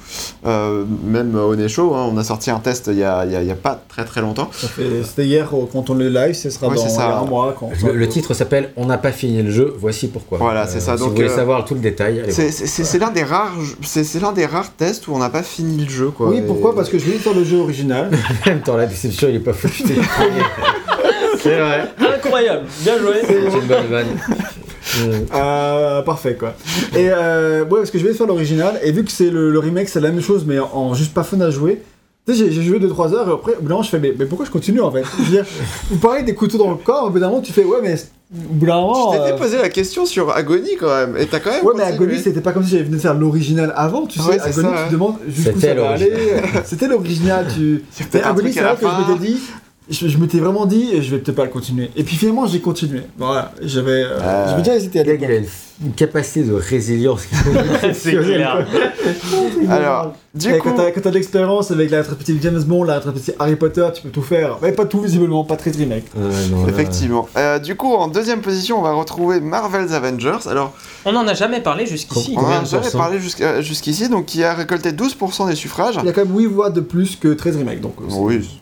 euh, même au Neshow. Hein, on a sorti un test il y a, pas très très longtemps. Ça fait- C'était hier quand on le live, ce sera Ouais, dans c'est ça. il y a un mois. Quand Le, le titre s'appelle On n'a pas fini le jeu, voici pourquoi. Voilà, c'est ça, Si donc, vous voulez euh, savoir tout le détail, C'est- l'un des rares, c'est l'un des raires tests où on n'a pas fini le jeu, quoi. Oui, Et- pourquoi Parce que je vais faire le jeu original. <laughs> En même temps, la déception, il est pas foutu. <laughs> c'est vrai. Incroyable, bien joué. C'est une bonne vanne. Euh, parfait quoi. Et euh, ouais, parce que je vais faire l'original, et vu que c'est le, le remake, c'est la même chose, mais en, en juste pas fun à jouer. Tu sais, j'ai- joué 2-3 heures, et après, au bout d'un moment, je fais, mais, mais pourquoi je continue en fait? Je veux dire, vous parlez des couteaux dans le corps, au bout d'un moment, tu fais, ouais, mais au bout d'un moment. Je t'étais euh, posé la question sur Agony quand même, et t'as quand même. Ouais, mais. Agony, c'était pas comme si j'avais venu faire l'original avant, tu sais. Ouais, c'est Agony, ça, tu demandes jusqu'où C'était ça va aller. C'était l'original, tu. <laughs> Agony, c'est à la vrai que je m'étais dit. Je, je m'étais vraiment dit, je vais peut-être pas le continuer. Et puis finalement, j'ai continué. Voilà, j'avais. euh, Euh, j'avais déjà hésité à Le a une, une capacité de résilience. <laughs> C'est clair. <laughs> Alors, du Et coup, quand t'as quand t'as de l'expérience avec la rétrospective James Bond, la rétrospective Harry Potter, tu peux tout faire. Mais pas tout visiblement, pas très remake. Non, effectivement. Euh, du coup, en deuxième position, on va retrouver Marvel's Avengers. Alors, On n'en a jamais parlé jusqu'ici. on en Combien a jamais parlé jusqu'à- jusqu'ici, donc qui a récolté 12% des suffrages. Il y a quand même 8 voix de plus que 13 remakes, donc. euh, c'est- Oui,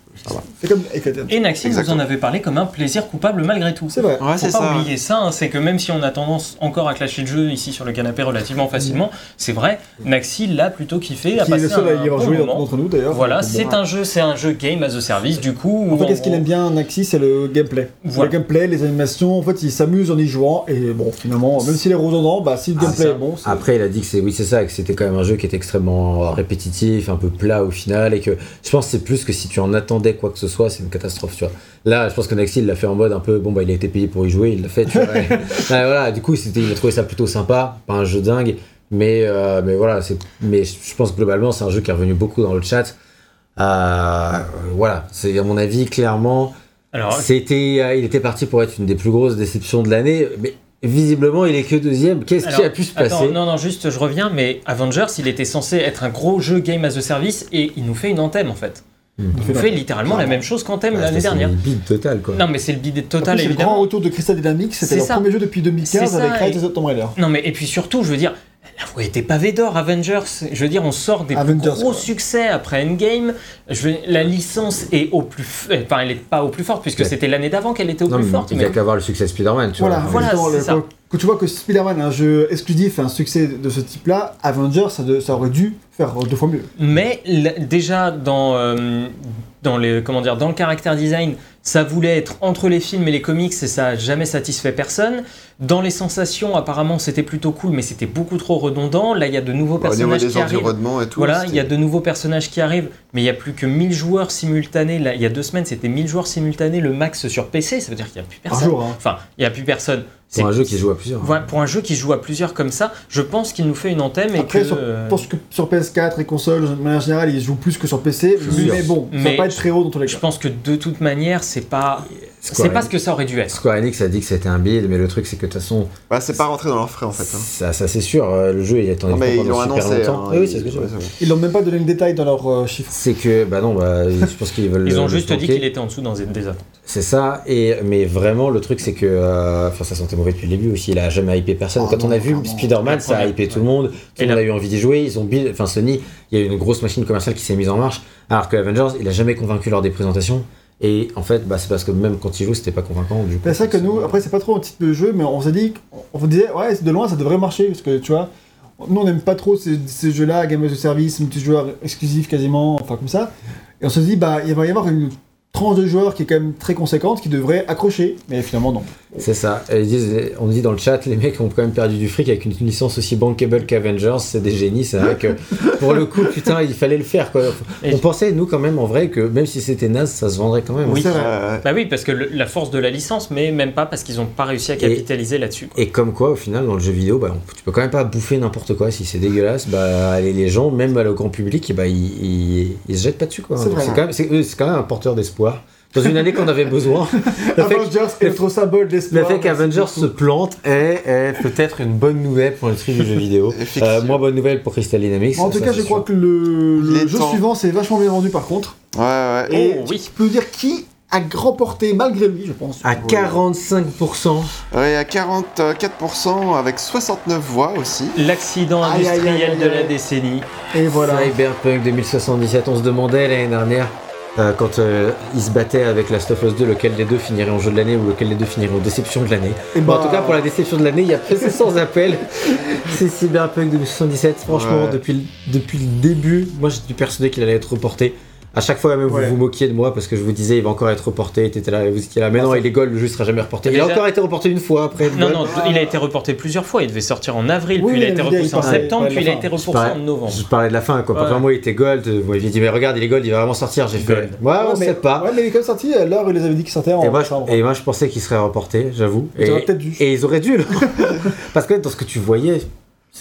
comme. Et Naxi, vous en avez parlé comme un plaisir coupable malgré tout. C'est vrai. Ouais, Faut c'est pas ça. oublier ça, hein, c'est que même si on a tendance encore à clasher le jeu ici sur le canapé relativement facilement, c'est vrai, Naxi l'a plutôt kiffé, a Qui est passé le seul à un y avoir bon joué moment. d'entre nous d'ailleurs. Voilà, c'est bon. un jeu, c'est un jeu game as a service du coup. En fait, qu'est-ce qu'il aime bien Naxi, c'est le gameplay. Voilà. Le gameplay, les animations, en fait, il s'amuse en y jouant. Et bon, finalement, même s'il est redondant, bah, si le Ah, gameplay est bon, c'est- Après, il a dit que c'est oui, c'est ça, que c'était quand même un jeu qui était extrêmement répétitif, un peu plat au final, et que je pense que c'est plus que si tu en attendais quoi que ce soit, c'est une catastrophe, tu vois. Là, je pense que Naxi, il l'a fait en mode un peu, bon bah il a été payé pour y jouer, il l'a fait, tu vois. Ouais, <laughs> voilà, du coup, il a trouvé ça plutôt sympa, pas un jeu dingue, mais euh, mais voilà, c'est, mais je pense que globalement, c'est un jeu qui est revenu beaucoup dans le chat. Euh, voilà, c'est à mon avis clairement. Alors, C'était, euh, il était parti pour être une des plus grosses déceptions de l'année, mais visiblement, il est que deuxième. Qu'est-ce qui a pu se attends, passer Non, non, juste, je reviens, mais Avengers, il était censé être un gros jeu game as a service et il nous fait une Anthem en fait. Nous fait littéralement la même chose qu'Anthem Bah, l'année c'est dernière. une bide totale, quoi. Non, mais c'est le bidet En total plus, c'est le grand évidemment. retour de Crystal Dynamics, c'était C'est leur ça. premier jeu depuis 2015 C'est ça, avec Rise et- of the Tomb Raider. Non, mais et puis surtout, je veux dire, la voie était pavée d'or, Avengers. Je veux dire, on sort des Avengers, gros quoi. succès après Endgame. Je veux, la licence est au plus, f- enfin, elle est pas au plus forte puisque Ouais. c'était l'année d'avant qu'elle était au Non, plus mais forte. il n'y a qu'à voir le succès de Spider-Man, tu Voilà, vois. Voilà, justement, c'est le- ça. quand, quand tu vois que Spider-Man, un jeu exclusif, fait un succès de ce type-là, Avengers, ça, de- ça aurait dû faire deux fois mieux. Mais déjà dans euh, dans les comment dire dans le caractère design, ça voulait être entre les films et les comics et ça a jamais satisfait personne. Dans les sensations, apparemment, c'était plutôt cool, mais c'était beaucoup trop redondant. Là, il y a de nouveaux Au niveau personnages des qui arrivent. environnements et tout. Voilà, il y a de nouveaux personnages qui arrivent, mais il y a plus que 1000 joueurs simultanés. Là, il y a deux semaines, c'était 1000 joueurs simultanés, le max sur PC. Ça veut dire qu'il n'y a plus personne. jour, hein. Enfin, il n'y a plus personne. Pour un jeu qui joue à plusieurs. Voilà, pour un jeu qui joue à plusieurs comme ça, je pense qu'il nous fait une antenne et Après, que. sur, je pense que sur PS4 et console, de manière générale, ils jouent plus que sur PC. Je Mais bon, ça va pas être très haut dans tous les Je cas. pense que de toute manière, c'est pas, c'est pas ce que ça aurait dû être. Square Enix a dit que c'était un bid, mais le truc c'est que de toute façon, Bah, c'est pas rentré dans leurs frais en fait. hein. ça, ça c'est sûr, euh, le jeu il attendait Non, mais ils l'ont annoncé. longtemps. hein, Oui, ils- c'est ce que je veux ouais, dire. c'est bon. Ils n'ont même pas donné le détail dans leurs euh, chiffres. C'est que, bah non, bah, je pense qu'ils veulent. Ils ont le juste dit qu'il était en dessous dans des des attentes. C'est ça, et, mais vraiment le truc c'est que. euh, Enfin, ça sentait mauvais depuis le début aussi, il a jamais hypé personne. Ah Quand on a vu. Spider-Man, ça a hypé tout le monde, tout le monde a eu envie d'y jouer. Ils ont build, enfin Sony, il y a eu une grosse machine commerciale qui s'est mise en marche, alors que Avengers, il a jamais convaincu lors des présentations. Et en fait, bah, c'est parce que même quand il joue, c'était pas convaincant. C'est vrai que nous, après, c'est pas trop un type de jeu, mais on s'est dit, on vous disait, ouais, de loin, ça devrait marcher, parce que tu vois, nous, on n'aime pas trop ces, ces jeux-là, game as a service, multijoueur exclusif quasiment, enfin comme ça. Et on se dit, bah, il va y avoir une tranche de joueurs qui est quand même très conséquente, qui devrait accrocher, mais finalement, non. C'est ça. Ils disent, on dit dans le chat, les mecs ont quand même perdu du fric avec une licence aussi bankable qu'Avengers, c'est des génies. C'est vrai que pour le coup, putain, il fallait le faire. Quoi. On pensait, nous, quand même, en vrai, que même si c'était naze, ça se vendrait quand même. Oui. Euh, Bah oui, parce que le- la force de la licence, mais même pas parce qu'ils n'ont pas réussi à capitaliser là-dessus. quoi. Et comme quoi, au final, dans le jeu vidéo, bah, on- tu peux quand même pas bouffer n'importe quoi. Si c'est dégueulasse, bah, les, les gens, même bah, le grand public, bah, ils, ils, ils se jettent pas dessus. quoi. C'est Donc, vrai. C'est quand, même- c'est- c'est quand même un porteur d'espoir. Dans une année qu'on avait besoin, <laughs> le fait, Avengers symbole le fait qu'Avengers se plante est, est peut-être une bonne nouvelle pour l'industrie du jeu vidéo. <laughs> Euh, moins bonne nouvelle pour Crystal Dynamics. En tout ça, cas, je crois que le, jeu temps. suivant s'est vachement bien vendu par contre. Ouais, ouais. Et Oh, oui. tu peux dire qui a remporté malgré lui, je pense. À 45%. Ouais, à 44% avec 69 voix aussi. L'accident Aïe, aïe, aïe, industriel aïe, de la décennie. Et voilà. Cyberpunk 2077, on se demandait l'année dernière, euh, quand euh, ils se battaient avec Last of Us 2, lequel des deux finirait en jeu de l'année ou lequel des deux finirait en déception de l'année. Et Bon, en tout cas, pour la déception de l'année, il y a c'est sans appel. <laughs> C'est Cyberpunk 2077. Franchement, Ouais. depuis, depuis le début, moi j'étais persuadé qu'il allait être reporté. À chaque fois, même Ouais. vous vous moquiez de moi parce que je vous disais il va encore être reporté. T'étais là, vous étiez là. Mais non, il est gold, le jeu sera jamais reporté. Il a encore été reporté une fois après. le Non, non, il a été reporté plusieurs fois. Il devait sortir en avril, Oui, puis il a été il repoussé en parlait- septembre, puis il a été repoussé parlais- en novembre. Je parlais de la fin, quoi. Quand Ouais. moi il était gold, vous m'aviez dit mais regarde, il est gold, il va vraiment sortir. J'ai fait. Ouais, on mais, sait pas. Ouais, mais il est quand même sorti à l'heure où ils les avaient dit qu'il sortait en Et moi, je, et moi, je pensais qu'il serait reporté, j'avoue. Ils Et, auraient peut-être dû. et ils auraient dû, là. <laughs> Parce que dans ce que tu voyais,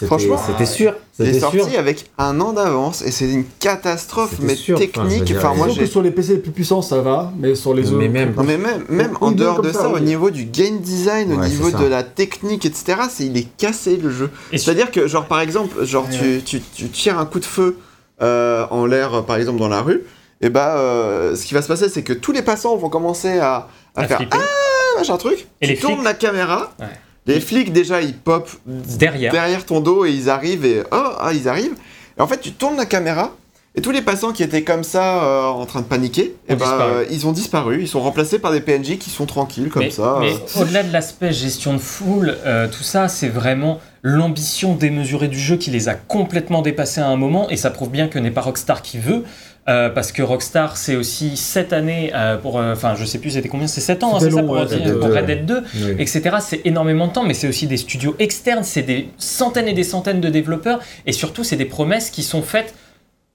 Franchement, c'était sûr. Il est C'était sorti avec un an d'avance et c'est une catastrophe, mais sûr, technique. Enfin, moi que sur les PC les plus puissants, ça va, mais sur les autres. Mais même- Non mais même, même en dehors de ça, ça, au niveau du game design, au niveau de la technique, etc., c'est il est cassé le jeu. C'est-à-dire que, genre, par exemple, genre, Ouais, tu, tu, tu tires un coup de feu euh, en l'air, par exemple, dans la rue, et bah, euh, ce qui va se passer, c'est que tous les passants vont commencer à, à à faire flipper. Ah, machin truc. Et tu les tournes flics la caméra. Ouais. Les flics, déjà, ils pop derrière. derrière ton dos et ils arrivent et oh, ah, ils arrivent. Et en fait, tu tournes la caméra. Et tous les passants qui étaient comme ça euh, en train de paniquer, bah, disparu. euh, ils ont disparu. Ils sont remplacés par des PNJ qui sont tranquilles comme mais, ça. mais euh. au-delà de l'aspect gestion de foule, euh, tout ça, c'est vraiment l'ambition démesurée du jeu qui les a complètement dépassés à un moment, et ça prouve bien que n'est pas Rockstar qui veut. euh, parce que Rockstar, c'est aussi 7 années euh, pour. euh, Enfin, je sais plus, c'était combien? C'est 7 ans, hein, c'est ça pour, ouais, Red Dead- pour 2, Red Dead 2 Oui. etc. C'est énormément de temps, mais c'est aussi des studios externes, c'est des centaines et des centaines de développeurs, et surtout c'est des promesses qui sont faites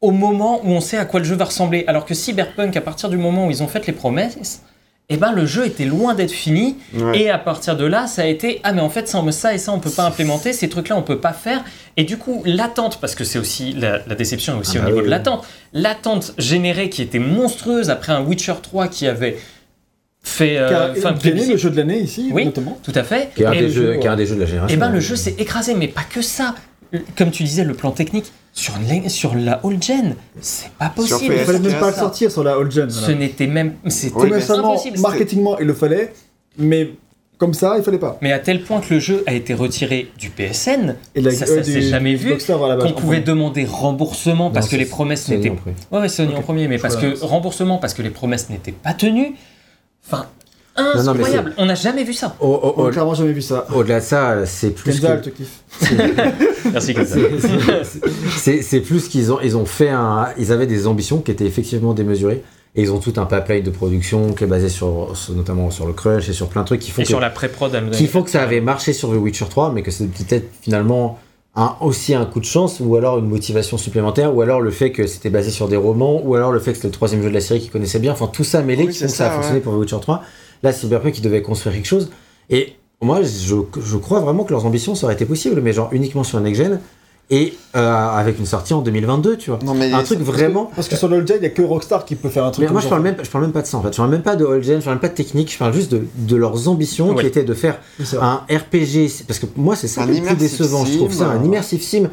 au moment où on sait à quoi le jeu va ressembler. Alors que Cyberpunk, à partir du moment où ils ont fait les promesses, eh ben le jeu était loin d'être fini, Ouais. et à partir de là, ça a été ah mais en fait ça, ça et ça on peut pas implémenter, ces trucs-là on peut pas faire, et du coup l'attente, parce que c'est aussi la, la déception est aussi Ah au bah niveau oui, de l'attente, l'attente générée qui était monstrueuse après un Witcher 3 qui avait fait. euh, Qui a enfin, gagné plébiscite. le jeu de l'année ici, Oui. notamment. Tout à fait. Qui est un, Et des le jeux, jeu, qui est un des jeux de la génération. Eh ben le jeu s'est écrasé, mais pas que ça. Comme tu disais, le plan technique sur, sur la old gen, c'est pas possible. Il fallait même pas le sortir sur la old gen. Ce voilà. n'était même, c'était Oui, impossible. marketingement, il le fallait, mais comme ça, il fallait pas. Mais à tel point que le jeu a été retiré du PSN, Et la- ça, ça euh, s'est jamais vu. Blockstar à la base, qu'on pouvait demander remboursement parce Non, que les promesses n'étaient. Ouais, ouais, Sony Ok. en premier, mais parce que remboursement parce que les promesses n'étaient pas tenues. Enfin, non, incroyable. On n'a jamais vu ça. Au- au- On au- a clairement jamais vu ça. Au-delà de ça, c'est plus Kenza, elle que... te kiffe. <laughs> Merci. C'est- plus qu'ils ont ils ont fait un ils avaient des ambitions qui étaient effectivement démesurées et ils ont tout un pipeline de production qui est basé sur, sur- notamment sur le crunch et sur plein de trucs qui font Et que, sur la pré-prod, qui font que ça avait marché sur The Witcher 3 mais que c'est peut-être finalement un, aussi un coup de chance ou alors une motivation supplémentaire ou alors le fait que c'était basé sur des romans ou alors le fait que c'était le troisième jeu de la série qu'ils connaissaient bien enfin tout ça mêlé Oui, qui font c'est que ça a fonctionné ouais. pour The Witcher 3 là Cyberpunk qui devait construire quelque chose. Et moi je, je crois vraiment que leurs ambitions ça aurait été possible mais genre uniquement sur Next Gen et euh, avec une sortie en 2022 tu vois. Non, mais un truc vraiment Parce que sur le old gen, il y a que Rockstar qui peut faire un truc mais comme moi je ça. parle même je parle même pas de ça en fait. Je parle même pas de old gen je parle même pas de technique je parle juste de, de leurs ambitions Ouais. qui étaient de faire un RPG parce que moi c'est ça Un le plus décevant je trouve. ça un euh, immersive sim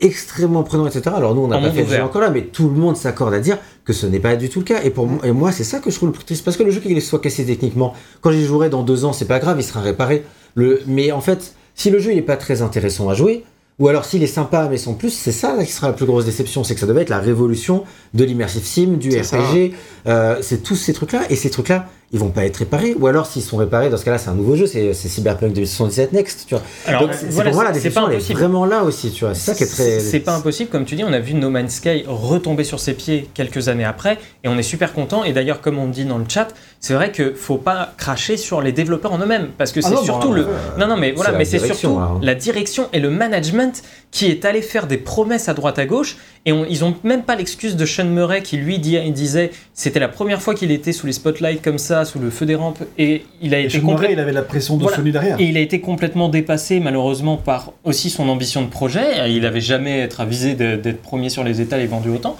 extrêmement prenant etc alors nous on n'a pas fait le jeu encore là mais tout le monde s'accorde à dire que ce n'est pas du tout le cas. Et pour moi, et moi c'est ça que je trouve le plus triste. Parce que le jeu qu'il soit cassé techniquement quand j'y jouerai dans deux ans c'est pas grave il sera réparé. Le mais en fait si le jeu il est pas très intéressant à jouer ou alors s'il est sympa mais sans plus, c'est ça là, qui sera la plus grosse déception, c'est que ça devait être la révolution de l'immersive sim, du C'est. RPG, euh, c'est tous ces trucs-là, et ces trucs-là, ils vont pas être réparés, ou alors s'ils sont réparés, dans ce cas-là c'est un nouveau jeu, c'est Cyberpunk 2077 Next, tu vois. Alors, Donc c'est voilà, pour moi la est vraiment là aussi, tu vois, c'est ça qui est très... C'est pas impossible, comme tu dis, on a vu No Man's Sky retomber sur ses pieds quelques années après, et on est super content. Et d'ailleurs, comme on dit dans le chat, c'est vrai que faut pas cracher sur les développeurs en eux-mêmes, parce que Ah c'est surtout bon, le. euh, Non, non, mais voilà, mais c'est direction, surtout hein. la direction et le management qui est allé faire des promesses à droite à gauche, et on- ils ont même pas l'excuse de Sean Murray qui lui il disait c'était la première fois qu'il était sous les spotlights comme ça, sous le feu des rampes, et il a Et été complètement il avait la pression de Voilà. Sony derrière. et il a été complètement dépassé malheureusement par aussi son ambition de projet. Il n'avait jamais être avisé d'être premier sur les étals et vendu autant.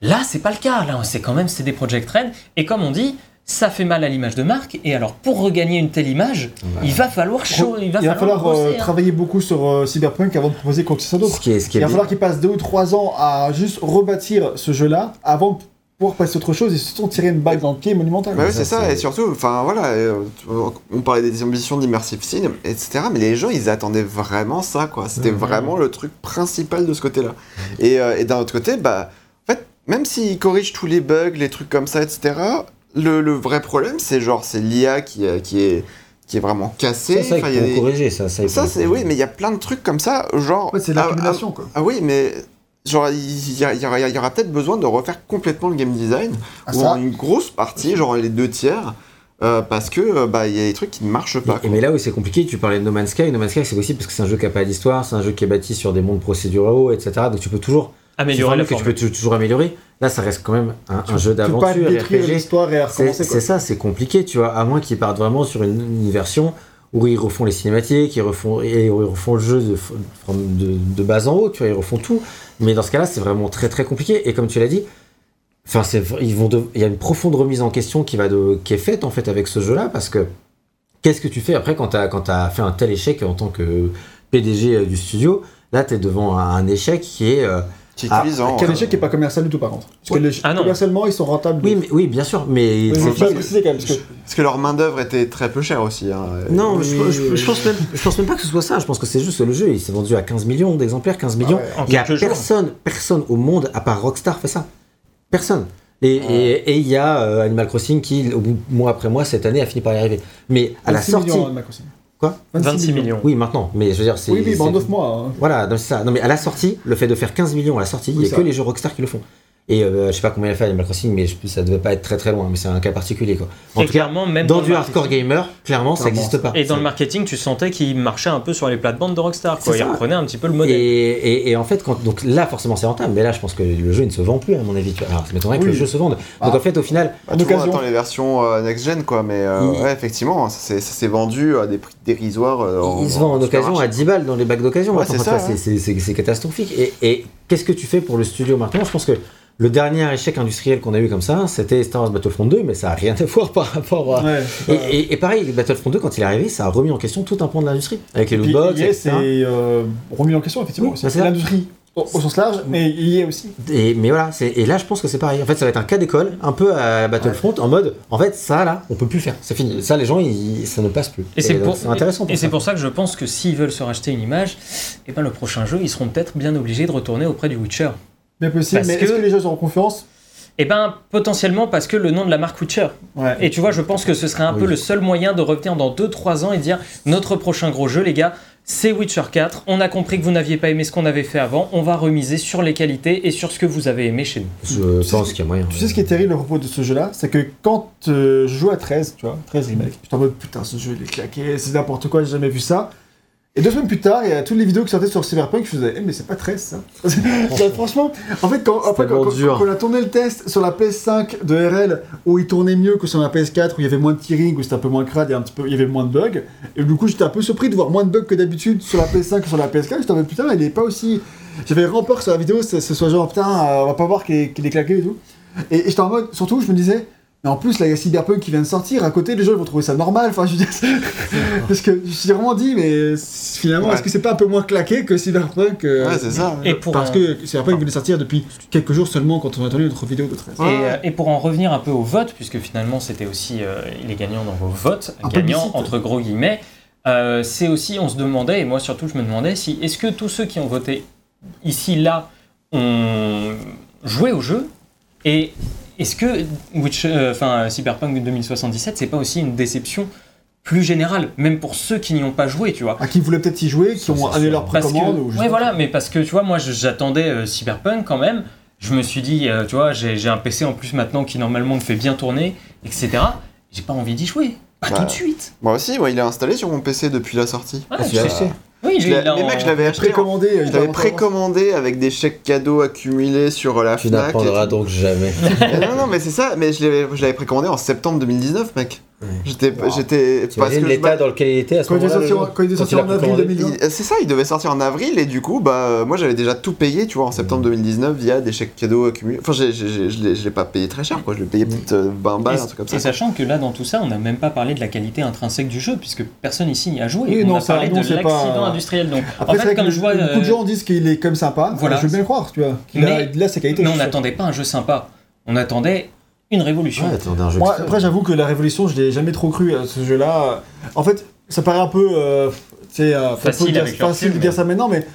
Là, c'est pas le cas. Là, c'est quand même CD Projekt Red. Et comme on dit, ça fait mal à l'image de marque. Et alors, pour regagner une telle image, il va falloir chaud. Il va Il va falloir euh, hein. travailler beaucoup sur euh, Cyberpunk avant de proposer quoi que ce soit d'autre. Il va falloir qu'il passe deux ou trois ans à juste rebâtir ce jeu-là avant pouvoir passer à autre chose et surtout tirer une balle dans le pied monumentale. Bah oui, c'est ça, et surtout, enfin voilà, euh, on parlait des ambitions d'immersive sim, etc. Mais les gens, ils attendaient vraiment ça, quoi. C'était vraiment le truc principal de ce côté-là. Et, euh, et d'un autre côté, bah, en fait, même s'ils corrigent tous les bugs, les trucs comme ça, etc. Le, le vrai problème, c'est genre, c'est l'IA qui, euh, qui est qui est vraiment cassée. Ça, ça, il y a pourront des- corriger, ça. Ça, Ça, c'est oui, mais il y a plein de trucs comme ça, genre. En fait, c'est ah, l'accumulation, quoi. ah, ah oui, mais genre il y, a- il y aura, il y aura peut-être besoin de refaire complètement le game design Ah, ou en une grosse partie, genre les deux tiers, euh, parce que euh, bah il y a des trucs qui ne marchent pas. Mais là où c'est compliqué, tu parlais de No Man's Sky. No Man's Sky, c'est possible parce que c'est un jeu qui n'a pas d'histoire, c'est un jeu qui est bâti sur des mondes procéduraux, etc. Donc tu peux toujours améliorer la que tu formule. peux tou- toujours améliorer. Là, ça reste quand même un, un jeu Tu peux pas d'aventure, détruire RPG. l'histoire et C'est recommencer. c'est quoi. ça, c'est compliqué, tu vois. À moins qu'ils partent vraiment sur une, une version où ils refont les cinématiques, ils refont, ils refont le jeu de, de, bas en haut, tu vois, ils refont tout. Mais dans ce cas-là, c'est vraiment très très compliqué. Et comme tu l'as dit, enfin, il y a une profonde remise en question qui, va de, qui est faite en fait avec ce jeu-là, parce que qu'est-ce que tu fais après quand tu as, as fait un tel échec en tant que PDG du studio? Là, tu es devant un, un échec qui est. euh, Qui est Ah, cuisant. Quel euh. échec qui n'est pas commercial du tout, par contre. Parce que les- Ah non. commercialement, ils sont rentables. oui, mais, oui, bien sûr, mais Oui, c'est mais pas- faut préciser quand même, parce que Parce que leur main d'œuvre était très peu chère aussi. hein. Non, Oui, je, je- je pense même, je pense même pas que ce soit ça. Je pense que c'est juste que le jeu, il s'est vendu à 15 millions d'exemplaires, 15 millions. ouais, en il y a jours. personne, personne au monde, à part Rockstar, fait ça. Personne. Et et il y a euh, Animal Crossing qui, au bout, mois après mois, cette année, a fini par y arriver. Mais à la 26 sortie. millions, Crossing. Quoi 26 millions. Oui, maintenant. Mais je veux dire, c'est. Oui, oui, mais en c'est- 9 mois. hein. Voilà, donc c'est ça. Non, mais à la sortie, le fait de faire 15 millions à la sortie, il Oui, n'y a ça. que les jeux Rockstar qui le font. Et euh, je sais pas combien il a fait Animal Crossing, mais je- ça devait pas être très très loin. Mais c'est un cas particulier, quoi. En Et tout cas, clairement, même dans du marketing- hardcore gamer, clairement, ça Clairement. n'existe pas. Et dans le marketing, tu sentais qu'il marchait un peu sur les plates-bandes de Rockstar. Quoi. Il reprenait un petit peu le modèle. et, et en fait, quand, donc là, forcément, c'est rentable, mais là, je pense que le jeu il ne se vend plus, à mon avis. Alors, ça m'étonnerait que Oui. le jeu se vende. Donc, Ah. en fait, au final, Bah, En tout le monde occasion. attend les versions euh, next-gen, quoi. Mais euh, Il- ouais, effectivement, ça s'est vendu à des prix dérisoires. euh, en- il se vend en occasion à 10 balles dans les bacs d'occasion. Ouais, c'est catastrophique. Et, et qu'est-ce que tu fais pour le studio maintenant? Je pense que le dernier échec industriel qu'on a eu comme ça, c'était Star Wars Battlefront 2, mais ça a rien à <laughs> voir par rapport à. Ouais, Et, et- et pareil, Battlefront 2, quand il est arrivé, ça a remis en question tout un pan de l'industrie. Avec les Et lootbox, etc. c'est euh, remis en question, effectivement. Oui, c'est l'industrie au, au sens large, mais EA aussi. Et, mais voilà, et là je pense que c'est pareil. En fait, ça va être un cas d'école, un peu à Battlefront, en mode, en fait, ça là, on peut plus faire, c'est fini. Ça, les gens, ils- ça ne passe plus. Et c'est pour, intéressant. et, et c'est pour ça que je pense que s'ils veulent se racheter une image, et ben le prochain jeu, ils seront peut-être bien obligés de retourner auprès du Witcher. Bien possible, Parce mais que- est-ce que les jeux sont en confiance? Et ben potentiellement parce que le nom de la marque Witcher. Ouais. Et tu vois, je pense que ce serait un peu le seul moyen de revenir dans 2-3 ans et dire notre prochain gros jeu, les gars, c'est Witcher 4. On a compris que vous n'aviez pas aimé ce qu'on avait fait avant. On va remiser sur les qualités et sur ce que vous avez aimé chez nous. Je pense qu'il y a moyen. Tu sais ce qui est terrible à propos de ce jeu-là? C'est que quand euh, je joue à 13, tu vois, 13 remake, mode putain, ce jeu il est claqué, c'est n'importe quoi, j'ai jamais vu ça. Et deux semaines plus tard, il y a toutes les vidéos qui sortaient sur Cyberpunk, je faisais, eh, mais c'est pas 13 ça. <laughs> Franchement, en fait, quand, après, quand, tellement quand- dur. quand on a tourné le test sur la PS5 de RL, où il tournait mieux que sur la PS4, où il y avait moins de tearing, où c'était un peu moins crade et un petit peu, il y avait moins de bugs, et du coup, j'étais un peu surpris de voir moins de bugs que d'habitude sur la PS5 que sur la PS4, j'étais en mode putain, il est pas aussi. J'avais que sur la vidéo, ce soit genre putain, euh, on va pas voir qu'il est, qu'il est claqué et tout. Et, et j'étais en mode, surtout, je me disais, mais en plus, là, il y a Cyberpunk qui vient de sortir, à côté, les gens ils vont trouver ça normal. Enfin, je veux dire, <laughs> parce que je me suis vraiment dit, mais finalement, Ouais. est-ce que c'est pas un peu moins claqué que Cyberpunk euh, Ouais, c'est ça. Et pour Parce que Cyberpunk venait sortir depuis quelques jours seulement quand on a entendu notre vidéo de 13. Et, euh, et pour en revenir un peu au vote, puisque finalement c'était aussi euh, les gagnants dans vos votes, Un gagnants entre gros guillemets, euh, c'est aussi, on se demandait, et moi surtout je me demandais, si est-ce que tous ceux qui ont voté ici, là, ont joué au jeu, et est-ce que Witch, euh, Cyberpunk 2077, c'est pas aussi une déception plus générale, même pour ceux qui n'y ont pas joué, tu vois? À qui voulaient peut-être y jouer, qui Ça, ont annulé leur parce que, précommande ou ouais, voilà, mais parce que tu vois, moi j'attendais euh, Cyberpunk quand même. Je me suis dit, euh, tu vois, j'ai un PC en plus maintenant qui normalement me fait bien tourner, etc. J'ai pas envie d'y jouer. Pas Bah, tout de suite. Moi aussi, il est installé sur mon PC depuis la sortie. Ouais, Ah, tu Oui, Je mais mec, je l'avais acheté. Précommandé. euh, Je l'avais précommandé avec des chèques cadeaux accumulés sur la Tu Fnac. et n'apprendras donc jamais. <laughs> Mais non, non, mais c'est ça. Mais je l'avais, je l'avais précommandé en septembre 2019, mec. J'étais, Wow. j'étais parce que je- l'état dans lequel il était à ce Quand il est moment-là. quand il est sorti en avril commander 2020. il- c'est ça, il devait sortir en avril et du coup, bah, moi j'avais déjà tout payé, tu vois, en septembre 2019 via des chèques cadeaux accumulés. Enfin, j'ai, j'ai- j'ai- je l'ai, je l'ai pas payé très cher, quoi. Je l'ai payé peut-être euh, 20 balles, Et, un truc comme et ça. sachant que là, dans tout ça, on n'a même pas parlé de la qualité intrinsèque du jeu, puisque personne ici n'y a joué. Oui, on non, a ça, parlé non, de c'est l'accident pas- industriel. Donc, Après, en c'est fait, comme je vois. beaucoup de euh, gens disent qu'il est comme sympa. Voilà. Je veux bien le croire, tu vois. a ses qualités. mais on n'attendait pas un jeu sympa. On attendait une révolution. Ouais, attendez, un jeu Moi, de après, j'avoue que la Révolution, je l'ai jamais trop cru à ce jeu-là. En fait, ça paraît un peu. Euh, c'est euh, Facile dire- facile de dire mais- ça maintenant, mais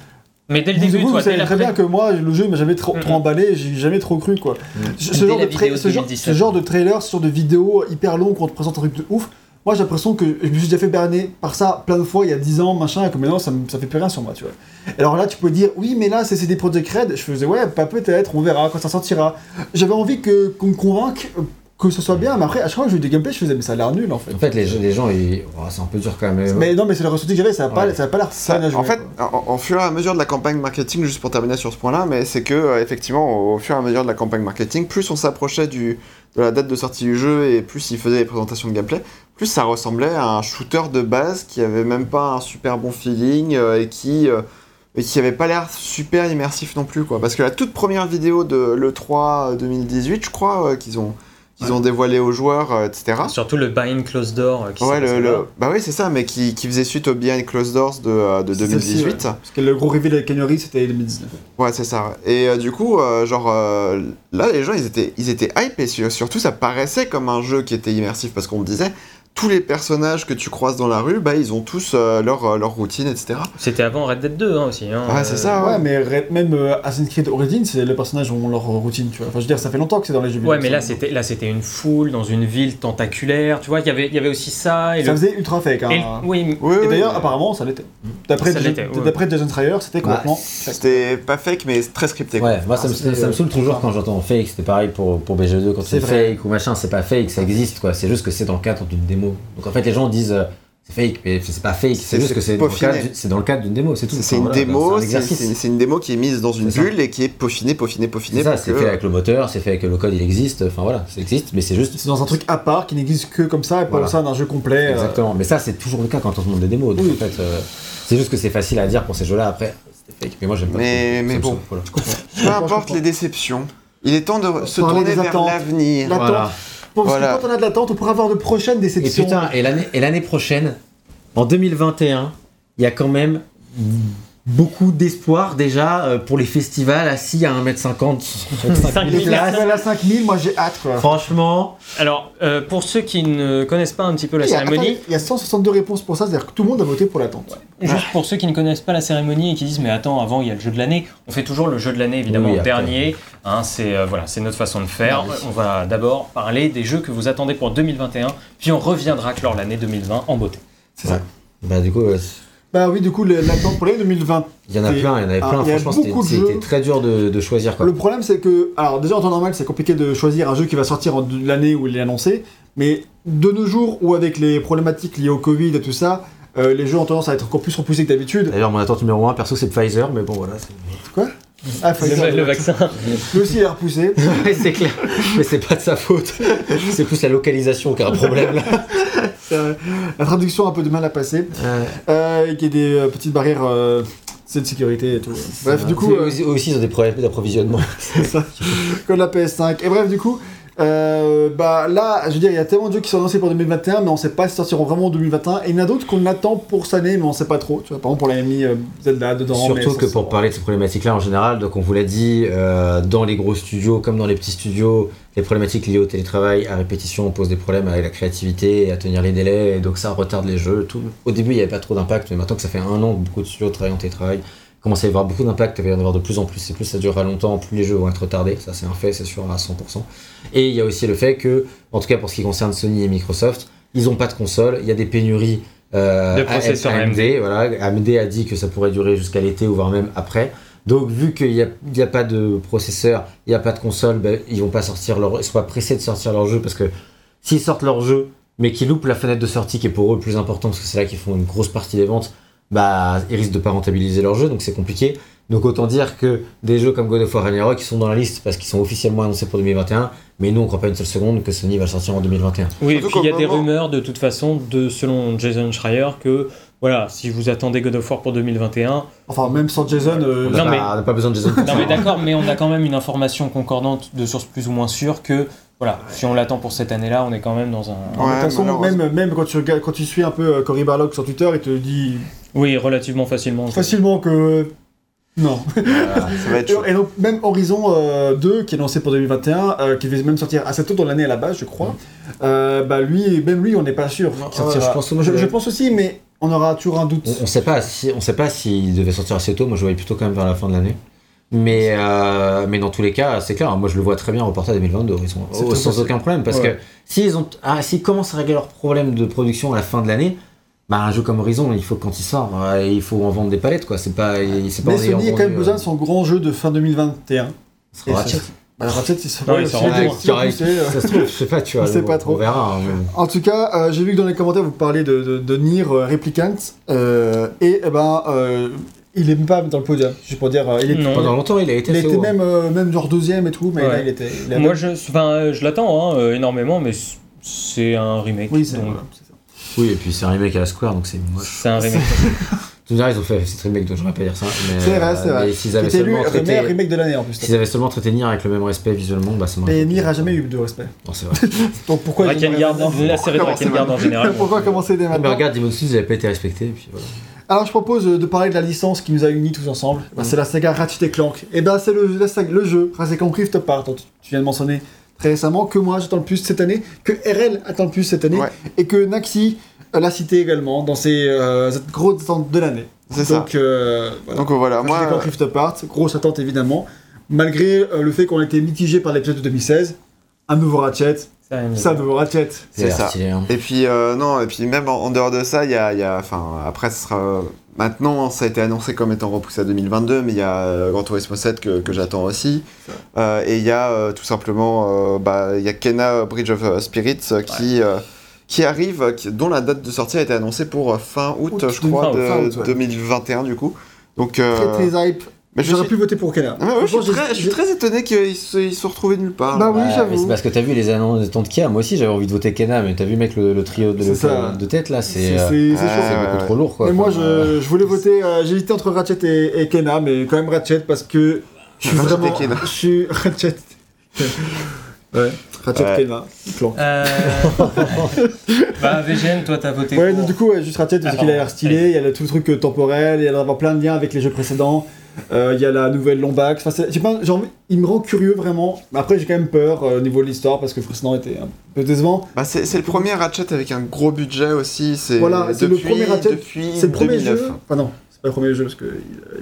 Mais dès le vous, début, vous, toi, vous savez très bien que moi, le jeu m'a jamais trop, Mhm. trop emballé, j'ai jamais trop cru quoi. Ce, ce genre de tra- vidéo ce, genre, 2017. ce genre de trailer, ce genre de vidéo hyper long qu'on te présente un truc de ouf, moi j'ai l'impression que je me suis déjà fait berner par ça plein de fois il y a 10 ans, machin, et que maintenant ça, me- ça fait plus rien sur moi, tu vois. Alors là, tu peux dire, oui, mais là c'est des Project Red, je faisais, ouais, pas peut-être, on verra quand ça sortira. J'avais envie que- qu'on me convainque euh, que ce soit bien, mais après, à chaque fois que j'ai eu des gameplays, je faisais, mais ça a l'air nul en fait. En fait, les, les gens, ils... oh, c'est un peu dur quand même. Mais non, mais c'est le ressenti que j'avais, ça a pas, Ouais. ça a pas l'air Ça, fun à jouer, en fait, en, en fur et à mesure de la campagne marketing, juste pour terminer sur ce point-là, mais c'est que euh, effectivement, au, au fur et à mesure de la campagne marketing, plus on s'approchait du de la date de sortie du jeu et plus il faisait les présentations de gameplay, plus ça ressemblait à un shooter de base qui avait même pas un super bon feeling euh, et qui euh, et qui avait pas l'air super immersif non plus quoi. Parce que la toute première vidéo de l'E3 2018, je crois, euh, qu'ils ont qu'ils ont dévoilé aux joueurs, euh, etc. Surtout le Buy-in Closed Door euh, qui Ouais, le, bah oui, c'est ça, mais qui, qui faisait suite au Behind Closed Doors de, euh, de C'est celle-ci, 2018. ouais. Parce que le gros reveal avec Canary, c'était 2019. Ouais, c'est ça. Et euh, du coup, euh, genre, euh, là, les gens, ils étaient, ils étaient hype et sur- surtout, ça paraissait comme un jeu qui était immersif parce qu'on me disait, tous les personnages que tu croises dans la rue, bah, ils ont tous euh, leur, euh, leur routine, etc. C'était avant Red Dead 2 hein, aussi. hein, Ouais, c'est ça. Ouais, ouais. mais Red- même euh, Assassin's Creed Origins, c'est les personnages ont leur routine, tu vois. Enfin, je veux dire, ça fait longtemps que c'est dans les jeux vidéo. Ouais, mais là c'était là c'était une foule dans une ville tentaculaire. Tu vois, il y avait il y avait aussi ça et Ça le- faisait ultra fake. Hein. et le- oui, Oui, Et d'ailleurs, mais apparemment, ça l'était. D'après Ça Jason- l'était, ouais. d'après Jason Schreier, c'était Bah, complètement. C'était pas fake, mais très scripté. quoi. Ouais, moi ça, me, Ah, ça me euh, saoule toujours quand j'entends fake, c'était pareil pour, pour BG2 quand C'est fake ou machin, c'est pas fake, ça existe quoi, c'est juste que c'est dans le cadre d'une démo. Donc en fait les gens disent euh, c'est fake, mais c'est pas fake, C'est- juste que c'est dans, le cadre du- c'est dans le cadre d'une démo, c'est tout. C'est Enfin, une voilà, démo, c'est un une démo qui est mise dans une bulle et qui est peaufinée, peaufinée, peaufinée. C'est ça, c'est que- fait avec le moteur, c'est fait avec le code, il existe, enfin voilà, ça existe, mais c'est juste. C'est dans un truc à part qui n'existe que comme ça et pas Voilà. au sein d'un jeu complet. euh, Exactement, mais ça c'est toujours le cas quand on se montre des démos. Donc Oui. en fait, euh, c'est juste que c'est facile à dire pour ces jeux-là après, c'était fake, mais moi j'aime pas. Mais- trop, mais bon. voilà. Peu importe les déceptions, Il est temps de se tourner vers l'avenir. Voilà. Parce Voilà. que quand on a de l'attente, on pourra avoir de prochaines Et déceptions. putain, et l'année, et l'année prochaine, en 2021, il y a quand même beaucoup d'espoir déjà euh, pour les festivals assis à 1m50 sur 5000 Les places. festivals à 5000, moi j'ai hâte quoi. Franchement, Alors, euh, pour ceux qui ne connaissent pas un petit peu la Il y a- cérémonie, attends, il y a 162 réponses pour ça, c'est-à-dire que tout le monde a voté pour l'attente. juste pour ceux qui ne connaissent pas la cérémonie et qui disent mais attends, avant il y a le jeu de l'année, on fait toujours le jeu de l'année évidemment Oui, dernier. Hein, c'est euh, voilà, c'est notre façon de faire. On va d'abord parler des jeux que vous attendez pour 2021, puis on reviendra clore l'année 2020 en beauté. C'est ça. bah du coup, euh, Bah oui, du coup, l'attente pour l'année 2020. il y en a plein, il y en avait Ah, plein. il y a Franchement, c'était, beaucoup de c'était jeux. très dur de, de choisir quoi. Le problème, c'est que, alors déjà en temps normal, c'est compliqué de choisir un jeu qui va sortir l'année où il est annoncé, mais de nos jours, où avec les problématiques liées au Covid et tout ça, euh, les jeux ont tendance à être encore plus repoussés que d'habitude. D'ailleurs, mon attente numéro 1, perso, c'est Pfizer, mais bon, voilà. Quoi? Ah, faut dire, Le, le vaccin. Lui aussi, il est repoussé. <laughs> C'est clair. Mais c'est pas de sa faute. C'est plus la localisation qui a un problème là. Euh, la traduction a un peu de mal à passer. Euh, et qu'il y ait des euh, petites barrières euh, de sécurité et tout. Bref, du coup, euh, aussi, aussi, ils ont des problèmes d'approvisionnement. <laughs> c'est ça. Comme la PS5. Et bref, du coup, euh, bah là, je veux dire, il y a tellement de jeux qui sont annoncés pour 2021, mais on sait pas s'ils sortiront vraiment en 2021. Et il y en a d'autres qu'on attend pour cette année, mais on sait pas trop. Tu vois, par exemple, pour la mis euh, Zelda dedans. Surtout que pour parler de ces problématiques-là en général, donc on vous l'a dit, euh, dans les gros studios comme dans les petits studios, les problématiques liées au télétravail à répétition posent des problèmes avec la créativité et à tenir les délais, et donc ça retarde les jeux. Tout. Au début, il n'y avait pas trop d'impact, mais maintenant que ça fait un an que beaucoup de studios travaillent en télétravail, il commence à y avoir beaucoup d'impact, il va y en avoir de plus en plus, et plus ça durera longtemps, plus les jeux vont être retardés, ça c'est un fait, c'est sûr à 100%. Et il y a aussi le fait que, en tout cas pour ce qui concerne Sony et Microsoft, ils n'ont pas de console, il y a des pénuries euh, De processeurs AMD, voilà, AMD a dit que ça pourrait durer jusqu'à l'été ou voire même après. Donc vu qu'il n'y a pas de processeur, il n'y a pas de console, ben, ils vont pas sortir leur, ils sont pas pressés de sortir leur jeu parce que s'ils sortent leur jeu, mais qu'ils loupent la fenêtre de sortie qui est pour eux le plus important parce que c'est là qu'ils font une grosse partie des ventes, bah ils risquent de pas rentabiliser leur jeu, donc c'est compliqué. Donc autant dire que des jeux comme God of War Ragnarok qui sont dans la liste parce qu'ils sont officiellement annoncés pour 2021, mais nous on croit pas une seule seconde que Sony va le sortir en 2021. Oui, et puis il y a des rumeurs de toute façon, de, selon Jason Schreier, que voilà, si vous attendez God of War pour 2021, Enfin, même sans Jason. euh, On n'a pas, mais- on n'a pas besoin de Jason. Non mais d'accord, mais on a quand même une information concordante de sources plus ou moins sûres que voilà, si on l'attend pour cette année-là, on est quand même dans un de toute Ouais, façon, même, même quand, tu regardes, quand tu suis un peu euh, Cory Barlog sur Twitter, il te dit oui relativement facilement. facilement que. Non. Voilà. Ça va être chaud. Et donc, même Horizon euh, 2, qui est lancé pour 2021, euh, qui devait même sortir assez tôt dans l'année à la base, je crois, euh, bah lui, même lui, on n'est pas sûr. Ouais, sortira. je pense que moi, je, je- je pense aussi, mais on aura toujours un doute. On, on sait pas si on sait pas s'il devait sortir assez tôt. Moi, je voyais plutôt quand même vers la fin de l'année. Mais euh, mais dans tous les cas, c'est clair. Moi, je le vois très bien reporté à 2022. Ils sont oh, sans aucun problème parce Ouais. que s'ils ont ah, s'ils commencent à régler leurs problèmes de production à la fin de l'année. Bah, un jeu comme Horizon, il faut que quand il sort, euh, il faut en vendre des palettes, quoi. C'est pas, il- c'est pas Mais Sony a quand même besoin de son grand jeu de fin 2021. ce sera Et Ratchet. Bah, Ratchet, il sera Non, il sera si. Ça se trouve, je sais pas, tu <laughs> vois. On sait bon, pas trop. On verra. hein, mais- En tout cas, euh, j'ai vu que dans les commentaires, vous parlez de, de, de Nier euh, Replicant. euh, et eh ben, euh, il est même pas dans le podium. Juste pour dire, euh, il, est- Non. Pendant longtemps, il a été il était haut, hein. même, euh, même genre deuxième et tout, mais Ouais. là, il était. il Moi je, enfin, euh, je l'attends hein, énormément, mais c'est un remake. Oui, c'est donc c'est. Oui, et puis c'est un remake à la Square, donc c'est moche. c'est un remake. Tu me diras, ils ont fait ce remake, donc j'aurais pas dire ça. Mais, C'est vrai, c'est vrai. Mais s'ils avaient seulement le traité. meilleur remake de l'année en plus. S'ils avaient seulement traité Nier avec le même respect visuellement, bah Et fait Nier a jamais eu de respect. Non, c'est vrai. <laughs> Donc pourquoi ils Drakengard, la série c'est Drakengard en général. <laughs> Pourquoi commencer dès Ah, mais maintenant regarde, Demon's Souls, il avait pas été respecté, et puis voilà. Alors je propose euh, de parler de la licence qui nous a unis tous ensemble. Bah, Mm. C'est la saga Ratchet Clank. Et ben c'est le, jeu Ratchet Clank Rift Apart dont tu viens de mentionner très récemment, que moi j'attends le plus cette année, que RL attend le plus cette année, Ouais. et que Naxi euh, l'a cité également dans ses euh, grosses attentes de l'année. C'est ça. Donc, euh, voilà. Donc voilà, Ratchet moi. Clank Rift Apart, grosse attente évidemment, malgré euh, le fait qu'on a été mitigé par l'épisode de 2016. Un nouveau Ratchet, ça nouveau Ratchet. C'est ça. Et puis euh, non, et puis même en, en dehors de ça, il y a, y a- après ce sera maintenant ça a été annoncé comme étant repoussé à 2022, mais il y a euh, Gran Turismo 7 que, que j'attends aussi, Euh, et il y a euh, tout simplement, euh, bah il y a Kena Bridge of Spirits euh, qui euh, qui arrive, qui- dont la date de sortie a été annoncée pour fin août, Août, je crois, fin août, de fin août, ouais. 2021 du coup. Donc euh, Très très hype. Mais je J'aurais suis, pu voter pour. Ah ouais, ouais, je, suis très, je suis très étonné qu'ils se, ils retrouvés nulle part. Bah oui, Bah, j'avoue. c'est parce que t'as vu les annonces de Tante Kia. Moi aussi, j'avais envie de voter Kena, mais t'as vu, mec, le, le trio de, de tête là, c'est C'est euh, c'est beaucoup trop lourd quoi. Mais moi, je, je voulais voter. euh, J'ai hésité entre Ratchet et, et Kena, mais quand même Ratchet parce que je suis Ratchet vraiment. Je suis <laughs> Ratchet. Ouais. Ratchet Ouais. Kena, clan. Euh... <laughs> bah, VGN, toi, t'as voté Ouais, pour... donc du coup, ouais, juste Ratchet parce Ah, qu'il a l'air stylé, il y a le, tout le truc temporel, il y a d'avoir plein de liens avec les jeux précédents, euh, il y a la nouvelle Lombax, enfin, j'ai pas, il me rend curieux vraiment, après j'ai quand même peur euh, au niveau de l'histoire parce que précédent était un peu décevant. Bah, c'est le premier Ratchet avec un gros budget aussi. C'est Voilà, c'est le premier Ratchet, depuis C'est le premier 2009. jeu, enfin non, c'est pas le premier jeu parce qu'il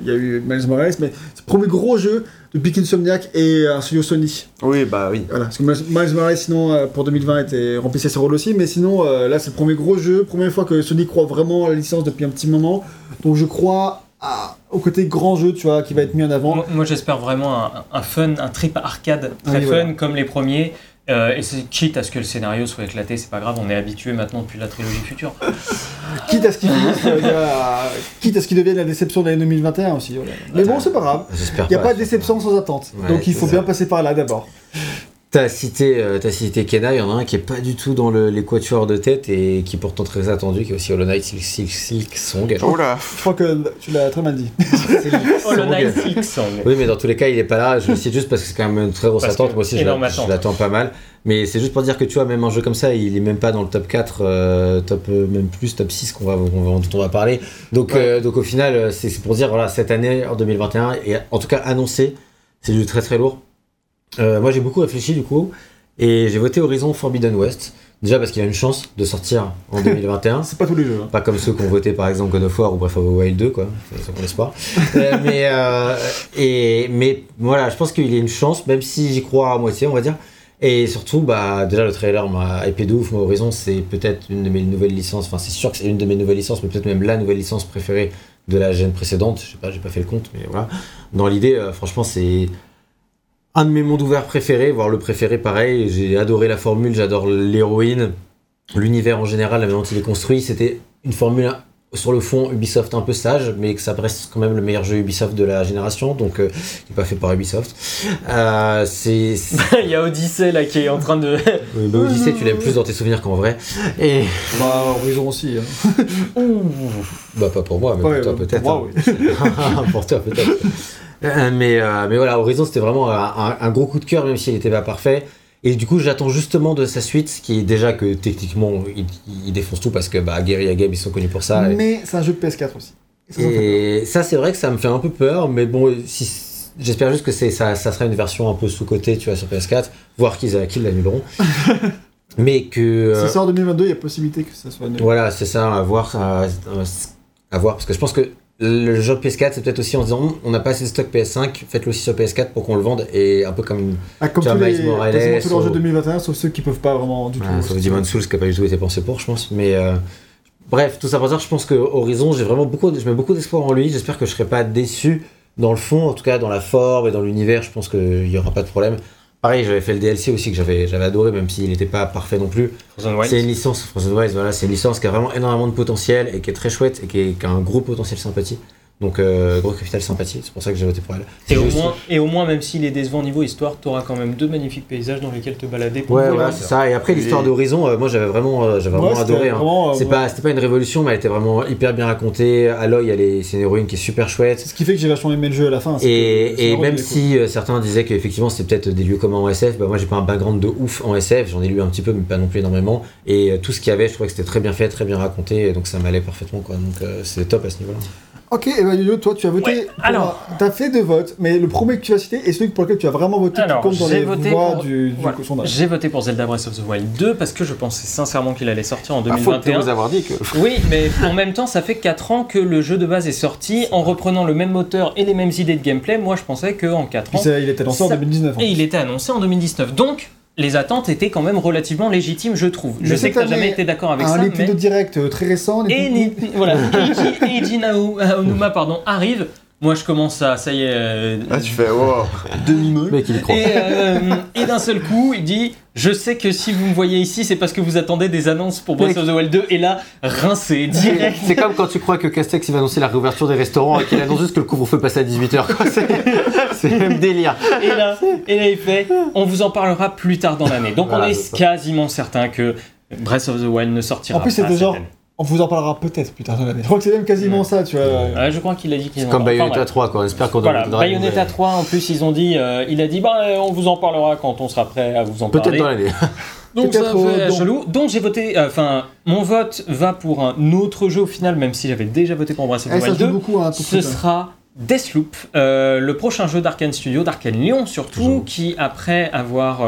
il y a eu Miles Morales, mais c'est le premier gros jeu depuis qu'Insomniac et un studio Sony. Oui, bah oui. Voilà, parce que Miles Morales, sinon, euh, pour 2020, était, remplissait ce rôle aussi, mais sinon, euh, là, c'est le premier gros jeu, première fois que Sony croit vraiment à la licence depuis un petit moment, donc je crois à- au côté grand jeu, tu vois, qui va être mis en avant. Moi, moi, j'espère vraiment un, un fun, un trip arcade très Oui, fun voilà. comme les premiers. Euh, et c'est quitte à ce que le scénario soit éclaté, c'est pas grave, on est habitué maintenant depuis la trilogie future. <laughs> Quitte à ce qu'il euh, quitte à ce qu'il devienne la déception de l'année 2021 aussi. voilà. Mais bon, c'est pas grave. Il n'y a pas de déception sans attente. Ouais, donc il faut ça. bien passer par là d'abord. T'as cité, euh, t'as cité Kena, il y en a un qui est pas du tout dans le- les quatuors de tête et qui est pourtant très attendu, qui est aussi Hollow Knight Silk, Silk, Silk Song. Oh là. Je crois que tu l'as très mal dit. <laughs> Hollow Knight Silk Song. Oui, mais dans tous les cas, il est pas là. Je le cite juste parce que c'est quand même une très grosse Parce attente. Moi aussi, je l'attends pas mal. Mais c'est juste pour dire que tu vois, même un jeu comme ça, il est même pas dans le top 4, euh, top euh, même plus, top 6 qu'on va, on va- dont on va parler. Donc, Ouais. euh, donc au final, c'est c'est pour dire, voilà, cette année, en 2021, et en tout cas annoncé, c'est du très très lourd. Euh, moi, j'ai beaucoup réfléchi du coup, et j'ai voté Horizon Forbidden West. Déjà parce qu'il a une chance de sortir en <laughs> 2021. C'est pas tous les jeux. hein. Pas comme ceux qui ont voté par exemple God of War ou Breath of the Wild 2, quoi. C'est mon espoir. Euh, mais, euh, et, mais voilà, je pense qu'il y a une chance, même si j'y crois à moitié, on va dire. Et surtout, bah, déjà le trailer m'a hypé de ouf. Moi, Horizon, c'est peut-être une de mes nouvelles licences. Enfin, c'est sûr que c'est une de mes nouvelles licences, mais peut-être même la nouvelle licence préférée de la gêne précédente. Je sais pas, j'ai pas fait le compte, mais voilà. Dans l'idée, euh, franchement, c'est un de mes mondes ouverts préférés, voire le préféré pareil. J'ai adoré la formule, j'adore l'héroïne, l'univers en général, la manière dont il est construit. C'était une formule sur le fond Ubisoft un peu sage, mais que ça reste quand même le meilleur jeu Ubisoft de la génération, donc euh, qui n'est pas fait par Ubisoft. Euh, c'est c'est- <laughs> Il y a Odyssey là qui est en train de. oui, bah, Odyssey, tu l'aimes plus dans tes souvenirs qu'en vrai. Et Bah, Horizon aussi. hein. bah pas pour moi, mais Ouais, pour toi peut-être. pour moi, hein. <laughs> pour toi peut-être. Euh, <laughs> mais, euh, mais voilà, Horizon c'était vraiment un, gros coup de cœur, même s'il n'était pas parfait. Et du coup, j'attends justement de sa suite, qui est déjà que techniquement il, il défonce tout parce que bah, Guerrilla Games ils sont connus pour ça. et- Mais c'est un jeu de PS4 aussi. Et ça, c'est vrai que ça me fait un peu peur, mais bon, si, j'espère juste que ça, ça sera une version un peu sous-côté, tu vois, sur PS4, voir qu'ils, qu'ils l'annuleront. <laughs> mais que. euh, Si ça sort en 2022, il y a possibilité que ça soit nul. voilà, c'est ça, à voir, à, à voir, parce que je pense que le jeu PS4, c'est peut-être aussi en se disant, on n'a pas assez de stock PS5, faites-le aussi sur PS4 pour qu'on le vende, et un peu comme. Ah, comme tous les, Morales, quasiment tous leurs ou- jeux 2021, sauf ceux qui peuvent pas vraiment du tout. Voilà, sauf Demon's Souls qui n'a pas du tout été pensé pour, je pense. Mais euh, bref, tout ça pour dire, je pense que Horizon, j'ai vraiment beaucoup, je mets beaucoup d'espoir en lui. J'espère que je serai pas déçu dans le fond, en tout cas dans la forme et dans l'univers. Je pense qu'il y aura pas de problème. Pareil, j'avais fait le DLC aussi que j'avais, j'avais adoré, même s'il n'était pas parfait non plus. C'est une licence, Frozen Wilds, voilà, c'est une licence qui a vraiment énormément de potentiel et qui est très chouette et qui, est- qui a un gros potentiel sympathie. Donc, euh, gros capital sympathie, c'est pour ça que j'ai voté pour elle. Et au, moins, et au moins, même s'il est décevant niveau histoire, tu auras quand même deux magnifiques paysages dans lesquels te balader. pour Ouais, voir. voilà, c'est ça. Et après, l'histoire d'Horizon, euh, moi j'avais vraiment, euh, j'avais Ouais, vraiment adoré. hein. vraiment, euh, C'est ouais. pas, c'était pas une révolution, mais elle était vraiment hyper bien racontée. Aloy, c'est une héroïne qui est super chouette. C'est ce qui fait que j'ai vachement aimé le jeu à la fin. c'est que Et, et même si euh, certains disaient qu'effectivement c'était peut-être des lieux communs en SF, bah moi j'ai pas un background de ouf en SF, j'en ai lu un petit peu mais pas non plus énormément. Et euh, tout ce qu'il y avait, je trouvais que c'était très bien fait, très bien raconté, et donc ça m'allait parfaitement quoi. Donc euh, c'était top à ce niveau-là. Ok, et bah Yo-Yo, toi tu as voté. Ouais, pour alors. un- T'as fait deux votes, mais le premier que tu as cité est celui pour lequel tu as vraiment voté Alors, qui compte dans j'ai les voté voix pour- du, du Voilà. sondage. J'ai voté pour Zelda Breath of the Wild 2 parce que je pensais sincèrement qu'il allait sortir en Ah, faut 2021. vous avoir dit que. Oui, mais en même temps, ça fait 4 ans que le jeu de base est sorti en reprenant le même moteur et les mêmes idées de gameplay. Moi, je pensais qu'en 4 Puis ans. ça, il était lancé en Ça- 2019. en Et il était annoncé en 2019. Donc, les attentes étaient quand même relativement légitimes, je trouve. Je Mais sais que tu jamais été d'accord avec un ça, mais... Nintendo Direct euh, très récent. Et, Nintendo- Ni- voilà, <laughs> Eiji, Aonuma pardon, arrive. Moi, je commence à, ça y est, euh, Là, tu fais, wow, demi-meule. Mec, il y croit. et, euh, et d'un seul coup, il dit Je sais que si vous me voyez ici, c'est parce que vous attendez des annonces pour Breath of the Wild 2. Et là, rincé, direct. C'est comme quand tu crois que Castex il va annoncer la réouverture des restaurants et qu'il annonce juste que le couvre-feu passe à 18h. C'est, c'est le même délire. Et là, et là, il fait On vous en parlera plus tard dans l'année. Donc, Voilà, on c'est est quasiment certain que Breath of the Wild ne sortira En plus, pas. c'était cette genre- année. On vous en parlera peut-être plus tard dans l'année. Je crois que c'est même quasiment ça, tu vois. Ouais, je crois qu'il a dit qu'ils en Comme Bayonetta bref. 3, quoi. On espère qu'on Voilà, Bayonetta nouvelles. 3, en plus, ils ont dit, euh, il a dit, bah, euh, on vous en parlera quand on sera prêt à vous en Peut-être parler. dans l'année. <laughs> Donc ça Peut-être, fait donc- chelou. Donc j'ai voté, euh, enfin, mon vote va pour un autre jeu au final, même si j'avais déjà voté pour Breath of Eh, the Wild joue 2. beaucoup, hein, pour Ce sera Deathloop, euh, le prochain jeu d'Arkane Studio, d'Arkane Lyon surtout, Toujours. qui après avoir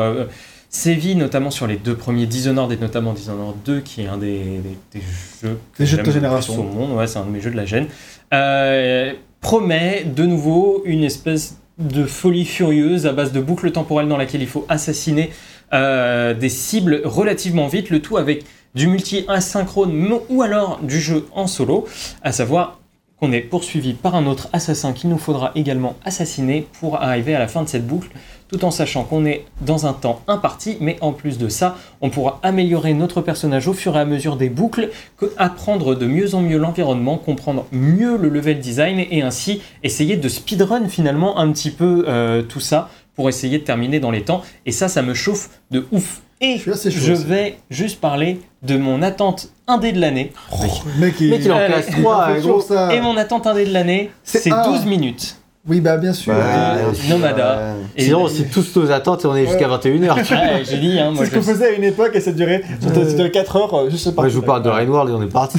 euh, sévi notamment sur les deux premiers Dishonored et notamment Dishonored 2, qui est un des, des- des jeux que Des jeux de génération. au monde, ouais, c'est un de mes jeux de la gêne, euh, promet de nouveau une espèce de folie furieuse à base de boucles temporelles dans laquelle il faut assassiner euh, des cibles relativement vite, le tout avec du multi asynchrone ou alors du jeu en solo, à savoir qu'on est poursuivi par un autre assassin qu'il nous faudra également assassiner pour arriver à la fin de cette boucle, tout en sachant qu'on est dans un temps imparti, mais en plus de ça, on pourra améliorer notre personnage au fur et à mesure des boucles, que- apprendre de mieux en mieux l'environnement, comprendre mieux le level design et ainsi essayer de speedrun finalement un petit peu euh, tout ça pour essayer de terminer dans les temps. Et ça, ça me chauffe de ouf. Et Je suis assez chaud je aussi. vais juste parler de mon attente indé de l'année. Le mec, il, Mec, il est en Allez. classe il 3, fait toujours ça. Et mon attente indé de l'année, C'est c'est un. 12 minutes. Oui, bah bien sûr. Bah, Ouais, Nomada. Et- Sinon, c'est tous nos attentes et on est jusqu'à 21h. <laughs> Ouais, j'ai dit, hein, C'est ce qu'on je... faisait à une époque et ça durait, ça durait 4 heures, euh, je sais pas. Moi, je vous parle de Rainworld et on est parti.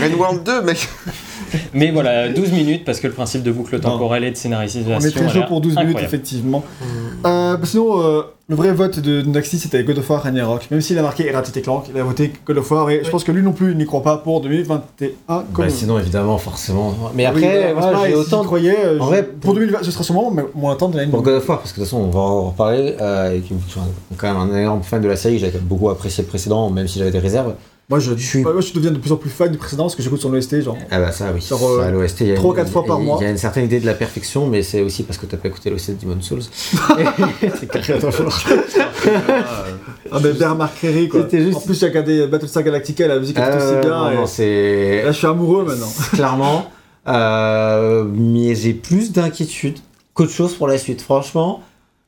Rainworld 2, mec. <laughs> <laughs> Mais voilà, 12 minutes parce que le principe de boucle temporelle et de scénarisation. On est très chaud pour 12 minutes, effectivement. Euh, bah sinon, euh, le vrai vote de Naxi, c'était God of War Ragnarok. Même s'il a marqué Ratchet Clank, il a voté God of War et je pense que lui non plus il n'y croit pas pour 2021. Comme Bah, sinon, évidemment, forcément. Mais Oui, après, bah, moi, j'ai si autant j'y croyais. euh, En je- vrai, pour 2020, ce sera sûrement mais mon attente de l'année. Pour God of War, parce que de toute façon, on va en reparler, euh, et quand même un énorme fan de la série, j'avais beaucoup apprécié le précédent, même si j'avais des réserves. Moi, je, Je suis- moi, je deviens de plus en plus fan du précédent parce que j'écoute son OST, genre. Ah bah ça, oui. Genre, euh, l'OST, il y a trois, une- quatre fois par mois. Il y a une certaine idée de la perfection, mais c'est aussi parce que t'as pas écouté l'OST de Demon Souls. <laughs> c'est carrément fort. Ah, ben Bernard Créry, quoi. C'était juste- En plus, j'ai regardé Battlestar Galactica, la musique est Ah, aussi bien. non, et- non, c'est... Là, je suis amoureux maintenant. <laughs> clairement. Euh, mais j'ai plus d'inquiétude qu'autre chose pour la suite. Franchement,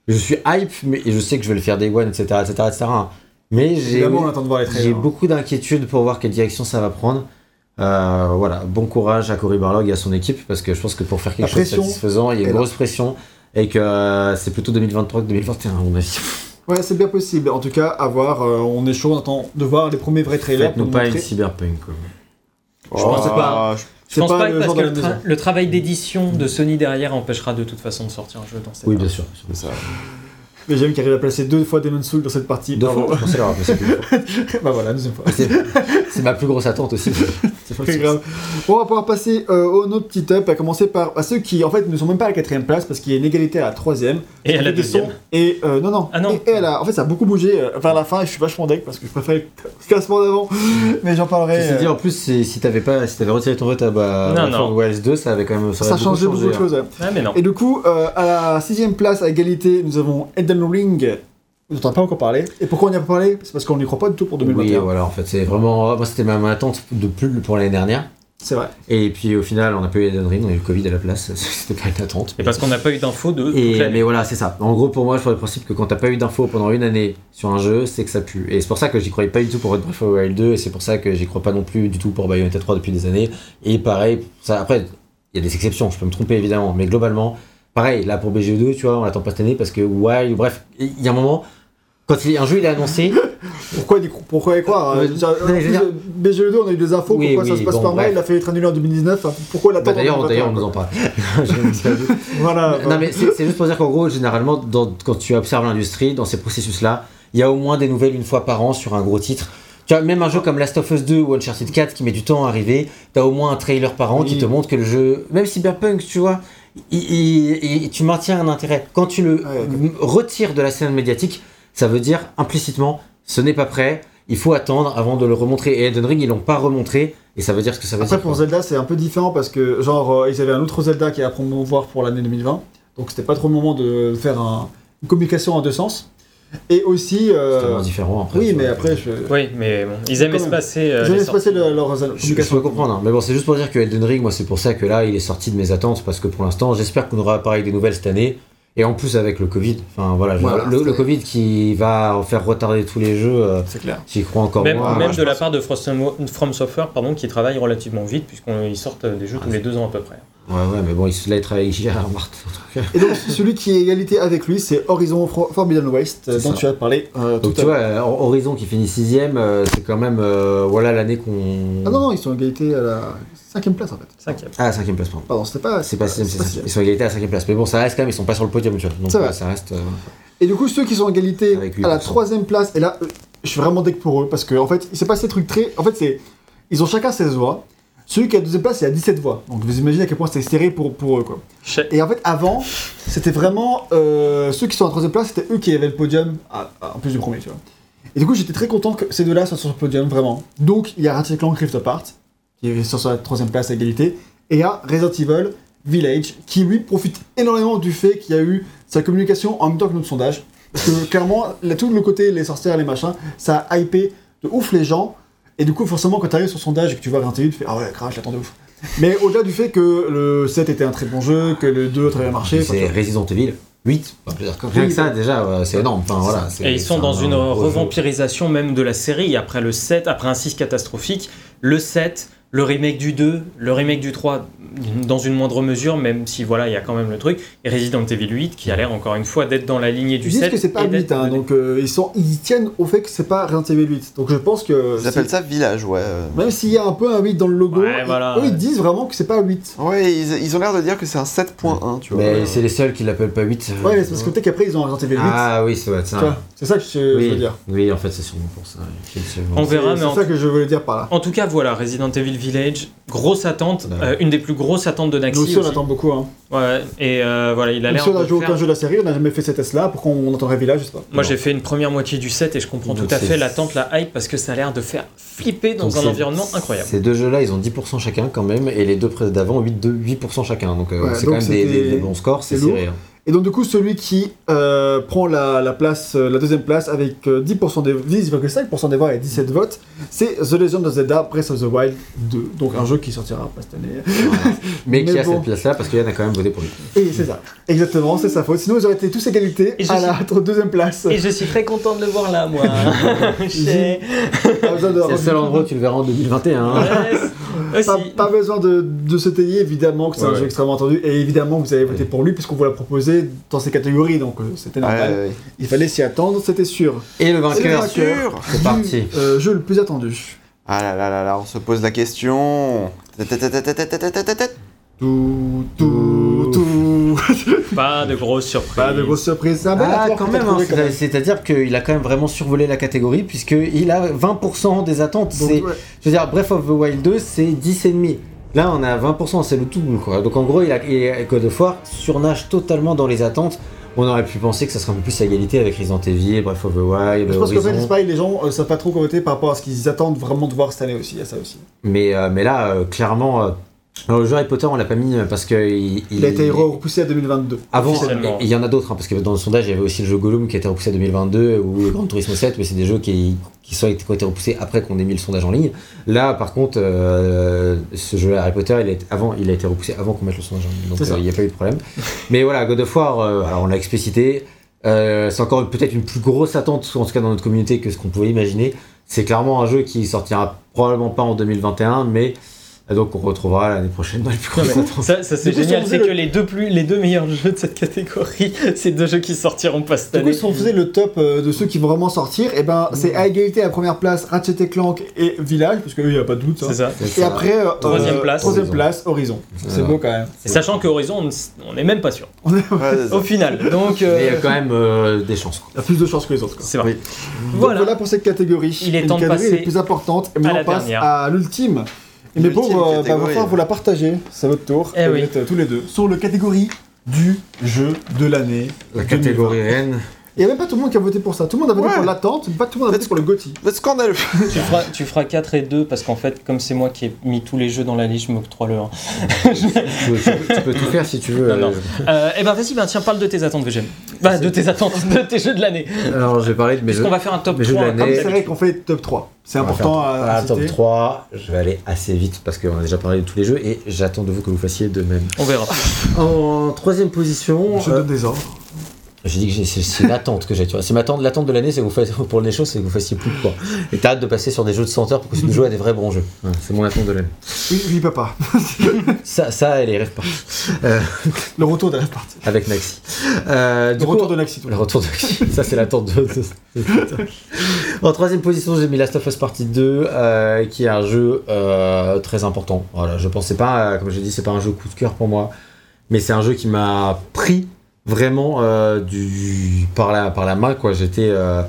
je suis hype, mais je sais que je vais le faire day one, etc., etc., etc. Mais j'ai beaucoup d'inquiétude pour voir quelle direction ça va prendre. Euh, voilà, bon courage à Cory Barlog et à son équipe parce que je pense que pour faire quelque La chose de satisfaisant, il y a une là. grosse pression et que euh, c'est plutôt 2023 que 2021 à mon avis. Ouais, c'est bien possible. En tout cas, à voir. euh, on est chaud, on attend de voir les premiers vrais trailers. Faites-nous pas montrer. une cyberpunk. quoi. Je pense Oh, pas. je- pense pas, pas, le parce que le, maison. tra- le travail d'édition de Sony derrière empêchera de toute façon de sortir un jeu dans cette Oui, époque. bien sûr. ça. Mais j'aime qu'il arrive à placer deux fois Demon's Soul dans cette partie. Deux Bravo. fois, je pensais l'avoir passé deux fois. bah voilà, deuxième fois. C'est c'est ma plus grosse attente aussi. C'est grave. On va pouvoir passer euh, au notre petit top, à commencer par à ceux qui en fait ne sont même pas à la quatrième place parce qu'il y a une égalité à la troisième. Et à la Des deuxième. sons- Et euh, non, non. Ah non. Et, et à la- en fait, ça a beaucoup bougé euh, vers la fin et je suis vachement deck parce que je préfère le classement d'avant. Mais j'en parlerai. Ceci euh, dit, en plus, c'est- si t'avais pas, si t'avais retiré ton vote à bah, Non, non. Wild 2, ça avait quand même, ça, ça changé beaucoup de hein. choses. ouais. Ah, mais non. Et du coup, euh, à la sixième place, à égalité, nous avons Elden Ring. dont on n'a pas encore parlé. Et pourquoi on n'y a pas parlé? C'est parce qu'on n'y croit pas du tout pour Oui, 2021. voilà, en fait, c'est vraiment. Moi, c'était ma, attente de plus pour l'année dernière. C'est vrai. Et puis au final, on n'a pas eu Elden Ring, on a eu le Covid à la place. <laughs> C'était pas une attente. Et parce qu'on n'a pas eu d'infos de Et, mais voilà, c'est ça. En gros, pour moi, je pars du principe que quand t'as pas eu d'infos pendant une année sur un jeu, c'est que ça pue. Et c'est pour ça que j'y croyais pas du tout pour Breath of the Wild 2, et c'est pour ça que j'y crois pas non plus du tout pour Bayonetta 3 depuis des années. Et pareil, ça, après, il y a des exceptions, je peux me tromper évidemment, mais globalement, pareil, là pour BGE2, tu vois, on l'attend pas cette année parce que, ouais, bref, il y a un moment, quand il- un jeu il est annoncé, <laughs> Pourquoi, pourquoi y croire veux dire- BGE2, on a eu des infos, Oui, pourquoi ça se passe bon, par mail, il a fait être annulé en 2019. hein, Pourquoi bah, l'attendre d'ailleurs, en d'ailleurs, on nous 2021, en parle. <laughs> <laughs> Voilà. non mais c'est juste pour dire qu'en gros généralement dans- quand tu observes l'industrie dans ces processus là il y a au moins des nouvelles une fois par an sur un gros titre tu vois même un jeu comme Last of Us 2 ou Uncharted 4 qui met du temps à arriver t'as au moins un trailer par an qui te montre que le jeu même Cyberpunk tu vois il- il- il- tu maintiens un intérêt quand tu le Ouais, retires de la scène médiatique ça veut dire implicitement ce n'est pas prêt il faut attendre avant de le remontrer et Elden Ring ils l'ont pas remontré et ça veut dire ce que ça veut Après, dire pour Zelda, c'est un peu différent parce que, genre, euh, ils avaient un autre Zelda qui est à promouvoir pour l'année 2020. Donc, c'était pas trop le moment de faire un- une communication en deux sens. Et aussi. c'est euh, tellement différent après oui, mais vois. après, je. Oui, mais bon, ils aiment espacer. euh, Ils passer sorties. le- leurs Je, je peux comprendre, hein. mais bon, c'est juste pour dire que Elden Ring, moi, c'est pour ça que là, il est sorti de mes attentes, parce que pour l'instant, j'espère qu'on aura pareil des nouvelles cette année, Et en plus avec le Covid, enfin voilà, le, Covid qui va faire retarder tous les jeux, euh, C'est clair. j'y crois encore Même, moins. même de la part de From, From Software, pardon, qui travaille relativement vite, puisqu'ils sortent des jeux tous les deux ans à peu près. Ouais, ouais, mais bon, il, avec Gérard Martin. Et donc, celui qui est égalité avec lui, c'est Horizon Forbidden West, euh, dont ça. tu as parlé euh, Donc tout tu à l'heure. vois, euh, Horizon qui finit sixième, euh, c'est quand même, euh, voilà l'année qu'on... Ah non, non, ils sont égalité à la cinquième place en fait. Cinquième. Ah, cinquième place, pardon. Pardon, c'était pas. C'est pas sixième, c'est pas cinquième. sixième. Ils sont égalité à la cinquième place. Mais bon, ça reste quand même, ils sont pas sur le podium, tu vois. Donc C'est vrai. ouais, ça reste... euh, Et du coup, ceux qui sont en égalité Avec à la 8%. troisième place, et là, euh, je suis vraiment deck pour eux, parce qu'en en fait, il s'est passé des trucs très. En fait, c'est. Ils ont chacun 16 voix. Celui qui est à deuxième place, il a 17 voix. Donc vous imaginez à quel point c'était serré pour, pour eux, quoi. Et en fait, avant, c'était vraiment. euh, ceux qui sont à troisième place, c'était eux qui avaient le podium, à- à- en plus du premier, tu vois. Et du coup, j'étais très content que ces deux-là soient sur le podium, vraiment. Donc, il y a Ratchet Clank Rift Apart, qui est sur sa troisième place à égalité, et il y a Resident Evil Village, qui lui profite énormément du fait qu'il y a eu sa communication en même temps que notre sondage. Parce que clairement, là, tout le côté les sorcières, les machins, ça a hypé de ouf les gens. Et du coup, forcément, quand tu arrives sur le sondage et que tu vois Resident Evil, tu fais Ah ouais, crash, j'attends de ouf. Mais au-delà du fait que le 7 était un très bon jeu, que le 2 a très bien marché, C'est. Resident Evil 8. Enfin, je veux dire, rien que ça, déjà, ouais, c'est énorme. Enfin, voilà, c'est- Et ils sont dans un une revampirisation même de la série. Après le 7, après un 6 catastrophique, le 7, le remake du 2, le remake du 3 dans une moindre mesure, même si voilà, il y a quand même le truc. Et Resident Evil 8 qui a l'air encore une fois d'être dans la lignée du Ils disent 7. que c'est pas et d'être 8, hein, donc euh, ils, sont, ils tiennent au fait que c'est pas Resident Evil 8. Donc je pense que. Ils appellent ça village, ouais. Même s'il y a un peu un 8 dans le logo, Ouais, ils- voilà, eux ouais. ils disent vraiment que c'est pas 8. Ouais, ils, ils ont l'air de dire que c'est un 7.1, tu vois. Mais c'est les seuls qui l'appellent pas 8. Ouais, mais c'est parce que peut-être qu'après ils ont Resident Evil 8. Ah oui, Tu ça. c'est ça que je, je oui. veux dire. oui, en fait, c'est sûrement pour ça. On verra, C'est mais c'est ça que je voulais dire par là. En tout cas, voilà, Resident Evil Village, grosse attente, Ouais. euh, une des plus grosses attentes de Naxi. Nous aussi on attend beaucoup. Hein. Ouais, et euh, voilà, il a l'air si on de a joué faire- aucun jeu de la série, on n'a jamais fait ces tests-là. Pourquoi on entendrait Village, je sais pas. Moi, j'ai fait une première moitié du set et je comprends Donc tout à fait l'attente, la hype, parce que ça a l'air de faire flipper dans Donc un environnement incroyable. Ces deux jeux-là, ils ont 10% chacun quand même, et les deux d'avant, 8%, de- 8% chacun. Donc euh, Ouais, c'est quand même des, c'était- des- des bons scores, c'est serré. hein. Et donc du coup, celui qui euh, prend la, la place, euh, la deuxième place avec euh, 10% des 10,5% des voix et 17 votes, c'est The Legend of Zelda Breath of the Wild 2. Donc un jeu qui sortira pas cette année. Voilà. <laughs> Mais, Mais qui a cette place-là parce qu'il y en a quand même voté pour lui. Et c'est ça. Exactement, c'est sa faute. Sinon, ils auraient été tous égalité Et je à la <laughs> deuxième place. Et je suis très content de le voir là, moi. <laughs> J'ai- Pas besoin de, C'est le seul endroit où tu le verras en 2021. hein. Ouais, pas, pas besoin de, de se tailler, évidemment que c'est Ouais, un jeu ouais. extrêmement attendu, et évidemment que vous avez voté pour lui, puisqu'on vous l'a proposé dans ces catégories, donc euh, c'était normal. ouais, ouais. Il fallait s'y attendre, c'était sûr. Et le vainqueur, c'est parti. euh, jeu le plus attendu. Ah là là là là, on se pose la question. Tout, tout, tout. Pas de grosses surprises. Pas de grosse surprise. C'est un bel Ah, quand même, hein, quand même. c'est- c'est-à-dire qu'il a quand même vraiment survolé la catégorie, puisqu'il a 20% des attentes. Donc, ouais. Je veux dire, Breath of the Wild 2, c'est 10,5. Là, on a 20%, c'est le tout, quoi. Donc en gros, il a, il a- God of War surnage totalement dans les attentes. On aurait pu penser que ça serait un peu plus à égalité avec Resident Evil, Breath of the Wild, Je pense qu'en fait, pareil, les gens ne savent pas trop comment voter par rapport à ce qu'ils attendent vraiment de voir cette année aussi. Il y a ça aussi. Mais, euh, mais là, euh, clairement, euh, alors, le jeu Harry Potter, on l'a pas mis euh, parce que il, Il a été repoussé à 2022. Avant, il y en a d'autres, hein, parce que dans le sondage, il y avait aussi le jeu Gollum qui a été repoussé à 2022 ou Gran Turismo 7, mais c'est des jeux qui, qui, sont, qui ont été repoussés après qu'on ait mis le sondage en ligne. Là, par contre, euh, ce jeu Harry Potter, il a été, avant, il a été repoussé avant qu'on mette le sondage en ligne, donc euh, il n'y a pas eu de problème. mais voilà, God of War, euh, alors on l'a explicité, euh, c'est encore peut-être une plus grosse attente, en tout cas dans notre communauté, que ce qu'on pouvait imaginer. C'est clairement un jeu qui sortira probablement pas en 2021, mais euh, donc on retrouvera l'année prochaine dans les plus grosses attentes. ça, ça, c'est Du coup, génial, si c'est que les deux, plus, les deux meilleurs jeux de cette catégorie, <laughs> c'est deux jeux qui sortiront pas cette Du coup, année. si on faisait le top euh, de ceux qui vont vraiment sortir, et ben c'est à égalité à la première place Ratchet et Clank et Village, parce qu'il n'y a pas de doute. hein. C'est ça. Et ça. après, euh, Troisième euh, place. Troisième Horizon. place, Horizon. C'est beau quand même. Et sachant que Horizon, on ne- on n'est même pas sûr. On est- Ouais. <laughs> Au final. Donc, Mais il y a quand même euh, des chances. Il y a plus de chances que les autres. c'est vrai. Voilà. voilà pour cette catégorie. Il est temps de passer les plus importantes. Et maintenant, la on passe à l'ultime. Et pauvres, euh, bah, va falloir vous la partager. C'est à votre tour. Eh Vous oui. êtes, euh, tous les deux sur le catégorie du jeu de l'année. La 2020. catégorie reine. Il n'y a même pas tout le monde qui a voté pour ça. Tout le monde a voté Ouais. pour l'attente, mais pas tout le monde a voté pour le GOTY. Le scandale. <laughs> Tu feras, tu feras 4 et 2 parce qu'en fait, comme c'est moi qui ai mis tous les jeux dans la liste, je m'octroie le 1. tu, tu- tu peux tout faire si tu veux. Non, non. euh, Euh, et ben vas-y, ben, tiens, parle de tes attentes, VGM. Bah, de tes attentes, de tes jeux de l'année. Alors, je vais parler de mes jeux. Puisqu'on va faire un top mes jeux de 3. l'année. comme Comme c'est vrai qu'on fait top 3. C'est important faire à, un à top citer. 3. Je vais aller assez vite parce qu'on a déjà parlé de tous les jeux et j'attends de vous que vous fassiez de même. On verra. En troisième position, Je euh, donne des ordres. J'ai dit que c'est l'attente que j'ai, tu vois. C'est ma l'attente de l'année, c'est que vous fassiez, pour le nez chaud, c'est que vous fassiez plus de quoi. Et t'as hâte de passer sur des jeux de senteur pour que tu joues à des vrais bons jeux. Ouais, c'est mon attente de l'année. Oui, oui, papa. <laughs> Ça, ça, elle est rêve partie. Euh, Le retour de la partie. avec Naxi. Euh, Le coup, retour de Naxi. tout Le retour de Ça, c'est l'attente de. en troisième position, j'ai mis Last of Us Partie 2, euh, qui est un jeu euh, très important. Voilà, je pensais pas, euh, comme j'ai dit, c'est pas un jeu coup de cœur pour moi, mais c'est un jeu qui m'a pris vraiment euh, du par la par la main quoi. J'étais euh,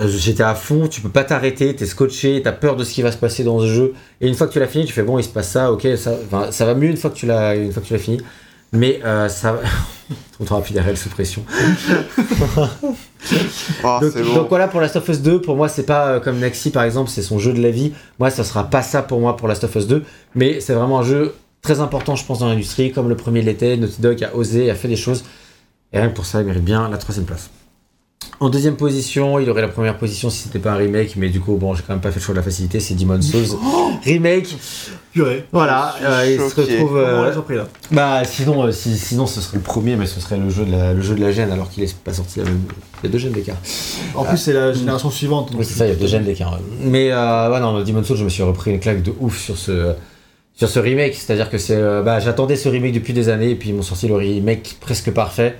j'étais à fond. Tu peux pas t'arrêter. T'es scotché. T'as peur de ce qui va se passer dans ce jeu. Et une fois que tu l'as fini, tu fais bon, il se passe ça. Ok, ça, ça va mieux une fois que tu l'as fini. Mais euh, ça. On <laughs> te rapide RL sous pression. Oh, <laughs> Donc, c'est bon. donc voilà pour Last of Us 2, pour moi c'est pas euh, comme Naxi par exemple, c'est son jeu de la vie. Moi ça sera pas ça pour moi pour Last of Us 2, mais c'est vraiment un jeu très important je pense dans l'industrie, comme le premier l'était, Naughty Dog a osé, a fait des choses, et rien que pour ça il mérite bien la troisième place. En deuxième position, il aurait la première position si c'était pas un remake, mais du coup bon j'ai quand même pas fait le choix de la facilité, c'est Demon's Souls. remake, Purée. voilà, euh, il se retrouve... Euh, là bah sinon, euh, si- sinon ce serait le premier, mais ce serait le jeu de la, le jeu de la gêne alors qu'il est pas sorti la même... Il y a deux gènes d'écart. En plus, c'est la génération suivante. donc Oui, c'est ça, il y a deux gènes d'écart. Mais euh, ouais, non, Demon's Souls, je me suis repris une claque de ouf sur ce, sur ce remake. C'est-à-dire que c'est, euh, bah, j'attendais ce remake depuis des années et puis ils m'ont sorti le remake presque parfait.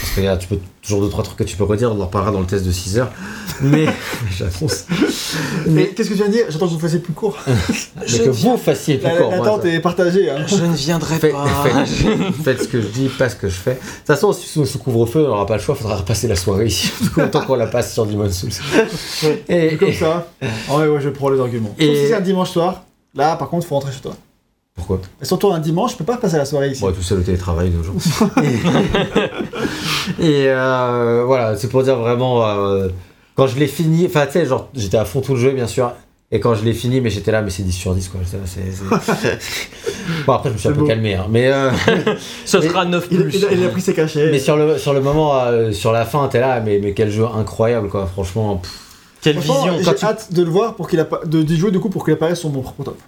Parce qu'il y a tu peux, toujours deux, trois trucs que tu peux redire, on en reparlera dans le test de 6 heures. Mais <laughs> j'annonce. Mais Mais, qu'est-ce que tu viens de dire? J'attends que vous fassiez plus court. <laughs> mais que vous fassiez plus La- court. L'attente est partagée. Hein. Je ne viendrai pas. faites- faites ce que je dis, pas ce que je fais. De toute façon, si sous, sous couvre-feu, on n'aura pas le choix, il faudra repasser la soirée ici. <laughs> Autant qu'on la passe sur Demon's Souls. Et, Comme et- ça. Ah ouais, ouais, je prends les arguments. Et- Sauf si c'est un dimanche soir. Là, par contre, faut rentrer chez toi. Pourquoi Et surtout un dimanche, je peux pas passer la soirée ici. Bon, tout ça, le télétravail de nos jours. <laughs> et euh, voilà, c'est pour dire vraiment, euh, quand je l'ai fini, enfin, tu sais, genre, j'étais à fond tout le jeu, bien sûr. Et quand je l'ai fini, mais j'étais là, mais c'est 10 sur 10, quoi. C'est- <laughs> bon, après, je me suis un peu beau. calmé, hein. Mais, euh, <laughs> Ce Mais- sera 9 Il, plus. il a, il a pris ses cachets. mais sur, le, sur le moment, euh, sur la fin, t'es là, mais, mais quel jeu incroyable, quoi. Franchement, pff. Quelle Franchement, vision. J'ai tu- hâte de le voir pour qu'il appa- de d'y jouer du coup pour qu'il apparaisse sur mon propre top.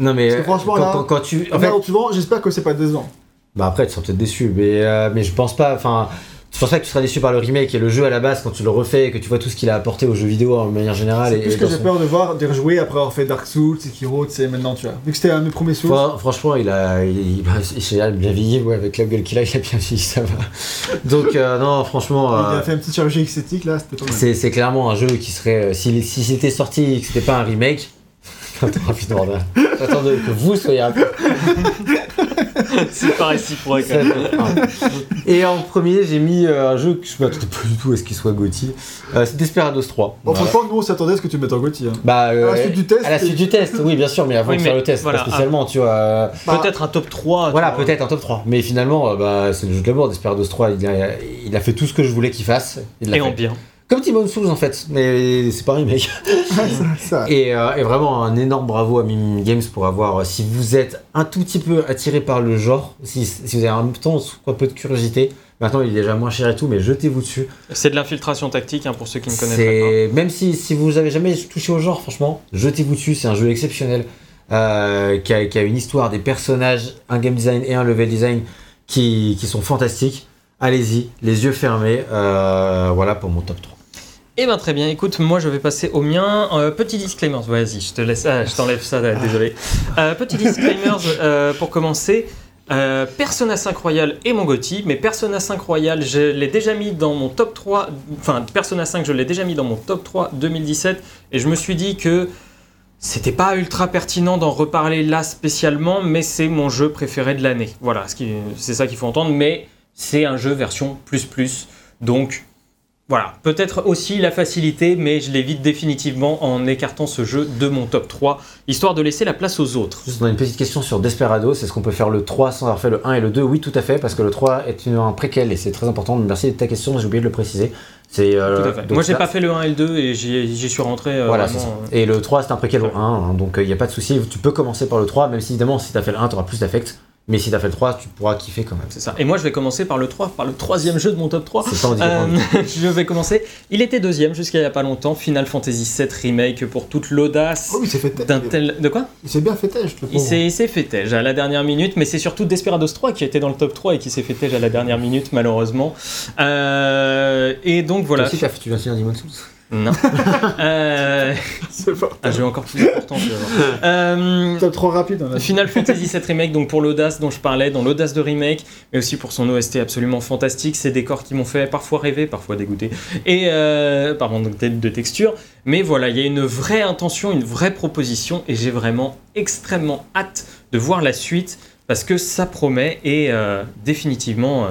Non, mais Parce que franchement, quand, là- quand- quand tu. En fait, j'espère que c'est pas décevant. Bah après, tu seras peut-être déçu, mais, euh, mais je pense pas. Enfin, je pense pas que tu seras déçu par le remake et le jeu à la base quand tu le refais et que tu vois tout ce qu'il a apporté aux jeux vidéo en manière générale. C'est plus et que j'ai son- peur de voir, de rejouer après avoir fait Dark Souls, Sekiro, tu sais, maintenant, tu vois. Vu que c'était un de mes premiers Souls. Fran- Franchement, il a, il, il, bah, il a bien vieilli, ouais, avec la gueule qu'il a, il a bien vieilli, ça va. Donc, euh, non, franchement, Il euh, a fait une petite chirurgie esthétique là, c'était pas mal. c'est c'est clairement un jeu qui serait. euh, S'il si c'était sorti que c'était pas un remake. <laughs> J'attends que vous soyez rapide. <laughs> C'est pas réciproque. Et en premier, j'ai mis euh, un jeu que je m'attendais pas du tout à ce qu'il soit Gauthier. Euh, c'est Desperados 3. Bon, Voilà. franchement, nous on s'attendait à ce que tu mettes en Gauthier. Hein. Bah, euh, À la suite du test, À la suite du test, oui, bien sûr, mais avant Oui, de faire le test, voilà, pas spécialement, tu vois. euh, Bah, Peut-être un top 3. voilà, vois. peut-être un top 3. Mais finalement, euh, bah, c'est le jeu de l'amour Desperados 3. Il a, il a fait tout ce que je voulais qu'il fasse. Il l'a Et fait. en bien. Comme Timon Souls, en fait. Mais c'est pas un remake. <laughs> ça. Et, euh, et vraiment, un énorme bravo à Mimim Games pour avoir. Si vous êtes un tout petit peu attiré par le genre, si, si vous avez un temps, un peu de curiosité, maintenant il est déjà moins cher et tout, mais jetez-vous dessus. C'est de l'infiltration tactique hein, pour ceux qui ne connaissent pas. Même si, si vous avez jamais touché au genre, franchement, jetez-vous dessus. C'est un jeu exceptionnel euh, qui, a, qui a une histoire, des personnages, un game design et un level design qui, qui sont fantastiques. Allez-y, les yeux fermés. euh, voilà pour mon top 3. Eh ben très bien, écoute, moi je vais passer au mien. Euh, petit disclaimer, vas-y, je te laisse, ah, je t'enlève ça, <laughs> désolé. Euh, petit disclaimer euh, pour commencer. Persona 5 Royal et mon Gotti, mais Persona 5 Royal, je l'ai déjà mis dans mon top 3, enfin Persona 5, je l'ai déjà mis dans mon top 3 2017, et je me suis dit que c'était pas ultra pertinent d'en reparler là spécialement, mais c'est mon jeu préféré de l'année. Voilà, c'est ça qu'il faut entendre, mais c'est un jeu version plus plus, donc voilà, peut-être aussi la facilité, mais je l'évite définitivement en écartant ce jeu de mon top 3, histoire de laisser la place aux autres. Juste on a une petite question sur Desperados. Est-ce qu'on peut faire le 3 sans avoir fait le 1 et le 2 Oui, tout à fait, parce que le 3 est une- un préquel et c'est très important. Merci de ta question, j'ai oublié de le préciser. Euh, Tout à fait. Moi, j'ai pas fait le 1 et le 2 et j'y suis rentré euh, Voilà, vraiment, ça. Et le 3, c'est un préquel au 1, hein, donc il n'y a pas de souci. Tu peux commencer par le 3, même si évidemment, si tu as fait le 1, tu auras plus d'affect. Mais si t'as fait le 3, tu pourras kiffer quand même. C'est ça. Et moi, je vais commencer par le 3, par le troisième jeu de mon top 3. C'est pas handicapant. Euh, <laughs> je vais commencer. Il était deuxième jusqu'à il y a pas longtemps. Final Fantasy VII Remake pour toute l'audace Oh, il s'est fait d'un tel. De quoi Il s'est bien fait têche, le Il pauvre. s'est il s'est fait tège à la dernière minute, mais c'est surtout Desperados 3 qui était dans le top 3 et qui s'est fait tège à la dernière minute, malheureusement. Euh, et donc voilà. Aussi, tu viens de finir Demon's Souls Non. <laughs> Euh, C'est pas. un jeu encore plus important. Euh, T'es trop rapide, a Final Fantasy VII Remake, donc pour l'audace dont je parlais, dans l'audace de remake, mais aussi pour son OST absolument fantastique, ces décors qui m'ont fait parfois rêver, parfois dégoûter, et euh, par manque de, de texture. Mais voilà, il y a une vraie intention, une vraie proposition, et j'ai vraiment extrêmement hâte de voir la suite parce que ça promet et euh, définitivement, euh,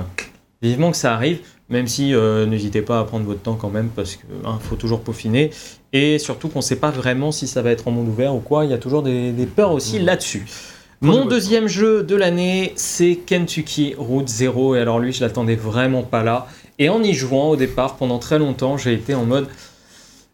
vivement que ça arrive. Même si euh, n'hésitez pas à prendre votre temps quand même parce qu'il faut toujours peaufiner et surtout qu'on ne sait pas vraiment si ça va être en monde ouvert ou quoi. Il y a toujours des, des peurs aussi là-dessus. Mon deuxième jeu de l'année, c'est Kentucky Route Zero. Et alors lui, je l'attendais vraiment pas là. Et en y jouant au départ, pendant très longtemps, j'ai été en mode...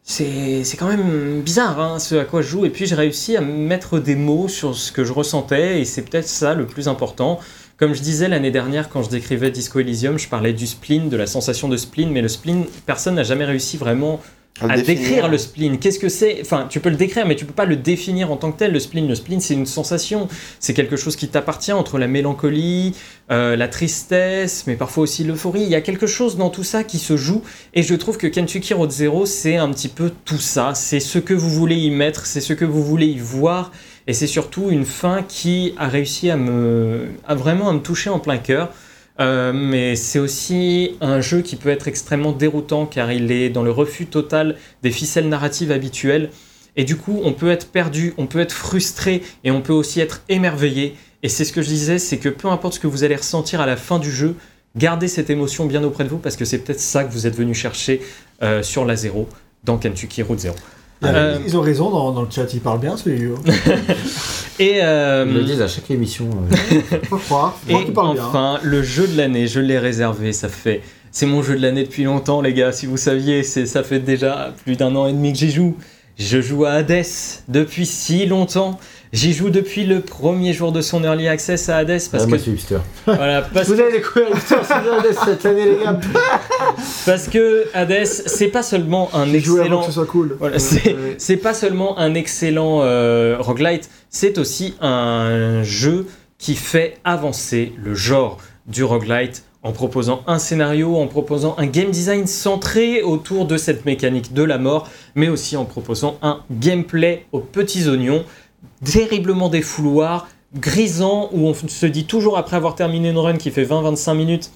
C'est c'est quand même bizarre hein, ce à quoi je joue. Et puis j'ai réussi à mettre des mots sur ce que je ressentais. Et c'est peut-être ça le plus important. Comme je disais l'année dernière quand je décrivais Disco Elysium, je parlais du spleen, de la sensation de spleen. Mais le spleen, personne n'a jamais réussi vraiment À décrire le spleen. Qu'est-ce que c'est? Enfin, tu peux le décrire, mais tu peux pas le définir en tant que tel. Le spleen, le spleen, c'est une sensation. C'est quelque chose qui t'appartient entre la mélancolie, euh, la tristesse, mais parfois aussi l'euphorie. Il y a quelque chose dans tout ça qui se joue. Et je trouve que Kentucky Road Zero, c'est un petit peu tout ça. C'est ce que vous voulez y mettre, c'est ce que vous voulez y voir. Et c'est surtout une fin qui a réussi à me, à vraiment à me toucher en plein cœur. Euh, mais c'est aussi un jeu qui peut être extrêmement déroutant car il est dans le refus total des ficelles narratives habituelles. Et du coup, on peut être perdu, on peut être frustré et on peut aussi être émerveillé. Et c'est ce que je disais, c'est que peu importe ce que vous allez ressentir à la fin du jeu, gardez cette émotion bien auprès de vous parce que c'est peut-être ça que vous êtes venu chercher euh, sur la zéro dans Kentucky Route Zero. Euh, Ils ont raison dans, dans le chat, ils parlent bien celui-là. <laughs> Et, euh, Ils le disent à chaque émission. euh. <laughs> Faut croire. Faut Et croire parlent bien. enfin, le jeu de l'année, je l'ai réservé, ça fait... C'est mon jeu de l'année depuis longtemps, les gars, si vous saviez, c'est ça fait déjà plus d'un an et demi que j'y joue. Je joue à Hades depuis si longtemps. J'y joue depuis le premier jour de son early access à Hades parce Ah, que moi, hipster. voilà <laughs> parce, Vous avez découvert l'histoire cette année, les gars. <laughs> parce que Hades c'est pas seulement un J'ai joué avant excellent que ce soit cool. voilà, c'est pas seulement un excellent euh, roguelite, c'est aussi un jeu qui fait avancer le genre du roguelite en proposant un scénario, en proposant un game design centré autour de cette mécanique de la mort, mais aussi en proposant un gameplay aux petits oignons, terriblement défouloir, grisant, où on se dit toujours après avoir terminé une run qui fait 20-25 minutes,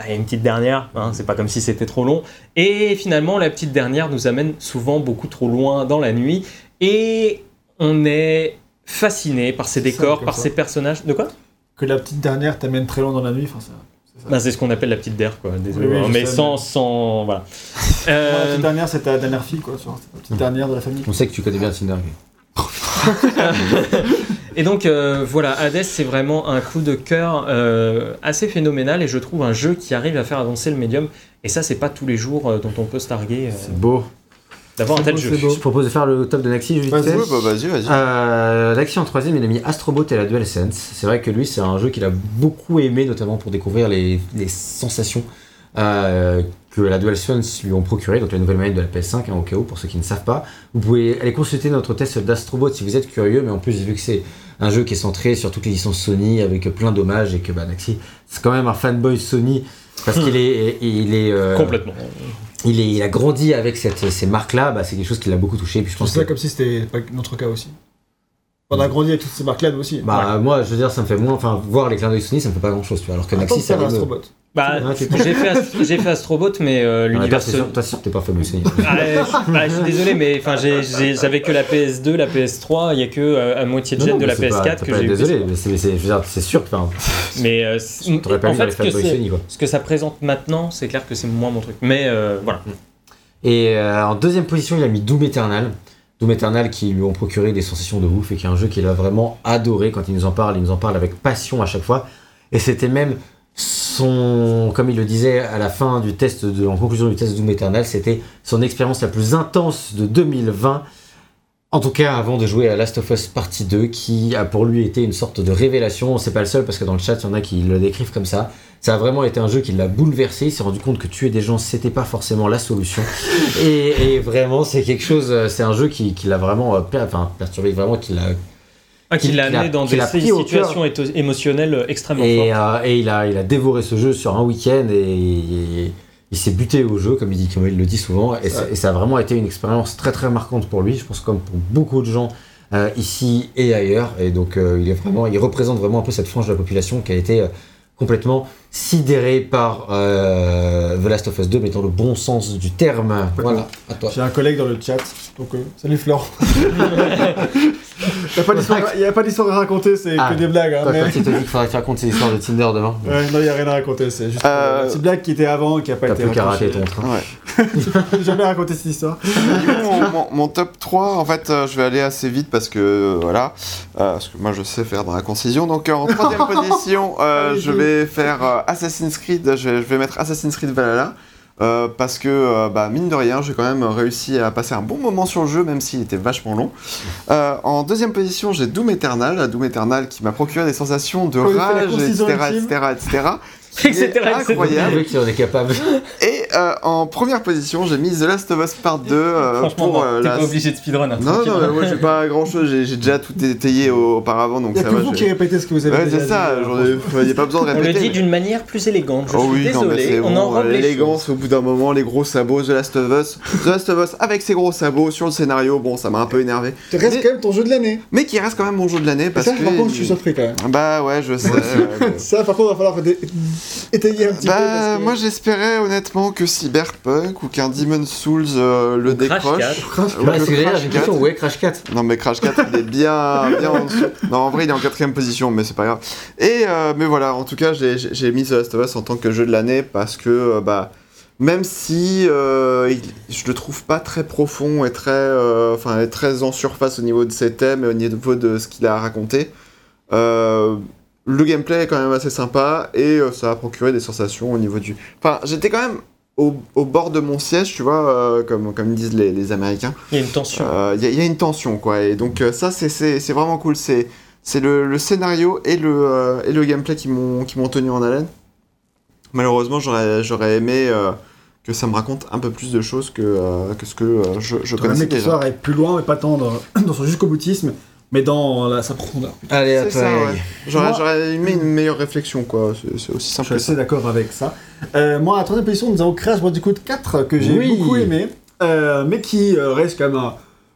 Allez, une petite dernière, hein, c'est pas comme si c'était trop long. Et finalement, la petite dernière nous amène souvent beaucoup trop loin dans la nuit. Et on est fasciné par ces décors, par ces personnages. De quoi? Que la petite dernière t'amène très loin dans la nuit, enfin ça. Ben, C'est ce qu'on appelle la petite der, quoi. Désolé, Oui, oui, hein, mais sais, sans, mais- sans. Voilà. <laughs> La Euh, petite dernière, c'est ta dernière fille, quoi. La petite dernière de la famille. On sait que tu connais bien Tinder. <laughs> Et donc euh, voilà, Hades c'est vraiment un coup de cœur euh, assez phénoménal et je trouve un jeu qui arrive à faire avancer le médium. Et ça c'est pas tous les jours euh, dont on peut se targuer euh, C'est beau. d'avoir un tel beau, jeu. Je propose de faire le top de Naxi juste Vas-y. bah vas-y, vas-y. Euh, Naxi en troisième, il a mis Astrobot et la DualSense. C'est vrai que lui, c'est un jeu qu'il a beaucoup aimé, notamment pour découvrir les, les sensations euh, que la DualSense lui ont procuré, donc la nouvelle manette de la PS5, hein, au cas où, pour ceux qui ne savent pas. Vous pouvez aller consulter notre test d'Astrobot si vous êtes curieux, mais en plus, vu que c'est un jeu qui est centré sur toutes les licences Sony, avec plein d'hommages, et que bah, Naxi, c'est quand même un fanboy Sony, parce qu'il est... Il est euh, Complètement. il, est, il a grandi avec cette, ces marques-là, bah, c'est quelque chose qui l'a beaucoup touché. Puis je pense pense ça que comme si c'était pas notre cas aussi. On a grandi avec toutes ces marques-là, nous aussi. Bah, moi, je veux dire, ça me fait moins. Enfin, voir les clins d'œil Sony, ça me fait pas grand chose, tu vois. Alors que Naxi, ça un me. Bah, Ah, j'ai fait, Ast- fait Astrobot, mais euh, Ah, l'univers sûr, toi, c'est sûr que t'es pas fameux. Ah, euh, je, bah, je suis désolé, mais j'avais que la PS2, la PS3, il n'y a que euh, à moitié de non, de la mais c'est pas- PS4 t'as que j'ai eu. Désolé, mais c'est, sûr que. Enfin, Mais euh, pas en fait, que, Sony, quoi. ce que ça présente maintenant, c'est clair que c'est moins mon truc. Mais euh, voilà. Et euh, en deuxième position, il a mis Doom Eternal. Doom Eternal qui lui ont procuré des sensations de ouf et qui est un jeu qu'il a vraiment adoré quand il nous en parle. Il nous en parle avec passion à chaque fois. Et c'était même son, comme il le disait à la fin du test, de, en conclusion du test Doom Eternal, c'était son expérience la plus intense de 2020. En tout cas, avant de jouer à Last of Us Partie 2, qui a pour lui été une sorte de révélation, c'est pas le seul parce que dans le chat, il y en a qui le décrivent comme ça. Ça a vraiment été un jeu qui l'a bouleversé. Il s'est rendu compte que tuer des gens, c'était pas forcément la solution. Et, vraiment, c'est quelque chose, c'est un jeu qui, qui l'a vraiment euh, perturbé, vraiment, qui l'a Ah, qui Qu'il l'a a- amené dans des situations émotionnelles extrêmement Et, fortes. euh, et il, a, il a dévoré ce jeu sur un week-end et, et il s'est buté au jeu, comme il, dit, comme il le dit souvent. Et, ça, et ça a vraiment été une expérience très très marquante pour lui, je pense comme pour beaucoup de gens euh, ici et ailleurs. Et donc euh, il, est vraiment, il représente vraiment un peu cette frange de la population qui a été euh, complètement sidérée par euh, The Last of Us 2, mais dans le bon sens du terme. Voilà, à toi. J'ai un collègue dans le chat, donc euh, salut Florent. <laughs> Il n'y a pas d'histoire- y a pas d'histoire à raconter, c'est Ah. que des blagues. Hein, mais- quand il te dit qu'il faudrait que tu racontes ces histoires de Tinder demain, Ouais, non, il n'y a rien à raconter, c'est juste Euh, euh, une petite blague qui était avant et qui n'a pas t'as été plus qu'à rater racontée. ton train. Ouais. <laughs> Jamais raconté cette histoire. Du coup, mon, mon- mon top 3, en fait, euh, je vais aller assez vite parce que, euh, voilà, euh, parce que moi je sais faire de la concision. Donc, euh, en troisième <laughs> position, euh, je vais faire euh, Assassin's Creed, je vais, je vais mettre Assassin's Creed Valhalla. Euh, parce que, euh, bah, mine de rien, j'ai quand même réussi à passer un bon moment sur le jeu, même s'il était vachement long. <laughs> Euh, en deuxième position, j'ai Doom Eternal, Doom Eternal qui m'a procuré des sensations de rage, etc., etc., <laughs> Etc., incroyable. Qui on est capable. Et euh, en première position, j'ai mis The Last of Us Part 2 euh, Franchement, pour non, euh, t'es la... pas obligé de speedrun. hein, Non, non, mais moi j'ai pas grand chose, j'ai j'ai déjà tout étayé au- auparavant donc Il n'y a ça que va. vous j'ai- qui répétez ce que vous avez Ouais, déjà c'est ça, dit. j'en ai- y a pas besoin de On le répéter. dit mais- d'une manière plus élégante. Je Oh suis oui, non, mais on bon, choses. l'élégance au bout d'un moment, les gros sabots, The Last of Us. The Last of Us avec ses gros sabots sur le scénario, bon, ça m'a un peu énervé. Tu restes Mais- quand même ton jeu de l'année. Mais qui reste quand même mon jeu de l'année ça, que. par contre, je suis surpris quand même. Bah ouais, je sais. Ça, par contre, il va falloir dé- <laughs> étayer un petit peu. Bah, parce que- moi j'espérais honnêtement que Cyberpunk ou qu'un Demon Souls euh, le Crash décroche. 4. Ou Bah, que c'est Crash 4. question. Ouais, Crash 4. Non mais Crash 4 il est bien, bien en dessous. Non en vrai il est en quatrième position mais c'est pas grave. Et euh, mais voilà en tout cas j'ai- mis The Last of Us en tant que jeu de l'année parce que euh, bah même si euh, il- je le trouve pas très profond et très euh, enfin et très en surface au niveau de ses thèmes et au niveau de ce qu'il a raconté. euh, le gameplay est quand même assez sympa et euh, ça a procuré des sensations au niveau du. Enfin, j'étais quand même au, au bord de mon siège, tu vois, euh, comme, comme disent les, les Américains. Il y a une tension. Il y, a- y a une tension, quoi. Et donc, euh, ça, c'est- c'est c'est vraiment cool. C'est c'est le, le scénario et le, euh, et le gameplay qui m'ont qui m'ont tenu en haleine. Malheureusement, j'aurais j'aurais aimé euh, que ça me raconte un peu plus de choses que, euh, que ce que euh, je, je J'aurais connaissais aimé que déjà. l'histoire aille plus loin, mais pas tant dans, <clears throat> dans son jusqu'au boutisme, mais dans la- sa profondeur. Allez, à toi. ouais. J'aurais Moi- j'aurais aimé une meilleure réflexion, quoi. C'est c'est aussi Je simple suis que ça. assez d'accord avec ça. Euh, moi, à la troisième position, nous avons Crash Bandicoot 4, que j'ai Oui. beaucoup aimé, euh, mais qui euh, reste quand même un...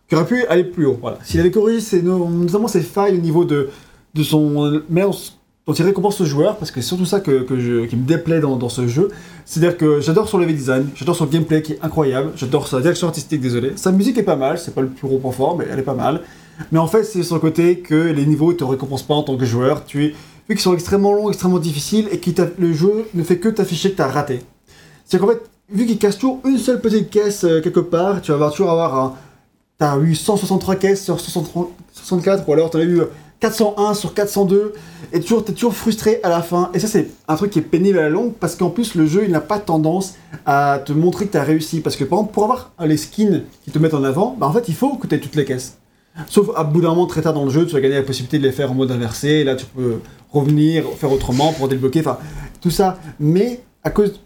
qui aurait pu aller plus haut. Voilà. S'il avait corrigé ses- no- notamment ses failles au niveau de, de son... Mais on dont il récompense ce joueur, parce que c'est surtout ça que, que je, qui me déplaît dans, dans ce jeu. C'est-à-dire que j'adore son level design, j'adore son gameplay qui est incroyable, j'adore sa direction artistique, désolé. Sa musique est pas mal, c'est pas le plus gros point fort, mais elle est pas mal. Mais en fait, c'est sur le côté que les niveaux te récompensent pas en tant que joueur. Tu es, vu qu'ils sont extrêmement longs, extrêmement difficiles, et que le jeu ne fait que t'afficher que t'as raté. C'est qu'en fait, vu qu'il cache toujours une seule petite caisse euh, quelque part, tu vas toujours avoir un. T'as eu 163 caisses sur 63 64, ou alors t'en as eu 401 sur 402, et toujours, t'es toujours frustré à la fin. Et ça, c'est un truc qui est pénible à la longue, parce qu'en plus, le jeu, il n'a pas tendance à te montrer que t'as réussi. Parce que par exemple, pour avoir les skins qui te mettent en avant, bah en fait, il faut que t'aies toutes les caisses. Sauf à bout d'un moment très tard dans le jeu, tu vas gagner la possibilité de les faire en mode inversé, là tu peux revenir, faire autrement pour débloquer, enfin tout ça. Mais à cause.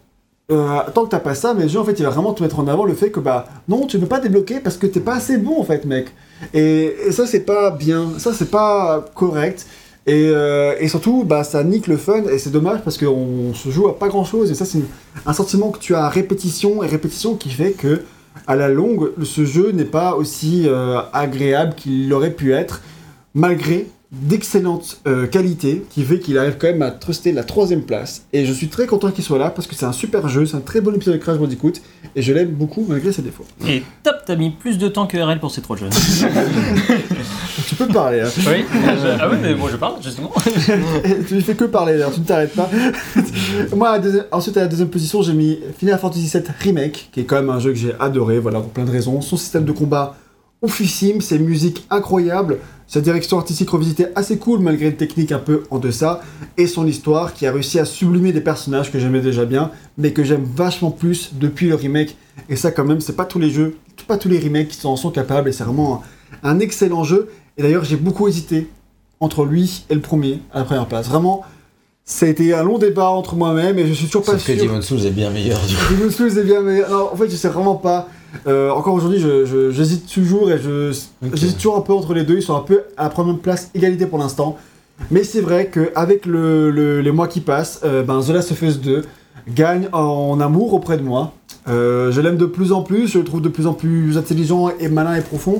euh, tant que t'as pas ça, mais le jeu en fait il va vraiment te mettre en avant le fait que bah non, tu peux pas débloquer parce que t'es pas assez bon en fait, mec. Et, ça c'est pas bien, ça c'est pas correct. Et, euh, et surtout, bah, ça nique le fun et c'est dommage parce qu'on se joue à pas grand chose. Et ça, c'est un sentiment que tu as à répétition et répétition qui fait que à la longue, ce jeu n'est pas aussi euh, agréable qu'il aurait pu être, malgré d'excellentes euh, qualités, qui fait qu'il arrive quand même à truster la troisième place. Et je suis très content qu'il soit là, parce que c'est un super jeu, c'est un très bon épisode de Crash Bandicoot, et je l'aime beaucoup malgré ses défauts. Et top, t'as mis plus de temps que RL pour ces trois jeux. <laughs> Tu peux parler, hein. oui je- Ah oui, mais moi je parle justement. <laughs> Tu ne fais que parler, d'ailleurs, tu ne t'arrêtes pas. <laughs> Moi, ensuite, à la deuxième position, j'ai mis Final Fantasy VII Remake, qui est quand même un jeu que j'ai adoré, voilà, pour plein de raisons. Son système de combat oufissime, ses musiques incroyables, sa direction artistique revisitée assez cool, malgré une technique un peu en deçà, et son histoire qui a réussi à sublimer des personnages que j'aimais déjà bien, mais que j'aime vachement plus depuis le remake. Et ça, quand même, c'est pas tous les jeux, pas tous les remakes qui en sont capables, et c'est vraiment un excellent jeu. Et d'ailleurs, j'ai beaucoup hésité entre lui et le premier à la première place. Vraiment, ça a été un long débat entre moi-même et je suis toujours pas Sauf que sûr. Demon's Souls est bien meilleur du coup. Demon's Souls est bien, non, en fait, je sais vraiment pas. Euh, encore aujourd'hui, j'hésite toujours et je Ok. j'hésite toujours un peu entre les deux. Ils sont un peu à la première place, égalité pour l'instant. Mais c'est vrai qu'avec le, le- les mois qui passent, euh, ben, The Last of Us 2 gagne en amour auprès de moi. Euh, je l'aime de plus en plus, je le trouve de plus en plus intelligent et malin et profond.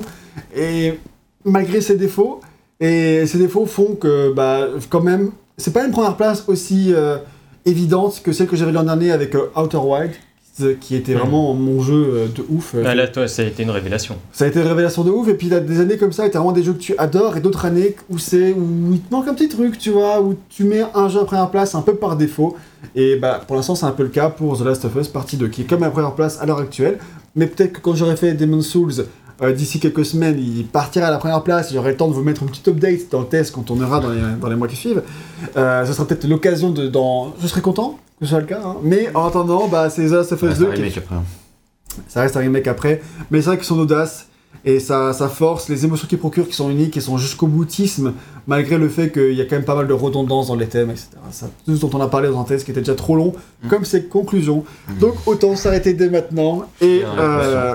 Et malgré ses défauts, et ces défauts font que, bah, quand même, c'est pas une première place aussi euh, évidente que celle que j'avais l'an dernier avec euh, Outer Wild, qui était vraiment mon jeu euh, de ouf. Euh, Ah, là, toi, ça a été une révélation. ça a été une révélation de ouf, et puis des années comme ça, t'as vraiment des jeux que tu adores, et d'autres années où c'est où il te manque un petit truc, tu vois, où tu mets un jeu en première place un peu par défaut. Et bah pour l'instant c'est un peu le cas pour The Last of Us partie 2, qui est comme à première place à l'heure actuelle. Mais peut-être que quand j'aurai fait Demon's Souls euh, d'ici quelques semaines, il partira à la première place, j'aurai le temps de vous mettre une petite update dans le test quand on aura dans les, dans les mois qui suivent. Euh, ce sera peut-être l'occasion de. Dans... Je serai content que ce soit le cas, hein. mais en attendant, bah, c'est The Last of Us c'est 2 un qui est remake après. ça reste un remake après, mais c'est vrai que son audace et sa, sa force, les émotions qu'il procure qui sont uniques et son jusqu'au boutisme, malgré le fait qu'il y a quand même pas mal de redondance dans les thèmes, etc. Ça, tout ce dont on a parlé dans un test qui était déjà trop long, Mm. comme ses conclusions. Donc autant s'arrêter dès maintenant et, euh,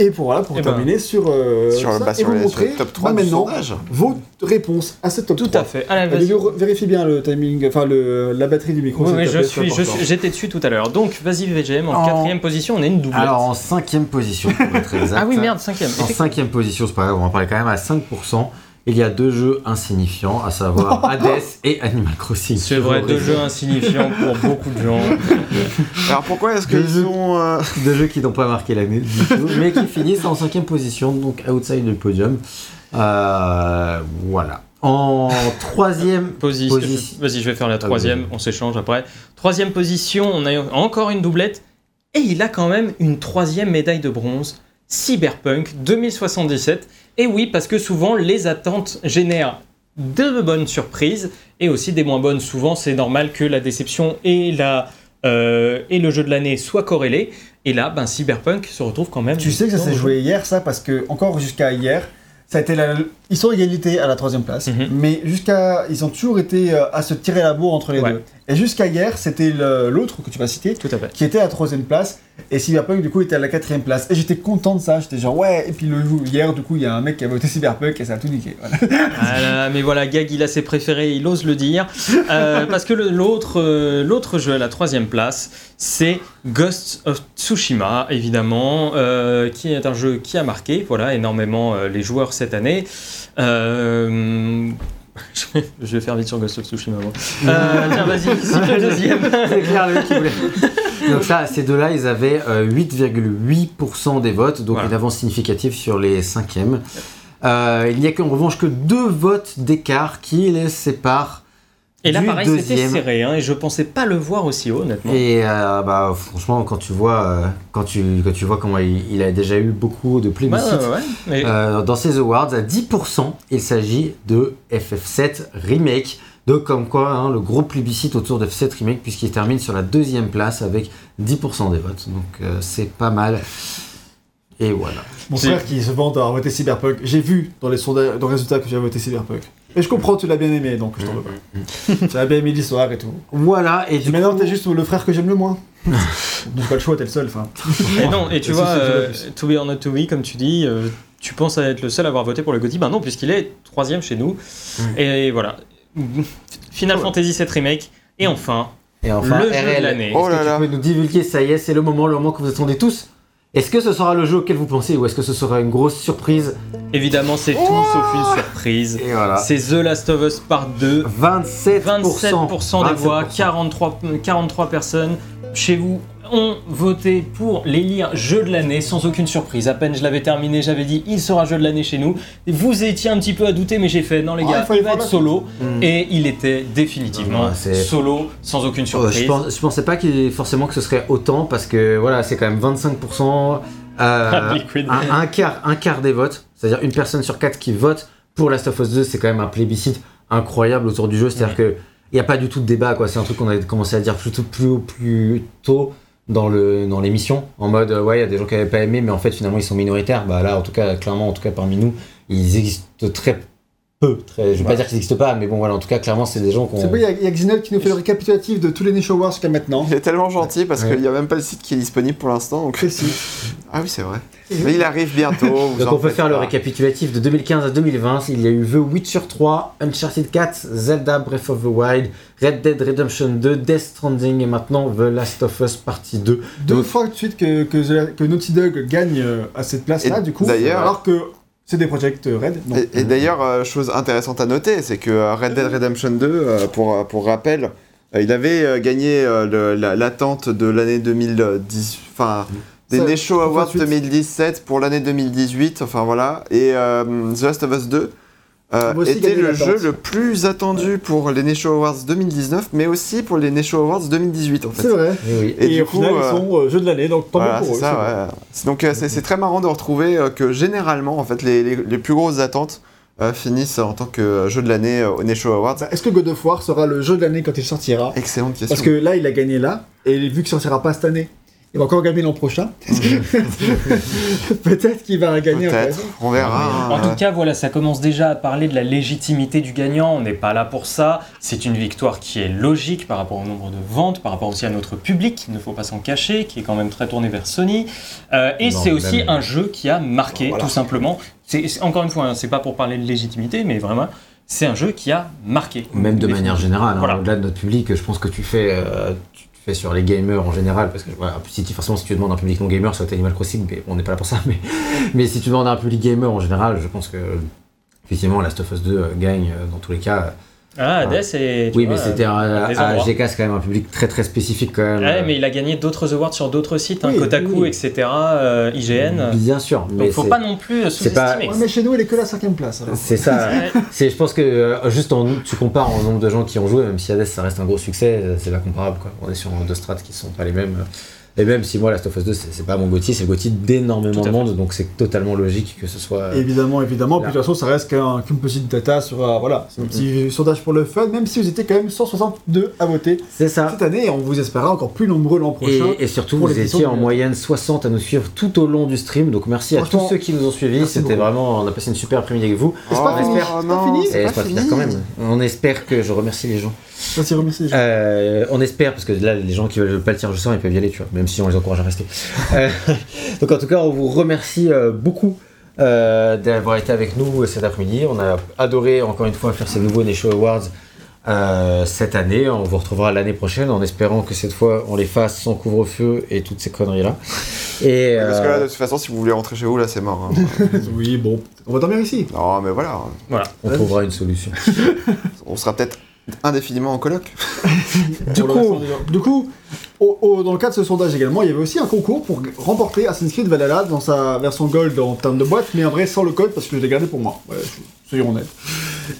et pour, voilà, pour Eh ben, terminer sur, euh, Sur, ça, bah, et vous les, sur montrer les top 3 bah, du maintenant sondage. vos réponses à ce top Tout 3. à fait. Allez, Allez, vérifie bien le timing, enfin le, la batterie du micro. Oui, je suis, j'étais dessus tout à l'heure. Donc, vas-y, VGM, en En- quatrième position, on est une doublette. Alors en cinquième position, pour être <laughs> exact. ah oui, merde, cinquième. En cinquième position, c'est pas grave, on va en parler quand même à 5%. Il y a deux jeux insignifiants, à savoir <laughs> Hades et Animal Crossing. C'est vrai, deux jeux insignifiants pour beaucoup de gens. <laughs> Alors pourquoi est-ce Deux jeux. sont. euh, <laughs> Deux jeux qui n'ont pas marqué l'année du tout, mais qui finissent en cinquième position, donc outside du podium. Euh, voilà. En troisième Position. Vas-y, je vais faire la Ah, troisième, on s'échange après. Troisième position, on a encore une doublette. Et il a quand même une troisième médaille de bronze, Cyberpunk 2077. Et oui, parce que souvent, les attentes génèrent de bonnes surprises et aussi des moins bonnes. Souvent, c'est normal que la déception et, la, euh, et le jeu de l'année soient corrélés. Et là, ben, Cyberpunk se retrouve quand même. Tu sais que ça s'est joué hier, ça, parce que encore jusqu'à hier, ça a été la... ils sont égalité à la troisième place, Mhm. mais jusqu'à, ils ont toujours été euh, à se tirer la bourre entre les Ouais. deux. Et jusqu'à hier, c'était l'autre que tu vas citer Tout à fait. qui était à la troisième place, et Cyberpunk du coup était à la quatrième place. Et j'étais content de ça, j'étais genre ouais. Et puis hier, du coup, il y a un mec qui a voté Cyberpunk et ça a tout niqué. Voilà. Voilà, mais voilà, Gag, il a ses préférés, il ose le dire. Euh, parce que euh, l'autre jeu à la troisième place, c'est Ghost of Tsushima, évidemment, euh, qui est un jeu qui a marqué voilà, énormément les joueurs cette année. <laughs> je vais faire vite sur Ghost of Tsushima. moi. <laughs> Euh, tiens, vas-y, siffle le <laughs> deuxième. C'est clair, le qui voulait. Donc ça, ces deux-là, ils avaient euh, 8,8% des votes, donc Voilà. une avance significative sur les cinquièmes. Euh, il n'y a qu'en revanche que deux votes d'écart qui les séparent. Et là, pareil, c'était serré, hein, et je pensais pas le voir aussi haut, honnêtement. Et euh, bah, franchement, quand tu vois, euh, quand tu, quand tu vois comment il, il a déjà eu beaucoup de plébiscites ouais, ouais. Mais- euh, dans ces awards, à 10%, il s'agit de FF7 Remake. Donc comme quoi, hein, le gros plébiscite autour de FF7 Remake, puisqu'il termine sur la deuxième place avec 10% des votes. Donc euh, c'est pas mal. Et voilà. Mon frère qui se vante d'avoir voté Cyberpunk, j'ai vu dans les sondages, dans les résultats que as voté Cyberpunk. Et je comprends, tu l'as bien aimé, donc je t'en veux pas. tu as bien aimé l'histoire et tout. Voilà, et Et du maintenant, coup- t'es juste le frère que j'aime le moins. <laughs> Donc pas le choix, t'es le seul. Enfin, Et non, et tu Et vois, euh, to be or not to be, comme tu dis, euh, tu penses à être le seul à avoir voté pour le Gotti. Ben non, puisqu'il est troisième chez nous. Et voilà. Final Ouais. Fantasy VII Remake. Et enfin, et enfin, le jeu de RL, l'année. Oh que là tu là. peux nous divulguer, ça y est, c'est le moment, le moment que vous attendez tous. Est-ce que ce sera le jeu auquel vous pensez ou est-ce que ce sera une grosse surprise évidemment, c'est tout sauf une surprise. Et voilà. C'est The Last of Us Part 2. 27%, 27% des voix, 27%. 43, 43 personnes chez vous ont voté pour l'élire jeu de l'année sans aucune surprise. À peine je l'avais terminé, j'avais dit il sera jeu de l'année chez nous. Vous étiez un petit peu à douter, mais j'ai fait non les Ah, gars, il il va être solo. Mm. Et il était définitivement Ouais, solo sans aucune Oh, surprise. je, pense, je pensais pas qu'il forcément que ce serait autant parce que voilà, c'est quand même 25%, euh, <laughs> un, un quart, un quart des votes, c'est-à-dire une personne sur quatre qui vote pour Last of Us 2, c'est quand même un plébiscite incroyable autour du jeu, c'est-à-dire que il n'y a pas du tout de débat, quoi. C'est un truc qu'on a commencé à dire plutôt plus, plus tôt dans le dans l'émission en mode euh, ouais il y a des gens qui avaient pas aimé mais en fait finalement ils sont minoritaires bah là en tout cas clairement en tout cas parmi nous ils existent très peu très je vais pas dire qu'ils existent pas mais bon voilà en tout cas clairement c'est des gens bon, il y a, a Xenol qui nous fait le récapitulatif de tous les Niche Awards jusqu'à maintenant. Il est tellement gentil parce Ouais. qu'il n'y a même pas le site qui est disponible pour l'instant. Donc... Ah oui, c'est vrai. Mais il arrive bientôt. vous Donc en on peut faire le récapitulatif de 2015 à 2020. Il y a eu The Witcher 3, Uncharted 4, Zelda Breath of the Wild, Red Dead Redemption 2, Death Stranding et maintenant The Last of Us Partie 2. Deux Donc- fois de suite que, que, The- que Naughty Dog gagne euh, à cette place-là, du coup. d'ailleurs- Alors que c'est des Project Red. Non. Et, et d'ailleurs, euh, chose intéressante à noter, c'est que euh, Red Dead Redemption 2, euh, pour, euh, pour rappel, euh, il avait euh, gagné euh, le- la- l'attente de l'année 2010, enfin des Ça, Nesho Awards 28. 2017 pour l'année 2018, enfin voilà, et euh, The Last of Us 2 euh, était le jeu le plus attendu pour les Nesho Awards 2019, mais aussi pour les Nesho Awards 2018 en fait. C'est vrai. Oui. Et Et, du au coup, final, euh, ils sont euh, jeux de l'année, donc tant mieux Voilà, pour c'est eux. ça, c'est ouais. Donc euh, c'est très marrant de retrouver euh, que généralement, en fait, les, les- les plus grosses attentes euh, finissent en tant que euh, jeu de l'année euh, au Nesho Awards. Bah, Est-ce que God of War sera le jeu de l'année quand il sortira? Excellente question. Parce que là, il a gagné là, et vu qu'il sortira pas cette année, il va encore gagner l'an prochain. <laughs> Peut-être qu'il va gagner en Peut-être, on verra. En hein. tout cas, voilà, ça commence déjà à parler de la légitimité du gagnant. On n'est pas là pour ça. C'est une victoire qui est logique par rapport au nombre de ventes, par rapport aussi à notre public, il ne faut pas s'en cacher, qui est quand même très tourné vers Sony. Euh, et c'est aussi même- un jeu qui a marqué, Voilà. tout simplement. C'est encore une fois, hein, c'est pas pour parler de légitimité, mais vraiment, c'est un jeu qui a marqué. Même de manière générale, hein, Voilà. au-delà de notre public, je pense que tu fais, euh, tu fais sur les gamers en général, parce que voilà, si forcément si tu demandes à un public non gamer, ça va être Animal Crossing, mais on n'est pas là pour ça. <laughs> Mais, mais si tu demandes à un public gamer en général, je pense que effectivement Last of Us 2 euh, gagne euh, dans tous les cas. Ah, Hades, c'est. oui, vois, mais c'était à. GK, c'est quand même un public très très spécifique quand même. Ouais, mais il a gagné d'autres awards sur d'autres sites, hein, Oui, Kotaku, oui. etc., euh, IGN. Bien sûr, mais Donc faut pas non plus c'est pas- sous-estimer. Ouais, mais chez nous, il est que la cinquième place. c'est ça. <laughs> C'est, je pense que euh, juste en tu compares en nombre de gens qui ont joué, même si Hades ça reste un gros succès, euh, c'est pas comparable quoi. On est sur deux strates qui sont pas les mêmes. Et même si moi Last of Us 2 c'est, pas mon Gotti, c'est le Gotti d'énormément de monde, donc c'est totalement logique que ce soit. Évidemment, évidemment. Puis de toute façon, ça reste qu'un- qu'une petite data sur. euh, voilà, c'est un petit sondage pour le fun, même si vous étiez quand même 162 à voter C'est ça. cette année, et on vous espérera encore plus nombreux l'an prochain. Et, et surtout, vous étiez en 2020. moyenne 60 à nous suivre tout au long du stream. Donc merci à tous ceux qui nous ont suivis. C'était vraiment, on a passé une super après-midi avec vous. C'est pas Oh, oh pas fini. c'est pas fini. quand même. On espère que je remercie les gens. Merci, remercie les gens. Euh, on espère, parce que là, les gens qui veulent pas le tirage au sort, ils peuvent y aller, tu vois, même si on les encourage à rester. Euh, <laughs> donc, en tout cas, on vous remercie euh, beaucoup euh, d'avoir été avec nous cet après-midi. On a adoré, encore une fois, faire ces nouveaux Nesho Awards euh, cette année. On vous retrouvera l'année prochaine en espérant que cette fois, on les fasse sans couvre-feu et toutes ces conneries-là. Et Parce que là, de toute façon, si vous voulez rentrer chez vous, là, c'est mort. hein. <laughs> Oui, bon, on va dormir ici. non, mais voilà. on trouvera une solution. <laughs> On sera peut-être indéfiniment en coloc. <laughs> Du coup, du coup au- au- dans le cadre de ce sondage également, il y avait aussi un concours pour remporter Assassin's Creed Valhalla dans sa version gold en termes de boîte, mais en vrai sans le code parce que je l'ai gardé pour moi. Voilà, soyons honnêtes.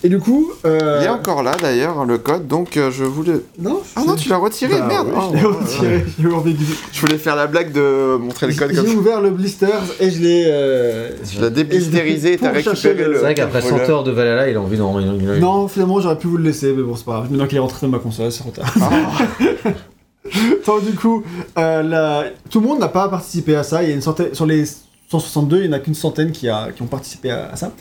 Et du coup, euh, Il est encore là, d'ailleurs, le code, donc euh, je voulais... non, Ah non, tu l'as retiré, Bah merde oui, Oh, je l'ai ouais, ouais. retiré. J'ai de- Je voulais faire la blague de montrer le code J'ai comme ça. ouvert le blisters et je l'ai. euh, Tu l'as déblisterisé et t'as récupéré le-. C'est vrai qu'après 100 heures de Valhalla, il a envie d'en. Non, finalement, j'aurais pu vous le laisser, mais bon, c'est pas grave. Maintenant qu'il est rentré dans ma console, c'est trop tard. Ah, <laughs> Donc, du coup, euh, la- tout le monde n'a pas participé à ça. Il y a une centaine, sur les 162, il n'y en a qu'une centaine qui, a, qui ont participé à, à ça.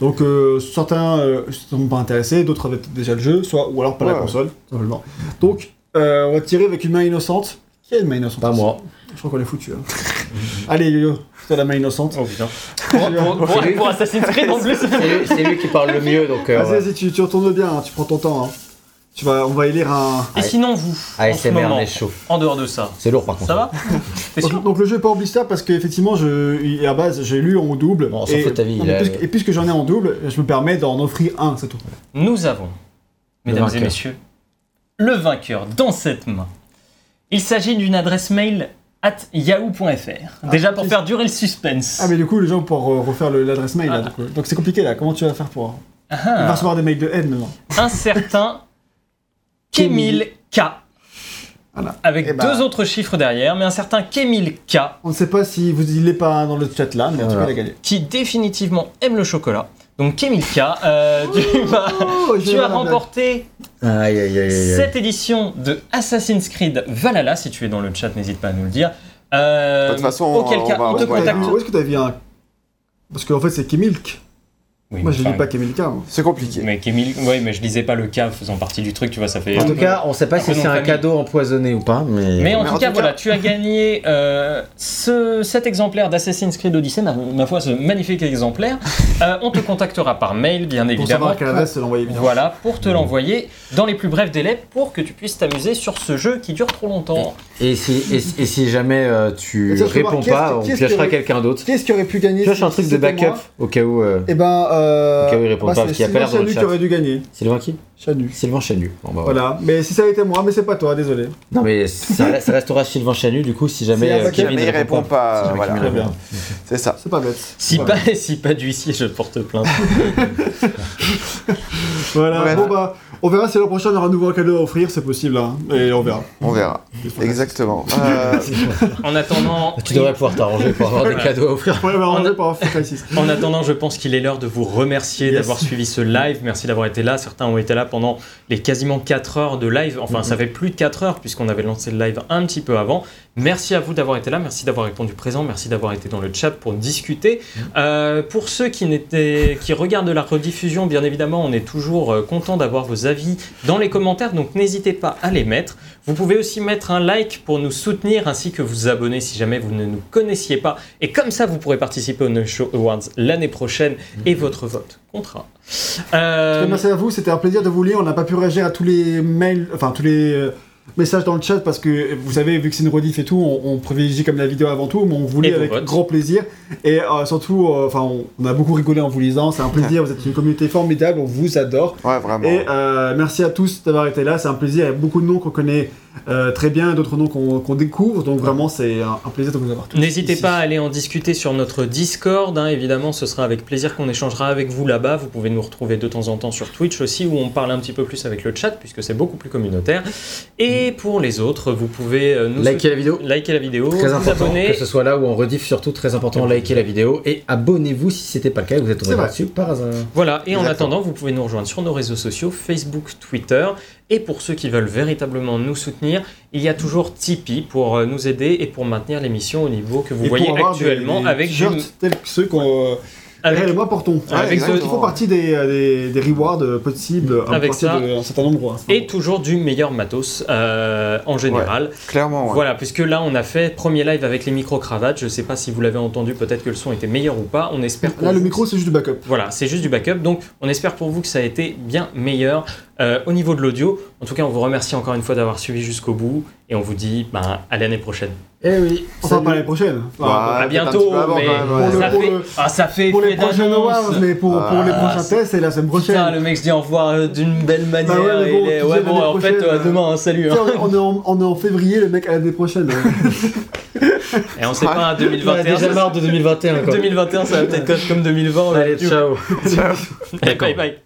Donc, euh, certains euh, ne sont pas intéressés, d'autres avaient peut-être déjà le jeu, soit, ou alors pas la console, simplement. Donc, euh, on va tirer avec une main innocente. Qui a une main innocente? Pas moi. Je crois qu'on est foutu. hein. <laughs> Allez, Yo-Yo, c'est la main innocente. Oh putain. <laughs> Pour, pour- pour- pour Assassin's Creed en plus. C'est lui, c'est lui qui parle le mieux, donc. euh, Vas-y, ouais. vas-y, tu, tu retournes bien, hein, tu prends ton temps. hein. Tu vas, on va élire un. Et sinon, vous, en ce ASMR moment, chaud. en dehors de ça, C'est lourd par contre. ça va <laughs> T'es sûr Donc, donc le jeu est pas en blister parce qu'effectivement, je, à base, j'ai lu en double. Bon, on s'en et, fout de ta vie, non, mais puisque, et puisque j'en ai en double, je me permets d'en offrir un, c'est tout. Nous avons, mesdames et vainqueur. messieurs, le vainqueur dans cette main. Il s'agit d'une adresse mail at yahoo.fr. Déjà pour faire durer le suspense. Ah, mais du coup, les gens pourront refaire le- l'adresse mail là. Ah. Donc, euh, donc c'est compliqué là. Comment tu vas faire pour. Ah, Il va recevoir des mails de haine maintenant. un certain Kémil K. Voilà. Avec Eh ben- deux autres chiffres derrière, mais un certain Kémil K On ne sait pas si vous il est pas dans le chat là, mais en tout cas, il a gagné. qui définitivement aime le chocolat, Donc Kemilka, euh, <laughs> tu, vas- Oh, j'ai tu mal as à la blague. remporté Aïe, aïe, aïe, aïe. aïe. cette édition de Assassin's Creed Valhalla. Si tu es dans le chat, n'hésite pas à nous le dire. Euh, De toute façon, auquel on cas, va- on te on va- Où est-ce contacte. que t'as vu un? Parce qu'en fait, c'est Kemilk. Oui, Moi, je lis pas Kemilka. C'est compliqué. Mais Kémil, ouais, mais je lisais pas le cas faisant partie du truc, tu vois, ça fait. En tout cas, on sait pas si c'est un cadeau empoisonné ou pas, mais. Mais en Mais tout en cas, tout voilà, tu as gagné euh, ce, cet exemplaire d'Assassin's Creed Odyssey, ma, ma foi, ce magnifique exemplaire. Euh, on te contactera par mail, bien Pour évidemment. savoir quelle adresse l'envoyer bien. Voilà, pour te l'envoyer dans les plus brefs délais pour que tu puisses t'amuser sur ce jeu qui dure trop longtemps. Et si, et, si- et si jamais euh, tu réponds pas, on piochera que- quelqu'un d'autre. Qu'est-ce qui aurait pu gagner Pioche un truc de backup au cas où. euh, Eh ben. Euh... Au cas où il répond pas, c'est parce qu'il y a pas l'air Chanu qui aurait dû gagner. Sylvain qui? Chanu. Sylvain Chanu. Bon, bah, Voilà. Mais si ça a été moi, mais c'est pas toi, désolé. Non mais ça, <laughs> ça restera Sylvain Chanu du coup si jamais euh. Kevin ne répond pas, Si jamais voilà. Très bien. C'est ça. C'est pas bête. Si Voilà. pas, <laughs> si pas d'huissier, je porte plainte. <laughs> Voilà. Bon bah, on verra si l'an prochain on aura un nouveau cadeau à offrir, c'est possible. Hein. Et on verra. On verra. Exactement. <laughs> Euh, En attendant, Tu devrais pouvoir t'arranger pour avoir des cadeaux à offrir. Ouais, bah, a-. En attendant, je pense qu'il est l'heure de vous remercier Yes. d'avoir suivi ce live. Merci d'avoir été là. Certains ont été là pendant les quasiment 4 heures de live. Enfin, ça fait plus de 4 heures puisqu'on avait lancé le live un petit peu avant. Merci à vous d'avoir été là. Merci d'avoir répondu présent. Merci d'avoir été dans le chat pour discuter. Euh, pour ceux qui, regardent la rediffusion, bien évidemment, on est toujours euh, content d'avoir vos avis dans les commentaires. Donc, n'hésitez pas à les mettre. Vous pouvez aussi mettre un like pour nous soutenir ainsi que vous abonner si jamais vous ne nous connaissiez pas. Et comme ça, vous pourrez participer aux No Show Awards l'année prochaine et votre vote comptera. Euh, Merci à vous, c'était un plaisir de vous lire. On n'a pas pu réagir à tous les mails, enfin tous les messages dans le chat parce que vous savez, vu que c'est une rediff et tout, on, on privilégie comme la vidéo avant tout, mais on vous lit avec votes. grand plaisir. Et euh, surtout, euh, enfin, on, on a beaucoup rigolé en vous lisant. C'est un plaisir. vous êtes une communauté formidable. On vous adore. ouais, vraiment. Et euh, merci à tous d'avoir été là. C'est un plaisir. Il y a beaucoup de noms qu'on connaît euh, très bien, d'autres noms qu'on découvre. Donc vraiment, c'est un, un plaisir de vous avoir tous. N'hésitez pas à aller en discuter sur notre Discord, hein, évidemment ce sera avec plaisir qu'on échangera avec vous là-bas. Vous pouvez nous retrouver de temps en temps sur Twitch aussi où on parle un petit peu plus avec le chat puisque c'est beaucoup plus communautaire. Et pour les autres, vous pouvez euh, nous Likez la vidéo. liker la vidéo, Très vous important abonner. que ce soit là où on rediff surtout très important likez la vidéo et abonnez-vous si c'était pas le cas et vous êtes tombé là-dessus par hasard. Voilà, et en attendant, vous pouvez nous rejoindre sur nos réseaux sociaux, Facebook, Twitter. Et pour ceux qui veulent véritablement nous soutenir, il y a toujours Tipeee pour euh, nous aider et pour maintenir l'émission au niveau que vous Et voyez actuellement des, des avec, du- t-shirts tels que ceux qu'on. avec- Avec... moi portons. avec. Qui font partie des, euh, des, des rewards euh, possibles à Avec ça. d'un certain nombre. et toujours du meilleur matos euh, en général. Clairement, ouais. Voilà, puisque là on a fait premier live avec les micro-cravates. Je sais pas si vous l'avez entendu, peut-être que le son était meilleur ou pas. On espère Là, le vous- micro, c'est juste du backup. Voilà, c'est juste du backup. Donc, on espère pour vous que ça a été bien meilleur euh, au niveau de l'audio. En tout cas, on vous remercie encore une fois d'avoir suivi jusqu'au bout et on vous dit ben, à l'année prochaine. Eh oui. Enfin, pas l'année prochaine. Enfin, Ouais. à bientôt, avant, mais ouais. Le- ça, fait... le- Ah, ça fait pour les prochaines d'annonce. awards, mais pour, pour les Ah, prochains tests, c'est la semaine prochaine. Putain, le mec se dit au revoir euh, d'une belle manière. Bah ouais, mais bon, il est- tu ouais, bon, en fait, prochaine, euh, euh, demain, hein, salut. Hein. on, on est en, on est en février, le mec à l'année prochaine. Et on sait pas, hein, On 2021. déjà marre de 2021 quoi. 2021, ça va peut-être être comme 2020. on a <laughs> Allez, ciao. Allez, bye bye.